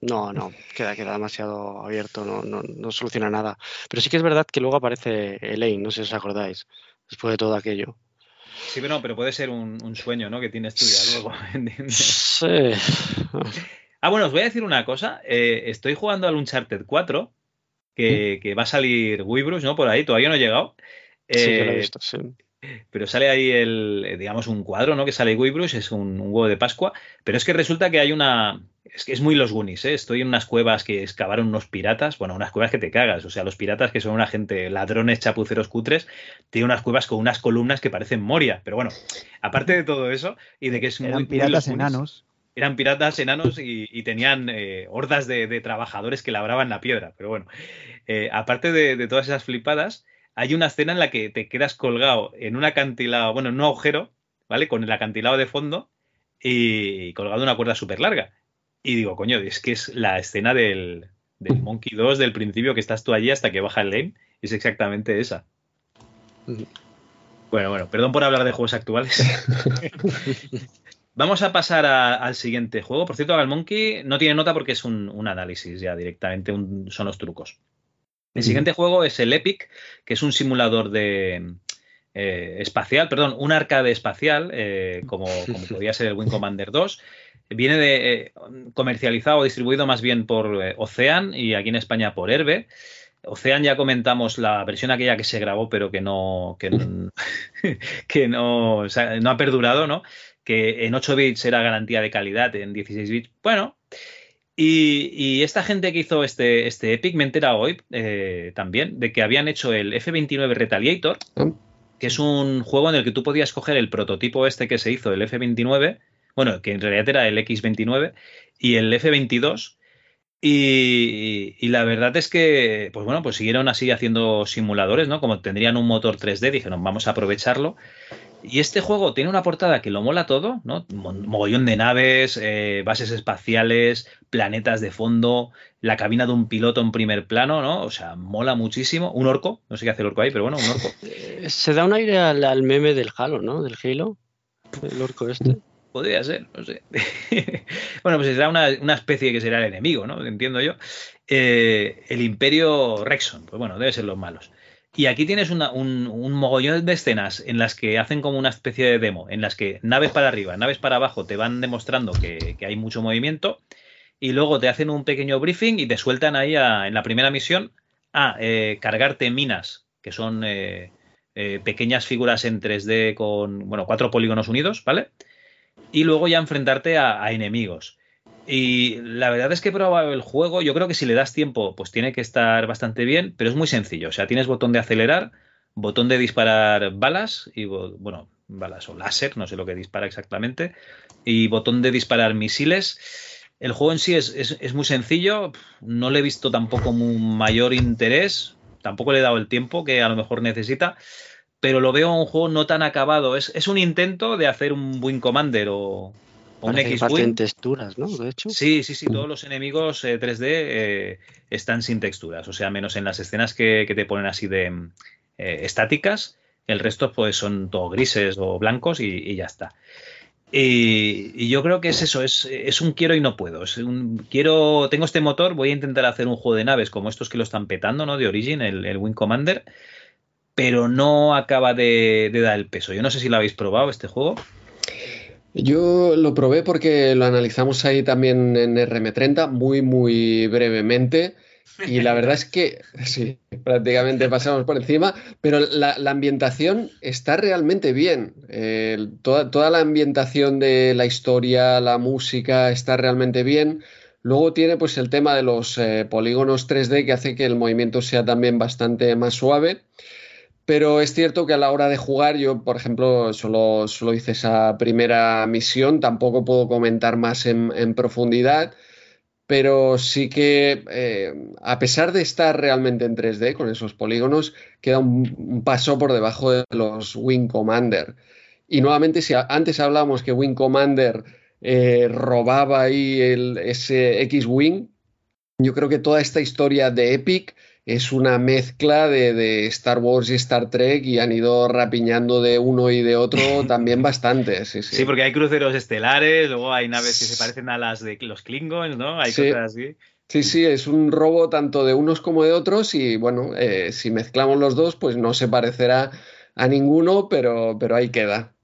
no, no, queda, queda demasiado abierto, no, no, no soluciona nada. Pero sí que es verdad que luego aparece Elaine, no sé si os acordáis, después de todo aquello. Sí, pero no, pero puede ser un, un sueño, ¿no? Que tienes tú ya luego. ¿entiendes? Sí. Ah, bueno, os voy a decir una cosa. Eh, estoy jugando al Uncharted 4, que, que va a salir Guybrush, ¿no? Por ahí, todavía no he llegado. Sí, que lo he Eh, visto, sí. Pero sale ahí el, eh, digamos, un cuadro, ¿no? Que sale Guybrush, es un, un huevo de Pascua. Pero es que resulta que hay una. Es que es muy los Goonies, ¿eh? Estoy en unas cuevas que excavaron unos piratas. Bueno, unas cuevas que te cagas. O sea, los piratas que son una gente, ladrones, chapuceros cutres, tienen unas cuevas con unas columnas que parecen Moria. Pero bueno, aparte de todo eso, y de que es muy. Eran muy piratas enanos. eran piratas enanos y, y tenían eh, hordas de, de trabajadores que labraban la piedra. Pero bueno, eh, aparte de, de todas esas flipadas, hay una escena en la que te quedas colgado en un acantilado, bueno, en un agujero, ¿vale? Con el acantilado de fondo y colgado en una cuerda súper larga. Y digo, coño, es que es la escena del, del Monkey 2 del principio que estás tú allí hasta que baja el lane. Es exactamente esa. Bueno, bueno, perdón por hablar de juegos actuales. Vamos a pasar a- al siguiente juego. Por cierto, al Monkey no tiene nota porque es un, un análisis ya directamente, un- son los trucos. El siguiente juego es el Epic, que es un simulador de eh, espacial, perdón, un arcade espacial, eh, como, como podría ser el Wing Commander 2. Viene de, eh, comercializado o distribuido más bien por Ocean y aquí en España por Herbe. Ocean ya comentamos la versión aquella que se grabó, pero que no, que no, que no, o sea, no ha perdurado, ¿no? Que en 8 bits era garantía de calidad, en 16 bits, bueno. Y, y esta gente que hizo este, este Epic, me he enterado hoy eh, también de que habían hecho el F-29 Retaliator, que es un juego en el que tú podías coger el prototipo este que se hizo, el F-29, bueno, que en realidad era el X-29, y el F-22, y, y la verdad es que, pues bueno, pues siguieron así haciendo simuladores, ¿no? Como tendrían un motor 3D, dijeron, vamos a aprovecharlo. Y este juego tiene una portada que lo mola todo, ¿no? Mo- Mogollón de naves, eh, bases espaciales, planetas de fondo, la cabina de un piloto en primer plano, ¿no? O sea, mola muchísimo. Un orco, no sé qué hace el orco ahí, pero bueno, un orco. Eh, Se da un aire al, al meme del Halo, ¿no? Del Halo, el orco este. Podría ser, no sé. bueno, pues será una, una especie que será el enemigo, ¿no? Entiendo yo. Eh, el Imperio Rexon, pues bueno, debe ser los malos. Y aquí tienes un, mogollón de escenas en las que hacen como una especie de demo, en las que naves para arriba, naves para abajo te van demostrando que, hay mucho movimiento y luego te hacen un pequeño briefing y te sueltan ahí a- en la primera misión a eh, cargarte minas, que son eh, eh, pequeñas figuras en 3D con, bueno, cuatro polígonos unidos, ¿vale? y luego ya enfrentarte a enemigos. Y la verdad es que he probado el juego, yo creo que si le das tiempo, pues tiene que estar bastante bien, pero es muy sencillo. O sea, tienes botón de acelerar, botón de disparar balas, y bueno, balas o láser, no sé lo que dispara exactamente, y botón de disparar misiles. El juego en sí es, es- es muy sencillo, no le he visto tampoco un mayor interés, tampoco le he dado el tiempo que a lo mejor necesita, pero lo veo un juego no tan acabado. Es, es un intento de hacer un Wing Commander o un X-Wing. texturas, ¿no? De hecho. Sí, sí, sí, todos los enemigos eh, 3D eh, están sin texturas, o sea, menos en las escenas que, que te ponen así de mm, eh, estáticas, el resto pues son todo grises o blancos y, y ya está. Y, y yo creo que es eso, es, es un quiero y no puedo. Es un quiero, tengo este motor, voy a intentar hacer un juego de naves como estos que lo están petando, ¿no? De Origin, el, el Wing Commander, pero no acaba de, de dar el peso. Yo no sé si lo habéis probado este juego. Yo lo probé porque lo analizamos ahí también en RM30 muy, muy brevemente. Y la verdad es que sí, prácticamente pasamos por encima, pero la, ambientación está realmente bien. Toda, toda, la ambientación de la historia, la música está realmente bien. Luego tiene pues el tema de los eh, polígonos 3D que hace que el movimiento sea también bastante más suave. Pero es cierto que a la hora de jugar, yo, por ejemplo, solo, solo hice esa primera misión, tampoco puedo comentar más en, profundidad pero sí que eh, a pesar de estar realmente en 3D con esos polígonos, queda un, un, paso por debajo de los Wing Commander. Y nuevamente, si antes hablábamos que Wing Commander eh, robaba ahí el, ese X-Wing, yo creo que toda esta historia de Epic es una mezcla de, de, Star Wars y Star Trek y han ido rapiñando de uno y de otro también bastante. Sí, sí. sí, porque hay cruceros estelares, luego hay naves que se parecen a las de los Klingons, ¿no? Hay sí. cosas así. Sí, sí, es un robo tanto de unos como de otros y bueno, eh, si mezclamos los dos, pues no se parecerá a ninguno, pero, pero ahí queda.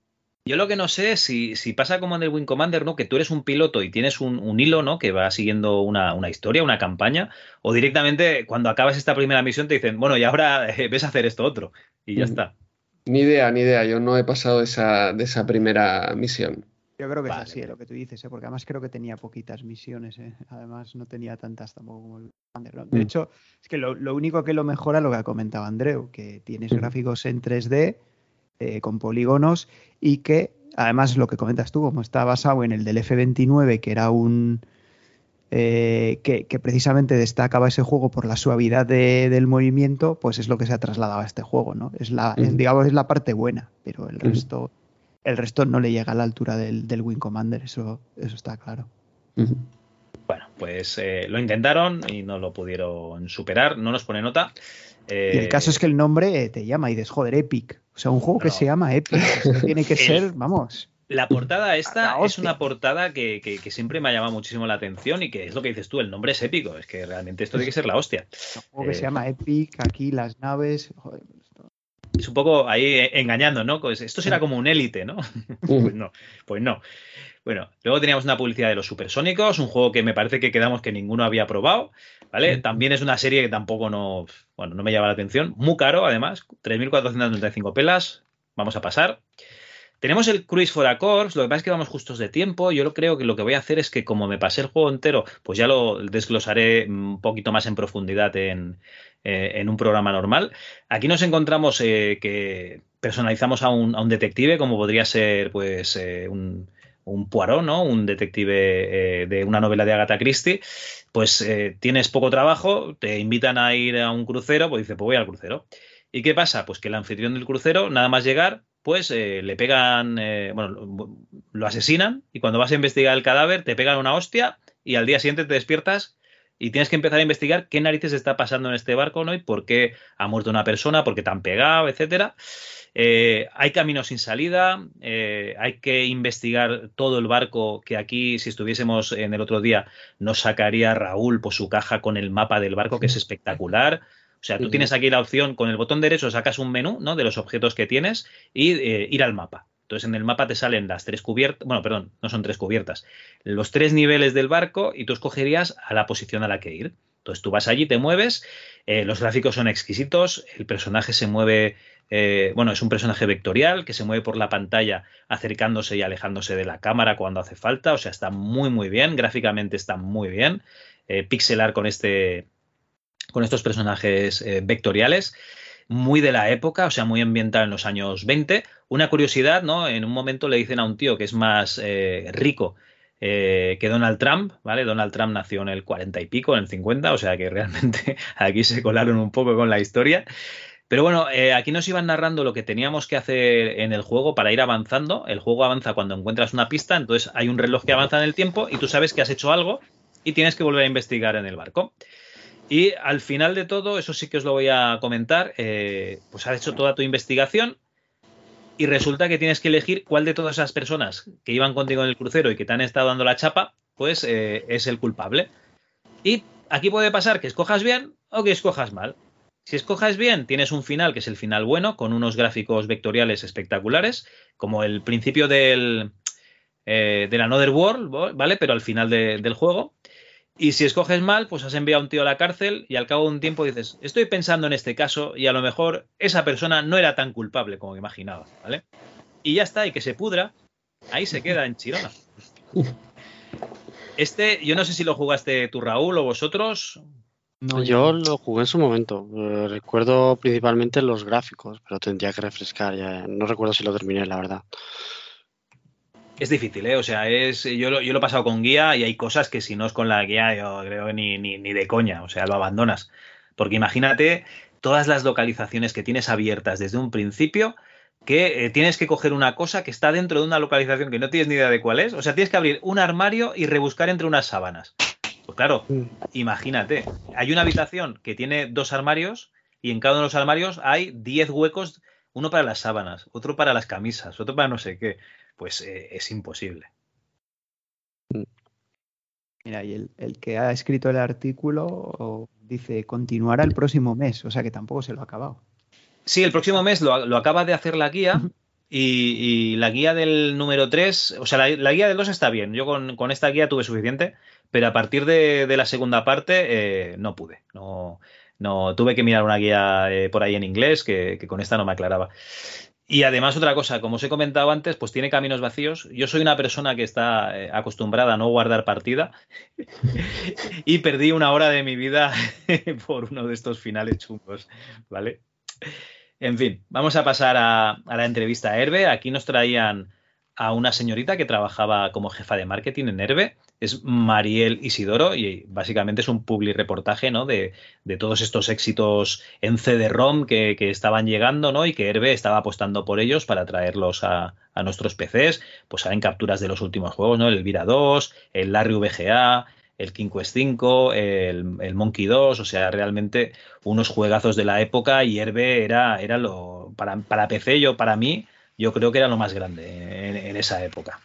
Yo lo que no sé es si, si, pasa como en el Wing Commander, ¿no? Que tú eres un piloto y tienes un, un hilo, ¿no? Que va siguiendo una, una, historia, una campaña, o directamente cuando acabas esta primera misión te dicen, bueno, y ahora eh, ves a hacer esto otro, y ya mm. está. Ni idea, ni idea. Yo no he pasado de esa, de esa primera misión. Yo creo que vale. es así, lo que tú dices, ¿eh? porque además creo que tenía poquitas misiones, ¿eh? además no tenía tantas tampoco como el Commander. ¿no? De mm. hecho, es que lo, lo, único que lo mejora lo que ha comentado Andreu, que tienes mm. gráficos en 3D eh, con polígonos y que además lo que comentas tú, como está basado en el del F-29, que era un... Eh, que, que, precisamente destacaba ese juego por la suavidad de, del movimiento, pues es lo que se ha trasladado a este juego, ¿no? Es la, uh -huh. es, digamos, es la parte buena, pero el uh -huh. resto, el resto no le llega a la altura del, del Wing Commander, eso, eso está claro. Uh -huh. Bueno, pues eh, lo intentaron y no lo pudieron superar, no nos pone nota. Eh, y el caso es que el nombre te llama y dices, joder, Epic. O sea, un juego no. que se llama Epic. Tiene que ser, vamos. La portada esta es una portada que, que, que, siempre me ha llamado muchísimo la atención y que es lo que dices tú, el nombre es épico. Es que realmente esto tiene que ser la hostia. Un juego que se llama Epic, aquí las naves. Joder, esto... Es un poco ahí engañando, ¿no? Pues esto será como un élite, ¿no? pues no, pues no. Bueno, luego teníamos una publicidad de los supersónicos, un juego que me parece que quedamos que ninguno había probado, ¿vale? Sí. También es una serie que tampoco no, bueno, no me llama la atención, muy caro además, 3.435 pelas, vamos a pasar. Tenemos el Cruise for a Course, lo que pasa es que vamos justos de tiempo. Yo lo creo que lo que voy a hacer es que, como me pasé el juego entero, pues ya lo desglosaré un poquito más en profundidad en, eh, en un programa normal. Aquí nos encontramos eh, que personalizamos a un, a un, detective, como podría ser, pues, eh, un un Poirot, ¿no? Un detective eh, de una novela de Agatha Christie, pues eh, tienes poco trabajo, te invitan a ir a un crucero, pues dice, pues voy al crucero. ¿Y qué pasa? Pues que el anfitrión del crucero, nada más llegar, pues eh, le pegan, bueno, lo, asesinan y cuando vas a investigar el cadáver te pegan una hostia y al día siguiente te despiertas y tienes que empezar a investigar qué narices está pasando en este barco, ¿no? Y por qué ha muerto una persona, por qué te han pegado, etcétera. Eh, hay caminos sin salida, eh, hay que investigar todo el barco que aquí, si estuviésemos en el otro día, nos sacaría Raúl por su caja con el mapa del barco, que es espectacular. O sea, tú tienes aquí la opción, con el botón derecho sacas un menú ¿no? de los objetos que tienes y eh, ir al mapa. Entonces en el mapa te salen las tres cubiertas, bueno, perdón, no son tres cubiertas, los tres niveles del barco y tú escogerías a la posición a la que ir. Entonces tú vas allí, te mueves, eh, los gráficos son exquisitos, el personaje se mueve eh, bueno, es un personaje vectorial que se mueve por la pantalla acercándose y alejándose de la cámara cuando hace falta, o sea, está muy muy bien, gráficamente está muy bien, eh, pixelar con este con estos personajes eh, vectoriales, muy de la época, o sea, muy ambiental en los años 20. Una curiosidad, ¿no? En un momento le dicen a un tío que es más rico que Donald Trump, ¿vale? Donald Trump nació en el 40 y pico, en el 50, o sea que realmente aquí se colaron un poco con la historia. Pero bueno, eh, aquí nos iban narrando lo que teníamos que hacer en el juego para ir avanzando. El juego avanza cuando encuentras una pista, entonces hay un reloj que avanza en el tiempo y tú sabes que has hecho algo y tienes que volver a investigar en el barco. Y al final de todo, eso sí que os lo voy a comentar, eh, pues has hecho toda tu investigación y resulta que tienes que elegir cuál de todas esas personas que iban contigo en el crucero y que te han estado dando la chapa, pues eh, es el culpable. Y aquí puede pasar que escojas bien o que escojas mal. Si escojas bien, tienes un final que es el final bueno, con unos gráficos vectoriales espectaculares, como el principio del, eh, del Another World, ¿vale? Pero al final de, del juego. Y si escoges mal, pues has enviado a un tío a la cárcel y al cabo de un tiempo dices, estoy pensando en este caso y a lo mejor esa persona no era tan culpable como imaginaba, ¿vale? Y ya está, y que se pudra, ahí se queda en Chirona. Este, yo no sé si lo jugaste tú, Raúl, o vosotros. Yo lo jugué en su momento. Eh, recuerdo principalmente los gráficos, pero tendría que refrescar. Ya. No recuerdo si lo terminé, la verdad. Es difícil, ¿eh? O sea, es, yo, lo, yo lo he pasado con guía y hay cosas que si no es con la guía, yo creo ni, ni, ni de coña, o sea, lo abandonas. Porque imagínate todas las localizaciones que tienes abiertas desde un principio, que eh, tienes que coger una cosa que está dentro de una localización que no tienes ni idea de cuál es. O sea, tienes que abrir un armario y rebuscar entre unas sábanas. Pues claro, imagínate, hay una habitación que tiene dos armarios y en cada uno de los armarios hay 10 huecos, uno para las sábanas, otro para las camisas, otro para no sé qué pues eh, es imposible. Mira, y el, el, que ha escrito el artículo dice continuará el próximo mes, o sea que tampoco se lo ha acabado. Sí, el próximo mes lo, lo acaba de hacer la guía y, la guía del número 3, o sea, la, guía del 2 está bien. Yo con, con, esta guía tuve suficiente, pero a partir de, la segunda parte eh, no pude. No, no, tuve que mirar una guía eh, por ahí en inglés que, que con esta no me aclaraba. Y además otra cosa, como os he comentado antes, pues tiene caminos vacíos. Yo soy una persona que está eh, acostumbrada a no guardar partida y perdí una hora de mi vida por uno de estos finales chungos, ¿vale? En fin, vamos a pasar a, la entrevista a Herbe. Aquí nos traían a una señorita que trabajaba como jefa de marketing en Herbe. Es Mariel Isidoro y básicamente es un public reportaje ¿no? de, todos estos éxitos en CD-ROM que, que, estaban llegando ¿no? y que Herbe estaba apostando por ellos para traerlos a, a nuestros PCs. Pues salen capturas de los últimos juegos, ¿no? el Elvira 2, el Larry VGA, el King Quest 5, el, el, Monkey 2, o sea, realmente unos juegazos de la época y Herbe era, era lo, para, para PC, yo, para mí, yo creo que era lo más grande en, en, esa época.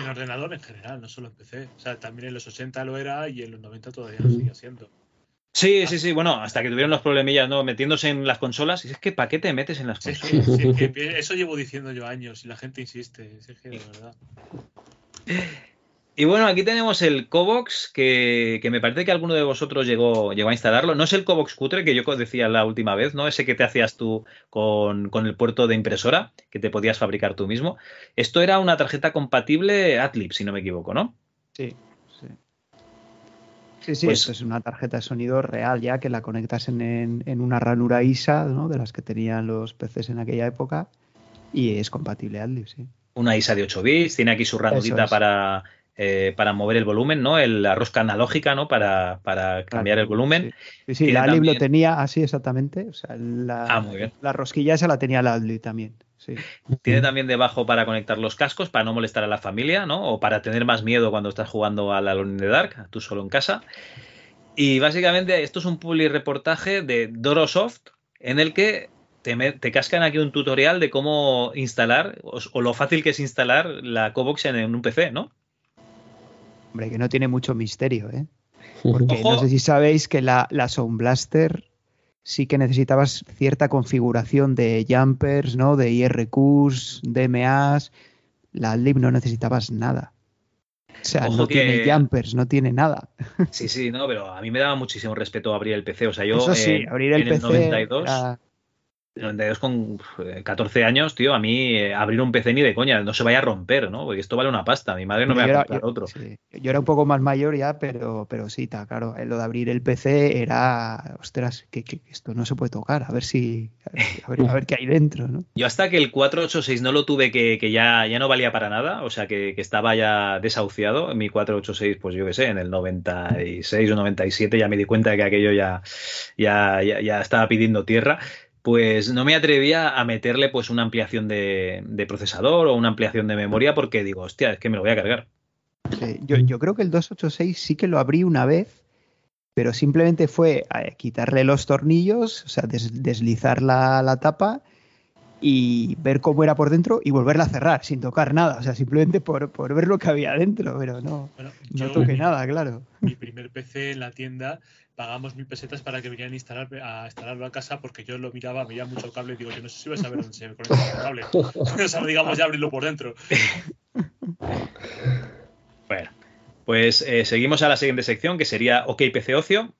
En ordenador en general, no solo en PC. O sea, también en los 80 lo era y en los 90 todavía lo sigue siendo. Sí, sí, sí, bueno, hasta que tuvieron los problemillas, ¿no? Metiéndose en las consolas. Y es que, ¿para qué te metes en las consolas? Sí, sí, que eso llevo diciendo yo años y la gente insiste. Es que, de verdad. Y bueno, aquí tenemos el Cobox, que, que, me parece que alguno de vosotros llegó, llegó a instalarlo. No es el Cobox cutre que yo decía la última vez, ¿no? Ese que te hacías tú con, con, el puerto de impresora, que te podías fabricar tú mismo. Esto era una tarjeta compatible Adlib, si no me equivoco, ¿no? Sí, sí. Sí, sí, pues, esto es una tarjeta de sonido real ya, que la conectas en, en, en una ranura ISA, ¿no? De las que tenían los PCs en aquella época, y es compatible Adlib, sí. Una ISA de 8 bits, tiene aquí su ranurita es. para eh, para mover el volumen, ¿no? El, la rosca analógica, ¿no? Para, para cambiar claro, el volumen. Sí, sí la Adlib también... lo tenía así exactamente. O sea, la, ah, muy bien. la rosquilla esa la tenía la Adlib también. Sí. Tiene también debajo para conectar los cascos, para no molestar a la familia, ¿no? O para tener más miedo cuando estás jugando a la Alone in the Dark, tú solo en casa. Y básicamente esto es un public reportaje de Dorosoft en el que te, te, cascan aquí un tutorial de cómo instalar o, o, lo fácil que es instalar la Cobox en un PC, ¿no? Hombre, que no tiene mucho misterio, ¿eh? Porque Ojo. no sé si sabéis que la, la Sound Blaster sí que necesitabas cierta configuración de jumpers, ¿no? De IRQs, DMAs. La Adlib no necesitabas nada. O sea, Ojo no que... tiene jumpers, no tiene nada. Sí, sí, no, pero a mí me daba muchísimo respeto abrir el PC. O sea, yo Eso sí, eh, abrir el en PC el 92 era... 92 con 14 años, tío, a mí eh, abrir un PC ni de coña, no se vaya a romper, ¿no? Porque esto vale una pasta, mi madre no me va a comprar otro. Sí. Yo era un poco más mayor ya, pero, pero sí, está claro, lo de abrir el PC era, ostras, que, que, esto no se puede tocar, a ver si, a ver, a ver qué hay dentro, ¿no? Yo hasta que el 486 no lo tuve, que, que ya, ya no valía para nada, o sea, que, que estaba ya desahuciado, mi 486, pues yo qué sé, en el 96 o 97 ya me di cuenta de que aquello ya, ya, ya, ya estaba pidiendo tierra pues no me atrevía a meterle pues una ampliación de, de, procesador o una ampliación de memoria porque digo, hostia, es que me lo voy a cargar. Sí, yo, yo, creo que el 286 sí que lo abrí una vez, pero simplemente fue quitarle los tornillos, o sea, des, deslizar la, la, tapa y ver cómo era por dentro y volverla a cerrar sin tocar nada, o sea, simplemente por, por ver lo que había dentro, pero no, bueno, no toqué mi, nada, claro. Mi primer PC en la tienda pagamos mil pesetas para que vinieran a, instalar, a instalarlo a casa porque yo lo miraba, veía mucho cable y digo, yo no sé si voy a saber dónde se conecta el cable. o sea, digamos, ya abrirlo por dentro. Bueno. Pues eh, seguimos a la siguiente sección, que sería OK PC Ocio.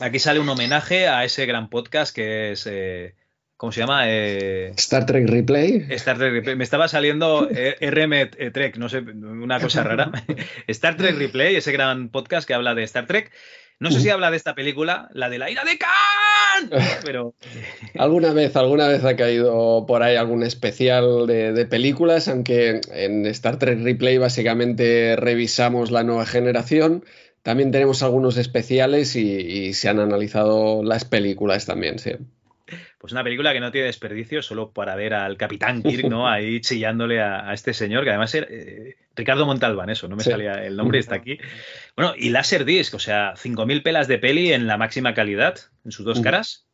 Aquí sale un homenaje a ese gran podcast que es. eh, ¿Cómo se llama? Eh, Star Trek Replay. Star Trek Replay. Me estaba saliendo RM Trek, no sé, una cosa rara. Star Trek Replay, ese gran podcast que habla de Star Trek. No sé si habla de esta película, la de la ira de Khan, pero Alguna vez, alguna vez ha caído por ahí algún especial de, de películas, aunque en Star Trek Replay básicamente revisamos la nueva generación. También tenemos algunos especiales y, y se han analizado las películas también, sí. Pues una película que no tiene desperdicio solo para ver al Capitán Kirk, ¿no? Ahí chillándole a, a este señor, que además era eh, Ricardo Montalbán, eso, no me Sí. salía el nombre, está aquí. Bueno, y Laserdisc, o sea, 5.000 pelas de peli en la máxima calidad, en sus dos caras.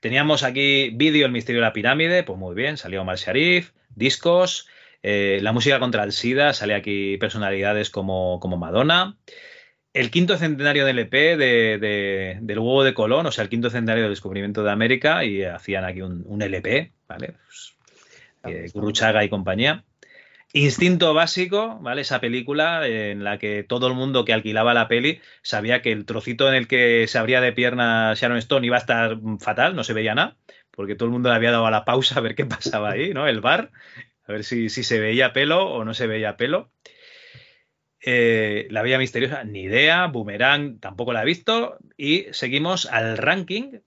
Teníamos aquí vídeo El misterio de la pirámide, pues muy bien, salió Omar Sharif, discos, eh, la música contra el SIDA, sale aquí personalidades como, como Madonna. El quinto centenario del EP de, de- del huevo de Colón, o sea, el quinto centenario del descubrimiento de América, y hacían aquí un, un LP, ¿vale? Pues, eh, y compañía. Instinto básico, ¿vale? Esa película en la que todo el mundo que alquilaba la peli sabía que el trocito en el que se abría de pierna Sharon Stone iba a estar fatal, no se veía nada, porque todo el mundo le había dado a la pausa a ver qué pasaba ahí, ¿no? El bar, a ver si, si se veía pelo o no se veía pelo. Eh, la Vía Misteriosa, ni idea. Boomerang, tampoco la he visto. Y seguimos al ranking,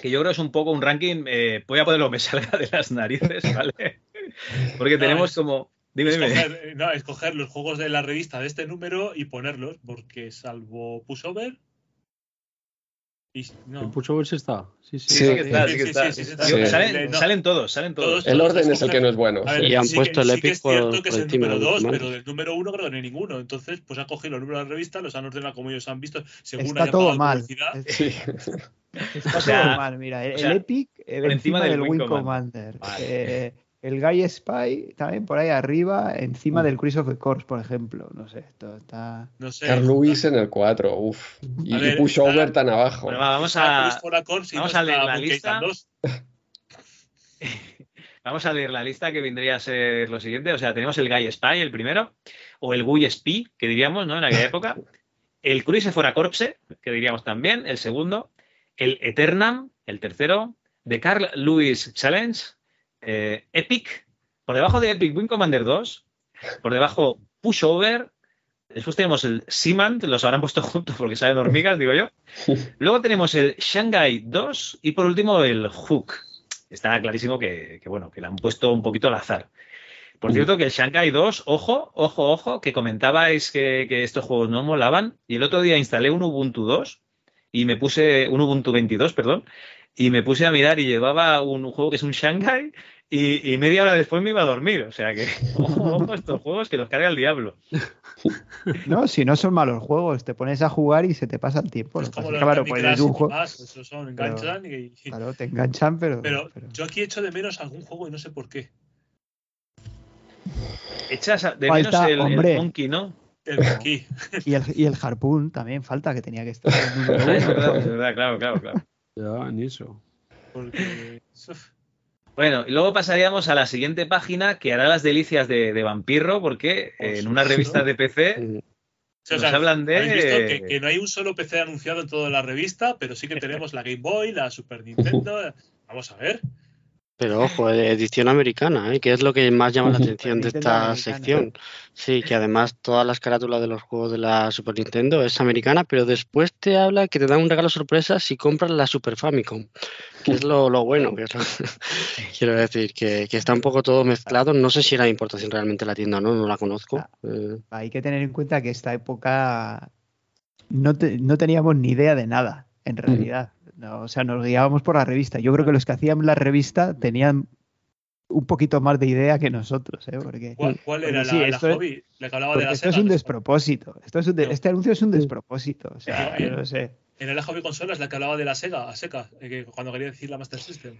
que yo creo que es un poco un ranking. eh, voy a ponerlo me salga de las narices, ¿vale? Porque No, tenemos es- como. Dime, dime. Escoger, eh, no, escoger los juegos de la revista de este número y ponerlos, porque salvo Pushover. Y, no. El Pushover sí está. Sí, sí. Sí. Salen, No. salen todos, salen todos. El orden es el que no es bueno. Ver, Y han sí puesto que, el Epic es por- que es por el número de los 2, demás. pero del número 1 creo que no hay ninguno. Entonces, pues han cogido los números de la revista, los han ordenado como ellos han visto, según Está todo mal. Está todo mal, mira. El, o sea, el Epic eh, por encima, encima del del Wing Wing Commander. El Guy Spy también por ahí arriba, encima Mm. del Cruise of the Corps, por ejemplo. No sé, esto está. No sé. Carl Lewis en el 4, uff. Y, ver, y Pushover está- tan abajo. Bueno, va, vamos Está a, vamos no a leer la lista. Island 2. Vamos a leer la lista que vendría a ser lo siguiente. O sea, tenemos el Guy Spy, el primero, o el Guy Spy, que diríamos, ¿no? En aquella época. El Cruise for a Corpse, que diríamos también, el segundo. El Eternam, el tercero. The Carl Lewis Challenge. Eh, Epic. Por debajo de Epic Wing Commander 2. Por debajo Pushover. Después tenemos el Seaman, los habrán puesto juntos porque salen hormigas, digo yo. Luego tenemos el Shanghai 2 y por último el Hook. Está clarísimo que, que, bueno, que le han puesto un poquito al azar. Por cierto, que el Shanghai 2, ojo, ojo, ojo, que comentabais que, que estos juegos no molaban. Y el otro día instalé un Ubuntu 2 y me puse un Ubuntu 22, perdón, y me puse a mirar y llevaba un juego que es un Shanghai y, y media hora después me iba a dormir. O sea que, ojo, ojo, estos juegos que los carga el diablo. No, si no son malos juegos, te pones a jugar y se te pasa el tiempo. Que Como los claro, pues esos son, enganchan y- Claro, te enganchan, pero. Pero yo aquí echo de menos algún juego y no sé por qué. Echas de Falta, menos el, el hombre. Monkey, ¿no? El Monkey. Y el, y el Harpoon también falta, que tenía que estar Es verdad, es verdad, claro, claro, claro. Ya, ni eso. Porque. Bueno, y luego pasaríamos a la siguiente página que hará las delicias de, de Vampirro, porque eh, en una revista de PC Sí, o nos sea, hablan de. visto que, que no hay un solo PC anunciado en toda la revista, pero sí que tenemos la Game Boy, la Super Nintendo. Vamos a ver. Pero ojo, eh, edición americana, ¿eh? que es lo que más llama la atención de esta sección. Sí, que además todas las carátulas de los juegos de la Super Nintendo es americana, pero después te habla que te dan un regalo sorpresa si compras la Super Famicom, que es lo, lo bueno. Que es lo- quiero decir, que, que está un poco todo mezclado. No sé si era de importación realmente la tienda o no, no la conozco. Ah. Eh, Hay que tener en cuenta que esta época no, te- no teníamos ni idea de nada, en realidad. No, o sea, nos guiábamos por la revista. Yo creo que los que hacían la revista tenían un poquito más de idea que nosotros, ¿eh? Porque, ¿Cuál, cuál porque era sí, la, la es- hobby? La que hablaba de la esto es un despropósito. Esto es un de- No. Este anuncio es un despropósito. O sea, Eh, yo no sé. Era la hobby consola, es la que hablaba de la Sega, a seca, eh, cuando quería decir la Master System.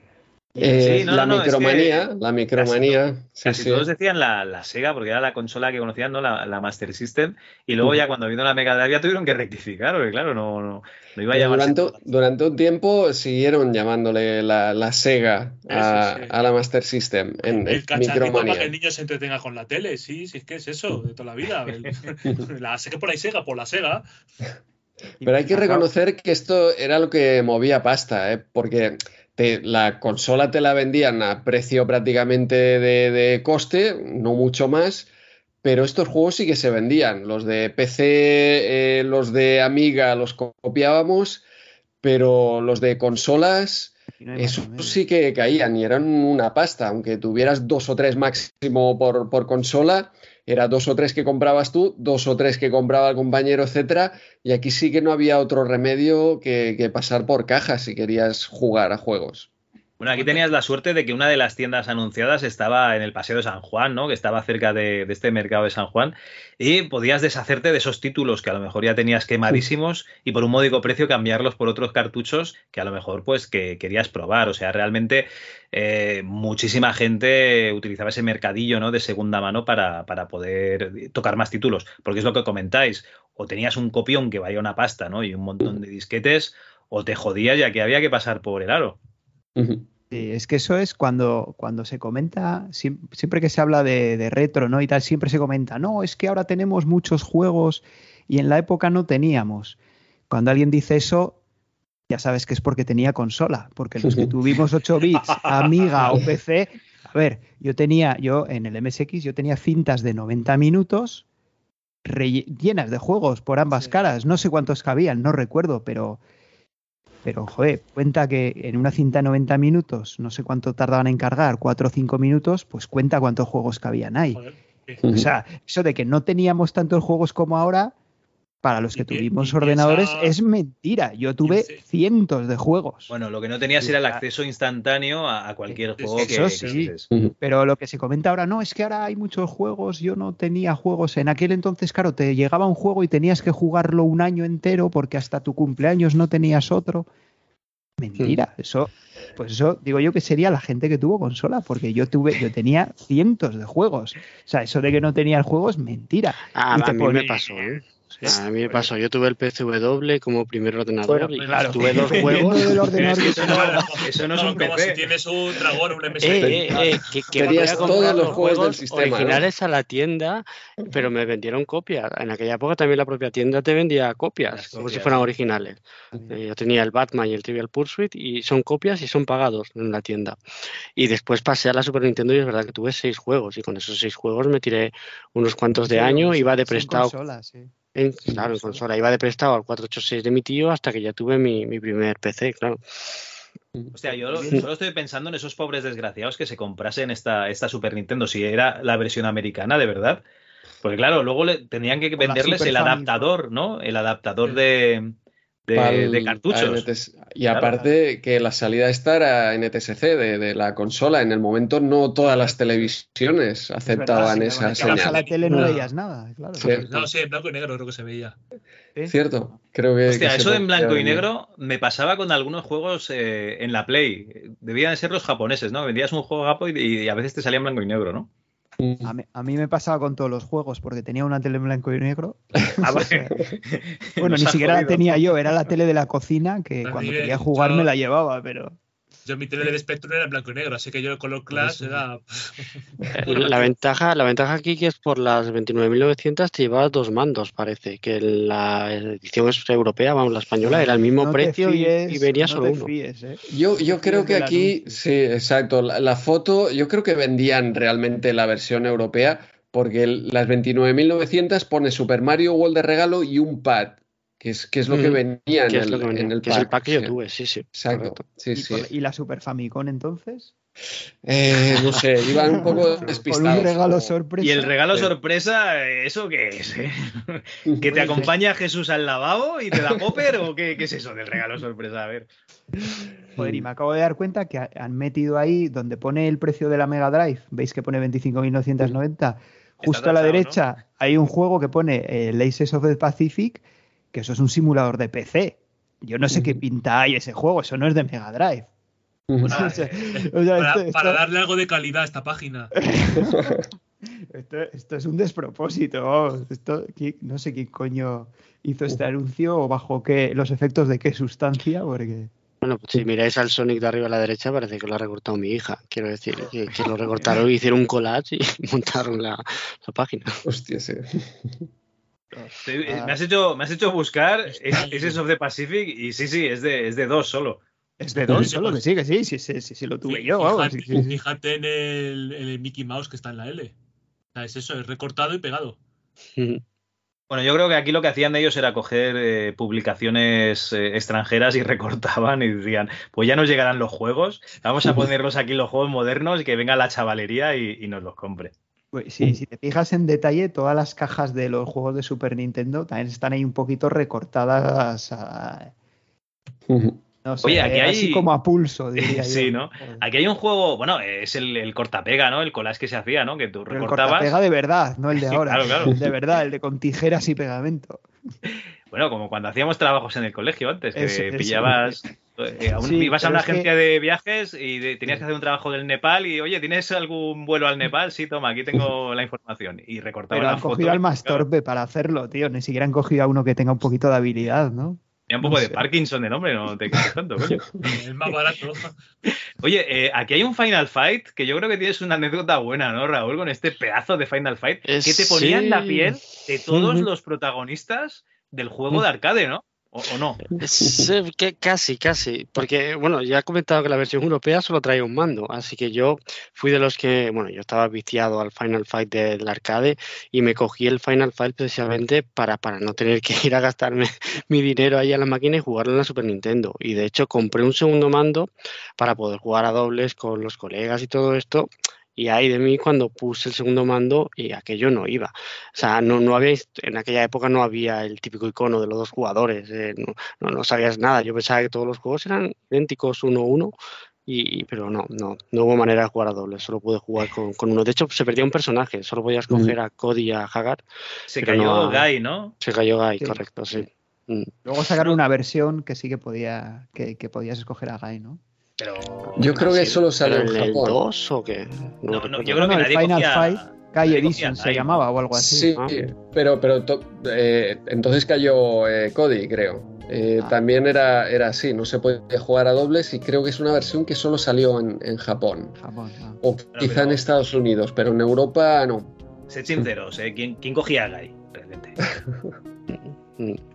Eh, Sí, no, la no, es micromanía, que la micromanía. sí, Casi sí. todos decían la, la Sega, porque era la consola que conocían, ¿no? La, la Master System. Y luego ya cuando vino la Mega Drive ya tuvieron que rectificar, porque claro, no, no, no iba a llamarse. durante, durante un tiempo siguieron llamándole la, la Sega a, sí. a la Master System en, en El cacharrito para micromanía. que el niño se entretenga con la tele, sí, sí, es que es eso, de toda la vida. El- la Sega por ahí Sega, por la Sega. Pero hay que reconocer que esto era lo que movía pasta, ¿eh? porque te- la consola te la vendían a precio prácticamente de, de coste, no mucho más, pero estos juegos sí que se vendían. Los de PC, eh, los de Amiga los co- copiábamos, pero los de consolas, esos sí que caían y eran una pasta, aunque tuvieras dos o tres máximo por, por consola. Era dos o tres que comprabas tú, dos o tres que compraba el compañero, etcétera, y aquí sí que no había otro remedio que, que pasar por caja si querías jugar a juegos. Bueno, aquí tenías la suerte de que una de las tiendas anunciadas estaba en el Paseo de San Juan, ¿no? Que estaba cerca de, de este mercado de San Juan. Y podías deshacerte de esos títulos que a lo mejor ya tenías quemadísimos y por un módico precio cambiarlos por otros cartuchos que a lo mejor pues que querías probar. O sea, realmente eh, muchísima gente utilizaba ese mercadillo, ¿no? De segunda mano para, para poder tocar más títulos. Porque es lo que comentáis. O tenías un copión que valía una pasta, ¿no? Y un montón de disquetes. O te jodías ya que había que pasar por el aro. Sí, es que eso es cuando, cuando se comenta, siem- siempre que se habla de, de retro, ¿no? Y tal, siempre se comenta, no, es que ahora tenemos muchos juegos y en la época no teníamos. Cuando alguien dice eso, ya sabes que es porque tenía consola, porque los que tuvimos 8 bits, Amiga o PC, a ver, yo tenía, yo en el MSX, yo tenía cintas de 90 minutos llenas de juegos por ambas caras, no sé cuántos cabían, no recuerdo, pero pero, joder, cuenta que en una cinta de 90 minutos, no sé cuánto tardaban en cargar, 4 o 5 minutos, pues cuenta cuántos juegos cabían ahí. O sea, eso de que no teníamos tantos juegos como ahora, para los que tuvimos ordenadores, es mentira. Yo tuve cientos de juegos. Bueno, lo que no tenías era el acceso instantáneo a, a cualquier juego que, Eso que sí, pero lo que se comenta ahora, no, es que ahora hay muchos juegos, yo no tenía juegos. En aquel entonces, claro, te llegaba un juego y tenías que jugarlo un año entero porque hasta tu cumpleaños no tenías otro. Mentira, eso, pues eso digo yo que sería la gente que tuvo consola, porque yo tuve, yo tenía cientos de juegos. O sea, eso de que no tenía el juego es mentira. Ah, Y te a mí pone- me pasó, ¿eh? A mí me pasó. Yo tuve el PCW como primer ordenador Bueno, y claro. tuve dos juegos. eso no, eso no es un como PC. si tienes un dragón, un MSX. Eh, eh, eh, que, que a todos los juegos del sistema, ¿no? originales a la tienda, pero me vendieron copias. En aquella época también la propia tienda te vendía copias, como si fueran sí. originales. Eh, Yo tenía el Batman y el Trivial Pursuit y son copias y son pagados en la tienda. Y después pasé a la Super Nintendo y es verdad que tuve seis juegos y con esos seis juegos me tiré unos cuantos de año, iba de prestado. consola, sí. En, claro, en consola. Iba de prestado al 486 de mi tío hasta que ya tuve mi, mi primer PC, claro. Hostia, yo solo estoy pensando en esos pobres desgraciados que se comprasen esta, esta Super Nintendo, si era la versión americana, de verdad. Porque claro, luego le, tenían que venderles el adaptador, ¿no? El adaptador de, de, Pal- de cartuchos. NTS Y Claro. aparte que la salida esta era NTSC de, de la consola. En el momento no todas las televisiones aceptaban si esa te conectabas a la señal. tele no veías nada, claro. Cierto, No, sí, en blanco y negro creo que se veía. cierto. Creo que, Hostia, que eso de en blanco y negro me pasaba con algunos juegos eh, en la Play. Debían ser los japoneses, ¿no? Vendías un juego japo y, y a veces te salía en blanco y negro, ¿no? A mí, a mí me pasaba con todos los juegos porque tenía una tele en blanco y negro. Ah, sea, bueno, Nos ni siquiera la tenía yo, era la tele de la cocina que A cuando quería yo- jugar me la llevaba, pero Yo mi tele de Spectrum era en blanco y negro, así que yo el color class era. La ventaja, la ventaja aquí que es por las 29.900 te llevabas dos mandos, parece. Que la edición es europea, vamos, la española, era el mismo no precio y- fíes, y, venía no solo uno. fíes, ¿eh? Yo, yo creo que aquí, sí, exacto. La, la foto, yo creo que vendían realmente la versión europea, porque el- las 29.900 pone Super Mario World de regalo y un pad, que es, que es lo que Mm, venía en el, lo que venía, en el que es el pack. pack que yo tuve, sí, sí. Exacto. Sí, ¿Y, sí. y la Super Famicom entonces? Eh, no sé, iban un poco despistados. un regalo o- sorpresa. Y el regalo Sí. sorpresa, ¿eso qué es? eh? ¿Que te acompaña Jesús al lavabo y te da popper o qué, qué es eso del regalo sorpresa? A ver. Joder, y me acabo de dar cuenta que ha- han metido ahí donde pone el precio de la Mega Drive, veis que pone 25.990, justo a la derecha hay un juego que pone eh, Aces of the Pacific, que eso es un simulador de PC. Yo no sé qué pinta hay ese juego, eso no es de Mega Drive. Para, O sea, para- esto- esto- para darle algo de calidad a esta página. Esto, esto es un despropósito. vamos. Esto, ¿quién- no sé quién coño hizo este anuncio o bajo qué, los efectos de qué sustancia, porque Bueno, pues si miráis al Sonic de arriba a la derecha, parece que lo ha recortado mi hija. Quiero decir, que, que lo recortaron, hicieron un collage y montaron la, la página. Hostia, sí. Te- eh, me, has hecho, me has hecho buscar Aces of the Pacific y sí, sí, es de, es de dos solo. es de dos solo, que sí, que sí, sí, sí, sí, sí, lo tuve yo. vamos, Fíjate, sí. fíjate en el, en el Mickey Mouse que está en la L. O sea, es eso, es recortado y pegado. Bueno, yo creo que aquí lo que hacían ellos era coger eh, publicaciones eh, extranjeras y recortaban y decían, pues ya nos llegarán los juegos, vamos a ponerlos aquí los juegos modernos y que venga la chavalería y, y nos los compre. Pues sí, si te fijas en detalle, todas las cajas de los juegos de Super Nintendo también están ahí un poquito recortadas a- no sé, Oye, aquí hay- así como a pulso, diría Sí, yo. ¿no? Aquí hay un juego, bueno, es el, el cortapega, ¿no? El collage que se hacía, ¿no? Que tú Pero el recortabas. cortapega de verdad, no el de ahora. claro, claro. El de verdad, el de con tijeras y pegamento. Bueno, como cuando hacíamos trabajos en el colegio antes, que Eso, eso. pillabas. eh, un- Sí, ibas a una que- agencia de viajes y de- tenías que hacer un trabajo del Nepal y, oye, ¿tienes algún vuelo al Nepal? Sí, toma, aquí tengo la información. Y recortaba Pero la han foto. cogido al más claro, torpe para hacerlo, tío. Ni siquiera han cogido a uno que tenga un poquito de habilidad, ¿no? Tenía un poco no de. Parkinson de nombre, no te quejes tanto, coño. El más barato. Oye, eh, aquí hay un Final Fight que yo creo que tienes una anécdota buena, ¿no, Raúl? Con este pedazo de Final Fight Eh, que te ponía en la sí. piel de todos los protagonistas del juego de arcade, ¿no? ¿O, no? Que casi, casi, porque bueno, ya he comentado que la versión europea solo traía un mando, así que yo fui de los que, bueno, yo estaba viciado al Final Fight del arcade y me cogí el Final Fight precisamente para, para no tener que ir a gastarme mi dinero ahí a la máquina y jugarlo en la Super Nintendo. Y de hecho compré un segundo mando para poder jugar a dobles con los colegas y todo esto. Y ahí de mí cuando puse el segundo mando y aquello no iba. O sea, no, no había, en aquella época no había el típico icono de los dos jugadores, eh, no, no, no sabías nada. Yo pensaba que todos los juegos eran idénticos uno a uno, y, pero no, no, no hubo manera de jugar a doble, solo pude jugar con, con uno. De hecho, se perdía un personaje, solo podías coger a Cody y a Hagar. Se cayó no a- Guy, ¿no? Se cayó Guy, Sí. correcto, sí. Mm. Luego sacaron una versión que sí que podía, que, que podías escoger a Guy, ¿no? Pero. Yo creo que solo salió en ¿Pero en el Japón. 2 o qué? No, no, yo creo que nadie Final cogía- Fight, nadie Edition se llamaba o algo así. Sí, Ah. pero, pero to- eh, entonces cayó eh, Cody, creo. Eh, Ah. También era, era así, no se podía jugar a dobles y creo que es una versión que solo salió en, en Japón. Japón, ah. O quizá en Estados Unidos, pero en Europa no. Sed sinceros, ¿eh? ¿Quién, quién cogía a Guy? Realmente.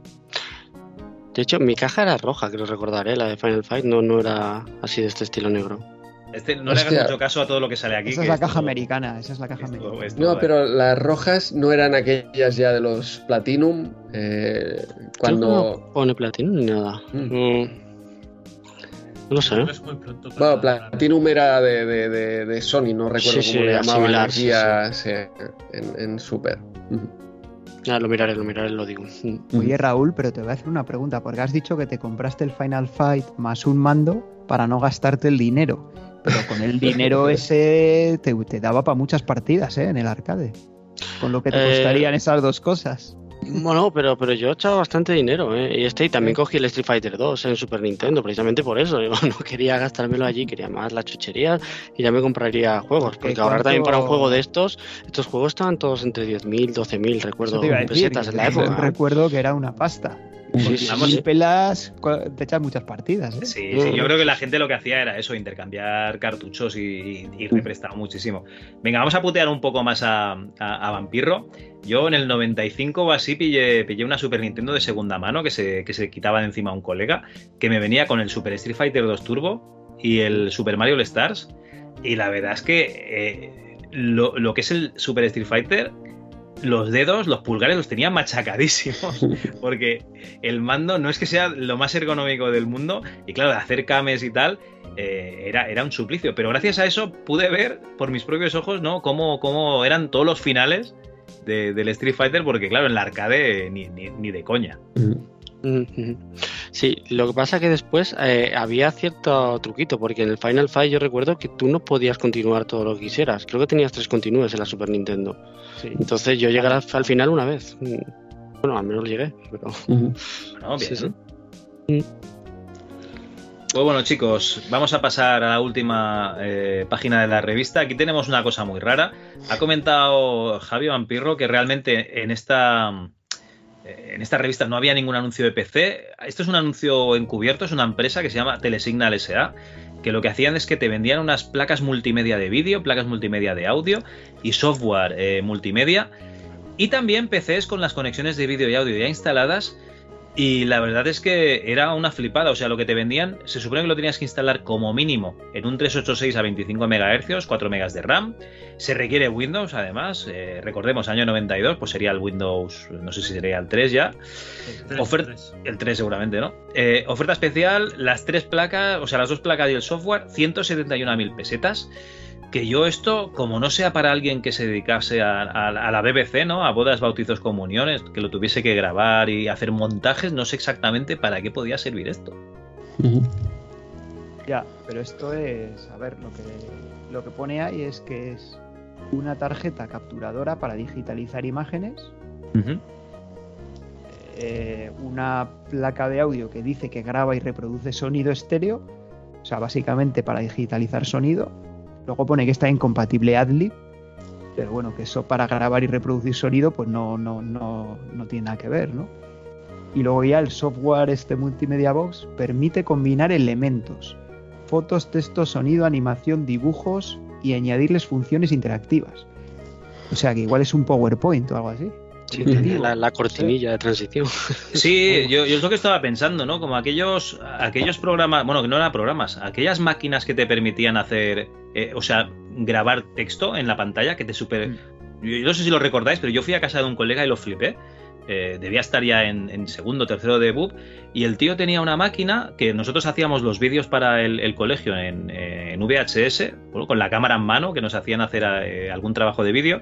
De hecho, mi caja era roja, creo recordar, ¿eh? la de Final Fight, no, no era así de este estilo negro. Este, no le hagas mucho caso a todo lo que sale aquí. Esa que es la caja americana, esa es la caja americana. No, pero las rojas no eran aquellas ya de los Platinum. eh, cuando. no pone platino ni nada. Mm. No lo sé. Para- Bueno, Platinum era de, de- de- de Sony, no recuerdo Sí, cómo sí, le llamaban aquí sí, en, en Super. Lo miraré, lo miraré, lo digo. Mm. Oye, Raúl, pero te voy a hacer una pregunta, porque has dicho que te compraste el Final Fight más un mando para no gastarte el dinero. Pero con el dinero ese te, te daba para muchas partidas, ¿eh? En el arcade. Con lo que te Eh, costarían esas dos cosas. Bueno, pero, pero yo he echado bastante dinero, ¿eh? Y este y también cogí el Street Fighter 2 en Super Nintendo, precisamente por eso. Yo no quería gastármelo allí, quería más las chucherías y ya me compraría juegos. Porque ahorrar también para un juego de estos, estos juegos estaban todos entre 10.000, 12.000, recuerdo, pesetas en la época. Recuerdo que era una pasta. Sí, sí, pelas te echas muchas partidas, ¿eh? Sí, sí, yo creo que la gente lo que hacía era eso, intercambiar cartuchos y, y, y represtaba muchísimo. Venga, vamos a putear un poco más a, a- a Vampirro. Yo en el 95 o así pillé, pillé una Super Nintendo de segunda mano que se, que se quitaba de encima a un colega, que me venía con el Super Street Fighter 2 Turbo y el Super Mario All Stars. Y la verdad es que eh, lo, lo que es el Super Street Fighter, los dedos, los pulgares los tenía machacadísimos. Porque el mando no es que sea lo más ergonómico del mundo. Y claro, de hacer cames y tal, eh, era, era un suplicio. Pero gracias a eso pude ver por mis propios ojos, ¿no? Cómo, cómo eran todos los finales de- del Street Fighter. Porque claro, en la arcade ni, ni- ni de coña. Ujú. Sí, lo que pasa que después eh, había cierto truquito, porque en el Final Fight yo recuerdo que tú no podías continuar todo lo que quisieras. Creo que tenías tres continúes en la Super Nintendo. Entonces yo llegué al, al final una vez. Bueno, al menos llegué, pero... Bueno, bien. Sí, sí. Pues bueno, chicos, vamos a pasar a la última eh, página de la revista. Aquí tenemos una cosa muy rara. Ha comentado Javi Vampirro que realmente en esta, en esta revista no había ningún anuncio de PC. Esto es un anuncio encubierto, es una empresa que se llama Telesignal SA, que lo que hacían es que te vendían unas placas multimedia de vídeo, placas multimedia de audio y software eh, multimedia. Y también PCs con las conexiones de vídeo y audio ya instaladas y la verdad es que era una flipada. O sea, lo que te vendían, se supone que lo tenías que instalar como mínimo en un 386 a 25 MHz, 4 MB de RAM. Se requiere Windows, además. Eh, recordemos, año 92, pues sería el Windows, no sé si sería el 3 ya. El 3, el El 3 seguramente, ¿no? Eh, oferta especial, las tres placas, o sea, las dos placas y el software, 171.000 pesetas que yo esto, como no sea para alguien que se dedicase a, a- a la BBC, ¿no? A bodas, bautizos, comuniones, que lo tuviese que grabar y hacer montajes, no sé exactamente para qué podía servir esto. Ya, pero esto es, a ver, lo que, lo que pone ahí es que es una tarjeta capturadora para digitalizar imágenes, eh, una placa de audio que dice que graba y reproduce sonido estéreo, o sea, básicamente para digitalizar sonido. Luego pone que está incompatible AdLib, pero bueno, que eso para grabar y reproducir sonido, pues no, no, no, no tiene nada que ver, ¿no? Y luego ya el software este Multimedia Box permite combinar elementos, fotos, texto, sonido, animación, dibujos y añadirles funciones interactivas. O sea que igual es un PowerPoint o algo así. Sí, la, la cortinilla de transición. Sí, yo, yo es lo que estaba pensando, ¿no? Como aquellos, aquellos programas, bueno, que no eran programas, aquellas máquinas que te permitían hacer, eh, o sea, grabar texto en la pantalla que te super... Yo, yo no sé si lo recordáis, pero yo fui a casa de un colega y lo flipé. Eh, debía estar ya en, en segundo tercero de BUP y el tío tenía una máquina que nosotros hacíamos los vídeos para el, el colegio en, en VHS, bueno, con la cámara en mano, que nos hacían hacer eh, algún trabajo de vídeo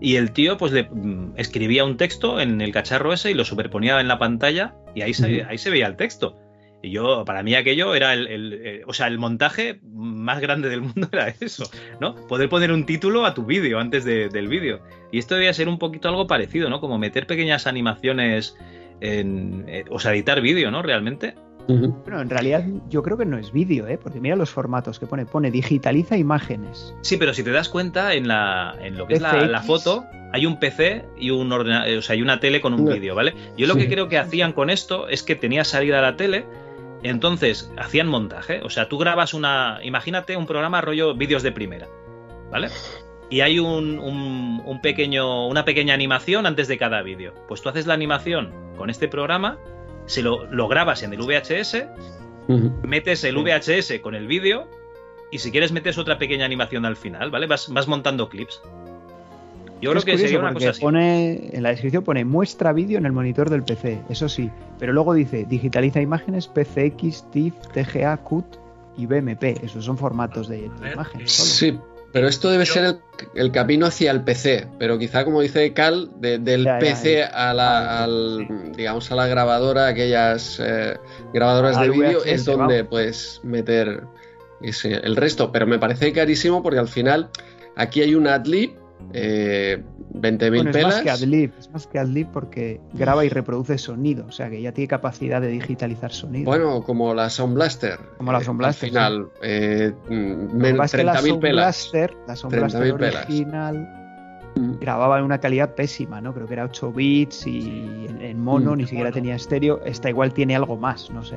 y el tío pues le mm, escribía un texto en el cacharro ese y lo superponía en la pantalla y ahí se, ahí se veía el texto. Y yo, para mí aquello era el, el- el- o sea, el montaje más grande del mundo era eso, ¿no? Poder poner un título a tu vídeo antes de- del vídeo. Y esto debía ser un poquito algo parecido, ¿no? Como meter pequeñas animaciones en, eh, o sea, editar vídeo, ¿no? Realmente. Bueno, en realidad yo creo que no es vídeo, ¿eh? porque mira los formatos que pone. Pone digitaliza imágenes. Sí, pero si te das cuenta, en, la, en lo que es la, foto, hay un PC y un ordena- eh, o sea, hay una tele con un No. vídeo, ¿vale? Yo lo Sí. que creo que hacían con esto es que tenía salida la tele, entonces hacían montaje. O sea, tú grabas una. Imagínate un programa rollo vídeos de primera, ¿vale? Y hay un, un- un pequeño, una pequeña animación antes de cada vídeo. Pues tú haces la animación con este programa, se lo, lo grabas en el VHS, metes el VHS con el vídeo y si quieres metes otra pequeña animación al final, ¿vale? Vas, vas montando clips. Yo creo Es que sería una porque cosa así. Pone, en la descripción pone muestra vídeo en el monitor del PC, eso sí, pero luego dice digitaliza imágenes PCX, TIFF, TGA, CUT y BMP. Esos son formatos de, de imagen. solo. Sí, pero esto debe ser el, el camino hacia el PC, pero quizá como dice Cal, de- del Ya, PC ya. a la, al, digamos a la grabadora, aquellas eh, grabadoras Al de vídeo, es donde vamos. puedes meter ese- el resto. Pero me parece carísimo porque al final aquí hay un adlib, eh, 20.000 Bueno, es pelas. más que AdLib, es más que AdLib porque graba y reproduce sonido, o sea que ya tiene capacidad de digitalizar sonido. Bueno, como la Sound Blaster. Como la Eh, Sound Blaster, Al final, eh, mm, pasa es que la 30.000 Sound pelas. Blaster, la Sound 30.000 Blaster pelas. original grababa en una calidad pésima, ¿no? Creo que era 8 bits y en, en mono, Mm. ni siquiera tenía estéreo. Esta igual tiene algo más, no sé.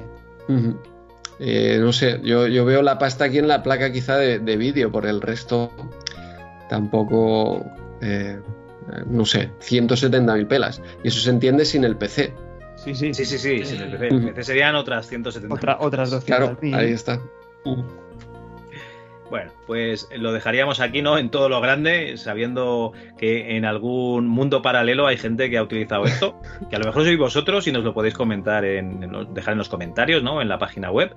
Eh, no sé, yo, yo veo la pasta aquí en la placa quizá de, de vídeo, por el resto tampoco, eh, eh, no sé, 170.000 pelas. Y eso se entiende sin el PC. Sí, sí. Sí, sí, sí. sin el PC. El PC serían otras 170. Otra, otras 200. Claro, ahí está. Bueno, pues lo dejaríamos aquí, ¿no? En todo lo grande, sabiendo que en algún mundo paralelo hay gente que ha utilizado esto, que a lo mejor sois vosotros y nos lo podéis comentar en, en los- dejar en los comentarios, ¿no? En la página web.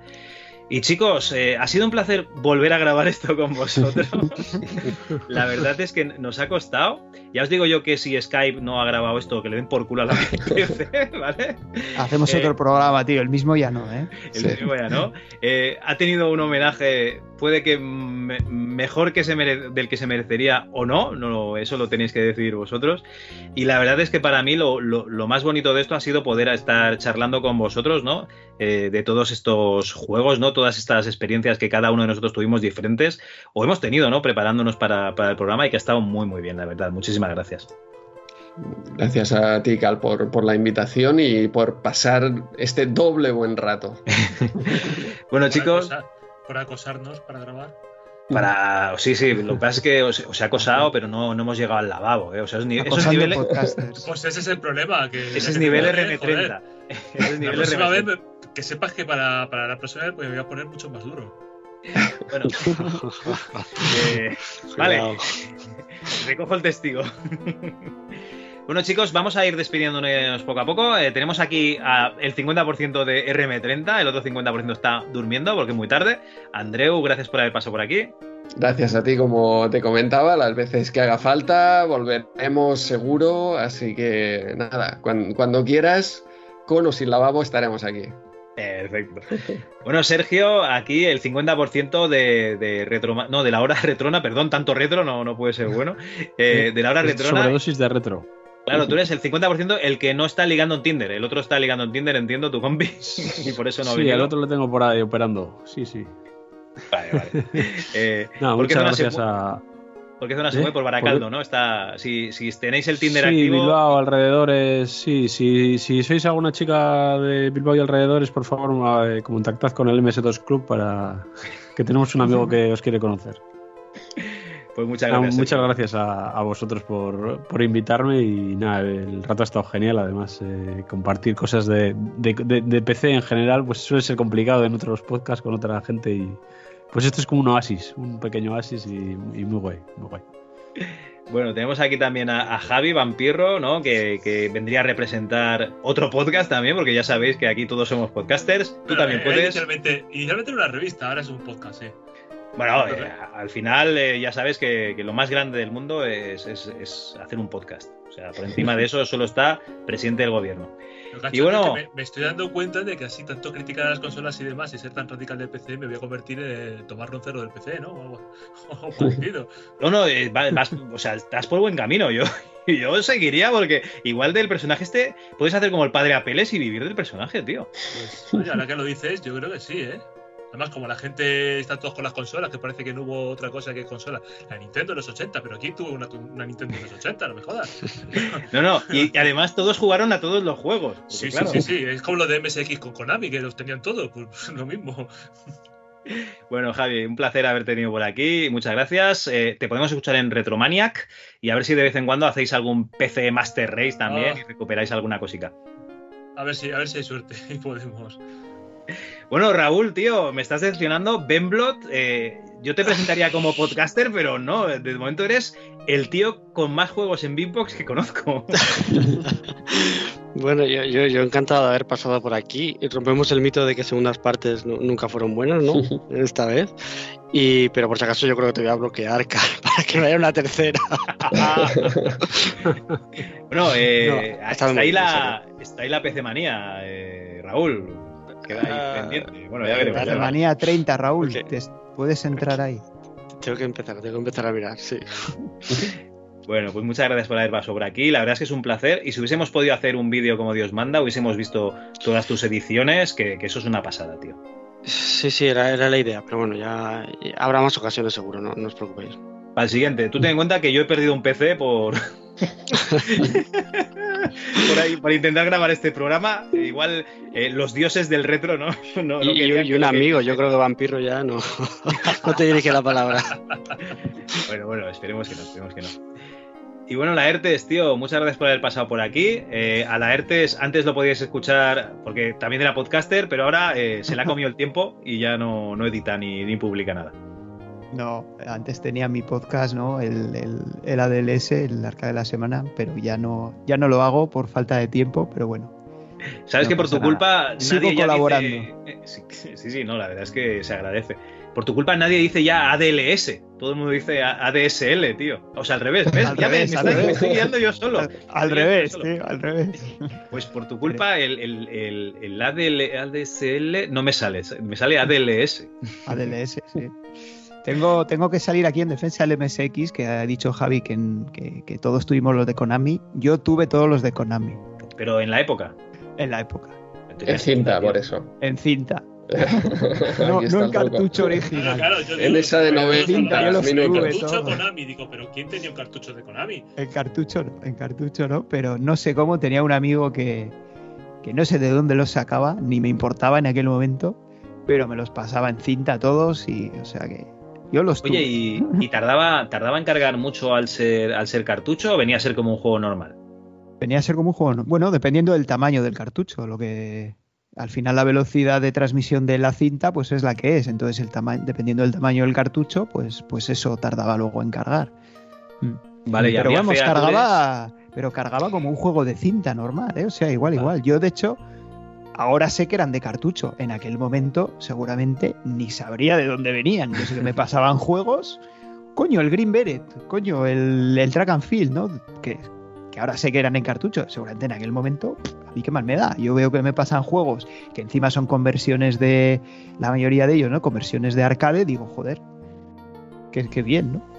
Y chicos, eh, ha sido un placer volver a grabar esto con vosotros. La verdad es que nos ha costado. Ya os digo yo que si Skype no ha grabado esto, que le den por culo a la PC, ¿vale? Hacemos Eh, otro programa, tío. El mismo ya no, ¿eh? El mismo ya no. Eh, ha tenido un homenaje puede que me- mejor que se mere- del que se merecería o no, no, eso lo tenéis que decidir vosotros. Y la verdad es que para mí lo, lo- lo más bonito de esto ha sido poder estar charlando con vosotros, ¿no? Eh, de todos estos juegos, ¿no? Todas estas experiencias que cada uno de nosotros tuvimos diferentes o hemos tenido, ¿no? Preparándonos para, para el programa y que ha estado muy, muy bien, la verdad. Muchísimas gracias. Gracias a ti, Cal, por, por la invitación y por pasar este doble buen rato. Bueno, chicos, por acosarnos para grabar. para. Sí, sí, lo que pasa es que os, os he acosado, pero no, no hemos llegado al lavabo, ¿eh? O sea, esos, esos niveles. podcasters. Pues ese es el problema. Que Ese es que nivel joder, RM30. joder. Ese es La nivel próxima vez RM30. me- que sepas que para, para la próxima vez pues, me voy a poner mucho más duro. Bueno. Eh, vale. Recojo el testigo. Bueno, chicos, vamos a ir despidiéndonos poco a poco. Eh, tenemos aquí a el 50% de RM30, el otro 50% está durmiendo porque es muy tarde. Andreu, gracias por haber pasado por aquí. Gracias a ti, como te comentaba, las veces que haga falta, volveremos seguro, así que nada, cuan- cuando, quieras, con o sin lavabo estaremos aquí. Perfecto. Bueno, Sergio, aquí el 50% de, de retro, no, de la hora retrona, perdón, tanto retro no, no puede ser bueno. Eh, de la hora retrona. Sobredosis de retro. Claro, tú eres el 50% el que no está ligando en Tinder. El otro está ligando en Tinder, entiendo, tu compi. y por eso no sí, el otro lo tengo por ahí operando. Sí, sí. Vale, vale. Eh, No, ¿por qué muchas se gracias a. ¿Por qué zona se ¿Eh? Por Baracaldo, ¿no? Está, si, si tenéis el Tinder sí, activo. Bilbao, alrededores. Sí, sí, si sois alguna chica de Bilbao y alrededores, por favor, eh, contactad con el MS2 Club para que tenemos un amigo que os quiere conocer. Pues muchas Nada, gracias. muchas gracias a, a vosotros por, por invitarme y nada, el rato ha estado genial. Además, eh, compartir cosas de, de- de- de PC en general, pues suele ser complicado en otros podcasts con otra gente y pues esto es como un oasis, un pequeño oasis y, y muy guay, muy guay. Bueno, tenemos aquí también a, a Javi Vampirro, ¿no? Que, que vendría a representar otro podcast también, porque ya sabéis que aquí todos somos podcasters. Tú Bueno, también eh, puedes. Inicialmente, inicialmente era una revista, ahora es un podcast, sí. Bueno, eh, al final eh, ya sabes que, que lo más grande del mundo es, es- es hacer un podcast. O sea, por encima de eso solo está presidente del gobierno. Y bueno, es que me, me estoy dando cuenta de que así tanto criticar a las consolas y demás y ser tan radical del PC me voy a convertir en tomar roncero del PC, ¿no? O algo, o parecido. no, no, eh, va- vas, o sea, estás por buen camino. Yo, yo seguiría porque igual del personaje este puedes hacer como el padre Apeles y vivir del personaje, tío. Pues, oye, ahora que lo dices, yo creo que sí, ¿eh? Además, como la gente está todos con las consolas, que parece que no hubo otra cosa que consola. La Nintendo en los 80, pero aquí tuvo una, una Nintendo en los 80, no me jodas. No, no, y, y además todos jugaron a todos los juegos. Sí, claro, sí, sí, sí. Es como lo de MSX con Konami, que los tenían todos, pues lo mismo. Bueno, Javi, un placer haber tenido por aquí. Muchas gracias. Eh, te podemos escuchar en Retromaniac y a ver si de vez en cuando hacéis algún PC Master Race también Ah. y recuperáis alguna cosica. A ver si, a ver si hay suerte y podemos. Bueno, Raúl, tío, me estás decepcionando. Benblot, eh, yo te presentaría como podcaster, pero no, de momento eres el tío con más juegos en Beatbox que conozco. Bueno, yo, yo, yo encantado de haber pasado por aquí. Y rompemos el mito de que segundas partes nu- nunca fueron buenas, ¿no? Esta vez. Y, pero por si acaso yo creo que te voy a bloquear, para que no haya una tercera. Bueno, eh, No, ahí bien, la, está ahí la PC manía, eh, Raúl. Queda ahí Ah, pendiente. Bueno, ya veremos. ya Manía 30, Raúl. te- puedes entrar ahí. Tengo que empezar, tengo que empezar a mirar, sí. Bueno, pues muchas gracias por haber pasado por aquí. La verdad es que es un placer. Y si hubiésemos podido hacer un vídeo como Dios manda, hubiésemos visto todas tus ediciones, que, que eso es una pasada, tío. Sí, sí, era, era la idea, pero bueno, ya ya habrá más ocasiones seguro, no, no os preocupéis. Para el siguiente, tú ten en cuenta que yo he perdido un PC por. por, ahí, por intentar grabar este programa. Igual eh, los dioses del retro, ¿no? No- no y, querían un que- amigo, yo creo que Vampiro ya no, no te dirige la palabra. Bueno, bueno, esperemos que no, esperemos que no. Y bueno, la ERTES, tío, muchas gracias por haber pasado por aquí. Eh, a la ERTES antes lo podíais escuchar porque también era podcaster, pero ahora eh, se le ha comido el tiempo y ya no, no edita ni, ni publica nada. No, antes tenía mi podcast, ¿no? El, el, el ADLS, el Arca de la Semana, pero ya no, ya no lo hago por falta de tiempo, pero bueno. Sabes No que por tu culpa nada. Sigo ya colaborando. dice- eh, Sí, sí, no, la verdad es que se agradece. Por tu culpa nadie dice ya ADLS. Todo el mundo dice ADSL, tío. O sea, al revés, ¿ves? Al ya revés, me, estoy, me revés. estoy guiando yo solo. Al, revés, solo. tío, al revés. Pues por tu culpa el, el, el, el ADL, ADSL no me sale, me sale ADLS. ADLS, sí. Tengo, tengo que salir aquí en defensa del MSX, que ha dicho Javi que, en- que- que todos tuvimos los de Konami. Yo tuve todos los de Konami, Pero en la época. en la época, En cinta, por eso. en cinta. No, no en cartucho Claro, original. claro, yo En esa de pero 90 yo los. Cartucho. Konami, digo, pero ¿quién tenía un cartucho de Konami? En cartucho no, en cartucho no, pero no sé cómo tenía un amigo que, que no sé de dónde los sacaba, ni me importaba en aquel momento, pero me los pasaba en cinta todos y, o sea que yo los. Oye, ¿y, y tardaba, tardaba en cargar mucho al ser, al ser cartucho o venía a ser como un juego normal? Venía a ser como un juego, ¿no? bueno, dependiendo del tamaño del cartucho, lo que al final la velocidad de transmisión de la cinta pues es la que es, entonces el tamaño dependiendo del tamaño del cartucho, pues pues eso tardaba luego en cargar. Mm. Vale, pero había vamos, cargaba, pero cargaba como un juego de cinta normal, ¿eh? o sea, igual, igual. Yo de hecho ahora sé que eran de cartucho, en aquel momento seguramente ni sabría de dónde venían, yo sé que me pasaban juegos, coño, el Green Beret, coño, el, el Track and Field, ¿no? Que, ahora sé que eran en cartucho, seguramente en aquel momento, a mí qué mal me da. Yo veo que me pasan juegos que encima son conversiones de, la mayoría de ellos, ¿no? Conversiones de arcade, digo, joder, que, que bien, ¿no?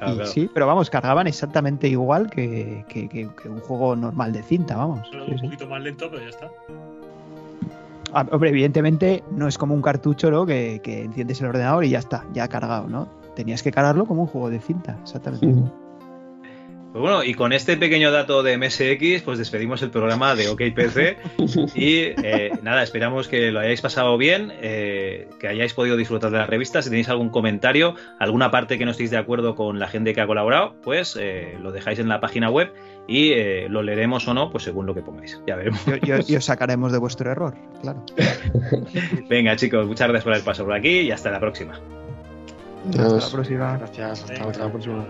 Claro, Y claro. Sí, pero vamos, cargaban exactamente igual que, que- que- que un juego normal de cinta, vamos. Sí, un sí. poquito más lento, pero ya está. Ah, hombre, evidentemente no es como un cartucho, ¿no? Que, que enciendes el ordenador y ya está, ya ha cargado, ¿no? Tenías que cargarlo como un juego de cinta, exactamente. igual. Pues bueno, y con este pequeño dato de MSX, pues despedimos el programa de OK PC. Y eh, nada, esperamos que lo hayáis pasado bien, eh, que hayáis podido disfrutar de la revista. Si tenéis algún comentario, alguna parte que no estéis de acuerdo con la gente que ha colaborado, pues eh, lo dejáis en la página web y eh, lo leeremos o no, pues según lo que pongáis. Ya veremos. Y, y- y os sacaremos de vuestro error, claro. Venga, chicos, muchas gracias por el paso por aquí y hasta la próxima. Hasta la próxima. Gracias, hasta hasta la próxima.